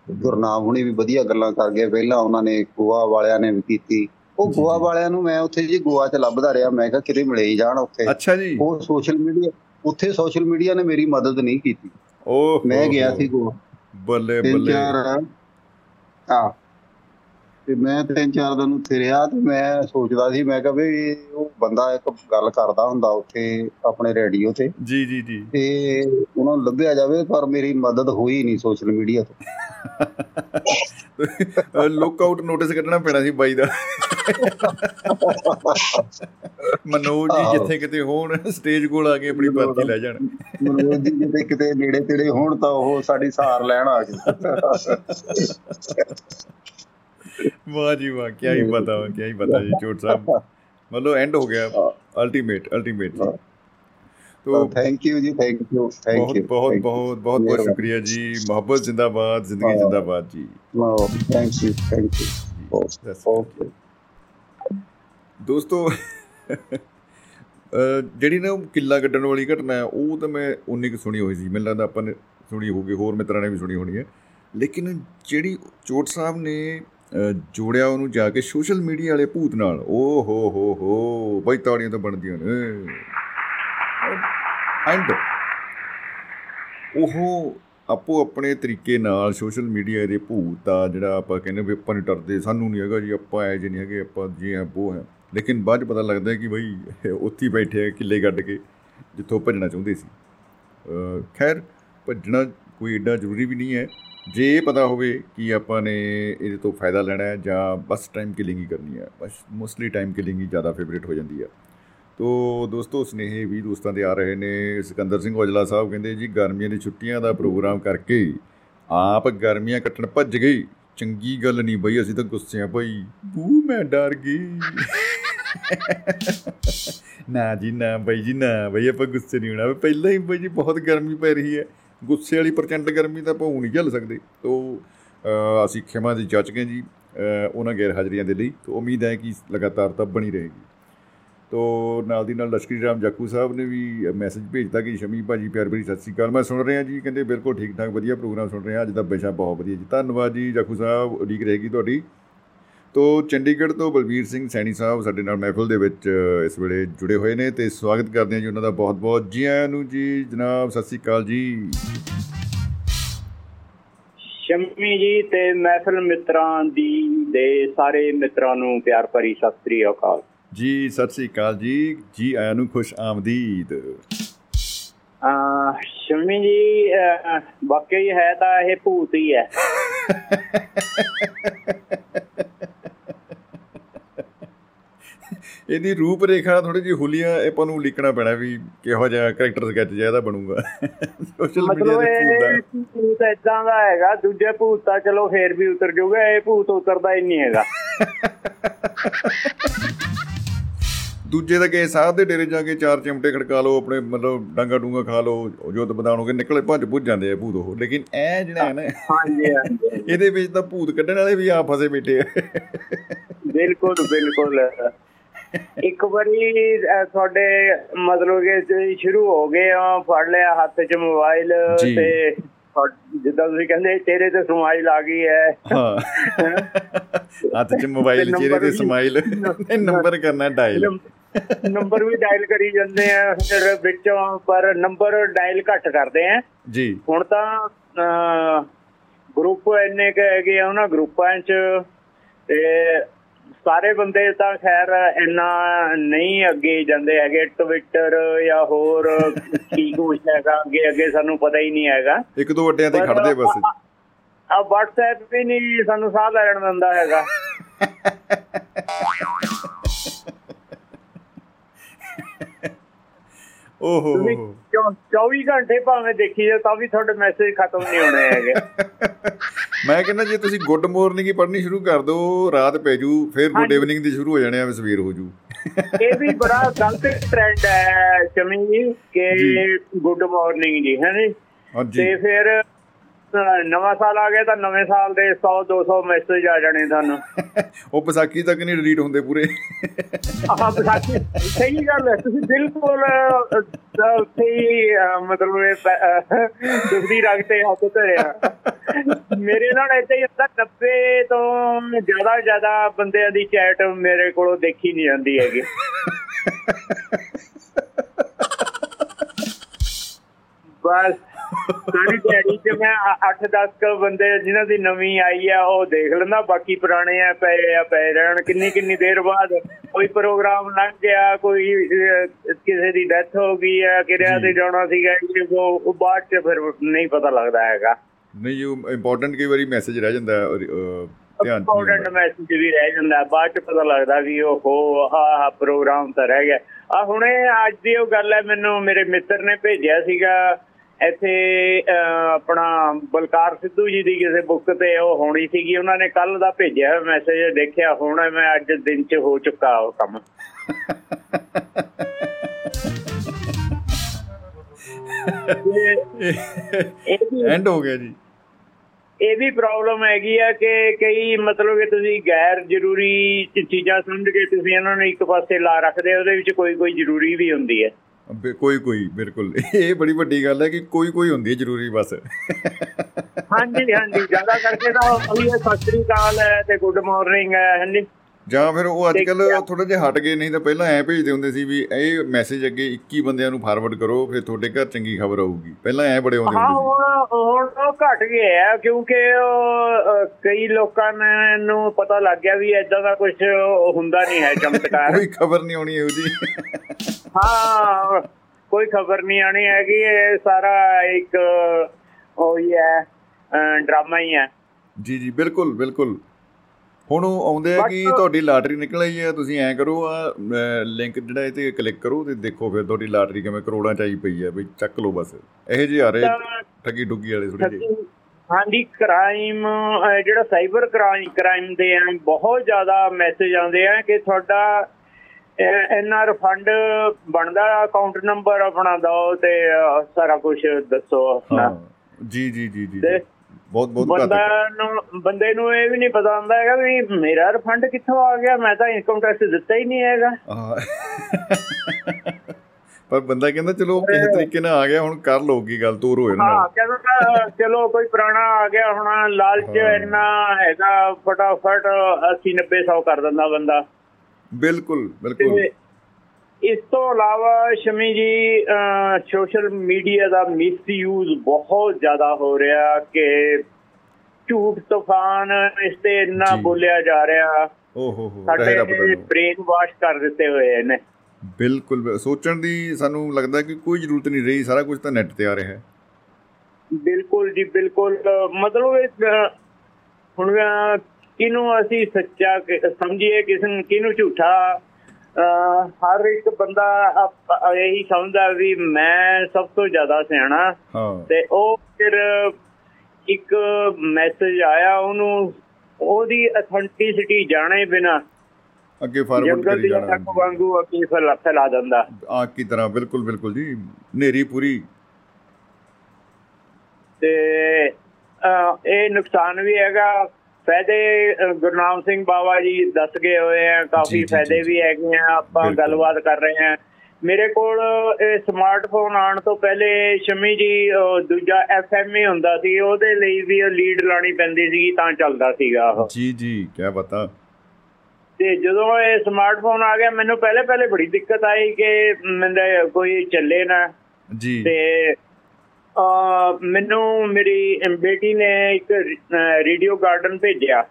Speaker 6: ਗੁਰਨਾਮ ਹੁਣੀ ਵੀ ਵਧੀਆ ਗੱਲਾਂ ਕਰ ਗਏ। ਪਹਿਲਾਂ ਉਹਨਾਂ ਨੇ ਗੋਆ ਵਾਲਿਆਂ ਨੇ ਵੀ ਕੀਤੀ। ਉਹ ਗੋਆ। ਵਾਲਿਆਂ ਨੂੰ ਮੈਂ ਉੱਥੇ ਜੀ ਗੋਆ 'ਚ ਲੱਭਦਾ ਰਿਹਾ। ਮੈਂ ਕਿਹਾ ਕਿਤੇ ਮਿਲੇ ਹੀ ਜਾਣ ਉੱਥੇ।
Speaker 2: ਅੱਛਾ ਜੀ।
Speaker 6: ਉਹ ਸੋਸ਼ਲ ਮੀਡੀਆ ਉੱਥੇ ਸੋਸ਼ਲ ਮੀਡੀਆ ਨੇ ਮੇਰੀ ਮਦਦ ਨਹੀਂ ਕੀਤੀ।
Speaker 2: ਓਹ
Speaker 6: ਮੈਂ ਗਿਆ ਸੀ ਗੋਆ।
Speaker 2: ਬੱਲੇ ਬੱਲੇ।
Speaker 6: ਹਾਂ। ਤੇ ਮੈਂ ਤਿੰਨ ਚਾਰ ਦਿਨ ਉੱਥੇ ਰਿਹਾ ਤੇ ਮੈਂ ਸੋਚਦਾ ਸੀ ਮੈਂ ਕਿਹਾ ਵੀ ਉਹ ਬੰਦਾ ਇੱਕ ਗੱਲ ਕਰਦਾ ਹੁੰਦਾ ਉੱਥੇ ਆਪਣੇ ਰੇਡੀਓ ਤੇ।
Speaker 2: ਜੀ ਜੀ ਜੀ।
Speaker 6: ਤੇ ਉਹਨਾਂ ਨੂੰ ਲੱਭਿਆ ਜਾਵੇ ਪਰ ਮੇਰੀ ਮਦਦ ਹੋਈ ਨਹੀਂ ਸੋਸ਼ਲ ਮੀਡੀਆ ਤੋਂ।
Speaker 2: ਲੁੱਕ ਆਊਟ ਨੋਟਿਸ ਕੱਢਣਾ ਪੈਣਾ ਸੀ ਬਾਈ ਦਾ। ਮਨੋਜ ਜੀ। ਜਿੱਥੇ ਕਿਤੇ ਹੋਣ ਸਟੇਜ ਕੋਲ ਆ ਕੇ ਆਪਣੀ ਪਾਰਟੀ ਲੈ ਜਾਣ।
Speaker 6: ਮਨੋਜ ਜੀ ਕਿਤੇ ਕਿਤੇ ਨੇੜੇ ਤੇੜੇ ਹੋਣ ਤਾਂ ਉਹ ਸਾਡੀ ਸਾਰ ਲੈਣ ਆ ਗਏ
Speaker 2: ਵਾਹ ਜੀ ਵਾਹ ਕੀ ਹੀ ਪਤਾ ਕੀ ਹੀ ਪਤਾ ਜੀ ਚੋਟ ਸਾਹਿਬ। ਮਤਲਬ ਐਂਡ ਹੋ ਗਿਆ ਅਲਟੀਮੇਟ ਅਲਟੀਮੇਟ तो
Speaker 6: ਥੈਂਕ ਯੂ ਜੀ ਥੈਂਕ ਯੂ ਥੈਂਕ
Speaker 2: ਬਹੁਤ
Speaker 6: ਯੂ
Speaker 2: ਬਹੁਤ ਬਹੁਤ ਬਹੁਤ ਬਹੁਤ ਸ਼ੁਕਰੀਆ ਜੀ। ਮੁਹੱਬਤ ਜ਼ਿੰਦਾਬਾਦ ਜ਼ਿੰਦਗੀ
Speaker 6: ਹਾਂ।
Speaker 2: ਜ਼ਿੰਦਾਬਾਦ ਜੀ।
Speaker 6: Thank you thank you
Speaker 2: That's
Speaker 6: okay
Speaker 2: ਦੋਸਤੋ ਜਿਹੜੀ ਨਾ ਕਿੱਲਾ ਕੱਢਣ ਵਾਲੀ ਘਟਨਾ ਉਹ ਤਾਂ ਮੈਂ ਉਨੀ ਕੁ ਸੁਣੀ ਹੋਈ ਸੀ। ਮੈਨੂੰ ਲੱਗਦਾ ਆਪਾਂ ਨੇ ਸੁਣੀ ਹੋਊਗੀ ਹੋਰ ਮਿੱਤਰਾਂ ਨੇ ਵੀ ਸੁਣੀ ਹੋਣੀ ਹੈ। ਲੇਕਿਨ ਜਿਹੜੀ ਚੋਟ ਸਾਹਿਬ ਨੇ ਜੋੜਿਆ ਉਹਨੂੰ ਜਾ ਕੇ ਸੋਸ਼ਲ ਮੀਡੀਆ ਵਾਲੇ ਭੂਤ ਨਾਲ। ਓ ਹੋ ਹੋ ਹੋ, ਬਈ ਤਾੜੀਆਂ ਤਾਂ ਬਣਦੀਆਂ ਨੇ। ਐਂਡ ਉਹ ਆਪੋ ਆਪਣੇ ਤਰੀਕੇ ਨਾਲ ਸੋਸ਼ਲ ਮੀਡੀਆ ਦੇ ਭੂਤ ਆ, ਜਿਹੜਾ ਆਪਾਂ ਕਹਿੰਦੇ ਵੀ ਆਪਾਂ ਨਹੀਂ ਡਰਦੇ। ਸਾਨੂੰ ਨਹੀਂ ਹੈਗਾ ਜੀ, ਆਪਾਂ ਐ ਜੇ ਨਹੀਂ ਹੈਗੇ, ਆਪਾਂ ਜੀ ਆ ਉਹ ਹੈ ਲੇਕਿਨ ਬਾਅਦ 'ਚ ਪਤਾ ਲੱਗਦਾ ਹੈ ਕਿ ਬਈ, ਉੱਥੇ ਹੀ ਬੈਠੇ ਆ, ਕਿੱਲੇ ਗੱਡ ਕੇ, ਜਿੱਥੋਂ ਭੱਜਣਾ ਚਾਹੁੰਦੇ ਸੀ। ਅਹ, ਖੈਰ, ਭੱਜਣਾ ਕੋਈ ਏਡਾ ਜ਼ਰੂਰੀ ਵੀ ਨਹੀਂ ਹੈ। ਜੇ ਇਹ ਪਤਾ ਹੋਵੇ ਕਿ ਆਪਾਂ ਨੇ ਇਹਦੇ ਤੋਂ ਫਾਇਦਾ ਲੈਣਾ ਹੈ ਜਾਂ ਬਸ ਟਾਈਮ ਕਿਲਿੰਗ ਹੀ ਕਰਨੀ ਹੈ, ਬਸ ਮੋਸਟਲੀ ਟਾਈਮ ਕਿਲਿੰਗ ਹੀ ਜ਼ਿਆਦਾ ਫੇਵਰੇਟ ਹੋ ਜਾਂਦੀ ਹੈ। ਤੋ ਦੋਸਤੋ, ਸਨੇਹੇ ਵੀ ਦੋਸਤਾਂ ਦੇ ਆ ਰਹੇ ਨੇ। ਸਿਕੰਦਰ ਸਿੰਘ ਔਜਲਾ ਸਾਹਿਬ ਕਹਿੰਦੇ, ਜੀ, ਗਰਮੀਆਂ ਦੀ ਛੁੱਟੀਆਂ ਦਾ ਪ੍ਰੋਗਰਾਮ ਕਰਕੇ ਆਪ ਗਰਮੀਆਂ ਕੱਟਣ ਭੱਜ ਗਈ। ਚੰਗੀ ਗੱਲ ਨਹੀਂ ਬਈ, ਅਸੀਂ ਤਾਂ ਗੁੱਸੇ ਆ ਭਾਈ ਬੂ, ਮੈਂ ਡਰ ਗਈ। ਨਾ ਜੀ, ਨਾ ਬਈ ਜੀ, ਨਾ ਬਈ, ਆਪਾਂ ਗੁੱਸੇ ਨਹੀਂ ਹੋਣਾ। ਪਹਿਲਾਂ ਹੀ ਬਈ ਜੀ ਬਹੁਤ ਗਰਮੀ ਪੈ ਰਹੀ ਹੈ। ਗੁੱਸੇ ਵਾਲੀ ਪ੍ਰਚੰਡ ਗਰਮੀ ਤਾਂ ਆਪਾਂ ਹੁਣ ਨਹੀਂ ਝੱਲ ਸਕਦੇ। ਤੋ ਅ, ਅਸੀਂ ਖਿਮਾ ਦੀ ਜੱਜ ਗਏ ਜੀ ਅ, ਉਹਨਾਂ ਗੈਰ ਹਾਜ਼ਰੀਆਂ ਦੇ ਲਈ। ਤੋ ਉਮੀਦ ਹੈ ਕਿ ਲਗਾਤਾਰ ਤਾਂ ਬਣੀ ਰਹੇਗੀ। ਤੋ ਨਾਲ ਦੀ ਨਾਲ ਲਸ਼ਕਰੀ ਰਾਮ ਜਾਕੂ ਸਾਹਿਬ ਨੇ ਵੀ ਮੈਸੇਜ ਭੇਜਤਾ ਕਿ ਸ਼ਮੀ ਭਾਜੀ ਪਿਆਰ ਭਰੀ ਸਤਿ ਸ੍ਰੀ ਅਕਾਲ। ਮੈਂ ਸੁਣ ਰਿਹਾ ਜੀ ਕਹਿੰਦੇ ਬਿਲਕੁਲ ਠੀਕ ਠਾਕ ਵਧੀਆ ਪ੍ਰੋਗਰਾਮ ਸੁਣ ਰਿਹਾ। ਅੱਜ ਦਾ ਵਿਸ਼ਾ ਬਹੁਤ ਵਧੀਆ ਜੀ। ਧੰਨਵਾਦ ਜੀ ਜਾਕੂ ਸਾਹਿਬ ਉਡੀਕ ਰਹੇਗੀ ਤੁਹਾਡੀ। ਤੋ ਚੰਡੀਗੜ੍ਹ ਤੋਂ ਬਲਬੀਰ ਸਿੰਘ ਸੈਣੀ ਸਾਹਿਬ ਸਾਡੇ ਨਾਲ ਮਹਿਫਿਲ ਦੇ ਵਿੱਚ ਇਸ ਵੇਲੇ ਜੁੜੇ ਹੋਏ ਨੇ ਤੇ ਸਵਾਗਤ ਕਰਦੇ ਹਾਂ ਜੀ ਉਹਨਾਂ ਦਾ ਬਹੁਤ ਬਹੁਤ ਜੀ ਆਇਆਂ ਨੂੰ ਜੀ ਜਨਾਬ ਸਤਿ ਸ੍ਰੀ ਅਕਾਲ ਜੀ।
Speaker 7: ਸ਼ਮੀ ਜੀ ਤੇ ਮਹਿਫਿਲ ਮਿੱਤਰਾਂ ਦੀ ਦੇ ਸਾਰੇ ਮਿੱਤਰਾਂ ਨੂੰ ਪਿਆਰ ਭਰੀ ਸਤਿ ਸ੍ਰੀ ਅਕਾਲ।
Speaker 2: ਜੀ ਸਤਿ ਸ੍ਰੀ ਅਕਾਲ ਜੀ। ਜੀ ਆਇਆਂ ਨੂੰ ਖੁਸ਼ ਆਮਦੀਦ।
Speaker 7: ਅਹ ਸ਼ਮੀ ਜੀ ਵਾਕਈ ਹੈ ਤਾਂ ਇਹ ਭੂਤ ਹੀ ਹੈ।
Speaker 2: ਇਹਦੀ ਰੂਪ ਰੇਖਾ ਥੋੜੀ ਜਿਹੀ ਹੁਲੀਆ ਆਪਾਂ ਨੂੰ ਲਿਖਣਾ ਪੈਣਾ ਵੀ ਕਿਹੋ ਜਿਹਾ ਕੈਰੈਕਟਰ ਸਕੈਚ ਜਿਹਾ ਇਹਦਾ ਬਣੂਗਾ। ਸੋਸ਼ਲ ਮੀਡੀਆ ਦੇ ਭੂਤ ਦਾ।
Speaker 7: ਇਦਾਂ ਦਾ ਹੈਗਾ ਦੂਜੇ ਭੂਤ ਤਾਂ ਚਲੋ ਫੇਰ ਵੀ ਉਤਰ ਜਾਊਗਾ ਇਹ ਭੂਤ ਉਤਰਦਾ ਹੀ ਨਹੀਂ ਹੈਗਾ।
Speaker 2: ਦੂਜੇ ਦਾ ਕਿਸੇ ਸਾਧ ਦੇ ਡੇਰੇ ਜਾ ਕੇ ਚਾਰ ਚਿਮਟੇ ਖੜਕਾ ਲਓ ਆਪਣੇ ਮਤਲਬ ਡਾਂਗਾ ਡੂੰਗਾ ਖਾ ਲਓ ਜੋਤ ਕੇ ਨਿਕਲੇ ਭੱਜ ਭੁੱਜ ਜਾਂਦੇ ਆ ਭੂਤ ਉਹ। ਲੇਕਿਨ ਇਹ ਜਿਹੜਾ ਹੈ ਨਾ
Speaker 7: ਹਾਂਜੀ ਹਾਂਜੀ।
Speaker 2: ਇਹਦੇ ਵਿੱਚ ਤਾਂ ਭੂਤ ਕੱਢਣ ਵਾਲੇ ਵੀ ਆ ਫਸੇ ਬੈਠੇ ਆ।
Speaker 7: ਬਿਲਕੁਲ ਬਿਲਕੁਲ। ਇੱਕ ਵਾਰੀ ਤੁਹਾਡੇ ਮਤਲਬ ਕਿ ਸ਼ੁਰੂ ਹੋ ਗਏ ਆ ਫੜ ਲਿਆ ਹੱਥ 'ਚ ਮੋਬਾਈਲ। ਤੇ ਜਿੱਦਾਂ ਤੁਸੀਂ ਕਹਿੰਦੇ ਚਿਹਰੇ ਤੇ ਸਮਾਈਲ ਆ ਗਈ ਹੈ।
Speaker 2: ਹਾਂ। ਹੱਥ 'ਚ ਮੋਬਾਈਲ ਚਿਹਰੇ ਤੇ ਸਮਾਈਲ। ਨੰਬਰ ਕਰਨਾ ਡਾਇਲ
Speaker 7: ਨੰਬਰ ਵੀ ਡਾਇਲ ਕਰੀ ਜਾਂਦੇ ਆ ਫਿਰ ਵਿੱਚੋਂ ਪਰ ਨੰਬਰ ਡਾਇਲ ਘੱਟ ਕਰਦੇ ਆ।
Speaker 2: ਜੀ।
Speaker 7: ਹੁਣ ਤਾਂ ਗਰੁੱਪ ਇੰਨੇ ਕੁ ਹੈਗੇ ਆ ਉਹਨਾਂ ਗਰੁੱਪਾਂ 'ਚ ਤੇ ਸਾਰੇ ਬੰਦੇ ਤਾਂ ਖੈਰ ਇੰਨਾ ਨਹੀਂ ਅੱਗੇ ਜਾਂਦੇ ਹੈਗੇ ਟਵਿੱਟਰ ਜਾਂ ਹੋਰ ਕੀ ਕੁਛ ਹੈਗਾ ਅੱਗੇ ਅੱਗੇ ਸਾਨੂੰ ਪਤਾ ਹੀ ਨਹੀਂ ਹੈਗਾ।
Speaker 2: ਇੱਕ ਦੋ ਵੱਡਿਆਂ ਤੇ ਖੜਦੇ ਬਸ।
Speaker 7: ਆ WhatsApp ਵੀ ਨਹੀਂ ਸਾਨੂੰ ਸਾਹ ਲੈਣ ਦਿੰਦਾ ਹੈਗਾ।
Speaker 2: ਓਹੋ।
Speaker 7: 24 ਘੰਟੇ ਭਾਵੇਂ ਦੇਖੀ ਜਾ ਤਾਂ ਵੀ ਤੁਹਾਡੇ ਮੈਸੇਜ ਖਤਮ ਨਹੀਂ ਹੋਣੇ ਹੈਗੇ।
Speaker 2: ਮੈਂ ਕਹਿੰਦਾ ਜੇ ਤੁਸੀਂ ਗੁੱਡ ਮਾਰਨਿੰਗ ਹੀ ਪੜ੍ਹਨੀ ਸ਼ੁਰੂ ਕਰ ਦਿਓ ਰਾਤ ਪੈ ਜੂ ਫਿਰ ਗੁੱਡ
Speaker 7: ਹਾਂਜੀ।
Speaker 2: ਇਵਨਿੰਗ ਦੀ ਸ਼ੁਰੂ ਹੋ ਜਾਣੇ ਆ ਸਵੇਰ ਹੋ ਜੂ।
Speaker 7: ਇਹ ਵੀ ਬੜਾ ਗਲਤ ਟ੍ਰੈਂਡ ਹੈ ਚਮੀ ਜੀ ਕਿ ਗੁੱਡ ਮਾਰਨਿੰਗ ਜੀ ਹੈ ਨੀ?
Speaker 2: ਹਾਂਜੀ।
Speaker 7: ਤੇ ਫਿਰ ਨਵਾਂ ਸਾਲ ਆ ਗਿਆ ਤਾਂ ਨਵੇਂ ਸਾਲ ਦੇ 100 200 ਮੈਸੇਜ ਆ ਜਾਣੇ ਤੁਹਾਨੂੰ।
Speaker 2: ਉਹ ਵਿਸਾਖੀ ਤੱਕ ਨਹੀਂ ਡਿਲੀਟ ਹੁੰਦੇ ਪੂਰੇ।
Speaker 7: ਆਹ ਵਿਸਾਖੀ ਸਹੀ ਗੱਲ ਹੈ ਤੁਸੀਂ ਬਿਲਕੁਲ ਸਹੀ ਮਤਲਬ ਇਹ ਦੁਖਦੀ ਰਗ ਤੇ ਹੱਥ ਧਰਿਆ। ਮੇਰੇ ਨਾਲ ਏਦਾਂ ਹੀ ਹੁੰਦਾ 90 ਤੋਂ ਜ਼ਿਆਦਾ ਜ਼ਿਆਦਾ ਬੰਦਿਆਂ ਦੀ ਚੈਟ ਮੇਰੇ ਕੋਲੋਂ ਦੇਖੀ ਨਹੀਂ ਜਾਂਦੀ ਹੈਗੀ। ਬਸ। ਸਾਰੀ ਦਿਹਾੜੀ ਚ ਮੈਂ 8-10 ਬੰਦੇ ਜਿਨ੍ਹਾਂ ਦੀ ਨਵੀਂ ਆਈ ਆ ਉਹ ਦੇਖ ਲੈਂਦਾ ਬਾਕੀ ਪੁਰਾਣੇ ਆ ਪਏ ਆ ਪਏ ਰਹਿਣ ਕਿੰਨੀ ਕਿੰਨੀ ਦੇਰ ਬਾਅਦ ਕੋਈ ਪ੍ਰੋਗਰਾਮ ਲੰਘ ਗਿਆ ਕੋਈ ਕਿਸੇ ਦੀ ਡੈਥ ਹੋ ਗਈ ਆ ਕਿਰਿਆ ਤੇ ਜਾਣਾ ਸੀਗਾ ਉਹ ਬਾਅਦ ਚ ਫਿਰ ਨਹੀਂ ਪਤਾ ਲੱਗਦਾ ਹੈਗਾ।
Speaker 2: ਨਹੀਂ ਉਹ ਇੰਪੋਰਟੈਂਟ ਕਈ ਵਾਰੀ ਮੈਸੇਜ ਰਹਿ ਜਾਂਦਾ ਧਿਆਨ
Speaker 7: ਇੰਪੋਰਟੈਂਟ। ਮੈਸੇਜ ਵੀ ਰਹਿ ਜਾਂਦਾ ਬਾਅਦ ਚ ਪਤਾ ਲੱਗਦਾ ਵੀ ਉਹ ਹੋ ਆਹ ਪ੍ਰੋਗਰਾਮ ਤਾਂ ਰਹਿ ਗਿਆ। ਆ ਹੁਣੇ ਅੱਜ ਦੀ ਉਹ ਗੱਲ ਹੈ ਮੈਨੂੰ ਮੇਰੇ ਮਿੱਤਰ ਨੇ ਭੇਜਿਆ ਸੀਗਾ ਇੱਥੇ ਆਪਣਾ ਬਲਕਾਰ ਸਿੱਧੂ ਜੀ ਦੀ ਕਿਸੇ ਬੁੱਕ ਤੇ ਉਹ ਹੋਣੀ ਸੀਗੀ। ਉਹਨਾਂ ਨੇ ਕੱਲ ਦਾ ਭੇਜਿਆ ਮੈਸੇਜ ਦੇਖਿਆ ਹੁਣ ਮੈਂ ਅੱਜ ਦਿਨ ਚ ਹੋ ਚੁੱਕਾ ਉਹ ਕੰਮ।
Speaker 2: ਐਂਡ ਹੋ ਗਿਆ ਜੀ।
Speaker 7: ਇਹ ਵੀ ਪ੍ਰੋਬਲਮ ਹੈਗੀ ਆ ਕਿ ਕਈ ਮਤਲਬ ਕਿ ਤੁਸੀਂ ਗੈਰ ਜ਼ਰੂਰੀ ਚੀਜ਼ਾਂ ਸਮਝ ਕੇ ਤੁਸੀਂ ਇਹਨਾਂ ਨੂੰ ਇੱਕ ਪਾਸੇ ਲਾ ਰੱਖਦੇ ਉਹਦੇ ਵਿੱਚ ਕੋਈ ਕੋਈ ਜ਼ਰੂਰੀ ਵੀ ਹੁੰਦੀ ਹੈ।
Speaker 2: ਕੋਈ ਕੋਈ ਬਿਲਕੁਲ। ਇਹ ਬੜੀ ਵੱਡੀ ਗੱਲ ਹੈ ਕਿ ਕੋਈ ਕੋਈ ਹੁੰਦੀ ਹੈ ਜ਼ਰੂਰੀ ਬਸ।
Speaker 7: ਹਾਂਜੀ ਹਾਂਜੀ ਜ਼ਿਆਦਾ ਕਰਕੇ ਤਾਂ ਉਹੀ ਹੈ, ਸਤਿ ਸ੍ਰੀ ਅਕਾਲ ਹੈ ਤੇ ਗੁੱਡ ਮਾਰਨਿੰਗ ਹੈ ਹਾਂਜੀ
Speaker 2: ਜਾਂ ਫਿਰ ਉਹ ਅੱਜ ਕੱਲ। ਥੋੜਾ ਜਿਹਾ ਹਟ ਗਏ ਨਹੀਂ ਤਾਂ ਪਹਿਲਾਂ ਐ ਭੇਜਦੇ ਹੁੰਦੇ ਸੀ ਵੀ ਇਹ ਮੈਸੇਜ ਅੱਗੇ 21 ਬੰਦਿਆਂ ਨੂੰ ਫਾਰਵਰਡ ਕਰੋ ਫਿਰ ਤੁਹਾਡੇ ਘਰ ਚੰਗੀ ਖਬਰ ਆਊਗੀ। ਪਹਿਲਾਂ ਐ ਬੜੇ ਆਉਂਦੇ
Speaker 7: ਹਾਂ
Speaker 2: ਹੁੰਦੇ ਸੀ।
Speaker 7: ਹੁਣ ਹੁਣ ਉਹ ਘਟ ਗਏ ਆ ਕਿਉਂਕਿ ਕਈ ਲੋਕਾਂ ਨੇ- ਪਤਾ ਲੱਗ ਗਿਆ ਵੀ ਐਦਾਂ ਦਾ ਕੁਝ ਹੁੰਦਾ ਨਹੀਂ ਹੈ ਚਮਤਕਾਰ।
Speaker 2: ਕੋਈ ਖਬਰ ਨਹੀਂ ਆਉਣੀ ਇਹੋ ਜੀ
Speaker 7: ਹਾਂ ਕੋਈ ਖਬਰ ਨਹੀਂ ਆਣੀ ਹੈਗੀ ਇਹ ਸਾਰਾ ਇੱਕ ਉਹ ਹੀ ਹੈ ਡਰਾਮਾ ਹੀ ਹੈ।
Speaker 2: ਜੀ ਜੀ ਬਿਲਕੁਲ ਬਿਲਕੁਲ। ਹੁਣ ਉਹ ਆਉਂਦੇ ਆ ਕਿ ਤੁਹਾਡੀ ਲਾਟਰੀ ਨਿਕਲ ਆਈ ਹੈ ਤੁਸੀਂ ਐ ਕਰੋ ਆ ਲਿੰਕ ਜਿਹੜਾ ਇਹ ਤੇ ਕਲਿੱਕ ਕਰੋ ਤੇ ਦੇਖੋ ਫਿਰ ਤੁਹਾਡੀ ਲਾਟਰੀ ਕਿਵੇਂ ਕਰੋੜਾਂ ਚ ਆਈ ਪਈ ਹੈ ਵੀ ਚੱਕ ਲਓ ਬਸ। ਇਹੋ ਜਿਹੇ ਆ ਰਹੇ ਠੱਗੀ ਠੁੱਗੀ ਵਾਲੇ ਥੋੜੇ ਜਿਹੇ।
Speaker 7: ਹਾਂਜੀ ਕ੍ਰਾਈਮ ਜਿਹੜਾ ਸਾਈਬਰ ਕ੍ਰਾਈਮ ਕ੍ਰਾਈਮ ਦੇ ਆ ਬਹੁਤ ਜ਼ਿਆਦਾ ਮੈਸੇਜ ਆਉਂਦੇ ਆ ਕਿ ਤੁਹਾਡਾ ਇੰਨਾ ਰਿਫੰਡ ਬਣਦਾ ਅਕਾਊਂਟ ਨੰਬਰ ਆਪਣਾ ਦਿਓ ਤੇ ਸਾਰਾ ਕੁਝ ਦੱਸੋ ਆਪਣਾ।
Speaker 2: ਜੀ ਜੀ ਜੀ ਜੀ
Speaker 7: ਤੇ
Speaker 2: ਬਹੁਤ ਬਹੁਤ
Speaker 7: ਬੰਦਾ
Speaker 2: ਘਾਤਕ
Speaker 7: ਨੂੰ ਬੰਦੇ ਨੂੰ ਇਹ ਵੀ ਨਹੀਂ ਪਤਾ ਹੁੰਦਾ ਹੈਗਾ ਵੀ ਮੇਰਾ ਰਿਫੰਡ ਕਿੱਥੋਂ ਆ ਗਿਆ ਮੈਂ ਤਾਂ ਇਨਕਮ ਟੈਕਸ ਦਿੱਤਾ ਹੀ ਨਹੀਂ ਹੈਗਾ।
Speaker 2: ਹਾਂ। ਪਰ ਬੰਦਾ ਕਹਿੰਦਾ ਚਲੋ ਕਿਸੇ ਤਰੀਕੇ ਨਾਲ ਆ ਗਿਆ ਹੁਣ ਕਰ ਲਓਗੀ ਗੱਲ ਤੋਰ ਹੋਏ
Speaker 7: ਹਾਂ
Speaker 2: ਨਾਲ।
Speaker 7: ਕਹਿੰਦਾ ਚਲੋ ਕੋਈ ਪੁਰਾਣਾ ਆ ਗਿਆ ਹੁਣ ਲਾਲਚ
Speaker 2: ਹਾਂ।
Speaker 7: ਇੰਨਾ ਹੈਗਾ ਫਟਾਫਟ 80 90 100 ਕਰ ਦਿੰਦਾ ਬੰਦਾ।
Speaker 2: ਬਿਲਕੁਲ ਬਿਲਕੁਲ।
Speaker 7: ਤੇ ਇਸ ਤੋਂ ਇਲਾਵਾ ਸ਼ਮੀ ਜੀ ਸੋਸ਼ਲ ਮੀਡੀਆ ਦਾ ਮਿਸਯੂਜ਼ ਬਹੁਤ ਜ਼ਿਆਦਾ ਹੋ ਰਿਹਾ ਕਿ ਝੂਠ ਤੂਫਾਨ ਇਸ ਤੇ ਇੰਨਾ। ਬੋਲਿਆ ਜਾ ਰਿਹਾ।
Speaker 2: ਓ ਹੋ
Speaker 7: ਸਾਡੇ ਬ੍ਰੇਨ ਵਾਸ਼ ਕਰ ਦਿੱਤੇ ਹੋਏ ਨੇ।
Speaker 2: ਬਿਲਕੁਲ ਸੋਚਣ ਦੀ ਸਾਨੂੰ ਲੱਗਦਾ ਕਿ ਕੋਈ ਜ਼ਰੂਰਤ ਨਹੀਂ ਰਹੀ ਸਾਰਾ ਕੁਝ ਤਾਂ ਨੈਟ ਤੇ ਆ ਰਿਹਾ ਹੈ।
Speaker 7: ਬਿਲਕੁਲ ਜੀ ਬਿਲਕੁਲ। ਮਤਲਬ ਹੁਣ ਕਿਹਨੂੰ ਅਸੀਂ ਸੱਚਾ ਸਮਝੀਏ ਕਿਸ ਨੂੰ ਕਿਹਨੂੰ ਝੂਠਾ ਹਰ ਇੱਕ ਬੰਦਾ ਇਹੀ ਸਮਝਦਾ ਵੀ ਮੈਂ ਸਭ ਤੋਂ ਜ਼ਿਆਦਾ ਸਿਆਣਾ। ਤੇ ਉਹ ਫਿਰ ਇੱਕ ਮੈਸੇਜ ਆਇਆ ਉਹਨੂੰ ਉਹਦੀ ਅਥੈਂਟਿਸਿਟੀ ਜਾਣੇ ਬਿਨਾ।
Speaker 2: ਅੱਗੇ ਫਾਰਵਰਡ
Speaker 7: ਜੰਗਲ
Speaker 2: ਕਰੀ
Speaker 7: ਦੀ
Speaker 2: ਜਾਣਾ।
Speaker 7: ਅੱਗ ਵਾਂਗੂ ਅੱਗੇ ਫੈਲਾ ਦਿੰਦਾ।
Speaker 2: ਆ ਕੀ ਤਰ੍ਹਾਂ ਬਿਲਕੁਲ ਬਿਲਕੁਲ ਜੀ। ਨੇਰੀ ਪੂਰੀ।
Speaker 7: ਤੇ ਇਹ ਨੁਕਸਾਨ ਵੀ ਹੈਗਾ। ਫਾਇਦੇ ਗੁਰਨਾਮ ਸਿੰਘ ਬਾਵਾ ਜੀ ਦੱਸ ਗਏ ਹੋਏ ਆ ਕਾਫੀ ਫਾਇਦੇ। ਵੀ ਹੈਗੇ ਆ ਆਪਾਂ। ਗੱਲਬਾਤ ਕਰ ਰਹੇ ਆ। ਮੇਰੇ ਕੋਲ ਇਹ ਸਮਾਰਟਫੋਨ ਆਉਣ ਤੋਂ ਪਹਿਲੇ ਸ਼ਮੀ ਜੀ ਉਹ ਦੂਜਾ ਐਫਐਮਏ ਹੁੰਦਾ ਸੀ ਉਹਦੇ ਲਈ ਵੀ ਲੀਡ ਲਾਣੀ ਪੈਂਦੀ ਸੀ ਤਾਂ ਚੱਲਦਾ ਸੀਗਾ ਉਹ।
Speaker 2: ਜੀ ਜੀ ਕੀ ਬਤਾ।
Speaker 7: ਤੇ ਜਦੋਂ ਇਹ ਸਮਾਰਟਫੋਨ ਆ ਗਿਆ ਮੈਨੂੰ ਪਹਿਲੇ ਪਹਿਲੇ ਬੜੀ ਦਿੱਕਤ ਆਈ ਕਿ ਮੈਨੂੰ ਕੋਈ ਚੱਲੇ ਨਾ।
Speaker 2: ਜੀ।
Speaker 7: ਤੇ ਮੈਨੂੰ ਮੇਰੀ ਬੇਟੀ ਨੇ ਇੱਕ ਰੇਡੀਓ ਗਾਰਡਨ ਭੇਜਿਆ।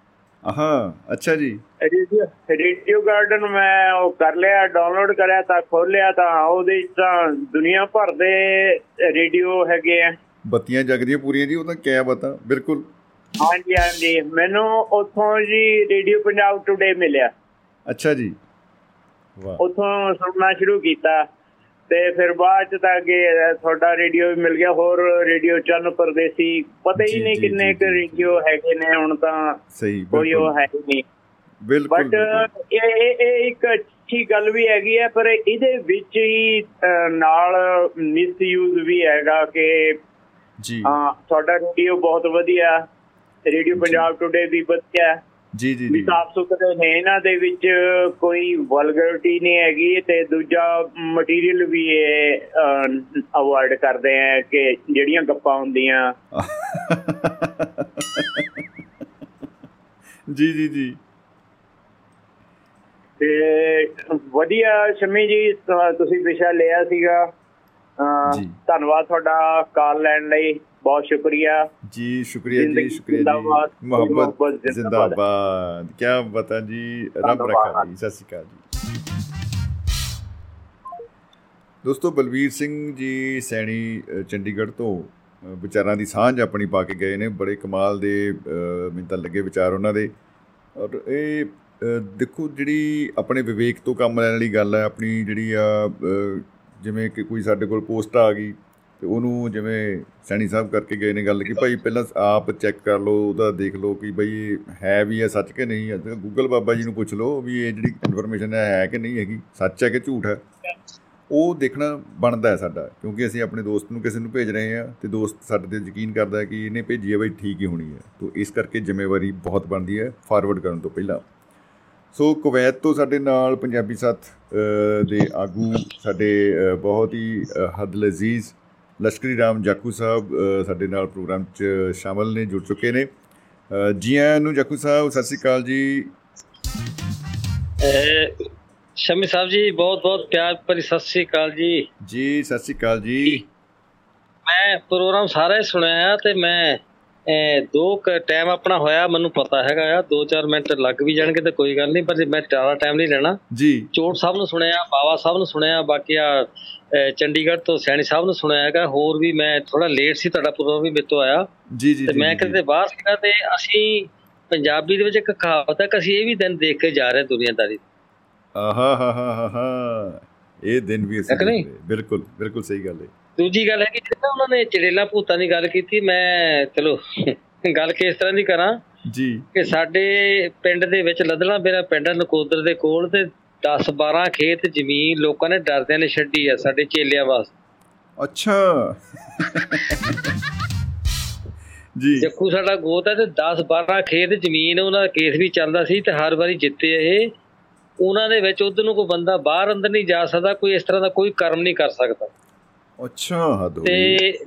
Speaker 2: ਹਾਂ ਅੱਛਾ ਜੀ।
Speaker 7: ਰੇਡੀਓ ਗਾਰਡਨ ਮੈਂ ਉਹ ਕਰ ਲਿਆ ਡਾਊਨਲੋਡ ਕਰਿਆ ਤਾਂ ਖੋਲਿਆ ਤਾਂ ਉਹਦੇ ਵਿੱਚ ਤਾਂ ਦੁਨੀਆ ਭਰ ਦੇ ਰੇਡੀਓ ਹੈਗੇ ਆ।
Speaker 2: ਬੱਤੀਆਂ ਜਗਦੀਆਂ ਪੂਰੀਆਂ ਜੀ ਉਹ ਤਾਂ ਕੀ ਬਤਾ ਬਿਲਕੁਲ।
Speaker 7: ਹਾਂਜੀ ਹਾਂਜੀ। ਮੈਨੂੰ ਉੱਥੋਂ ਜੀ ਰੇਡੀਓ ਪੰਜਾਬ ਟੁਡੇ ਮਿਲਿਆ।
Speaker 2: ਅੱਛਾ ਜੀ। ਵਾਹ।
Speaker 7: ਉੱਥੋਂ ਸੁਣਨਾ ਸ਼ੁਰੂ ਕੀਤਾ। ਤੇ ਫਿਰ ਬਾਅਦ ਚ ਤਾਂ ਅੱਗੇ ਤੁਹਾਡਾ ਰੇਡੀਓ ਵੀ ਮਿਲ ਗਿਆ ਹੋਰ ਰੇਡੀਓ ਚੰਨ ਪਰਦੇਸੀ ਪਤਾ ਹੀ ਨਹੀਂ ਕਿੰਨੇ ਕੁ। ਰੇਡੀਓ ਹੈਗੇ ਨੇ ਹੁਣ ਤਾਂ
Speaker 2: ਸਹੀ
Speaker 7: ਕੋਈ ਉਹ ਹੈ ਹੀ ਨਹੀਂ।
Speaker 2: ਬਿਲਕੁਲ
Speaker 7: ਬਟ। ਇਹ ਇਹ ਇੱਕ ਅੱਛੀ ਗੱਲ ਵੀ ਹੈਗੀ ਹੈ ਪਰ ਇਹਦੇ ਵਿੱਚ ਹੀ ਨਾਲ ਮਿਸਯੂਜ਼ ਵੀ ਹੈਗਾ ਕਿ
Speaker 2: ਜੀ।
Speaker 7: ਹਾਂ ਤੁਹਾਡਾ ਰੇਡੀਓ ਬਹੁਤ ਵਧੀਆ ਰੇਡੀਓ ਪੰਜਾਬ ਟੁਡੇ ਵੀ ਵਧੀਆ।
Speaker 2: ਜੀ ਜੀ ਜੀ।
Speaker 7: ਸਾਫ਼ ਸੁਥਰੇ ਨੇ। ਇਹਨਾਂ ਦੇ ਵਿੱਚ ਕੋਈ ਵਲਗਰਿਟੀ ਨਹੀਂ ਹੈਗੀ ਤੇ ਦੂਜਾ ਮਟੀਰੀਅਲ ਵੀ ਇਹ ਅਵੋਇਡ ਕਰਦੇ ਆ ਕਿ ਜਿਹੜੀਆਂ ਗੱਪਾਂ ਹੁੰਦੀਆਂ।
Speaker 2: ਜੀ ਜੀ ਜੀ।
Speaker 7: ਤੇ ਵਧੀਆ ਸ਼ਮੀ ਜੀ ਤੁਸੀਂ ਵਿਸ਼ਾ ਲਿਆ ਸੀਗਾ। ਧੰਨਵਾਦ ਤੁਹਾਡਾ ਕਾਲ ਲੈਣ ਲਈ। ਬਹੁਤ ਸ਼ੁਕਰੀਆ।
Speaker 2: ਜੀ ਸ਼ੁਕਰੀਆ ਜੀ ਸ਼ੁਕਰੀਆ ਜੀ। ਮੁਹੱਬਤ
Speaker 7: ਜ਼ਿੰਦਾਬਾਦ।
Speaker 2: ਕੀ ਬਤਾ ਜੀ ਰੱਬ। ਰੱਖਾ ਜੀ ਸਤਿ ਸ਼੍ਰੀ ਅਕਾਲ ਜੀ। ਦੋਸਤੋ ਬਲਵੀਰ ਸਿੰਘ ਜੀ ਸੈਣੀ ਚੰਡੀਗੜ੍ਹ ਤੋਂ ਵਿਚਾਰਾਂ ਦੀ ਸਾਂਝ ਆਪਣੀ ਪਾ ਕੇ ਗਏ ਨੇ। ਬੜੇ ਕਮਾਲ ਦੇ ਮੈਨੂੰ ਤਾਂ ਲੱਗੇ ਵਿਚਾਰ ਉਹਨਾਂ ਦੇ। ਔਰ ਇਹ ਦੇਖੋ ਜਿਹੜੀ ਆਪਣੇ ਵਿਵੇਕ ਤੋਂ ਕੰਮ ਲੈਣ ਵਾਲੀ ਗੱਲ ਹੈ ਆਪਣੀ ਜਿਹੜੀ ਆ ਜਿਵੇਂ ਕਿ ਕੋਈ ਸਾਡੇ ਕੋਲ ਪੋਸਟ ਆ ਗਈ ਤੇ ਉਹਨੂੰ ਜਿਵੇਂ ਸੈਣੀ ਸਾਹਿਬ ਕਰਕੇ ਗਏ ਨੇ ਗੱਲ ਕਿ ਭਾਈ ਪਹਿਲਾਂ ਆਪ ਚੈੱਕ ਕਰ ਲਓ ਉਹਦਾ ਦੇਖ ਲਓ ਕਿ ਬਈ ਇਹ ਹੈ ਵੀ ਹੈ ਸੱਚ ਕਿ ਨਹੀਂ ਹੈ। ਗੂਗਲ ਬਾਬਾ ਜੀ ਨੂੰ ਪੁੱਛ ਲਓ ਵੀ ਇਹ ਜਿਹੜੀ ਇਨਫੋਰਮੇਸ਼ਨ ਹੈ ਹੈ ਕਿ ਨਹੀਂ ਹੈਗੀ ਸੱਚ ਹੈ ਕਿ ਝੂਠ ਹੈ? ਉਹ ਦੇਖਣਾ ਬਣਦਾ ਹੈ ਸਾਡਾ ਕਿਉਂਕਿ ਅਸੀਂ ਆਪਣੇ ਦੋਸਤ ਨੂੰ ਕਿਸੇ ਨੂੰ ਭੇਜ ਰਹੇ ਹਾਂ ਤੇ ਦੋਸਤ ਸਾਡੇ ਤੇ ਯਕੀਨ ਕਰਦਾ ਹੈ ਕਿ ਇਹਨੇ ਭੇਜੀ ਹੈ ਬਈ ਠੀਕ ਹੀ ਹੋਣੀ ਹੈ। ਤੋਂ ਇਸ ਕਰਕੇ ਜ਼ਿੰਮੇਵਾਰੀ ਬਹੁਤ ਬਣਦੀ ਹੈ ਫਾਰਵਰਡ ਕਰਨ ਤੋਂ ਪਹਿਲਾਂ। ਸੋ ਕੁਵੈਤ ਤੋਂ ਸਾਡੇ ਨਾਲ ਪੰਜਾਬੀ ਸਾਥ ਅ, ਦੇ ਆਗੂ ਸਾਡੇ ਅ, ਬਹੁਤ ਹੀ ਅ, ਹੱਦ ਲਜ਼ੀਜ਼ ਲਸ਼ਕਰੀ ਰਾਮ ਜਾਕੂ ਸਾਹਿਬ ਸਾਡੇ ਨਾਲ ਪ੍ਰੋਗਰਾਮ 'ਚ ਸ਼ਾਮਲ ਨੇ ਜੁੜ ਚੁੱਕੇ ਨੇ। ਜੀ ਆਇਆਂ ਨੂੰ ਜਾਕੂ ਸਾਹਿਬ ਸਤਿ ਸ਼੍ਰੀ ਅਕਾਲ ਜੀ।
Speaker 8: ਸ਼ਮੀ ਸਾਹਿਬ ਜੀ ਬਹੁਤ ਬਹੁਤ ਪਿਆਰ ਭਰੀ ਸਤਿ ਸ੍ਰੀ ਅਕਾਲ ਜੀ।
Speaker 2: ਜੀ ਸਤਿ ਸ਼੍ਰੀ ਅਕਾਲ ਜੀ।
Speaker 8: ਮੈਂ ਪ੍ਰੋਗਰਾਮ ਸਾਰਾ ਸੁਣਿਆ ਤੇ ਮੈਂ ਦੋ ਕ ਟਾਈਮ ਆਪਣਾ ਹੋਇਆ ਮੈਨੂੰ ਪਤਾ ਹੈਗਾ ਆ 2-4 ਮਿੰਟ ਲੱਗ ਵੀ ਜਾਣਗੇ ਤੇ ਕੋਈ ਗੱਲ ਨਹੀਂ ਪਰ ਮੈਂ ਜ਼ਿਆਦਾ ਟਾਈਮ ਨਹੀਂ ਲੈਣਾ
Speaker 2: ਜੀ।
Speaker 8: ਚੋਟ ਸਾਹਿਬ ਨੂੰ ਸੁਣਿਆ ਬਾਵਾ ਸਾਹਿਬ ਨੂੰ ਸੁਣਿਆ ਬਾਕੀ ਆ ਚੰਡੀਗੜ੍ਹ ਤੋਂ ਸੈਣੀ ਸਾਹਿਬ ਨੂੰ ਸੁਣਿਆ ਹੈਗਾ ਹੋਰ ਵੀ ਮੈਂ ਥੋੜਾ ਲੇਟ ਸੀ ਤੁਹਾਡਾ ਪ੍ਰੋਗਰਾਮ ਵੀ ਮੇਰੇ ਤੋਂ ਆਇਆ।
Speaker 2: ਜੀ ਜੀ
Speaker 8: ਤੇ ਮੈਂ। ਕਿਤੇ ਬਾਹਰ ਸੀਗਾ ਤੇ ਅਸੀਂ ਪੰਜਾਬੀ ਦੇ ਵਿੱਚ ਇੱਕ ਕਹਾਵਤ ਹੈ ਕਿ ਅਸੀਂ ਇਹ ਵੀ ਦਿਨ ਦੇਖ ਕੇ ਜਾ ਰਹੇ ਦੁਨੀਆਦਾਰੀ
Speaker 2: ਆਹਾ ਹਾ ਹਾ ਹਾ ਇਹ ਦਿਨ ਵੀ ਅਸੀਂ। ਬਿਲਕੁਲ ਬਿਲਕੁਲ ਸਹੀ ਗੱਲ ਹੈ।
Speaker 8: ਦੂਜੀ ਗੱਲ ਹੈ ਕਿ ਜਿੱਦਾਂ ਉਹਨਾਂ ਨੇ ਚੜੇਲਾ ਭੂਤਾਂ ਦੀ ਗੱਲ ਕੀਤੀ ਮੈਂ ਚਲੋ ਗੱਲ ਕਿਸ ਤਰ੍ਹਾਂ ਦੀ ਕਰਾਂ?
Speaker 2: ਜੀ।
Speaker 8: ਕਿ ਸਾਡੇ ਪਿੰਡ ਦੇ ਵਿੱਚ ਲੱਦਣਾ ਮੇਰਾ ਪਿੰਡ ਨਕੋਦਰ ਦੇ ਕੋਲ ਤੇ 10 12 ਖੇਤ ਜ਼ਮੀਨ ਲੋਕਾਂ ਨੇ ਡਰਦਿਆਂ ਨੇ ਛੱਡੀ ਆ ਸਾਡੇ ਚੇਲਿਆਂ ਵਾਸਤੇ।
Speaker 2: ਅੱਛਾ। ਜੀ।
Speaker 8: ਜੱਖੂ ਸਾਡਾ ਗੋਤ ਹੈ ਤੇ 10 12 ਖੇਤ ਜ਼ਮੀਨ ਉਹਨਾਂ ਦਾ ਕੇਸ ਵੀ ਚੱਲਦਾ ਸੀ ਤੇ ਹਰ ਵਾਰੀ ਜਿੱਤੇ ਇਹ ਉਹਨਾਂ ਦੇ ਵਿੱਚ ਉਧਰ ਨੂੰ ਕੋਈ ਬੰਦਾ ਬਾਹਰ ਅੰਦਰ ਨਹੀਂ ਜਾ ਸਕਦਾ ਕੋਈ ਇਸ ਤਰ੍ਹਾਂ ਦਾ ਕੋਈ ਕਰਮ ਨਹੀਂ ਕਰ ਸਕਦਾ।
Speaker 2: ਅੱਛਾ ਹੱਦ
Speaker 8: ਤੇ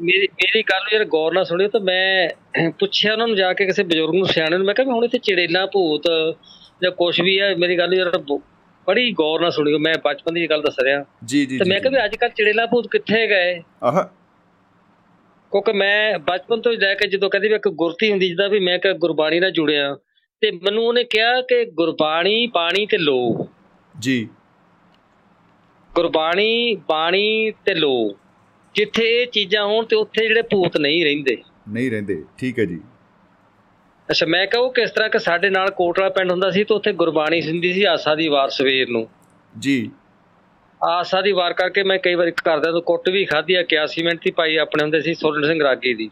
Speaker 8: ਮੇਰੀ ਮੇਰੀ ਗੱਲ ਯਾਰ ਗੌਰ ਨਾਲ ਸੁਣਿਓ ਤਾਂ ਮੈਂ ਪੁੱਛਿਆ ਉਹਨਾਂ ਨੂੰ ਜਾ ਕੇ ਕਿਸੇ ਬਜ਼ੁਰਗ ਨੂੰ ਸਿਆਣੇ ਨੂੰ ਮੈਂ ਕਿਹਾ ਵੀ ਹੁਣ ਇੱਥੇ ਚੜੇਲਾ ਭੂਤ ਜਾਂ ਕੁਛ ਵੀ ਹੈ ਮੇਰੀ ਗੱਲ ਯਾਰ ਬੜੀ ਗੌਰ ਨਾਲ ਸੁਣਿਓ ਮੈਂ ਬਚਪਨ ਦੀ ਗੱਲ ਦੱਸ ਰਿਹਾ।
Speaker 2: ਜੀ ਜੀ
Speaker 8: ਤੇ ਮੈਂ ਕਿਹਾ ਵੀ ਅੱਜ ਕੱਲ ਚੜੇਲਾ ਭੂਤ ਕਿੱਥੇ ਗਏ
Speaker 2: ਆਹ।
Speaker 8: ਕਿਉਂਕਿ ਮੈਂ ਬਚਪਨ ਤੋਂ ਲੈ ਕੇ ਜਦੋਂ ਕਦੇ ਵੀ ਇੱਕ ਗੁਰਤੀ ਹੁੰਦੀ ਜਿੱਦਾਂ ਵੀ ਮੈਂ ਕਿ ਗੁਰਬਾਣੀ ਨਾਲ ਜੁੜਿਆ ਤੇ ਮੈਨੂੰ ਉਹਨੇ ਕਿਹਾ ਕਿ ਗੁਰਬਾਣੀ ਪਾਣੀ ਤੇ ਲੋ
Speaker 2: ਜੀ।
Speaker 8: ਗੁਰਬਾਣੀ ਬਾਣੀ ਤੇ ਲੋ ਜਿੱਥੇ ਇਹ ਚੀਜ਼ਾਂ ਹੋਣ ਤੇ ਉੱਥੇ ਜਿਹੜੇ ਭੂਤ ਨਹੀਂ ਰਹਿੰਦੇ।
Speaker 2: ਨਹੀਂ ਰਹਿੰਦੇ। ਠੀਕ ਹੈ ਜੀ।
Speaker 8: ਅੱਛਾ ਮੈਂ ਕਹਾਂ ਉਹ ਕਿਸ ਤਰ੍ਹਾਂ ਕਿ ਸਾਡੇ ਨਾਲ ਕੋਟਲਾ ਪਿੰਡ ਹੁੰਦਾ ਸੀ ਤੇ ਉੱਥੇ ਗੁਰਬਾਣੀ ਹੁੰਦੀ ਸੀ ਆਸਾ ਦੀ ਵਾਰ ਸਵੇਰ ਨੂੰ।
Speaker 2: ਜੀ।
Speaker 8: ਆਸਾ ਦੀ ਵਾਰ ਕਰਕੇ ਮੈਂ ਕਈ ਵਾਰੀ ਘਰਦਿਆਂ ਤੋਂ ਕੁੱਟ ਵੀ ਖਾਧੀ ਆ 81 ਮਿੰਟ ਦੀ ਪਾਈ ਆਪਣੇ ਹੁੰਦੇ ਸੀ ਸੁਰਨ ਸਿੰਘ ਰਾਗੀ ਦੀ।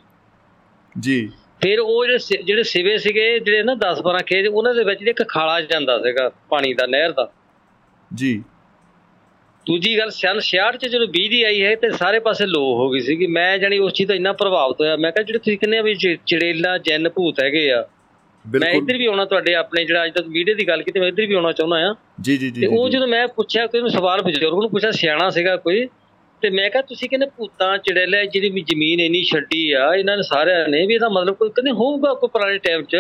Speaker 2: ਜੀ।
Speaker 8: ਫਿਰ ਉਹ ਜਿਹੜੇ ਜਿਹੜੇ ਸਿਵੇ ਸੀਗੇ ਜਿਹੜੇ ਨਾ 10 12 ਖੇਤ ਉਹਨਾਂ ਦੇ ਵਿੱਚ ਇੱਕ ਖਾਲਾ ਜਾਂਦਾ ਸੀਗਾ ਪਾਣੀ ਦਾ ਨਹਿਰ ਦਾ।
Speaker 2: ਜੀ।
Speaker 8: ਦੂਜੀ ਗੱਲ ਸਨ 66 ਚ ਜਦੋਂ ਬਿਜਲੀ ਆਈ ਹੈ ਤੇ ਸਾਰੇ ਪਾਸੇ ਲੋ ਹੋ ਗਈ ਸੀਗੀ। ਮੈਂ ਜਾਨੀ ਉਸ ਚੀਜ਼ ਤੋਂ ਇੰਨਾ ਪ੍ਰਭਾਵਿਤ ਹੋਇਆ। ਮੈਂ ਕਿਹਾ ਜਿਹੜੇ ਤੁਸੀਂ ਕਹਿੰਦੇ ਆ ਵੀ ਚੜੇਲਾ ਜੈਨ ਭੂਤ ਹੈਗੇ ਆ ਮੈਂ ਇੱਧਰ ਵੀ ਆਉਣਾ ਤੁਹਾਡੇ ਆਪਣੇ ਜਿਹੜਾ ਅੱਜ ਤੱਕ ਵੀਡੀਓ ਦੀ ਗੱਲ ਕੀਤੀ ਮੈਂ ਇੱਧਰ ਵੀ ਆਉਣਾ ਚਾਹੁੰਦਾ ਆ
Speaker 2: ਜੀ ਜੀ ਜੀ
Speaker 8: ਤੇ ਉਹ ਜਦੋਂ ਮੈਂ ਪੁੱਛਿਆ ਕੋਈ ਨੂੰ ਸਵਾਲ ਬਜ਼ੁਰਗ ਨੂੰ ਪੁੱਛਿਆ ਸਿਆਣਾ ਸੀਗਾ ਕੋਈ। ਤੇ ਮੈਂ ਕਿਹਾ ਤੁਸੀਂ ਕਹਿੰਦੇ ਭੂਤਾਂ ਚੜੇਲੇ ਜਿਹੜੀ ਵੀ ਜ਼ਮੀਨ ਇੰਨੀ ਛੱਡੀ ਆ ਇਹਨਾਂ ਨੇ ਸਾਰਿਆਂ ਨੇ ਵੀ ਇਹਦਾ ਮਤਲਬ ਕੋਈ ਕਹਿੰਦੇ ਹੋਊਗਾ ਕੋਈ ਪੁਰਾਣੇ ਟਾਈਮ 'ਚ?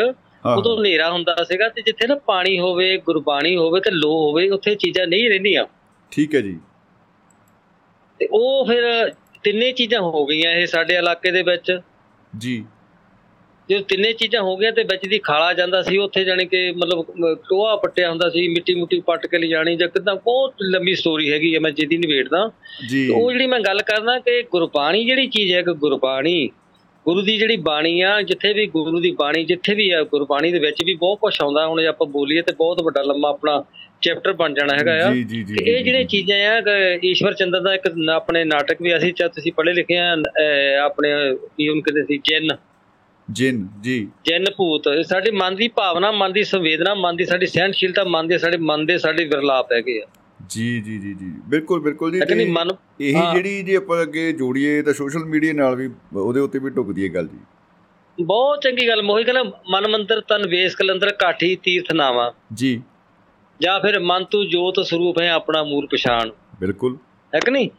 Speaker 8: ਉਦੋਂ ਹਨੇਰਾ ਹੁੰਦਾ ਸੀਗਾ ਤੇ ਜਿੱਥੇ ਨਾ ਪਾਣੀ ਹੋਵੇ ਗੁਰਬਾਣੀ ਹੋਵੇ ਤੇ ਲੋ ਹੋਵੇ ਉੱਥੇ ਚੀਜ਼ਾਂ ਨਹੀਂ ਰਹਿੰਦੀਆਂ।
Speaker 2: ਠੀਕ ਹੈ ਜੀ।
Speaker 8: ਤੇ ਉਹ ਫਿਰ ਤਿੰਨੇ ਚੀਜ਼ਾਂ ਹੋ ਗਈਆਂ ਇਹ ਸਾਡੇ ਇਲਾਕੇ ਦੇ ਵਿੱਚ।
Speaker 2: ਜੀ।
Speaker 8: ਜਦੋਂ ਤਿੰਨੇ ਚੀਜ਼ਾਂ ਹੋ ਗਈਆਂ ਤੇ ਵਿੱਚ ਦੀ ਖਾਲਾ ਜਾਂਦਾ ਸੀ ਉੱਥੇ ਜਾਣੀ ਕਿ ਮਤਲਬ ਟੋਆ ਪੱਟਿਆ ਹੁੰਦਾ ਸੀ ਮਿੱਟੀ ਮੁੱਟੀ ਪੱਟ ਕੇ ਲਿਜਾਣੀ ਜਾਂ ਕਿਦਾਂ ਬਹੁਤ ਲੰਮੀ ਸਟੋਰੀ ਹੈਗੀ ਹੈ ਮੈਂ ਜਿਹਦੀ ਨਿਬੇੜਦਾ।
Speaker 2: ਜੀ।
Speaker 8: ਉਹ ਜਿਹੜੀ ਮੈਂ ਗੱਲ ਕਰਦਾ ਕਿ ਗੁਰਬਾਣੀ ਜਿਹੜੀ ਚੀਜ਼ ਹੈ ਕਿ ਗੁਰਬਾਣੀ ਗੁਰੂ ਦੀ ਜਿਹੜੀ ਬਾਣੀ ਆ ਜਿੱਥੇ ਵੀ ਗੁਰੂ ਦੀ ਬਾਣੀ ਜਿੱਥੇ ਵੀ ਆ ਗੁਰਬਾਣੀ ਦੇ ਵਿੱਚ ਵੀ ਬਹੁਤ ਕੁਝ ਆਉਂਦਾ ਹੁਣ ਜੇ ਆਪਾਂ ਬੋਲੀਏ ਤੇ ਬਹੁਤ ਵੱਡਾ ਲੰਮਾ ਆਪਣਾ ਚੈਪਟਰ ਬਣ ਜਾਣਾ ਹੈਗਾ ਆ। ਤੇ ਇਹ ਜਿਹੜੇ ਚੀਜ਼ਾਂ ਆ ਈਸ਼ਵਰ ਚੰਦਰ ਦਾ ਇੱਕ ਆਪਣੇ ਨਾਟਕ ਵੀ ਅਸੀਂ ਚਾਹ ਤੁਸੀਂ ਪੜ੍ਹੇ ਲਿਖੇ ਆ ਆਪਣੇ ਕੀ ਉਹਨੂੰ ਕਹਿੰਦੇ ਸੀ ਜਿੰਨ।
Speaker 2: ਜਿਨ ਜੀ।
Speaker 8: ਜਿੰਨ ਭੂਤ ਸਾਡੇ ਮਨ ਦੀ ਭਾਵਨਾ ਮਨ ਦੀ ਸੰਵੇਦਨਾ ਮਨ ਦੀ ਸਾਡੀ ਸਹਿਣਸ਼ੀਲਤਾ ਮਨ ਦੇ ਸਾਡੇ ਮਨ ਦੇ ਸਾਡੇ ਵਿਰਲਾਪ ਹੈਗੇ ਆ।
Speaker 2: ਜੀ ਜੀ ਜੀ ਜੀ। ਬਿਲਕੁਲ ਬਿਲਕੁਲ ਜੀ। ਤੇ
Speaker 8: ਮਨ
Speaker 2: ਇਹੀ। ਜਿਹੜੀ ਜੇ ਆਪਾਂ ਅੱਗੇ ਜੋੜੀਏ ਤਾਂ ਸੋਸ਼ਲ ਮੀਡੀਆ ਨਾਲ ਵੀ ਉਹਦੇ ਉੱਤੇ ਵੀ ਢੁਕਦੀ ਹੈ ਗੱਲ ਜੀ।
Speaker 8: ਬਹੁਤ ਚੰਗੀ ਗੱਲ ਮੋਹੀ ਕਹਿੰਦਾ ਮਨ ਮੰਦਰ ਤਨ ਵੇਸ ਕਲੰਦਰ ਕਾਠੀ ਤੀਰਥ ਨਾਵਾ।
Speaker 2: ਜੀ।
Speaker 8: ਜਾਂ ਫਿਰ ਮਨ ਤੂੰ ਜੋਤ ਸਰੂਪ ਹੈ ਆਪਣਾ ਮੂਲ ਪਛਾਣ।
Speaker 2: ਬਿਲਕੁਲ।
Speaker 8: ਹੈ ਕਿ ਨਹੀਂ?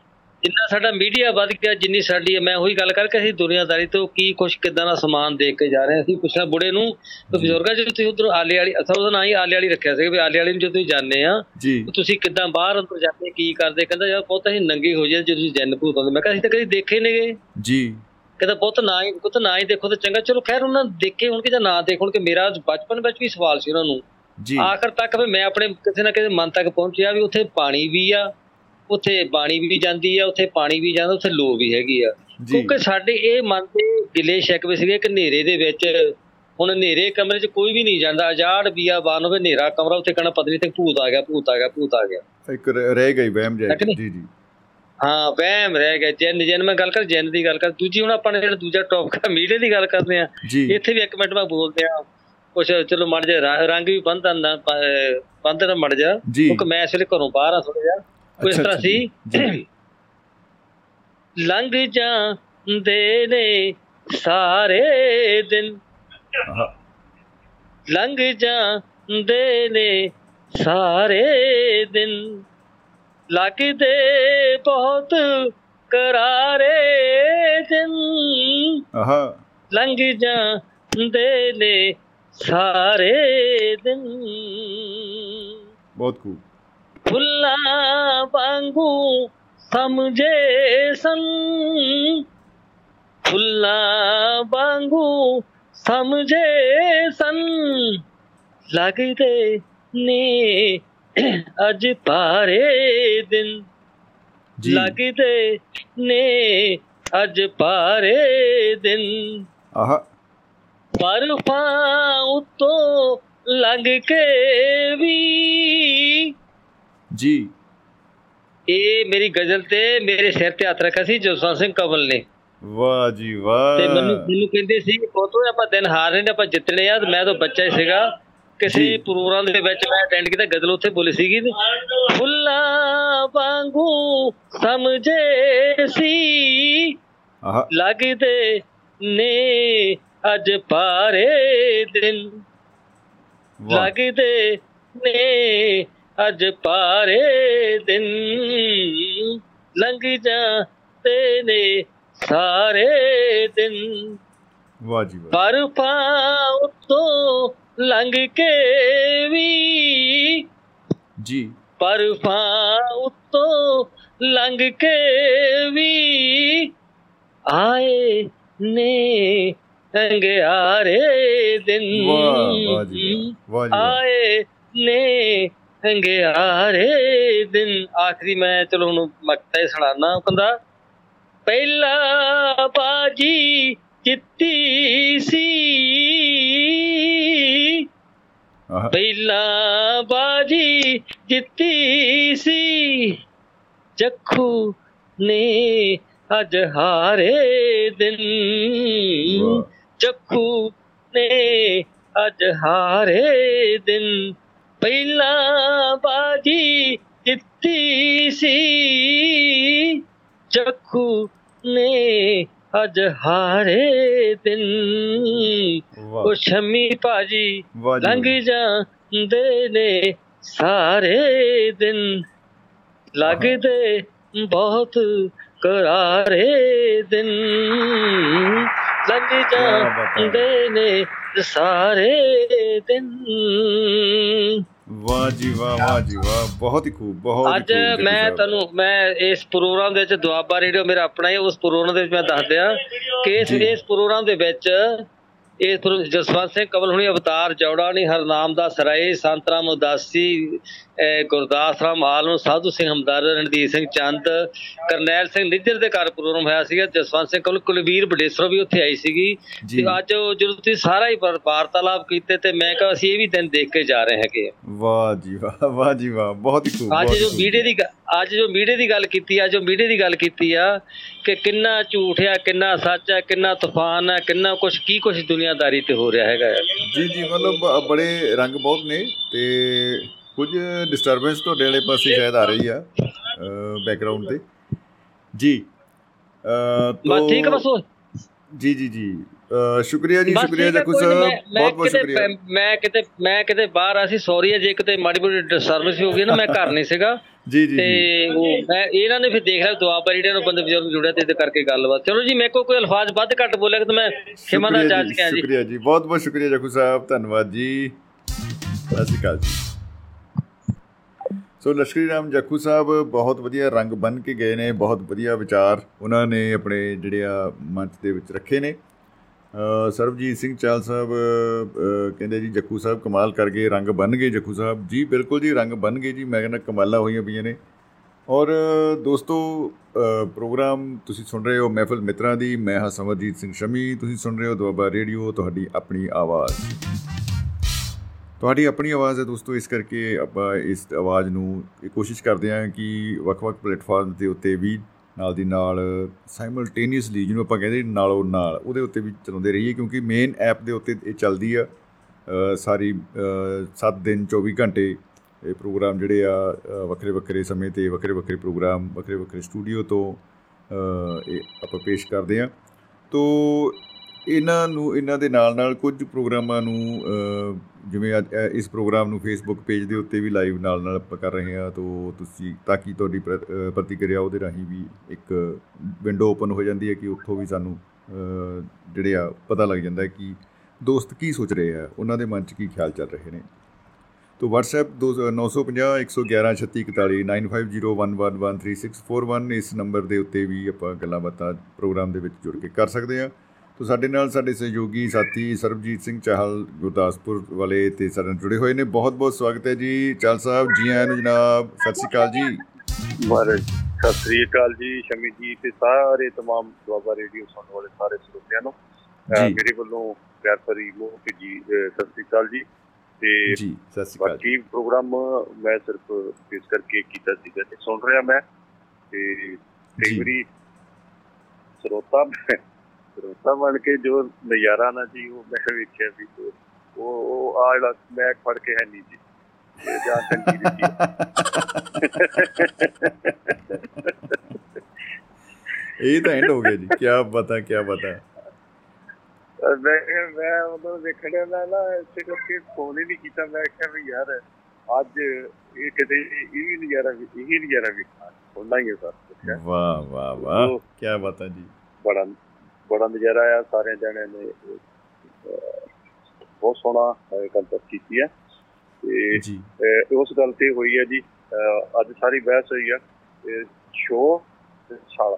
Speaker 8: ਜਿੰਨਾ ਸਾਡਾ ਮੀਡੀਆ ਵੱਧ ਗਿਆ ਜਿੰਨੀ ਸਾਡੀ ਮੈਂ ਉਹੀ ਗੱਲ ਕਰਕੇ ਅਸੀਂ ਦੁਨੀਆਦਾਰੀ ਤੋਂ ਕੀ ਕੁਛ ਕਿਦਾਂ ਦਾ ਸਮਾਨ ਦੇਖ ਕੇ ਜਾ ਰਹੇ ਹਾਂ। ਅਸੀਂ ਪੁੱਛਣਾ ਬੁੜੇ ਨੂੰ ਤੇ ਬਜ਼ੁਰਗਾਂ ਜਦੋਂ ਤੁਸੀਂ ਉਧਰ ਆਲੇ ਵਾਲੀ ਅਸਾਂ ਉਹਦਾ ਨਾਂ ਹੀ ਆਲੇ ਵਾਲੀ ਰੱਖਿਆ ਸੀ ਵੀ ਆਲੇ ਵਾਲੀ ਨੂੰ ਜਦੋਂ ਤੁਸੀਂ ਜਾਂਦੇ ਆ
Speaker 2: ਜੀ।
Speaker 8: ਤੁਸੀਂ ਕਿਦਾਂ ਬਾਹਰ ਅੰਦਰ ਜਾਂਦੇ ਕੀ ਕਰਦੇ ਕਹਿੰਦਾ ਯਾਰ ਬਹੁਤ ਅਸੀਂ ਨੰਗੇ ਹੋ ਜਾਂਦੇ ਜਦੋਂ ਤੁਸੀਂ ਜੈਨ ਭੂਤ ਆਉਂਦੇ। ਮੈਂ ਕਿਹਾ ਅਸੀਂ ਤਾਂ ਕਦੀ ਦੇਖੇ ਨੇਗੇ
Speaker 2: ਜੀ।
Speaker 8: ਕਹਿੰਦਾ ਬਹੁਤ ਨਾ ਹੀ ਪੁੱਤ ਨਾ ਹੀ ਦੇਖੋ ਤਾਂ ਚੰਗਾ। ਚਲੋ ਖੈਰ ਉਹਨਾਂ ਦੇਖੇ ਹੁਣ ਕਿ ਜਾਂ ਨਾ ਦੇਖਣ ਕਿ ਮੇਰਾ ਬਚਪਨ ਵਿੱਚ ਵੀ ਸਵਾਲ ਸੀ ਉਹਨਾਂ ਨੂੰ।
Speaker 2: ਜੀ।
Speaker 8: ਆਖਰ ਤੱਕ ਵੀ ਮੈਂ ਆਪਣੇ ਕਿਸੇ ਨਾ ਕਿਸੇ ਮਨ ਤੱਕ ਪਹੁੰਚਿਆ ਵੀ ਉੱਥੇ ਪਾਣੀ ਵੀ ਆ ਉੱਥੇ ਬਾਣੀ ਵੀ ਜਾਂਦੀ ਆ ਉੱਥੇ ਪਾਣੀ ਵੀ ਜਾਂਦਾ ਉੱਥੇ ਲੋ ਵੀ ਹੈਗੀ ਆ।
Speaker 2: ਜੀ।
Speaker 8: ਕਿਉਂਕਿ ਸਾਡੇ ਇਹ ਮਨ ਦੇ ਗਿਲੇ ਸ਼ਿਕਵੇ ਸੀਗੇ ਕਿ ਹਨੇਰੇ ਦੇ ਵਿੱਚ ਹੁਣ ਹਨੇਰੇ ਕਮਰੇ 'ਚ ਕੋਈ ਵੀ ਨਹੀਂ ਜਾਂਦਾ ਆਜ਼ਾਦ ਬੀਆ ਬਾਨ ਹੋਵੇ ਹਨੇਰਾ ਕਮਰਾ ਉੱਥੇ ਕਹਿਣਾ ਪਤਾ ਨਹੀਂ ਤੇ ਭੂਤ ਆ ਗਿਆ ਭੂਤ ਆ ਗਿਆ ਭੂਤ ਆ ਗਿਆ।
Speaker 2: ਇੱਕ ਰਹਿ ਗਈ ਵਹਿਮ
Speaker 8: ਨਹੀਂ?
Speaker 2: ਜੀ ਜੀ।
Speaker 8: ਹਾਂ ਵਹਿਮ ਰਹਿ ਗਿਆ ਜਿੰਨ ਜਿੰਨ ਮੈਂ ਗੱਲ ਕਰ ਜਿੰਨ ਦੀ ਗੱਲ ਕਰ। ਦੂਜੀ ਹੁਣ ਆਪਾਂ ਨੇ ਜਿਹੜਾ ਦੂਜਾ ਟੌਪਿਕ ਆ ਮੀਡੀਆ ਦੀ ਗੱਲ ਕਰਦੇ ਆ।
Speaker 2: ਜੀ।
Speaker 8: ਇੱਥੇ ਵੀ ਇੱਕ ਮਿੰਟ ਮੈਂ ਬੋਲਦੇ ਆ ਕੁਛ ਚਲੋ ਮੜ ਜਾ ਰੰਗ ਵੀ ਬੰਦਨ ਦਾ ਬੰਦਨ ਮੜ ਜਾ
Speaker 2: ਜੀ।
Speaker 8: ਕਿਉਂਕਿ ਮੈਂ ਇਸ ਵੇਲੇ ਘਰੋਂ ਬਾਹਰ ਆ ਥੋੜਾ ਜਿਹਾ। ਕੋਈ ਇਸ ਤਰ੍ਹਾਂ ਸੀ। ਲੰਘ ਜਾਂਦੇ ਨੇ ਸਾਰੇ ਦਿਨ। ਲੰਘ ਜਾਂਦੇ ਨੇ ਸਾਰੇ ਦਿਨ। ਲੱਗਦੇ ਬਹੁਤ ਕਰਾਰੇ ਦਿਨ।
Speaker 2: ਆਹਾ।
Speaker 8: ਲੰਘ ਜਾਂਦੇ ਨੇ ਸਾਰੇ ਦਿਨ।
Speaker 2: ਬਹੁਤ ਖੂਬ
Speaker 8: ਫੁੱਲਾਂ ਵਾਂਗੂ ਸਮਝੇ ਸਨ ਫੁੱਲਾਂ ਵਾਂਗੂ ਸਮਝੇ ਸਨ ਲੱਗਦੇ ਨੇ ਅੱਜ ਪਾਰੇ ਦਿਨ ਲੱਗਦੇ ਨੇ ਅੱਜ ਪਾਰੇ ਦਿਨ
Speaker 2: ਆਹਾ
Speaker 8: ਬਰਫਾਂ ਉਤੋਂ ਲੰਘ ਕੇ ਵੀ
Speaker 2: ਜੀ।
Speaker 8: ਇਹ ਮੇਰੀ ਗਜ਼ਲ ਤੇ ਮੇਰੇ ਸਿਰ ਤੇ ਹੱਥ ਰੱਖਿਆ ਸੀ ਜਸਵੰਤ ਸਿੰਘ ਕਮਲ ਨੇ।
Speaker 2: ਵਾਹ ਜੀ ਵਾਹ।
Speaker 8: ਤੇ ਮੈਨੂੰ ਮੈਨੂੰ ਕਹਿੰਦੇ ਸੀ ਫੋਟੋ ਆਪਾਂ ਦਿਨ ਹਾਰ ਰਹੇ ਨੇ ਆਪਾਂ ਜਿੱਤਣੇ ਆ ਮੈਂ ਤਾਂ ਬੱਚਾ ਹੀ ਸੀਗਾ। ਕਿਸੇ। ਪ੍ਰੋਗਰਾਮ ਦੇ ਵਿੱਚ ਮੈਂ ਅਟੈਂਡ ਕੀਤਾ ਗਜ਼ਲ ਉੱਥੇ ਬੋਲੀ ਸੀਗੀ। ਫੁੱਲਾਂ ਵਾਂਗੂ ਸਮਝੇ ਸੀ। ਲੱਗਦੇ ਨੇ ਅੱਜ ਪਾਰੇ ਦਿਨ।
Speaker 2: ਵਾਹ।
Speaker 8: ਲੱਗਦੇ ਨੇ ਅੱਜ ਪਾਰੇ ਦਿਨ ਲੰਘ ਜਾਂਦੇ ਨੇ ਸਾਰੇ ਦਿਨ।
Speaker 2: ਵਾਹ ਜੀ ਵਾਹ।
Speaker 8: ਬਰਫਾਂ ਉਤੋਂ ਲੰਘ ਕੇ ਵੀ
Speaker 2: ਜੀ।
Speaker 8: ਬਰਫਾਂ ਉਤੋਂ ਲੰਘ ਕੇ ਵੀ ਆਏ ਨੇ ਅੰਗਿਆਰੇ ਦਿਨ।
Speaker 2: ਵਾਹ ਵਾਹ ਜੀ ਵਾਹ। ਜੀ
Speaker 8: ਆਏ ਨੇ ਅੰਗਿਆਰੇ ਦਿਨ। ਆਖਰੀ ਮੈਂ ਚਲੋ ਹੁਣ ਮਕਤਾ ਹੀ ਸੁਣਾਣਾ ਉਹ ਕਹਿੰਦਾ ਪਹਿਲਾ ਬਾਜੀ ਜਿੱਤੀ ਸੀ। ਪਹਿਲਾ ਬਾਜੀ ਜਿੱਤੀ ਸੀ। ਜੱਖੂ ਨੇ ਅੱਜ ਹਾਰੇ ਦਿਨ। ਚੱਖੂ ਨੇ ਅੱਜ ਹਾਰੇ ਦਿਨ। ਪਹਿਲਾ ਬਾਜੀ ਜਿੱਤੀ ਸੀ। ਚੱਖੂ ਨੇ ਅੱਜ ਹਾਰੇ ਦਿਨ। ਉਹ ਸ਼ਮੀ ਭਾਜੀ ਲੰਘ ਜਾਂਦੇ ਨੇ ਸਾਰੇ ਦਿਨ। ਲੱਗਦੇ ਬਹੁਤ ਕਰਾਰੇ ਦਿਨ। ਲੰਘ ਜਾਂਦੇ ਨੇ ਸਾਰੇ ਦਿਨ
Speaker 2: ਵਾਹ ਜੀ ਵਾਹ ਵਾਹ ਜੀ ਵਾਹ ਬਹੁਤ ਹੀ ਖੂਬ ਬਹੁਤ
Speaker 8: ਅੱਜ ਮੈਂ। ਤੁਹਾਨੂੰ ਮੈਂ ਇਸ ਪ੍ਰੋਗਰਾਮ ਦੇ ਵਿੱਚ ਦੁਆਬਾ ਰੇਡੀਓ ਮੇਰਾ ਆਪਣਾ ਹੀ ਉਸ ਪ੍ਰੋਗਰਾਮ ਦੇ ਵਿੱਚ ਮੈਂ ਦੱਸ ਦਿਆਂ ਕਿ ਇਸ। ਇਸ ਪ੍ਰੋਗਰਾਮ ਦੇ ਵਿੱਚ ਪ੍ਰੋ- ਜਸਵੰਤ ਸਿੰਘ ਕਮਲ ਹੁਣੀ ਅਵਤਾਰ ਜੌੜਾ ਨਹੀਂ ਹਰਨਾਮ ਦਾ ਸਰਾਏ ਸੰਤਰਾਮ ਉਦਾਸੀ ਗੁਰਦਾਸ ਰਾਮ ਆਲਮ ਸਾਧੂ ਸਿੰਘ ਹਮਦਰ ਰਣਦੀਪ ਸਿੰਘ ਚੰਦ ਕਰਨੈਲ ਸਿੰਘ ਨਿੱਜਰ ਦੇ ਘਰ ਪ੍ਰੋਗਰਾਮ ਹੋਇਆ ਸੀਗਾ ਜਸਵੰਤ ਸਿੰਘ ਕਮਲ ਕੁਲਵੀਰ ਬਡੇਸਰੋ ਵੀ ਉੱਥੇ ਆਈ ਸੀਗੀ ਤੇ ਅੱਜ ਜਦੋਂ ਤੁਸੀਂ ਸਾਰਾ ਹੀ ਵਾਰ- ਵਾਰਤਾਲਾਪ ਕੀਤੇ ਤੇ ਮੈਂ ਕਿਹਾ ਅਸੀਂ ਇਹ ਵੀ ਦਿਨ ਦੇਖ ਕੇ ਜਾ ਰਹੇ ਹੈਗੇ।
Speaker 2: ਵਾਹ ਜੀ ਵਾਹ ਵਾਹ ਜੀ ਵਾਹ ਬਹੁਤ ਹੀ ਖੂਬ
Speaker 8: ਅੱਜ ਜੋ। ਮੀਡੀਆ ਦੀ ਅੱਜ ਜੋ ਮੀਡੀਆ ਦੀ ਗੱਲ ਕੀਤੀ ਆ ਜੋ ਮੀਡੀਆ ਦੀ ਗੱਲ ਕੀਤੀ ਆ ਕਿ ਕਿੰਨਾ ਝੂਠ ਆ ਕਿੰਨਾ ਸੱਚ ਆ ਕਿੰਨਾ ਤੂਫਾਨ ਆ ਕਿੰਨਾ ਕੁਝ ਕੀ ਕੁਝ ਦੁਨੀਆਦਾਰੀ ਤੇ ਹੋ ਰਿਹਾ ਹੈਗਾ।
Speaker 2: ਜੀ ਜੀ ਮਤਲਬ ਬੜੇ ਰੰਗ ਬਹੁਤ ਨੇ ਤੇ ਕੁਝ ਡਿਸਟਰਬੈਂਸ ਤੁਹਾਡੇ ਵਾਲੇ ਪਾਸੇ ਸ਼ਾਇਦ ਆ ਰਹੀ ਆ ਬੈਕਗ੍ਰਾਉਂਡ ਤੇ। ਜੀ ਅ
Speaker 8: ਬਸ ਠੀਕ ਆ ਬਸ।
Speaker 2: ਜੀ ਜੀ ਜੀ। ਸ਼ੁਕਰੀਆ ਜੀ ਸ਼ੁਕਰੀਆ
Speaker 8: ਹੈ,
Speaker 2: ਜੱਕੂ ਸਾਹਿਬ ਬਹੁਤ ਬਹੁਤ ਸ਼ੁਕਰੀਆ।
Speaker 8: ਮੈਂ ਕਿਤੇ ਮੈਂ ਕਿਤੇ ਬਾਹਰ ਆ ਸੀ ਸੌਰੀ ਹੈ ਜੇ ਕਿਤੇ ਮਾੜੀ ਮੋਟੀ ਡਿਸਟਰਬੈਂਸ ਹੋ ਗਈ ਨਾ ਮੈਂ ਘਰ ਨਹੀਂ ਸੀਗਾ।
Speaker 2: ਜੀ ਜੀ
Speaker 8: ਤੇ ਉਹ ਮੈਂ ਇਹਨਾਂ ਨੇ ਫਿਰ ਦੇਖ ਲਿਆ ਦੁਆ ਪਰ ਜਿਹੜੇ ਨੂੰ ਬੰਦੇ ਬਜ਼ੁਰਗ ਜੁੜਿਆ ਤੇ ਇਹਦੇ ਕਰਕੇ ਗੱਲਬਾਤ। ਚਲੋ ਜੀ ਮੇਰੇ ਕੋਲ ਕੋਈ ਅਲਫਾਜ਼ ਵੱਧ ਘੱਟ ਬੋਲਿਆ ਤਾਂ ਮੈਂ ਖਿਮਾ ਦਾ ਜਾਚ ਗਿਆ ਜੀ
Speaker 2: ਸ਼ੁਕਰੀਆ ਜੀ। ਬਹੁਤ ਬਹੁਤ ਸ਼ੁਕਰੀਆ ਜੱਕੂ ਸਾਹਿਬ ਧੰਨਵਾਦ ਜੀ। ਸਤਿ ਸ਼੍ਰੀ ਅਕਾਲ ਜੀ। ਸੋ ਲਸ਼ਕਰੀ ਰਾਮ ਜੱਕੂ ਸਾਹਿਬ ਬਹੁਤ ਵਧੀਆ ਰੰਗ ਬੰਨ ਕੇ ਗਏ ਨੇ ਬਹੁਤ ਵਧੀਆ ਵਿਚਾਰ ਉਹਨਾਂ ਨੇ ਆਪਣੇ ਜਿਹੜੇ ਆ ਮੰਚ ਦੇ ਵਿੱਚ ਰੱਖੇ ਨੇ। ਅ, ਸਰਬਜੀਤ ਸਿੰਘ ਚਾਲ ਸਾਹਿਬ ਅ, ਕਹਿੰਦੇ ਜੀ ਜੱਕੂ ਸਾਹਿਬ ਕਮਾਲ ਕਰ ਗਏ ਰੰਗ ਬੰਨ ਗਏ ਜੱਕੂ ਸਾਹਿਬ। ਜੀ ਬਿਲਕੁਲ ਜੀ ਰੰਗ ਬੰਨ ਗਏ ਜੀ ਮੈਂ ਕਹਿੰਦਾ ਕਮਾਲਾਂ ਹੋਈਆਂ ਪਈਆਂ ਨੇ। ਔਰ ਦੋਸਤੋ ਅ, ਪ੍ਰੋਗਰਾਮ ਤੁਸੀਂ ਸੁਣ ਰਹੇ ਹੋ ਮਹਿਫਲ ਮਿੱਤਰਾਂ ਦੀ ਮੈਂ ਹਾਂ ਸਮਰਜੀਤ ਸਿੰਘ ਸ਼ਮੀ ਤੁਸੀਂ ਸੁਣ ਰਹੇ ਹੋ ਦੁਆਬਾ ਰੇਡੀਓ ਤੁਹਾਡੀ ਆਪਣੀ ਆਵਾਜ਼। ਤੁਹਾਡੀ ਆਪਣੀ ਆਵਾਜ਼ ਹੈ ਦੋਸਤੋ ਇਸ ਕਰਕੇ ਆਪਾਂ ਇਸ ਆਵਾਜ਼ ਨੂੰ ਇਹ ਕੋਸ਼ਿਸ਼ ਕਰਦੇ ਹਾਂ ਕਿ ਵੱਖ-ਵੱਖ ਪਲੇਟਫਾਰਮ ਦੇ ਉੱਤੇ ਵੀ ਨਾਲ ਦੀ ਨਾਲ ਸਾਈਮਲਟੇਨੀਅਸਲੀ ਜਿਹਨੂੰ ਆਪਾਂ ਕਹਿੰਦੇ ਨਾਲੋਂ ਨਾਲ ਉਹਦੇ ਉੱਤੇ ਵੀ ਚਲਾਉਂਦੇ ਰਹੀਏ ਕਿਉਂਕਿ ਮੇਨ ਐਪ ਦੇ ਉੱਤੇ ਇਹ ਚੱਲਦੀ ਆ ਅ, ਸਾਰੀ 7 ਦਿਨ 24 ਘੰਟੇ ਇਹ ਪ੍ਰੋਗਰਾਮ ਜਿਹੜੇ ਆ ਅ, ਵੱਖਰੇ ਵੱਖਰੇ ਸਮੇਂ ਤੇ ਵੱਖਰੇ ਵੱਖਰੇ ਪ੍ਰੋਗਰਾਮ ਵੱਖਰੇ ਵੱਖਰੇ ਸਟੂਡੀਓ ਤੋਂ ਅ, ਇਹ ਆਪਾਂ ਪੇਸ਼ ਕਰਦੇ ਆ ਤੋ ਇਹਨਾਂ ਨੂੰ ਇਹਨਾਂ ਦੇ ਨਾਲ ਨਾਲ ਕੁਝ ਪ੍ਰੋਗਰਾਮਾਂ ਨੂੰ ਅ, ਜਿਵੇਂ ਅੱਜ ਇਹ- ਇਸ ਪ੍ਰੋਗਰਾਮ ਨੂੰ ਫੇਸਬੁੱਕ ਪੇਜ ਦੇ ਉੱਤੇ ਵੀ ਲਾਈਵ ਨਾਲ ਨਾਲ ਆਪਾਂ ਕਰ ਰਹੇ ਹਾਂ ਤੋ ਤੁਸੀਂ ਤਾਂ ਕਿ ਤੁਹਾਡੀ ਪ੍ਰ- ਅ, ਪ੍ਰਤੀਕਿਰਿਆ ਉਹਦੇ ਰਾਹੀਂ ਵੀ ਇੱਕ ਵਿੰਡੋ ਓਪਨ ਹੋ ਜਾਂਦੀ ਹੈ ਕਿ ਉੱਥੋਂ ਵੀ ਸਾਨੂੰ ਅ, ਜਿਹੜੇ ਆ ਪਤਾ ਲੱਗ ਜਾਂਦਾ ਹੈ ਕਿ ਦੋਸਤ ਕੀ ਸੋਚ ਰਹੇ ਆ ਉਹਨਾਂ ਦੇ ਮਨ 'ਚ ਕੀ ਖਿਆਲ ਚੱਲ ਰਹੇ ਨੇ। ਤੋ WhatsApp 950 111 3641 9501113641 ਇਸ ਨੰਬਰ ਦੇ ਉੱਤੇ ਵੀ ਆਪਾਂ ਗੱਲਾਂ ਬਾਤਾਂ ਪ੍ਰੋਗਰਾਮ ਦੇ ਵਿੱਚ ਜੁੜ ਕੇ ਕਰ ਸਕਦੇ ਹਾਂ। ਤੋ ਸਾਡੇ ਨਾਲ ਸਾਡੇ ਸਹਿਯੋਗੀ ਸਾਥੀ ਸਰਬਜੀਤ ਸਿੰਘ ਚਾਹਲ ਗੁਰਦਾਸਪੁਰ ਵਾਲੇ ਤੇ ਸਾਡੇ ਨਾਲ ਜੁੜੇ ਹੋਏ ਨੇ। ਬਹੁਤ ਬਹੁਤ ਸਵਾਗਤ ਹੈ ਜੀ। ਚਾਹਲ ਸਾਹਿਬ ਜੀ ਆਇਆਂ ਨੂੰ ਜਨਾਬ ਸਤਿ ਸ਼੍ਰੀ ਅਕਾਲ ਜੀ।
Speaker 9: ਮਹਾਰਾਜ ਸਤਿ ਸ੍ਰੀ ਅਕਾਲ ਜੀ। ਸ਼ਮੀ ਜੀ ਤੇ ਸਾਰੇ ਤਮਾਮ ਦੁਆਬਾ ਰੇਡੀਓ ਸੁਣਨ ਵਾਲੇ ਸਾਰੇ ਸਰੋਤਿਆਂ ਨੂੰ। ਮੇਰੇ ਵੱਲੋਂ ਪਿਆਰ ਭਰੀ ਮੋਹ ਜੀ ਸਤਿ ਸ੍ਰੀ ਅਕਾਲ ਜੀ। ਤੇ
Speaker 2: ਜੀ ਸਤਿ ਸ਼੍ਰੀ ਅਕਾਲ
Speaker 9: ਬਾਕੀ ਪ੍ਰੋਗਰਾਮ ਮੈਂ ਸਿਰਫ ਪੇਸ਼ ਕਰਕੇ ਕੀਤਾ ਸੀਗਾ ਤੇ ਸੁਣ ਰਿਹਾ ਮੈਂ। ਤੇ ਕਈ। ਵਾਰੀ ਸਰੋਤਾ ਸਰੋਤਾ ਬਣ ਕੇ ਜੋ ਨਜ਼ਾਰਾ ਨਾ ਜੀ ਉਹ ਮੈਂ ਵੇਖਿਆ ਵੀ ਉਹ ਉਹ ਆ ਜਿਹੜਾ ਮੈਂ ਫੜ ਕੇ ਹੈ ਨਹੀਂ ਜੀ। ਜਾਂ ਚੰਗੀ ਜੀ
Speaker 2: ਇਹ ਤਾਂ ਐਂਡ ਹੋ ਗਿਆ ਜੀ। ਕੀ ਬਤਾ ਕੀ ਬਤਾ
Speaker 9: ਮੈਂ ਮੈਂ ਉਦੋਂ ਦੇਖਣਿਆ ਮੈਂ ਨਾ ਇਸੇ ਕਰਕੇ ਫੋਨ ਹੀ ਨਹੀਂ ਕੀਤਾ। ਮੈਂ ਕਿਹਾ ਵੀ ਯਾਰ ਅੱਜ ਇਹ ਕਿਤੇ ਇਹ ਨਜ਼ਾਰਾ ਵੀ ਇਹ ਹੀ ਨਜ਼ਾਰਾ ਵੀ ਸੁਣਨਾ ਹੀ ਹੈ ਸਰ।
Speaker 2: ਵਾਹ ਵਾਹ ਵਾਹ। ਕੀ ਬਤਾ ਜੀ।
Speaker 9: ਬੜਾ ਬੜਾ ਨਜ਼ਾਰਾ ਆ ਸਾਰਿਆਂ ਜਣਿਆਂ ਨੇ ਬਹੁਤ ਸੋਹਣਾ ਕੰਟੈਕਟ ਕੀਤੀ ਹੈ। ਤੇ
Speaker 2: ਜੀ।
Speaker 9: ਉਸ ਗੱਲ ਤੇ ਹੋਈ ਹੈ ਜੀ ਅੱਜ ਸਾਰੀ ਬਹਿਸ ਹੋਈ ਆ ਸ਼ੋ ਛਾਲਾ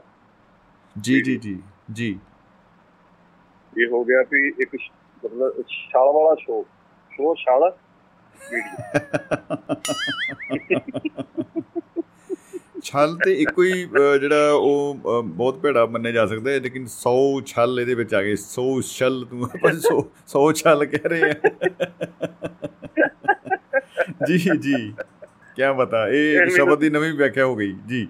Speaker 2: ਜੀ ਜੀ ਜੀ ਜੀ।
Speaker 9: ਇਹ ਹੋ ਗਿਆ ਵੀ ਇੱਕ ਮਤਲਬ ਛਾਲ ਵਾਲਾ ਸ਼ੋ ਸ਼ੋ ਛਾਲ ਵੀਡੀਓ।
Speaker 2: ਛਲ ਤੇ ਇੱਕੋ ਹੀ ਜਿਹੜਾ ਉਹ ਬਹੁਤ ਭੇੜਾ ਮੰਨਿਆ ਜਾ ਸਕਦਾ ਹੈ ਲੇਕਿਨ 100 ਛਲ ਇਹਦੇ ਵਿੱਚ ਆ ਗਏ। 100 ਛਲ ਤੂੰ ਆਪਾਂ 100 100 ਛਲ ਕਹਿ ਰਹੇ ਆ। ਜੀ ਜੀ। ਕੀ ਬਤਾ ਇਹ
Speaker 9: ਮੈਨੂੰ-
Speaker 2: ਸ਼ਬਦ ਦੀ ਨਵੀਂ ਵਿਆਖਿਆ ਹੋ ਗਈ। ਜੀ।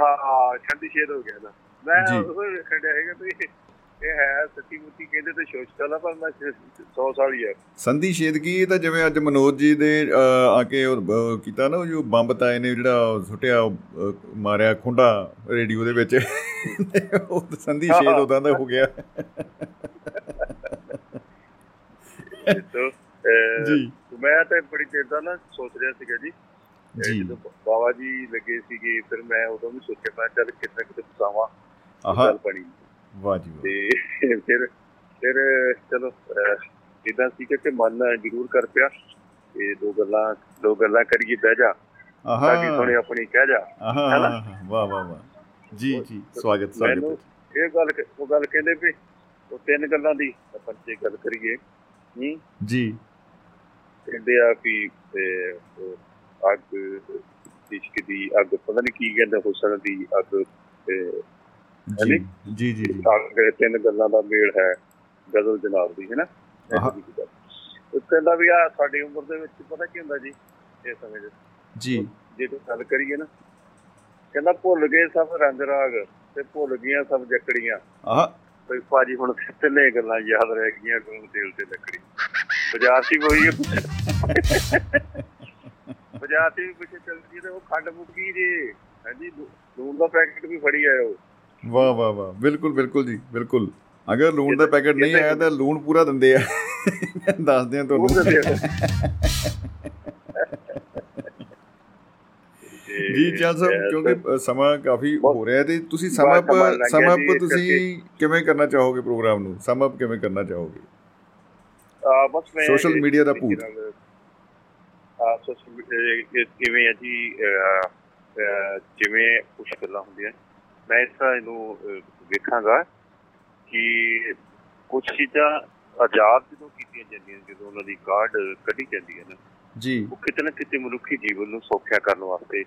Speaker 9: ਹਾਂ ਛੰਦੀ ਛੇਦ ਹੋ ਗਿਆ ਨਾ। ਮੈਂ। ਉਹ ਖੜਿਆ ਹੈਗਾ ਵੀ ਇਹ ਹੈ ਸੱਚੀ ਮੁੱਚੀ ਕਹਿੰਦੇ ਤੇ ਸ਼ੋਸ਼ ਕਲਾ ਪਰ ਮੈਂ 100 ਸਾਲ ਹੀ ਹੈ
Speaker 2: ਸੰਧੀ ਸ਼ੇਦਗੀ ਇਹ ਤਾਂ ਜਿਵੇਂ ਅੱਜ ਮਨੋਜ ਜੀ ਦੇ ਆ ਕੇ ਕੀਤਾ ਨਾ ਉਹ ਜੋ ਬੰਬ ਤਾਏ ਨੇ ਜਿਹੜਾ ਸੁੱਟਿਆ ਮਾਰਿਆ ਖੁੰਡਾ ਰੇਡੀਓ ਦੇ ਵਿੱਚ। ਉਹ ਸੰਧੀ ਸ਼ੇਦ ਉਦਾਂ ਦਾ ਹੋ ਗਿਆ। ਜੀ।
Speaker 9: ਮੈਂ ਤਾਂ ਬੜੀ ਦੇਰ ਦਾ ਨਾ ਸੋਚ ਰਿਹਾ ਸੀਗਾ ਜੀ।
Speaker 2: ਜੀ।
Speaker 9: ਬਾਬਾ ਜੀ ਲੱਗੇ ਸੀਗੇ ਫਿਰ ਮੈਂ ਉਦੋਂ ਵੀ ਸੋਚਿਆ ਮੈਂ ਚੱਲ ਕਿਤੇ ਨਾ ਕਿਤੇ ਫਸਾਵਾਂ।
Speaker 2: ਆਹਾ।
Speaker 9: ਗੱਲ ਬਣੀ।
Speaker 2: ਵਾਹ ਜੀ
Speaker 9: ਤੇ ਫਿਰ ਫਿਰ ਚਲੋ ਇਦਾਂ ਸੀ ਕਿ ਮਨ ਜ਼ਰੂਰ ਕਰ ਪਿਆ ਇਹ ਦੋ ਗੱਲਾਂ ਦੋ ਗੱਲਾਂ ਕਰੀਏ ਬਹਿ ਜਾ।
Speaker 2: ਆਹਾ।
Speaker 9: ਸਾਡੀ ਸੁਣੇ ਆਪਣੀ ਕਹਿ ਜਾ।
Speaker 2: ਆਹਾ
Speaker 9: ਹੈਨਾ?
Speaker 2: ਵਾਹ ਵਾਹ ਵਾਹ। ਜੀ ਜੀ। ਸਵਾਗਤ ਸਵਾਗਤ।
Speaker 9: ਇਹ ਗੱਲ ਕ- ਉਹ ਗੱਲ ਕਹਿੰਦੇ ਵੀ ਉਹ ਤਿੰਨ ਗੱਲਾਂ ਦੀ ਆਪਾਂ ਜੇ ਗੱਲ ਕਰੀਏ। ਹੂੰ?
Speaker 2: ਜੀ।
Speaker 9: ਕਹਿੰਦੇ ਆ ਉਹ ਅੱਗ ਇਸ਼ਕ ਦੀ ਅੱਗ ਪਤਾ ਨਹੀਂ ਕੀ ਕਹਿੰਦੇ ਹੁਸਨ ਦੀ ਅੱਗ
Speaker 2: ਜੀ ਜੀ ਜੀ ਜੀ।
Speaker 9: ਤਿੰਨ ਗੱਲਾਂ ਦਾ ਮੇਲ ਹੈ ਗਜ਼ਲ ਜਨਾਬ ਦੀ ਹੈ ਨਾ। ਉਹ ਕਹਿੰਦਾ ਵੀ ਆ ਸਾਡੀ ਉਮਰ ਦੇ ਵਿੱਚ ਪਤਾ ਕੀ ਹੁੰਦਾ ਜੀ ਇਹ ਸਮੇਂ ਦੇ
Speaker 2: ਜੀ।
Speaker 9: ਜੇ ਤੂੰ ਗੱਲ ਕਰੀਏ ਨਾ ਕਹਿੰਦਾ ਭੁੱਲ ਗਏ ਸਭ ਰੰਗ ਰਾਗ ਤੇ ਭੁੱਲ ਗਈਆਂ ਸਭ ਜਕੜੀਆਂ।
Speaker 2: ਆਹ।
Speaker 9: ਬਈ ਭਾਜੀ ਹੁਣ ਤਿੰਨੇ ਗੱਲਾਂ ਯਾਦ ਰਹਿ ਗਈਆਂ ਗੂੰ ਤੇਲ ਤੇ ਲੱਕੜੀ। ਬਾਜ਼ਾਰ ਸੀ ਵਹੀ ਬਾਜ਼ਾਰ ਵੀ ਪਿੱਛੇ ਚੱਲ ਜੀ ਤੇ ਉਹ ਖੰਡ ਮੁੱਕੀ ਜੇ। ਹਾਂਜੀ ਲੂਣ ਦਾ ਪੈਕੇਟ ਵੀ ਫੜੀ ਆਇਓ।
Speaker 2: ਵਾਹ ਵਾਹ ਵਾਹ। ਬਿਲਕੁਲ ਬਿਲਕੁਲ ਜੀ ਬਿਲਕੁਲ। ਅਗਰ ਲੂਣ ਦਾ ਪੈਕੇਟ ਨਹੀਂ ਆਇਆ ਤਾਂ ਲੂਣ ਪੂਰਾ ਦਿੰਦੇ ਆ। ਦੱਸਦੇ ਆ ਤੁਹਾਨੂੰ। ਜੀ ਚੱਲ
Speaker 9: ਤੇ-
Speaker 2: ਕਿਉਂਕਿ ਸਮਾਂ ਕਾਫੀ ਹੋ ਰਿਹਾ ਤੇ ਤੁਸੀਂ ਸਮ
Speaker 9: ਬਹੁਤ
Speaker 2: ਅਪ
Speaker 9: ਸਮਾਂ ਲੱਗ ਗਿਆ
Speaker 2: ਸਮ ਅਪ
Speaker 9: ਜੀ, ਇਸ
Speaker 2: ਤੁਸੀਂ ਕਿਵੇਂ ਕਰਨਾ ਚਾਹੋਗੇ ਪ੍ਰੋਗਰਾਮ ਨੂੰ? ਸਮ ਅਪ ਕਿਵੇਂ ਕਰਨਾ ਚਾਹੋਗੇ?
Speaker 9: ਆ ਬਸ ਮੈਂ
Speaker 2: Social media ਦਾ ਭੂਤ।
Speaker 9: ਆ ਸੋਸ਼ਲ ਮੀਡੀਆ ਕਿਵੇਂ ਹੈ ਜੀ ਜਿਵੇਂ ਕੁਝ ਗੱਲਾਂ ਹੁੰਦੀਆਂ ਮੈਂ ਇਸ ਤਰ੍ਹਾਂ ਇਹਨੂੰ ਵੇਖਾਂਗਾ ਕਿ ਕੁਝ ਚੀਜ਼ਾਂ ਆਜ਼ਾਦ ਜਦੋਂ ਕੀਤੀਆਂ ਜਾਂਦੀਆਂ ਜਦੋਂ ਉਹਨਾਂ ਦੀ ਕਾਰਡ ਕੱਢੀ ਜਾਂਦੀ ਹੈ ਨਾ
Speaker 2: ਜੀ।
Speaker 9: ਉਹ ਕਿਤੇ ਨਾ ਕਿਤੇ ਮਨੁੱਖੀ ਜੀਵਨ ਨੂੰ ਸੌਖਿਆ ਕਰਨ ਵਾਸਤੇ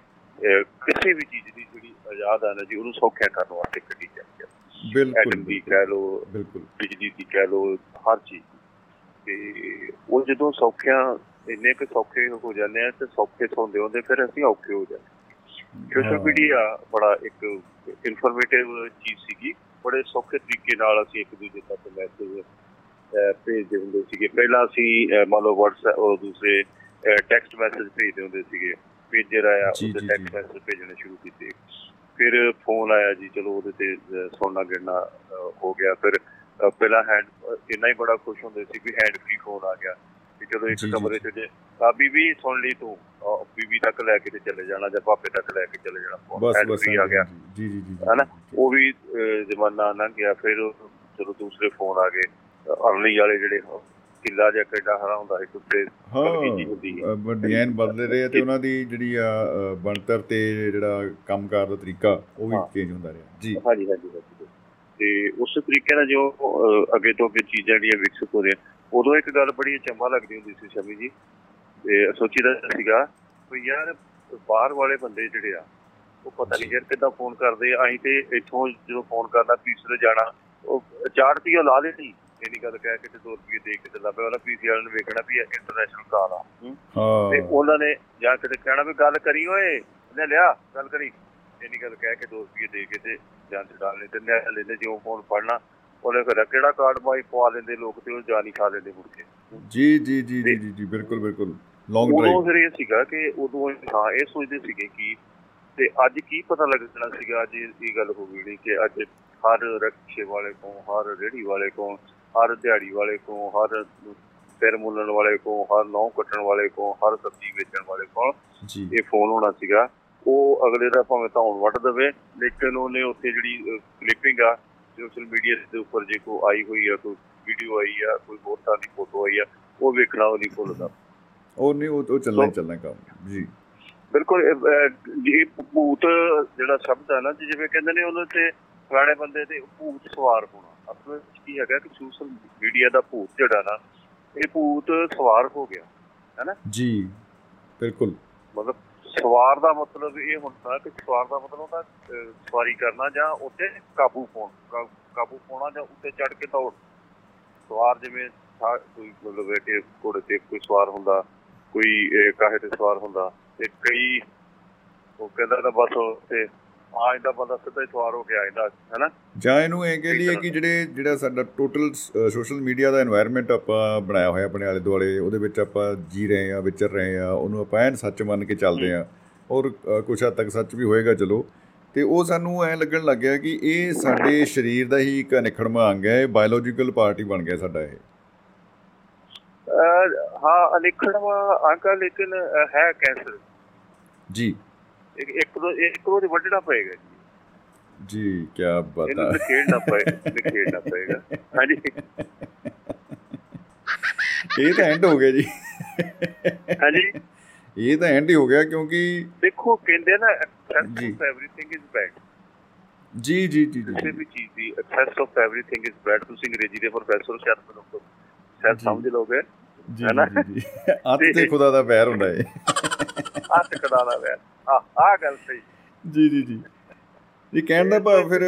Speaker 9: ਕਿਸੇ ਵੀ ਚੀਜ਼ ਦੀ ਜਿਹੜੀ ਆਜ਼ਾਦ ਆ ਨਾ ਜੀ ਉਹਨੂੰ ਸੌਖਿਆ ਕਰਨ ਵਾਸਤੇ ਕੱਢੀ ਜਾਂਦੀ ਹੈ।
Speaker 2: ਬਿਲਕੁਲ
Speaker 9: ਦੀ ਕਹਿ ਲਓ
Speaker 2: ਬਿਲਕੁਲ।
Speaker 9: ਬਿਜਲੀ ਦੀ ਕਹਿ ਲਓ ਹਰ ਚੀਜ਼। ਤੇ ਉਹ ਜਦੋਂ ਸੌਖਿਆਂ ਇੰਨੇ ਕੁ ਸੌਖੇ ਹੋ ਜਾਂਦੇ ਆ ਤੇ ਸੌਖੇ ਹੁੰਦੇ ਹੁੰਦੇ ਫਿਰ ਅਸੀਂ ਔਖੇ ਹੋ ਜਾਂਦੇ। ਸੋਸ਼ਲ। ਮੀਡੀਆ ਬੜਾ ਇੱਕ ਇਨਫੋਰਮੇਟਿਵ ਚੀਜ਼ ਸੀਗੀ। ਬੜੇ ਸੌਖੇ ਤਰੀਕੇ ਨਾਲ ਅਸੀਂ ਇੱਕ ਦੂਜੇ ਤੱਕ ਮੈਸੇਜ ਭੇਜਦੇ ਹੁੰਦੇ ਸੀਗੇ। ਪਹਿਲਾਂ ਅਸੀਂ ਮੰਨ ਲਓ WhatsApp ਉਹ ਦੂਸਰੇ ਟੈਕਸਟ ਮੈਸੇਜ ਭੇਜਦੇ ਹੁੰਦੇ ਸੀਗੇ। ਪੇਜਰ ਆਇਆ ਉਹਦੇ ਟੈਕਸਟ। ਮੈਸੇਜ ਭੇਜਣੇ ਸ਼ੁਰੂ ਕੀਤੇ। ਫਿਰ ਫੋਨ ਆਇਆ ਜੀ ਚਲੋ ਉਹਦੇ ਤੇ ਗਿਣਨਾ ਅਹ, ਹੋ ਗਿਆ। ਫਿਰ ਪਹਿਲਾਂ ਹੈਂਡ ਇੰਨਾ ਹੀ ਬੜਾ ਖੁਸ਼ ਹੁੰਦੇ ਸੀ ਵੀ ਹੈਂਡ ਫ੍ਰੀ ਫੋਨ ਆ ਗਿਆ। ਕਿ ਚਲੋ ਇੱਕ
Speaker 2: ਜੀ, ਜੀ,
Speaker 9: ਕਮਰੇ 'ਚ ਜੇ ਆ ਬੀਬੀ ਸੁਣ ਲਈ ਤੂੰ ਬੀਬੀ ਤੱਕ ਲੈ ਕੇ ਤੇ ਚਲੇ ਜਾਣਾ ਜਾਂ ਪਾਪੇ ਤੱਕ ਲੈ ਕੇ ਚਲੇ ਜਾਣਾ
Speaker 2: ਬਸ ਬਸ
Speaker 9: ਆ ਗਿਆ।
Speaker 2: ਜੀ ਜੀ ਜੀ ਜੀ
Speaker 9: ਹਨਾ? ਉਹ ਵੀ ਜ਼ਮਾਨਾ ਲੰਘ ਗਿਆ ਫਿਰ ਚਲੋ ਦੂਸਰੇ ਫੋਨ ਆ ਗਏ ਅਰਲੀ ਵਾਲੇ ਜਿਹੜੇ ਕਿੱਲਾ ਜਿਹਾ ਕਿੱਡਾ ਹਰਾ ਹੁੰਦਾ ਸੀ ਉੱਤੇ।
Speaker 2: ਹਾਂ ਡਿਜ਼ਾਈਨ ਬਦਲ ਰਹੇ ਤੇ ਉਹਨਾਂ ਦੀ ਜਿਹੜੀ ਆ ਬਣਤਰ ਤੇ ਜਿਹੜਾ ਕੰਮਕਾਰ ਦਾ ਤਰੀਕਾ ਉਹ ਵੀ। ਚੇਂਜ ਹੁੰਦਾ ਰਿਹਾ। ਜੀ।
Speaker 9: ਹਾਂਜੀ ਹਾਂਜੀ ਤੇ ਉਸ ਤਰੀਕੇ ਨਾਲ ਜੋ ਅੱਗੇ ਤੋਂ ਅੱਗੇ ਚੀਜ਼ਾਂ ਜਿਹੜੀਆਂ ਵਿਕਸਿਤ ਹੋ ਰਹੀਆਂ ਉਦੋਂ ਇੱਕ ਗੱਲ ਬੜੀ ਚੰਬਾ ਲੱਗਦੀ ਹੁੰਦੀ ਸੀ ਸ਼ਮੀ ਜੀ। ਤੇ ਸੋਚੀਦਾ ਸੀਗਾ ਵੀ ਯਾਰ ਬਾਹਰ ਵਾਲੇ ਬੰਦੇ ਜਿਹੜੇ ਆ ਉਹ ਪਤਾ ਨਹੀਂ ਯਾਰ ਕਿੱਦਾਂ ਫੋਨ ਕਰਦੇ ਆ। ਅਸੀਂ ਤੇ ਇੱਥੋਂ ਜਦੋਂ ਫੋਨ ਕਰਨਾ ਪੀਸਰੇ ਜਾਣਾ ਉਹ 4 ਰੁਪਏ ਲਾ ਲੈਣੀ ਇੰਨੀ ਗੱਲ ਕਹਿ ਕੇ ਤੇ 2 ਰੁਪਏ ਦੇ ਕੇ ਤੇ ਲੱਭੇ ਵਾਲਾ ਪੀਸੀ ਵਾਲੇ ਨੂੰ ਵੇਖਣਾ ਵੀ ਇੰਟਰਨੈਸ਼ਨਲ ਕਾਲ ਆ। ਹੂੰ। ਤੇ ਉਹਨਾਂ ਨੇ ਜਾਂ ਕਿਤੇ ਕਹਿਣਾ ਵੀ ਗੱਲ ਕਰੀ ਓਏ। ਲੈ ਲਿਆ ਗੱਲ ਕਰੀ। ਇੰਨੀ ਗੱਲ ਕਹਿ ਕੇ 2 ਰੁਪਏ ਦੇ ਕੇ ਤੇ ਜਾਂ ਛਡਾ ਲੈਂਦੇ ਤੇ ਲੈ ਲੈਂਦੇ ਜਿਉਂ ਫੋਨ ਫੜਨਾ ਉਹਨੇ ਫਿਰ ਕਿਹੜਾ ਕਾਰਡ ਬਾਈ ਪਵਾ ਲੈਂਦੇ ਲੋਕ ਤੇ ਉਹ ਜਾਨੀ ਖਾ ਲੈਂਦੇ ਮੁੜ ਕੇ।
Speaker 2: ਜੀ ਜੀ ਜੀ ਜੀ ਜੀ ਬਿਲਕੁਲ ਬਿਲਕੁਲ। ਲੌਂਗ
Speaker 9: ਉਦੋਂ
Speaker 2: ਡਰਾਈਵ
Speaker 9: ਫਿਰ ਇਹ ਸੀਗਾ ਕਿ ਉਦੋਂ ਹਾਂ ਇਹ ਸੋਚਦੇ ਸੀਗੇ ਕਿ ਤੇ ਅੱਜ ਕੀ ਪਤਾ ਲੱਗਣਾ ਸੀਗਾ ਅੱਜ ਇਹ ਗੱਲ ਹੋ ਗਈ ਕਿ ਅੱਜ ਹਰ ਰਕਸ਼ੇ ਵਾਲੇ ਕੋਲ ਹਰ ਰੇੜੀ ਵਾਲੇ ਕੋਲ ਹਰ ਦਿਹਾੜੀ ਵਾਲੇ ਕੋਲ ਹਰ ਸਿਰ ਮੁੰਨਣ ਵਾਲੇ ਕੋਲ ਹਰ ਨੌ ਕੱਟਣ ਵਾਲੇ ਕੋਲ ਹਰ ਸਬਜ਼ੀ ਵੇਚਣ ਵਾਲੇ ਕੋਲ
Speaker 2: ਜੀ।
Speaker 9: ਇਹ ਫੋਨ ਹੋਣਾ ਸੀਗਾ। ਉਹ ਅਗਲੇ ਦਾ ਭਾਵੇਂ ਧੌਣ ਵੱਢ ਦੇਵੇ ਲੇਕਿਨ ਉਹਨੇ ਉੱਥੇ ਜਿਹੜੀ ਕਲਿੱਪਿੰਗ ਆ ਸੋਸ਼ਲ ਮੀਡੀਆ ਦੇ ਉੱਪਰ ਜੇ ਕੋਈ ਆਈ ਹੋਈ ਆ ਕੋਈ ਵੀਡੀਓ ਆਈ ਆ ਕੋਈ ਹੋਰ ਤਰ੍ਹਾਂ ਦੀ ਫੋਟੋ ਆਈ ਆ ਉਹ ਵੇਖਣਾ ਉਹ ਨਹੀਂ ਭੁੱਲਦਾ।
Speaker 2: ਉਹ ਨਹੀਂ ਉਹ ਚੱਲਣਾ ਚੱਲਣਾ ਕੰਮ ਜੀ।
Speaker 9: ਬਿਲਕੁਲ ਇਹ, ਭੂਤ ਜਿਹੜਾ ਸ਼ਬਦ ਹੈ ਨਾ ਜਿਵੇਂ ਕਹਿੰਦੇ ਨੇ ਉਹਨਾਂ ਤੇ ਪੁਰਾਣੇ ਬੰਦੇ ਤੇ ਭੂਤ ਸਵਾਰ ਹੋਣਾ। ਅਸਲ ਵਿੱਚ ਕੀ ਹੈਗਾ ਕਿ ਸੋਸ਼ਲ ਮੀਡੀਆ ਦਾ ਭੂਤ ਜਿਹੜਾ ਨਾ ਇਹ ਭੂਤ ਸਵਾਰ ਹੋ ਗਿਆ ਹੈਨਾ
Speaker 2: ਜੀ ਬਿਲਕੁਲ।
Speaker 9: ਮਤਲਬ ਸਵਾਰ ਦਾ ਮਤਲਬ ਇਹ ਹੁੰਦਾ ਕਿ ਸਵਾਰ ਦਾ ਮਤਲਬ ਹੁੰਦਾ ਅਹ, ਸਵਾਰੀ ਕਰਨਾ ਜਾਂ ਉੱਤੇ ਕਾਬੂ ਪਾਉਣ ਕਾ- ਕਾਬੂ ਪਾਉਣਾ ਜਾਂ ਉੱਤੇ ਚੜ ਕੇ ਦੌੜ। ਸਵਾਰ ਜਿਵੇਂ ਸਾ- ਕੋਈ ਮਤਲਬ ਹੈ ਕਿ ਘੋੜੇ ਤੇ ਕੋਈ ਸਵਾਰ ਹੁੰਦਾ ਕੋਈ ਅਹ, ਕਾਹੇ ਤੇ ਸਵਾਰ ਹੁੰਦਾ ਤੇ ਕਈ ਉਹ ਕਹਿੰਦਾ ਤਾਂ ਬਸ ਤੇ ਆਜ ਦਾ ਬੰਦਾ ਸਿੱਧਾ ਹੀ ਸਵਾਰ ਹੋ ਕੇ ਆਇਦਾ ਹੈਨਾ?
Speaker 2: ਜਾਂ ਇਹਨੂੰ ਇਹ ਕਹਿ ਲਈਏ ਕਿ ਜਿਹੜੇ ਜਿਹੜਾ ਸਾਡਾ ਟੋਟਲ ਸੋਸ਼ਲ ਮੀਡੀਆ ਦਾ এনवायरमेंट ਆਪਾਂ ਬਣਾਇਆ ਹੋਇਆ ਆਪਣੇ ਆਲੇ ਦੁਆਲੇ ਉਹਦੇ ਵਿੱਚ ਆਪਾਂ ਜੀ ਰਹੇ ਆ ਵਿਚਰ ਰਹੇ ਆ ਉਹਨੂੰ ਆਪਾਂ ਐਨ ਸੱਚ ਮੰਨ ਕੇ ਚੱਲਦੇ ਆ ਔਰ ਕੁਛ ਹੱਦ ਤੱਕ ਸੱਚ ਵੀ ਹੋਏਗਾ ਚਲੋ। ਤੇ ਉਹ ਸਾਨੂੰ ਐ ਲੱਗਣ ਲੱਗਿਆ ਕਿ ਇਹ ਸਾਡੇ ਸਰੀਰ ਦਾ ਹੀ ਇੱਕ ਅਨਿਖੜਵਾਂ ਅੰਗ ਹੈ ਇਹ ਬਾਇਓਲੋਜੀਕਲ ਪਾਰਟ ਹੀ ਬਣ ਗਿਆ ਸਾਡਾ ਇਹ।
Speaker 9: ਹਾਂ ਅਨਿਖੜਵਾਂ ਅੰਗ ਲੇਕਿਨ ਹੈ ਕੈਂਸਰ
Speaker 2: ਜੀ।
Speaker 9: ਇੱਕ ਦੋ ਇੱਕ ਦੋ ਦੇ ਵੱਢਣਾ ਪਏਗਾ ਜੀ।
Speaker 2: ਜੀ ਕੀ ਬਾਤ
Speaker 9: ਇਹਨੂੰ ਨਿਖੇੜਨਾ ਪਏ ਨਿਖੇੜਨਾ ਪਏਗਾ। ਹਾਂਜੀ।
Speaker 2: ਇਹ ਤਾਂ ਐਂਡ ਹੋ ਗਿਆ ਜੀ।
Speaker 9: ਹਾਂਜੀ।
Speaker 2: ਇਹ ਤਾਂ ਐਂਡ ਹੀ ਹੋ ਗਿਆ ਕਿਉਂਕਿ
Speaker 9: ਦੇਖੋ ਕਹਿੰਦੇ ਨਾ। ਐਕਸੈਸ ਐਵਰੀਥਿੰਗ ਇਜ਼ ਬੈਡ
Speaker 2: ਜੀ ਜੀ ਜੀ ਜੀ।
Speaker 9: ਕਿਸੇ ਵੀ ਚੀਜ਼ ਦੀ access of everything is bad ਤੁਸੀਂ ਅੰਗਰੇਜ਼ੀ ਦੇ ਪ੍ਰੋਫੈਸਰ ਸ਼ਾਇਦ ਮੈਨੂੰ ਤੋਂ ਸ਼ਾਇਦ। ਸਮਝ ਲਓਗੇ
Speaker 2: ਜੀ
Speaker 9: ਹੈ ਨਾ?
Speaker 2: ਜੀ ਜੀ ਅੱਤ ਤੇ ਖੁਦਾ ਦਾ ਪੈਰ ਹੁੰਦਾ ਹੈ
Speaker 9: ਆ ਟਕੜਾ ਦਾ ਵੈ ਆ ਗੱਲ ਸਹੀ
Speaker 2: ਜੀ ਜੀ ਜੀ ਇਹ ਕਹਿਣ ਦਾ ਭਾਵ ਫਿਰ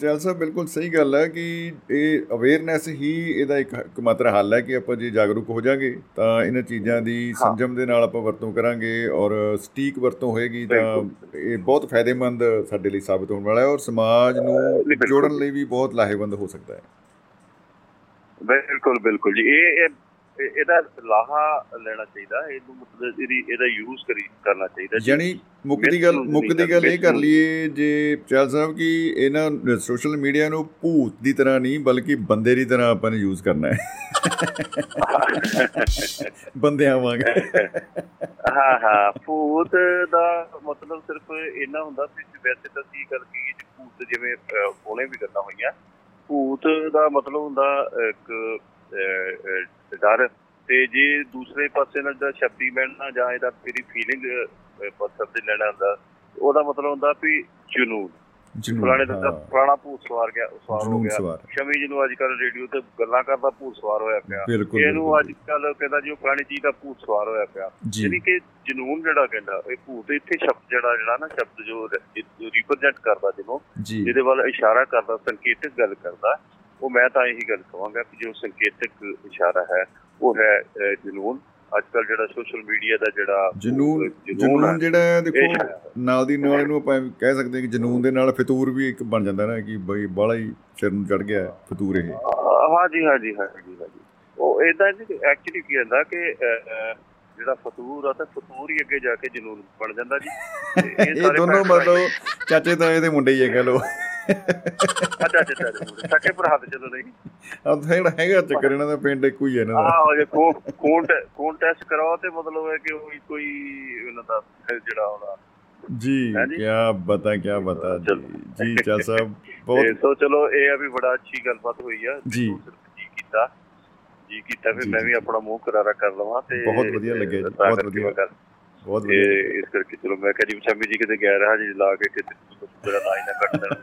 Speaker 2: ਚਹਿਲ ਸਾਹਿਬ ਬਿਲਕੁਲ ਸਹੀ ਗੱਲ ਹੈ ਕਿ ਇਹ ਅਵੇਅਰਨੈਸ ਹੀ ਇਹਦਾ ਇੱਕ ਇੱਕਮਾਤਰ ਹੱਲ ਹੈ ਕਿ ਆਪਾਂ ਜੇ ਜਾਗਰੂਕ ਹੋ ਜਾਾਂਗੇ ਤਾਂ ਇਹਨਾਂ ਚੀਜ਼ਾਂ ਦੀ। ਸੰਜਮ ਦੇ ਨਾਲ ਆਪਾਂ ਵਰਤੋਂ ਕਰਾਂਗੇ ਔਰ ਸਟੀਕ ਵਰਤੋਂ ਹੋਏਗੀ ਤਾਂ। ਇਹ ਬਹੁਤ ਫਾਇਦੇਮੰਦ ਸਾਡੇ ਲਈ ਸਾਬਤ ਹੋਣ ਵਾਲਾ ਹੈ ਔਰ ਸਮਾਜ ਨੂੰ। ਜੋੜਨ ਲਈ ਵੀ ਬਹੁਤ ਲਾਹੇਵੰਦ ਹੋ ਸਕਦਾ ਹੈ
Speaker 9: ਬਿਲਕੁਲ ਬਿਲਕੁਲ ਜੀ ਇਹ ਇਹ- ਇਹਦਾ ਲਾਹਾ ਲੈਣਾ ਚਾਹੀਦਾ ਇਹਨੂੰ ਮਤਲਬ ਇਹਦੀ ਇਹਦਾ ਯੂਜ਼ ਕਰੀ ਕਰਨਾ ਚਾਹੀਦਾ।
Speaker 2: ਜਾਨੀ ਮੁੱਕਦੀ ਗੱਲ ਮੁੱਕਦੀ ਗੱਲ ਇਹ ਕਰ। ਲਈਏ ਜੇ ਚਲ ਸਾਹਿਬ ਕਿ ਇਹਨਾਂ ਸੋਸ਼ਲ ਮੀਡੀਆ ਨੂੰ ਭੂਤ ਦੀ ਤਰ੍ਹਾਂ ਨਹੀਂ ਬਲਕਿ ਬੰਦੇ ਦੀ ਤਰ੍ਹਾਂ ਆਪਾਂ ਨੇ ਯੂਜ਼ ਕਰਨਾ ਹੈ ਬੰਦਿਆਂ ਵਾਂਗ
Speaker 9: ਹਾਂ ਹਾਂ ਭੂਤ ਦਾ ਮਤਲਬ ਸਿਰਫ ਇੰਨਾ ਹੁੰਦਾ ਸੀ ਵੈਸੇ ਤਾਂ ਕੀ ਗੱਲ ਕੀ ਭੂਤ ਜਿਵੇਂ ਉਹਨੇ ਵੀ ਗੱਲਾਂ ਹੋਈਆਂ ਭੂਤ ਦਾ ਮਤਲਬ ਹੁੰਦਾ ਇੱਕ ਡਰ ਤੇ ਜੇ ਦੂਸਰੇ ਪਾਸੇ ਨਾਲ ਜਿਹੜਾ ਸ਼ਬਦੀ ਮਿਲਣਾ ਜਾਂ ਇਹਦਾ ਮੇਰੀ ਫੀਲਿੰਗ ਪੱਥਰ ਤੇ ਲੈਣਾ ਹੁੰਦਾ ਉਹਦਾ ਮਤਲਬ ਹੁੰਦਾ ਵੀ ਜਨੂਨ ਫਲਾਣੇ ਦਾ। ਪੁਰਾਣਾ ਭੂਤ ਸਵਾਰ ਗਿਆ ਸਵਾਰ ਹੋ ਗਿਆ। ਸ਼ਮੀ ਜਿਹਨੂੰ ਅੱਜ ਕੱਲ ਰੇਡੀਓ ਤੇ ਗੱਲਾਂ ਕਰਦਾ ਭੂਤ ਸਵਾਰ ਹੋਇਆ ਪਿਆ ਇਹਨੂੰ। ਅੱਜ ਕੱਲ ਕਹਿੰਦਾ ਜੀ ਉਹ ਪੁਰਾਣੀ ਚੀਜ਼ ਦਾ ਭੂਤ ਸਵਾਰ ਹੋਇਆ ਪਿਆ
Speaker 2: ਜੀ।
Speaker 9: ਯਾਨੀ ਕਿ ਜਨੂਨ ਜਿਹੜਾ ਕਹਿੰਦਾ ਇਹ ਭੂਤ ਇੱਥੇ ਸ਼ਬਦ ਜਿਹੜਾ ਜਿਹੜਾ ਨਾ ਸ਼ਬਦ ਜੋ ਰਿਪਰੈਜ਼ੈਂਟ ਕਰਦਾ ਜਿਹਨੂੰ
Speaker 2: ਜੀ
Speaker 9: ਜਿਹਦੇ ਵੱਲ ਇਸ਼ਾਰਾ ਕਰਦਾ ਸੰਕੇਤਕ ਗੱਲ ਕਰਦਾ ਉਹ ਮੈਂ ਤਾਂ ਇਹੀ ਗੱਲ ਕਹਾਂਗਾ ਕਿ ਜੋ ਸੰਕੇਤਕ ਇਸ਼ਾਰਾ ਹੈ ਉਹ ਹੈ ਜਨੂਨ। ਅੱਜ ਕੱਲ ਜਿਹੜਾ ਸੋਸ਼ਲ ਮੀਡੀਆ ਦਾ ਜਿਹੜਾ
Speaker 2: ਜਨੂਨ
Speaker 9: ਹੈ,
Speaker 2: ਜਨੂਨ ਜਿਹੜਾ ਹੈ ਦੇਖੋ ਨਾਲ ਦੀ ਨਾਲ ਇਹਨੂੰ ਆਪਾਂ ਕਹਿ ਸਕਦੇ ਹਾਂ ਕਿ ਜਨੂਨ ਦੇ ਨਾਲ ਫਤੂਰ ਵੀ ਇੱਕ ਬਣ ਜਾਂਦਾ ਨਾ ਕਿ ਬਈ ਬਾਹਲਾ ਹੀ ਸਿਰ ਨੂੰ ਚੜ ਗਿਆ ਹੈ ਫਤੂਰ ਇਹ।
Speaker 9: ਹਾਂ ਹਾਂਜੀ ਹਾਂਜੀ ਹਾਂਜੀ ਹਾਂਜੀ ਉਹ ਇਦਾਂ ਜੀ। ਐਕਚੁਅਲੀ ਕੀ ਹੁੰਦਾ ਕਿ ਜਿਹੜਾ ਫਤੂਰ ਆ ਤਾਂ ਫਤੂਰ ਹੀ ਅੱਗੇ ਜਾ ਕੇ ਜਨੂਨ ਬਣ ਜਾਂਦਾ ਜੀ।
Speaker 2: ਇਹ ਦੋਨੋਂ
Speaker 9: ਹੀ-
Speaker 2: ਮਤਲਬ ਚਾਚੇ ਤਾਏ ਦੇ ਮੁੰਡੇ ਹੀ ਹੈ ਕਹ ਲੋ
Speaker 9: ਅੱਛਾ ਅੱਛਾ ਸਕੇ ਪਰ ਹੱਥ ਜਦੋਂ ਨਹੀਂ
Speaker 2: ਆ ਜਿਹੜਾ ਹੈਗਾ ਚੱਕਰ ਇਹਨਾਂ ਦਾ ਪਿੰਡ ਇੱਕੋ ਹੀ ਹੈ ਇਹਨਾਂ ਦਾ
Speaker 9: ਆਹ ਜੇ ਖੂਨ ਖੂਨ ਟੈ- ਖੂਨ ਟੈਸਟ ਕਰਾਓ ਤੇ ਮਤਲਬ ਹੈ ਕਿ ਉਹ ਕੋਈ ਇਹਨਾਂ ਦਾ ਜਿਹੜਾ ਉਹਦਾ
Speaker 2: ਜੀ। ਕੀ ਬਤਾ ਕੀ ਬਤਾ ਜੀ
Speaker 9: ਚਲੋ।
Speaker 2: ਜੀ ਚਲ ਸਾਹਿਬ ਬਹੁਤ
Speaker 9: ਸੋ ਚਲੋ ਇਹ ਆ ਵੀ ਬੜਾ ਅੱਛੀ ਗੱਲਬਾਤ ਹੋਈ ਆ
Speaker 2: ਜੀ।
Speaker 9: ਜੀ ਕੀਤਾ ਜੀ ਕੀਤਾ
Speaker 2: ਜੀ,
Speaker 9: ਮੈਂ। ਵੀ ਆਪਣਾ ਮੂੰਹ ਕਰਾਰਾ ਕਰ ਲਵਾਂ ਤੇ
Speaker 2: ਬਹੁਤ ਵਧੀਆ ਲੱਗਿਆ ਜੀ, ਬਹੁਤ ਵਧੀਆ। ਬਹੁਤ ਵਧੀਆ।
Speaker 9: ਤੇ ਇਸ ਕਰਕੇ ਚਲੋ ਮੈਂ ਕਿਹਾ ਜੀ ਸ਼ਮੀ ਜੀ ਕਿਤੇ ਗਿਆ ਰਹਾ ਜੀ ਲਾ ਕੇ ਕਿਤੇ ਮੇਰਾ ਨਾਂ ਹੀ ਨਾ ਕੱਟ ਦੇਣ।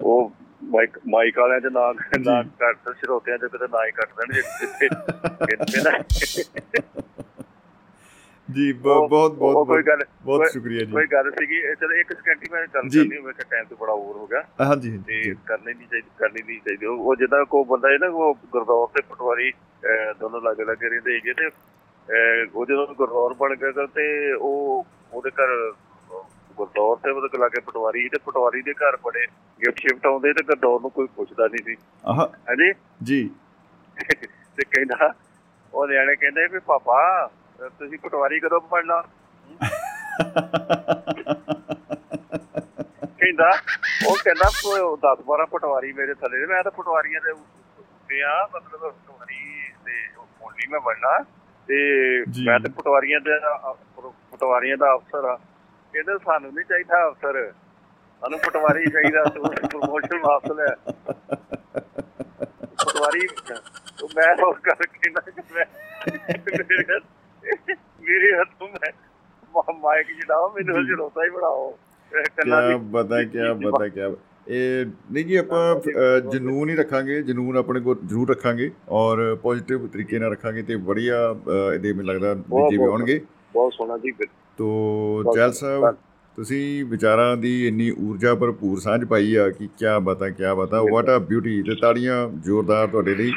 Speaker 9: ਉਹ ਮਾਈਕ ਮਾਈਕ ਵਾਲਿਆਂ ਦੇ ਨਾਂ ਨਾ ਕੱਟ ਸਰੋਤਿਆਂ ਦੇ ਕਿਤੇ ਨਾਂ ਹੀ ਕੱਟ ਦੇਣ ਜਿੱਥੇ ਕਹਿੰਦੇ ਨਾ
Speaker 2: ਜੀ ਬਹੁਤ ਬਹੁਤ ਬਹੁਤ ਸ਼ੁਕਰੀਆ ਜੀ।
Speaker 9: ਕੋਈ ਗੱਲ ਸੀਗੀ ਚਲੋ ਇੱਕ ਸਕਿੰਟ ਹੀ ਮੈਂ ਗੱਲ। ਕਰਨੀ ਮੈਂ ਕਿਹਾ ਟਾਈਮ ਤੇ ਬੜਾ ਓਵਰ ਹੋ ਗਿਆ।
Speaker 2: ਹਾਂਜੀ
Speaker 9: ਤੇ ਕਰਨੀ ਨਹੀਂ ਚਾਹੀਦੀ ਕਰਨੀ ਨਹੀਂ ਚਾਹੀਦੀ। ਉਹ ਜਿੱਦਾਂ ਕੋ ਬੰਦਾ ਹੈ ਨਾ ਉਹ ਗੁਰਦੌਰ ਤੇ ਪਟਵਾਰੀ ਦੋਨੋਂ ਲੱਗ ਲੱਗ ਰਹਿੰਦੇ ਹੈਗੇ ਤੇ ਉਹ ਜਦੋਂ ਗੁਰਦੌਰ ਬਣ ਗਿਆ ਤੇ ਉਹ ਉਹਦੇ ਘਰ ਗੁਰਦੌਰ ਤੇ ਉਹਦੇ ਲਾਗੇ ਪਟਵਾਰੀ ਤੇ ਪਟਵਾਰੀ ਦੇ ਘਰ ਬੜੇ ਗਿਫਟ ਸ਼ਿਫਟ ਆਉਂਦੇ ਤੇ ਗੁਰਦੌਰ ਨੂੰ ਕੋਈ ਪੁੱਛਦਾ ਨਹੀਂ ਸੀ। ਹਾਂਜੀ?
Speaker 2: ਜੀ।
Speaker 9: ਤੇ ਕਹਿੰਦਾ ਉਹ ਨਿਆਣੇ ਕਹਿੰਦੇ ਵੀ ਪਾਪਾ ਤੁਸੀਂ ਪਟਵਾਰੀ ਕਦੋਂ ਬਣਨਾ? ਕਹਿੰਦਾ ਉਹ ਕਹਿੰਦਾ 10 12 ਪਟਵਾਰੀ ਮੇਰੇ ਥੱਲੇ ਮੈਂ ਤਾਂ ਪਟਵਾਰੀਆਂ ਦੇ ਉੱਤੇ ਆ ਮਤਲਬ ਪਟਵਾਰੀ ਤੇ ਹੁਣ ਨਹੀਂ ਮੈਂ ਬਣਨਾ। ਤੇ। ਮੈਂ ਤਾਂ ਪਟਵਾਰੀਆਂ ਦੇ ਪਟਵਾਰੀਆਂ ਦਾ ਅਫਸਰ ਆ ਕਹਿੰਦੇ ਸਾਨੂੰ ਨਹੀਂ ਚਾਹੀਦਾ ਅਫਸਰ ਸਾਨੂੰ ਪਟਵਾਰੀ ਚਾਹੀਦਾ ਤੂੰ ਪ੍ਰਮੋਸ਼ਨ ਹਾਸਲ ਹੈ ਪਟਵਾਰੀ ਉਹ ਮੈਂ ਹੋਰ ਕਰਕੇ ਨਾ ਕਿ ਮੈਂ ਮੇਰੇ ਹੱਥ- ਮੈਂ ਮਾਈਕ ਜਿਹੜਾ ਮੈਨੂੰ। ਜੜੋਤਾ ਹੀ
Speaker 2: ਕਿਆ
Speaker 9: ਦੀ-
Speaker 2: ਬਤਾ ਕਿਆ ਬਤਾ ਕਿਆ ਇਹ ਨਹੀਂ ਜੀ ਆਪਾਂ ਜਨੂਨ ਹੀ ਰੱਖਾਂਗੇ ਜਨੂਨ ਆਪਣੇ ਕੋਲ ਜ਼ਰੂਰ ਰੱਖਾਂਗੇ ਔਰ ਪੋਜ਼ਿਟਿਵ ਤਰੀਕੇ ਨਾਲ ਰੱਖਾਂਗੇ ਤੇ ਅ, ਇਹਦੇ ਮੈਨੂੰ ਲੱਗਦਾ ਨਤੀਜੇ ਵੀ ਆਉਣਗੇ।
Speaker 9: ਬਹੁਤ ਸੋਹਣਾ ਜੀ
Speaker 2: ਤੋ
Speaker 9: ਧੰਨਵਾਦ।
Speaker 2: ਸਾਹਿਬ ਤੁਸੀਂ ਵਿਚਾਰਾਂ ਦੀ ਇੰਨੀ ਊਰਜਾ ਭਰਪੂਰ ਸਾਂਝ ਪਾਈ ਆ ਕਿ ਕਿਆ ਬਤਾ ਕਿਆ ਬਤਾ ਵਾਟ ਆ ਬਿਊਟੀ ਤੇ ਤਾੜੀਆਂ ਜ਼ੋਰਦਾਰ ਤੁਹਾਡੇ ਲਈ।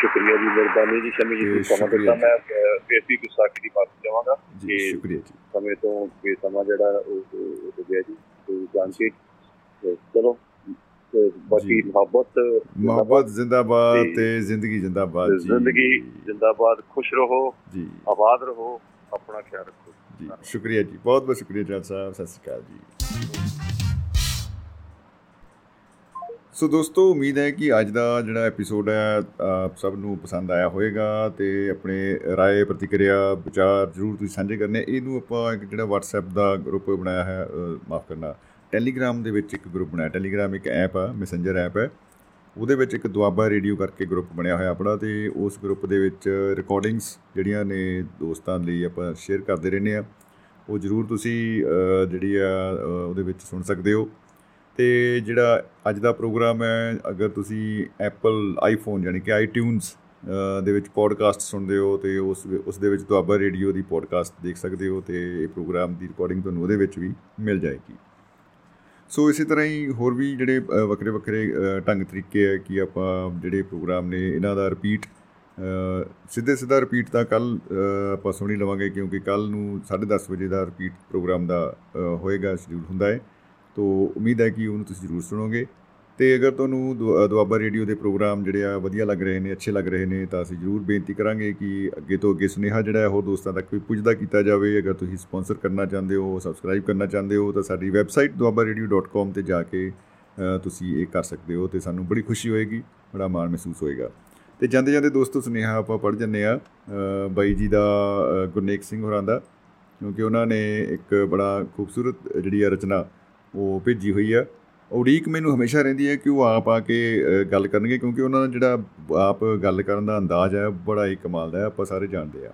Speaker 9: ਸ਼ੁਕਰੀਆ ਜੀ ਮਿਹਰਬਾਨੀ ਜੀ ਸ਼ਮੀ ਜੀ ਸਮਾਂ ਦਿੱਤਾ। ਮੈਂ ਬੇਸੀ ਗੁਸਾਖੀ ਦੀ ਮਾਫੀ ਚਾਹਾਂਗਾ
Speaker 2: ਜੀ
Speaker 9: ਕਿ
Speaker 2: ਸ਼ੁਕਰੀਆ ਜੀ।
Speaker 9: ਸਮੇਂ ਤੋਂ ਬੇਸਮਾਂ ਜਿਹੜਾ ਉਹ ਉਹ ਹੋ ਗਿਆ ਜੀ ਤੇ ਜਾਣ ਕੇ ਤੇ ਚਲੋ ਬਾਕੀ। ਮੁਹੱਬਤ
Speaker 2: ਮੁਹੱਬਤ ਜ਼ਿੰਦਾਬਾਦ। ਤੇ ਜ਼ਿੰਦਗੀ ਜ਼ਿੰਦਾਬਾਦ ਜੀ।
Speaker 9: ਜ਼ਿੰਦਗੀ ਜਿੰਦਾਬਾਦ ਖੁਸ਼ ਰਹੋ
Speaker 2: ਜੀ।
Speaker 9: ਆਬਾਦ ਰਹੋ ਆਪਣਾ ਖਿਆਲ ਰੱਖੋ।
Speaker 2: ਜੀ ਸ਼ੁਕਰੀਆ ਜੀ। ਬਹੁਤ ਬਹੁਤ ਸ਼ੁਕਰੀਆ ਜੈਲ ਸਾਹਿਬ ਸਤਿ ਸ਼੍ਰੀ ਅਕਾਲ ਜੀ। ਸੋ ਦੋਸਤੋ ਉਮੀਦ ਹੈ ਕਿ ਅੱਜ ਦਾ ਜਿਹੜਾ ਐਪੀਸੋਡ ਹੈ ਆਪ ਸਭ ਨੂੰ ਪਸੰਦ ਆਇਆ ਹੋਵੇਗਾ ਤੇ ਆਪਣੇ ਰਾਏ ਪ੍ਰਤੀਕਿਰਿਆ ਵਿਚਾਰ ਜ਼ਰੂਰ ਤੁਸੀਂ ਸਾਂਝੇ ਕਰਨੇ। ਇਹਨੂੰ ਆਪਾਂ ਇੱਕ ਜਿਹੜਾ WhatsApp ਦਾ ਗਰੁੱਪ ਬਣਾਇਆ ਹੈ ਮਾਫ ਕਰਨਾ ਟੈਲੀਗ੍ਰਾਮ ਦੇ ਵਿੱਚ ਇੱਕ ਗਰੁੱਪ ਬਣਾਇਆ। ਟੈਲੀਗ੍ਰਾਮ ਇੱਕ ਐਪ ਆ ਮੈਸੇਂਜਰ ਐਪ ਹੈ ਉਹਦੇ ਵਿੱਚ ਇੱਕ ਦੁਆਬਾ ਰੇਡੀਓ ਕਰਕੇ ਗਰੁੱਪ ਬਣਿਆ ਹੋਇਆ ਆਪਣਾ ਤੇ ਉਸ ਗਰੁੱਪ ਦੇ ਵਿੱਚ ਰਿਕਾਰਡਿੰਗਸ ਜਿਹੜੀਆਂ ਨੇ ਦੋਸਤਾਂ ਲਈ ਆਪਾਂ ਸ਼ੇਅਰ ਕਰਦੇ ਰਹਿੰਦੇ ਆ ਉਹ ਜ਼ਰੂਰ ਤੁਸੀਂ ਅ, ਜਿਹੜੀ ਆ ਅ, ਉਹਦੇ ਵਿੱਚ ਸੁਣ ਸਕਦੇ ਹੋ। ਤੇ ਜਿਹੜਾ ਅੱਜ ਦਾ ਪ੍ਰੋਗਰਾਮ ਹੈ ਅਗਰ ਤੁਸੀਂ ਐਪਲ ਆਈਫੋਨ ਯਾਨੀ ਕਿ ਆਈਟਿਊਨਸ ਦੇ ਵਿੱਚ ਪੋਡਕਾਸਟ ਸੁਣਦੇ ਹੋ ਤੇ ਉਸ ਵਿ- ਉਸ ਦੇ ਵਿੱਚ ਦੁਆਬਾ ਰੇਡੀਓ ਦੀ ਪੋਡਕਾਸਟ ਦੇਖ ਸਕਦੇ ਹੋ ਤੇ ਇਹ ਪ੍ਰੋਗਰਾਮ ਦੀ ਰਿਕਾਰਡਿੰਗ ਤੁਹਾਨੂੰ ਉਹਦੇ ਵਿੱਚ ਵੀ ਮਿਲ ਜਾਏਗੀ। ਸੋ ਇਸੇ ਤਰ੍ਹਾਂ ਹੀ ਹੋਰ ਵੀ ਜਿਹੜੇ ਅ, ਵੱਖਰੇ ਵੱਖਰੇ ਅ, ਢੰਗ ਤਰੀਕੇ ਹੈ ਕਿ ਆਪਾਂ ਜਿਹੜੇ ਪ੍ਰੋਗਰਾਮ ਨੇ ਇਹਨਾਂ ਦਾ ਰਿਪੀਟ ਸਿੱਧੇ ਸਿੱਧਾ ਰਿਪੀਟ ਤਾਂ ਕੱਲ ਆਪਾਂ ਸੁਣ ਹੀ ਲਵਾਂਗੇ ਕਿਉਂਕਿ ਕੱਲ ਨੂੰ 10:30 ਵਜੇ ਦਾ ਰਿਪੀਟ ਪ੍ਰੋਗਰਾਮ ਦਾ ਅ, ਹੋਏਗਾ ਸ਼ਡਿਊਲ ਹੁੰਦਾ ਹੈ। ਤੋ ਉਮੀਦ ਹੈ ਕਿ ਉਹਨੂੰ ਤੁਸੀਂ ਜ਼ਰੂਰ ਸੁਣੋਗੇ। ਤੇ ਅਗਰ ਤੁਹਾਨੂੰ ਦੁ- ਦੁਆਬਾ ਰੇਡੀਓ ਦੇ ਪ੍ਰੋਗਰਾਮ ਜਿਹੜੇ ਆ ਵਧੀਆ ਲੱਗ ਰਹੇ ਨੇ ਅੱਛੇ ਲੱਗ ਰਹੇ ਨੇ ਤਾਂ ਅਸੀਂ ਜ਼ਰੂਰ ਬੇਨਤੀ ਕਰਾਂਗੇ ਕਿ ਅੱਗੇ ਤੋਂ ਅੱਗੇ ਸੁਨੇਹਾ ਜਿਹੜਾ ਹੈ ਹੋਰ ਦੋਸਤਾਂ ਤੱਕ ਵੀ ਪੁੱਜਦਾ ਕੀਤਾ ਜਾਵੇ। ਅਗਰ ਤੁਸੀਂ ਸਪਾਂਸਰ ਕਰਨਾ ਚਾਹੁੰਦੇ ਹੋ ਸਬਸਕ੍ਰਾਈਬ ਕਰਨਾ ਚਾਹੁੰਦੇ ਹੋ ਤਾਂ ਸਾਡੀ ਵੈਬਸਾਈਟ duabarradio.com ਤੇ ਜਾ ਕੇ ਅ, ਤੁਸੀਂ ਇਹ ਕਰ ਸਕਦੇ ਹੋ ਤੇ ਸਾਨੂੰ ਬੜੀ ਖੁਸ਼ੀ ਹੋਏਗੀ ਬੜਾ ਮਾਣ ਮਹਿਸੂਸ ਹੋਏਗਾ। ਤੇ ਜਾਂਦੇ ਜਾਂਦੇ ਦੋਸਤੋ ਸੁਨੇਹਾ ਆਪਾਂ ਪੜ੍ਹ ਜੰਨੇ ਆ ਅ, ਬਾਈ ਜੀ ਦਾ ਅ, ਗੁਰਨੇਕ ਸਿੰਘ ਹੋਰਾਂ ਦਾ ਕਿਉਂਕਿ ਉਹਨਾਂ ਨੇ ਇੱਕ ਬੜਾ ਖੂਬਸੂਰਤ ਜਿਹੜੀ ਆ ਰਚਨਾ ਉਹ ਭੇਜੀ ਹੋਈ ਆ। ਉਡੀਕ ਮੈਨੂੰ ਹਮੇਸ਼ਾ ਰਹਿੰਦੀ ਹੈ ਕਿ ਉਹ ਆਪ ਆ ਕੇ ਅ, ਗੱਲ ਕਰਨਗੇ ਕਿਉਂਕਿ ਉਹਨਾਂ ਦਾ ਜਿਹੜਾ ਆਪ ਗੱਲ ਕਰਨ ਦਾ ਅੰਦਾਜ਼ ਹੈ ਬੜਾ ਹੀ ਕਮਾਲ ਦਾ ਹੈ ਆਪਾਂ ਸਾਰੇ ਜਾਣਦੇ ਆ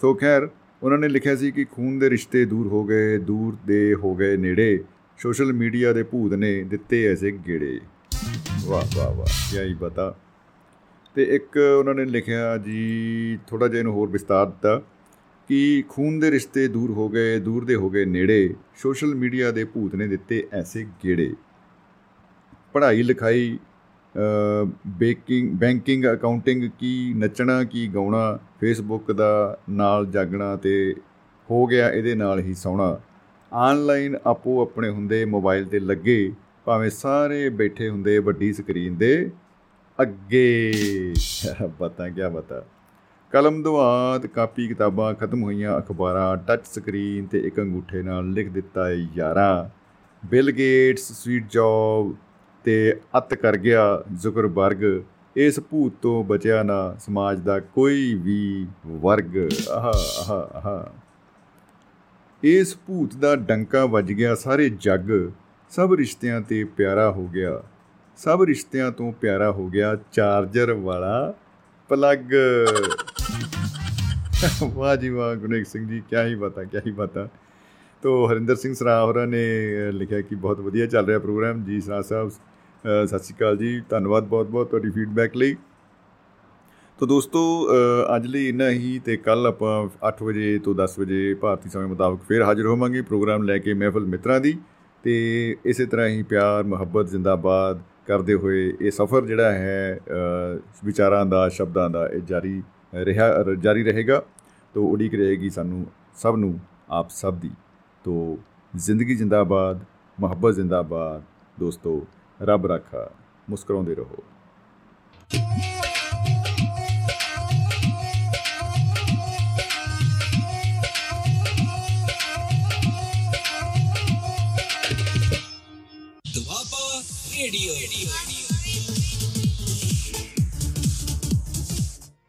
Speaker 2: ਸੋ ਖੈਰ ਉਹਨਾਂ ਨੇ ਲਿਖਿਆ ਸੀ ਕਿ ਖੂਨ ਦੇ ਰਿਸ਼ਤੇ ਦੂਰ ਹੋ ਗਏ ਦੂਰ ਦੇ ਹੋ ਗਏ ਨੇੜੇ ਸੋਸ਼ਲ ਮੀਡੀਆ ਦੇ ਭੂਤ ਨੇ ਦਿੱਤੇ ਐਸੇ ਗੇੜੇ। ਵਾਹ ਵਾਹ ਵਾਹ ਕੀ ਹੀ ਬਤਾ। ਤੇ ਇੱਕ ਉਹਨਾਂ ਨੇ ਲਿਖਿਆ ਜੀ ਥੋੜਾ ਜਿਹਾ ਇਹਨੂੰ ਹੋਰ ਵਿਸਤਾਰ ਦਿੱਤਾ। ਕਿ ਖੂਨ ਦੇ ਰਿਸ਼ਤੇ ਦੂਰ ਹੋ ਗਏ ਦੂਰ ਦੇ ਹੋ ਗਏ ਨੇੜੇ। ਸੋਸ਼ਲ ਮੀਡੀਆ ਦੇ ਭੂਤ ਨੇ ਦਿੱਤੇ ਐਸੇ ਗੇੜੇ। ਪੜ੍ਹਾਈ ਲਿਖਾਈ ਅ, ਬੇਕਿੰਗ ਬੈਂਕਿੰਗ ਅਕਾਊਂਟਿੰਗ ਕੀ ਨੱਚਣਾ ਕੀ ਗਾਉਣਾ ਫੇਸਬੁੱਕ ਦਾ ਨਾਲ ਜਾਗਣਾ ਤੇ ਹੋ ਗਿਆ ਇਹਦੇ ਨਾਲ ਹੀ ਸੌਣਾ। ਆਨਲਾਈਨ ਆਪੋ ਆਪਣੇ ਹੁੰਦੇ ਮੋਬਾਈਲ ਤੇ ਲੱਗੇ ਭਾਵੇਂ ਸਾਰੇ ਬੈਠੇ ਹੁੰਦੇ ਵੱਡੀ ਸਕਰੀਨ ਦੇ ਅੱਗੇ। ਪਤਾ ਕੀ ਬਤਾ। ਕਲਮ ਦੁਆਤ ਕਾਪੀ ਕਿਤਾਬਾਂ ਖਤਮ ਹੋਈਆਂ, ਅਖਬਾਰਾਂ ਟੱਚ ਸਕਰੀਨ ਤੇ ਇੱਕ ਅੰਗੂਠੇ ਨਾਲ ਲਿਖ ਦਿੱਤਾ ਏ ਯਾਰਾ। ਬਿਲ ਗੇਟਸ ਸਵੀਟ ਜੌਬ ਤੇ ਅਤ ਕਰ ਗਿਆ ਜ਼ੁਕਰਬਰਗ ਇਸ ਭੂਤ ਤੋਂ ਬਚਿਆ ਨਾ ਸਮਾਜ ਦਾ ਕੋਈ ਵੀ ਵਰਗ। ਆਹਾ ਆਹਾ ਆਹਾ। ਇਸ ਭੂਤ ਦਾ ਡੰਕਾ ਵੱਜ ਗਿਆ ਸਾਰੇ ਜੱਗ। ਸਭ ਰਿਸ਼ਤਿਆਂ ਤੇ ਪਿਆਰਾ ਹੋ ਗਿਆ। ਸਭ ਰਿਸ਼ਤਿਆਂ ਤੋਂ ਪਿਆਰਾ ਹੋ ਗਿਆ ਚਾਰਜਰ ਵਾਲਾ ਪਲੱਗ। ਵਾਹ ਜੀ ਵਾਹ ਗੁਰਨੇਕ ਸਿੰਘ ਜੀ ਕੀ ਹੀ ਬਤਾ ਕੀ ਹੀ ਬਤਾ। ਤੋ ਹਰਿੰਦਰ ਸਿੰਘ ਸਰਾ ਹੋਰਾਂ ਨੇ ਅ, ਲਿਖਿਆ ਕਿ ਬਹੁਤ ਵਧੀਆ ਚੱਲ ਰਿਹਾ ਪ੍ਰੋਗਰਾਮ। ਜੀ ਸਰਾ ਸਾਹਿਬ ਅ, ਸਤਿ ਸ਼੍ਰੀ ਅਕਾਲ ਜੀ। ਧੰਨਵਾਦ ਬਹੁਤ ਬਹੁਤ ਤੁਹਾਡੀ ਫੀਡਬੈਕ ਲਈ। ਤੋ ਦੋਸਤੋ ਅ, ਅੱਜ ਲਈ ਇੰਨਾ ਹੀ ਤੇ ਕੱਲ ਆਪਾਂ 8 ਵਜੇ ਤੋਂ 10 ਵਜੇ ਭਾਰਤੀ ਸਮੇਂ ਮੁਤਾਬਕ ਫੇਰ ਹਾਜ਼ਰ ਹੋਵਾਂਗੇ ਪ੍ਰੋਗਰਾਮ ਲੈ ਕੇ ਮਹਿਫਲ ਮਿੱਤਰਾਂ ਦੀ। ਤੇ ਇਸੇ ਤਰ੍ਹਾਂ ਹੀ ਪਿਆਰ ਮੁਹੱਬਤ ਜ਼ਿੰਦਾਬਾਦ ਕਰਦੇ ਹੋਏ ਇਹ ਸਫ਼ਰ ਜਿਹੜਾ ਹੈ ਅ, ਵਿਚਾਰਾਂ ਦਾ ਸ਼ਬਦਾਂ ਦਾ ਇਹ ਜਾਰੀ ਰਿਹਾ ਰ- ਜਾਰੀ ਰਹੇਗਾ। ਤੋ ਉਡੀਕ ਰਹੇਗੀ ਸਾਨੂੰ ਸਭ ਨੂੰ, ਆਪ ਸਭ ਦੀ। ਤੋ ਜ਼ਿੰਦਗੀ ਜ਼ਿੰਦਾਬਾਦ, ਮੁਹੱਬਤ ਜ਼ਿੰਦਾਬਾਦ, ਦੋਸਤੋ, ਰੱਬ ਰਾਖਾ। ਮੁਸਕਰਾਉਂਦੇ ਰਹੋ।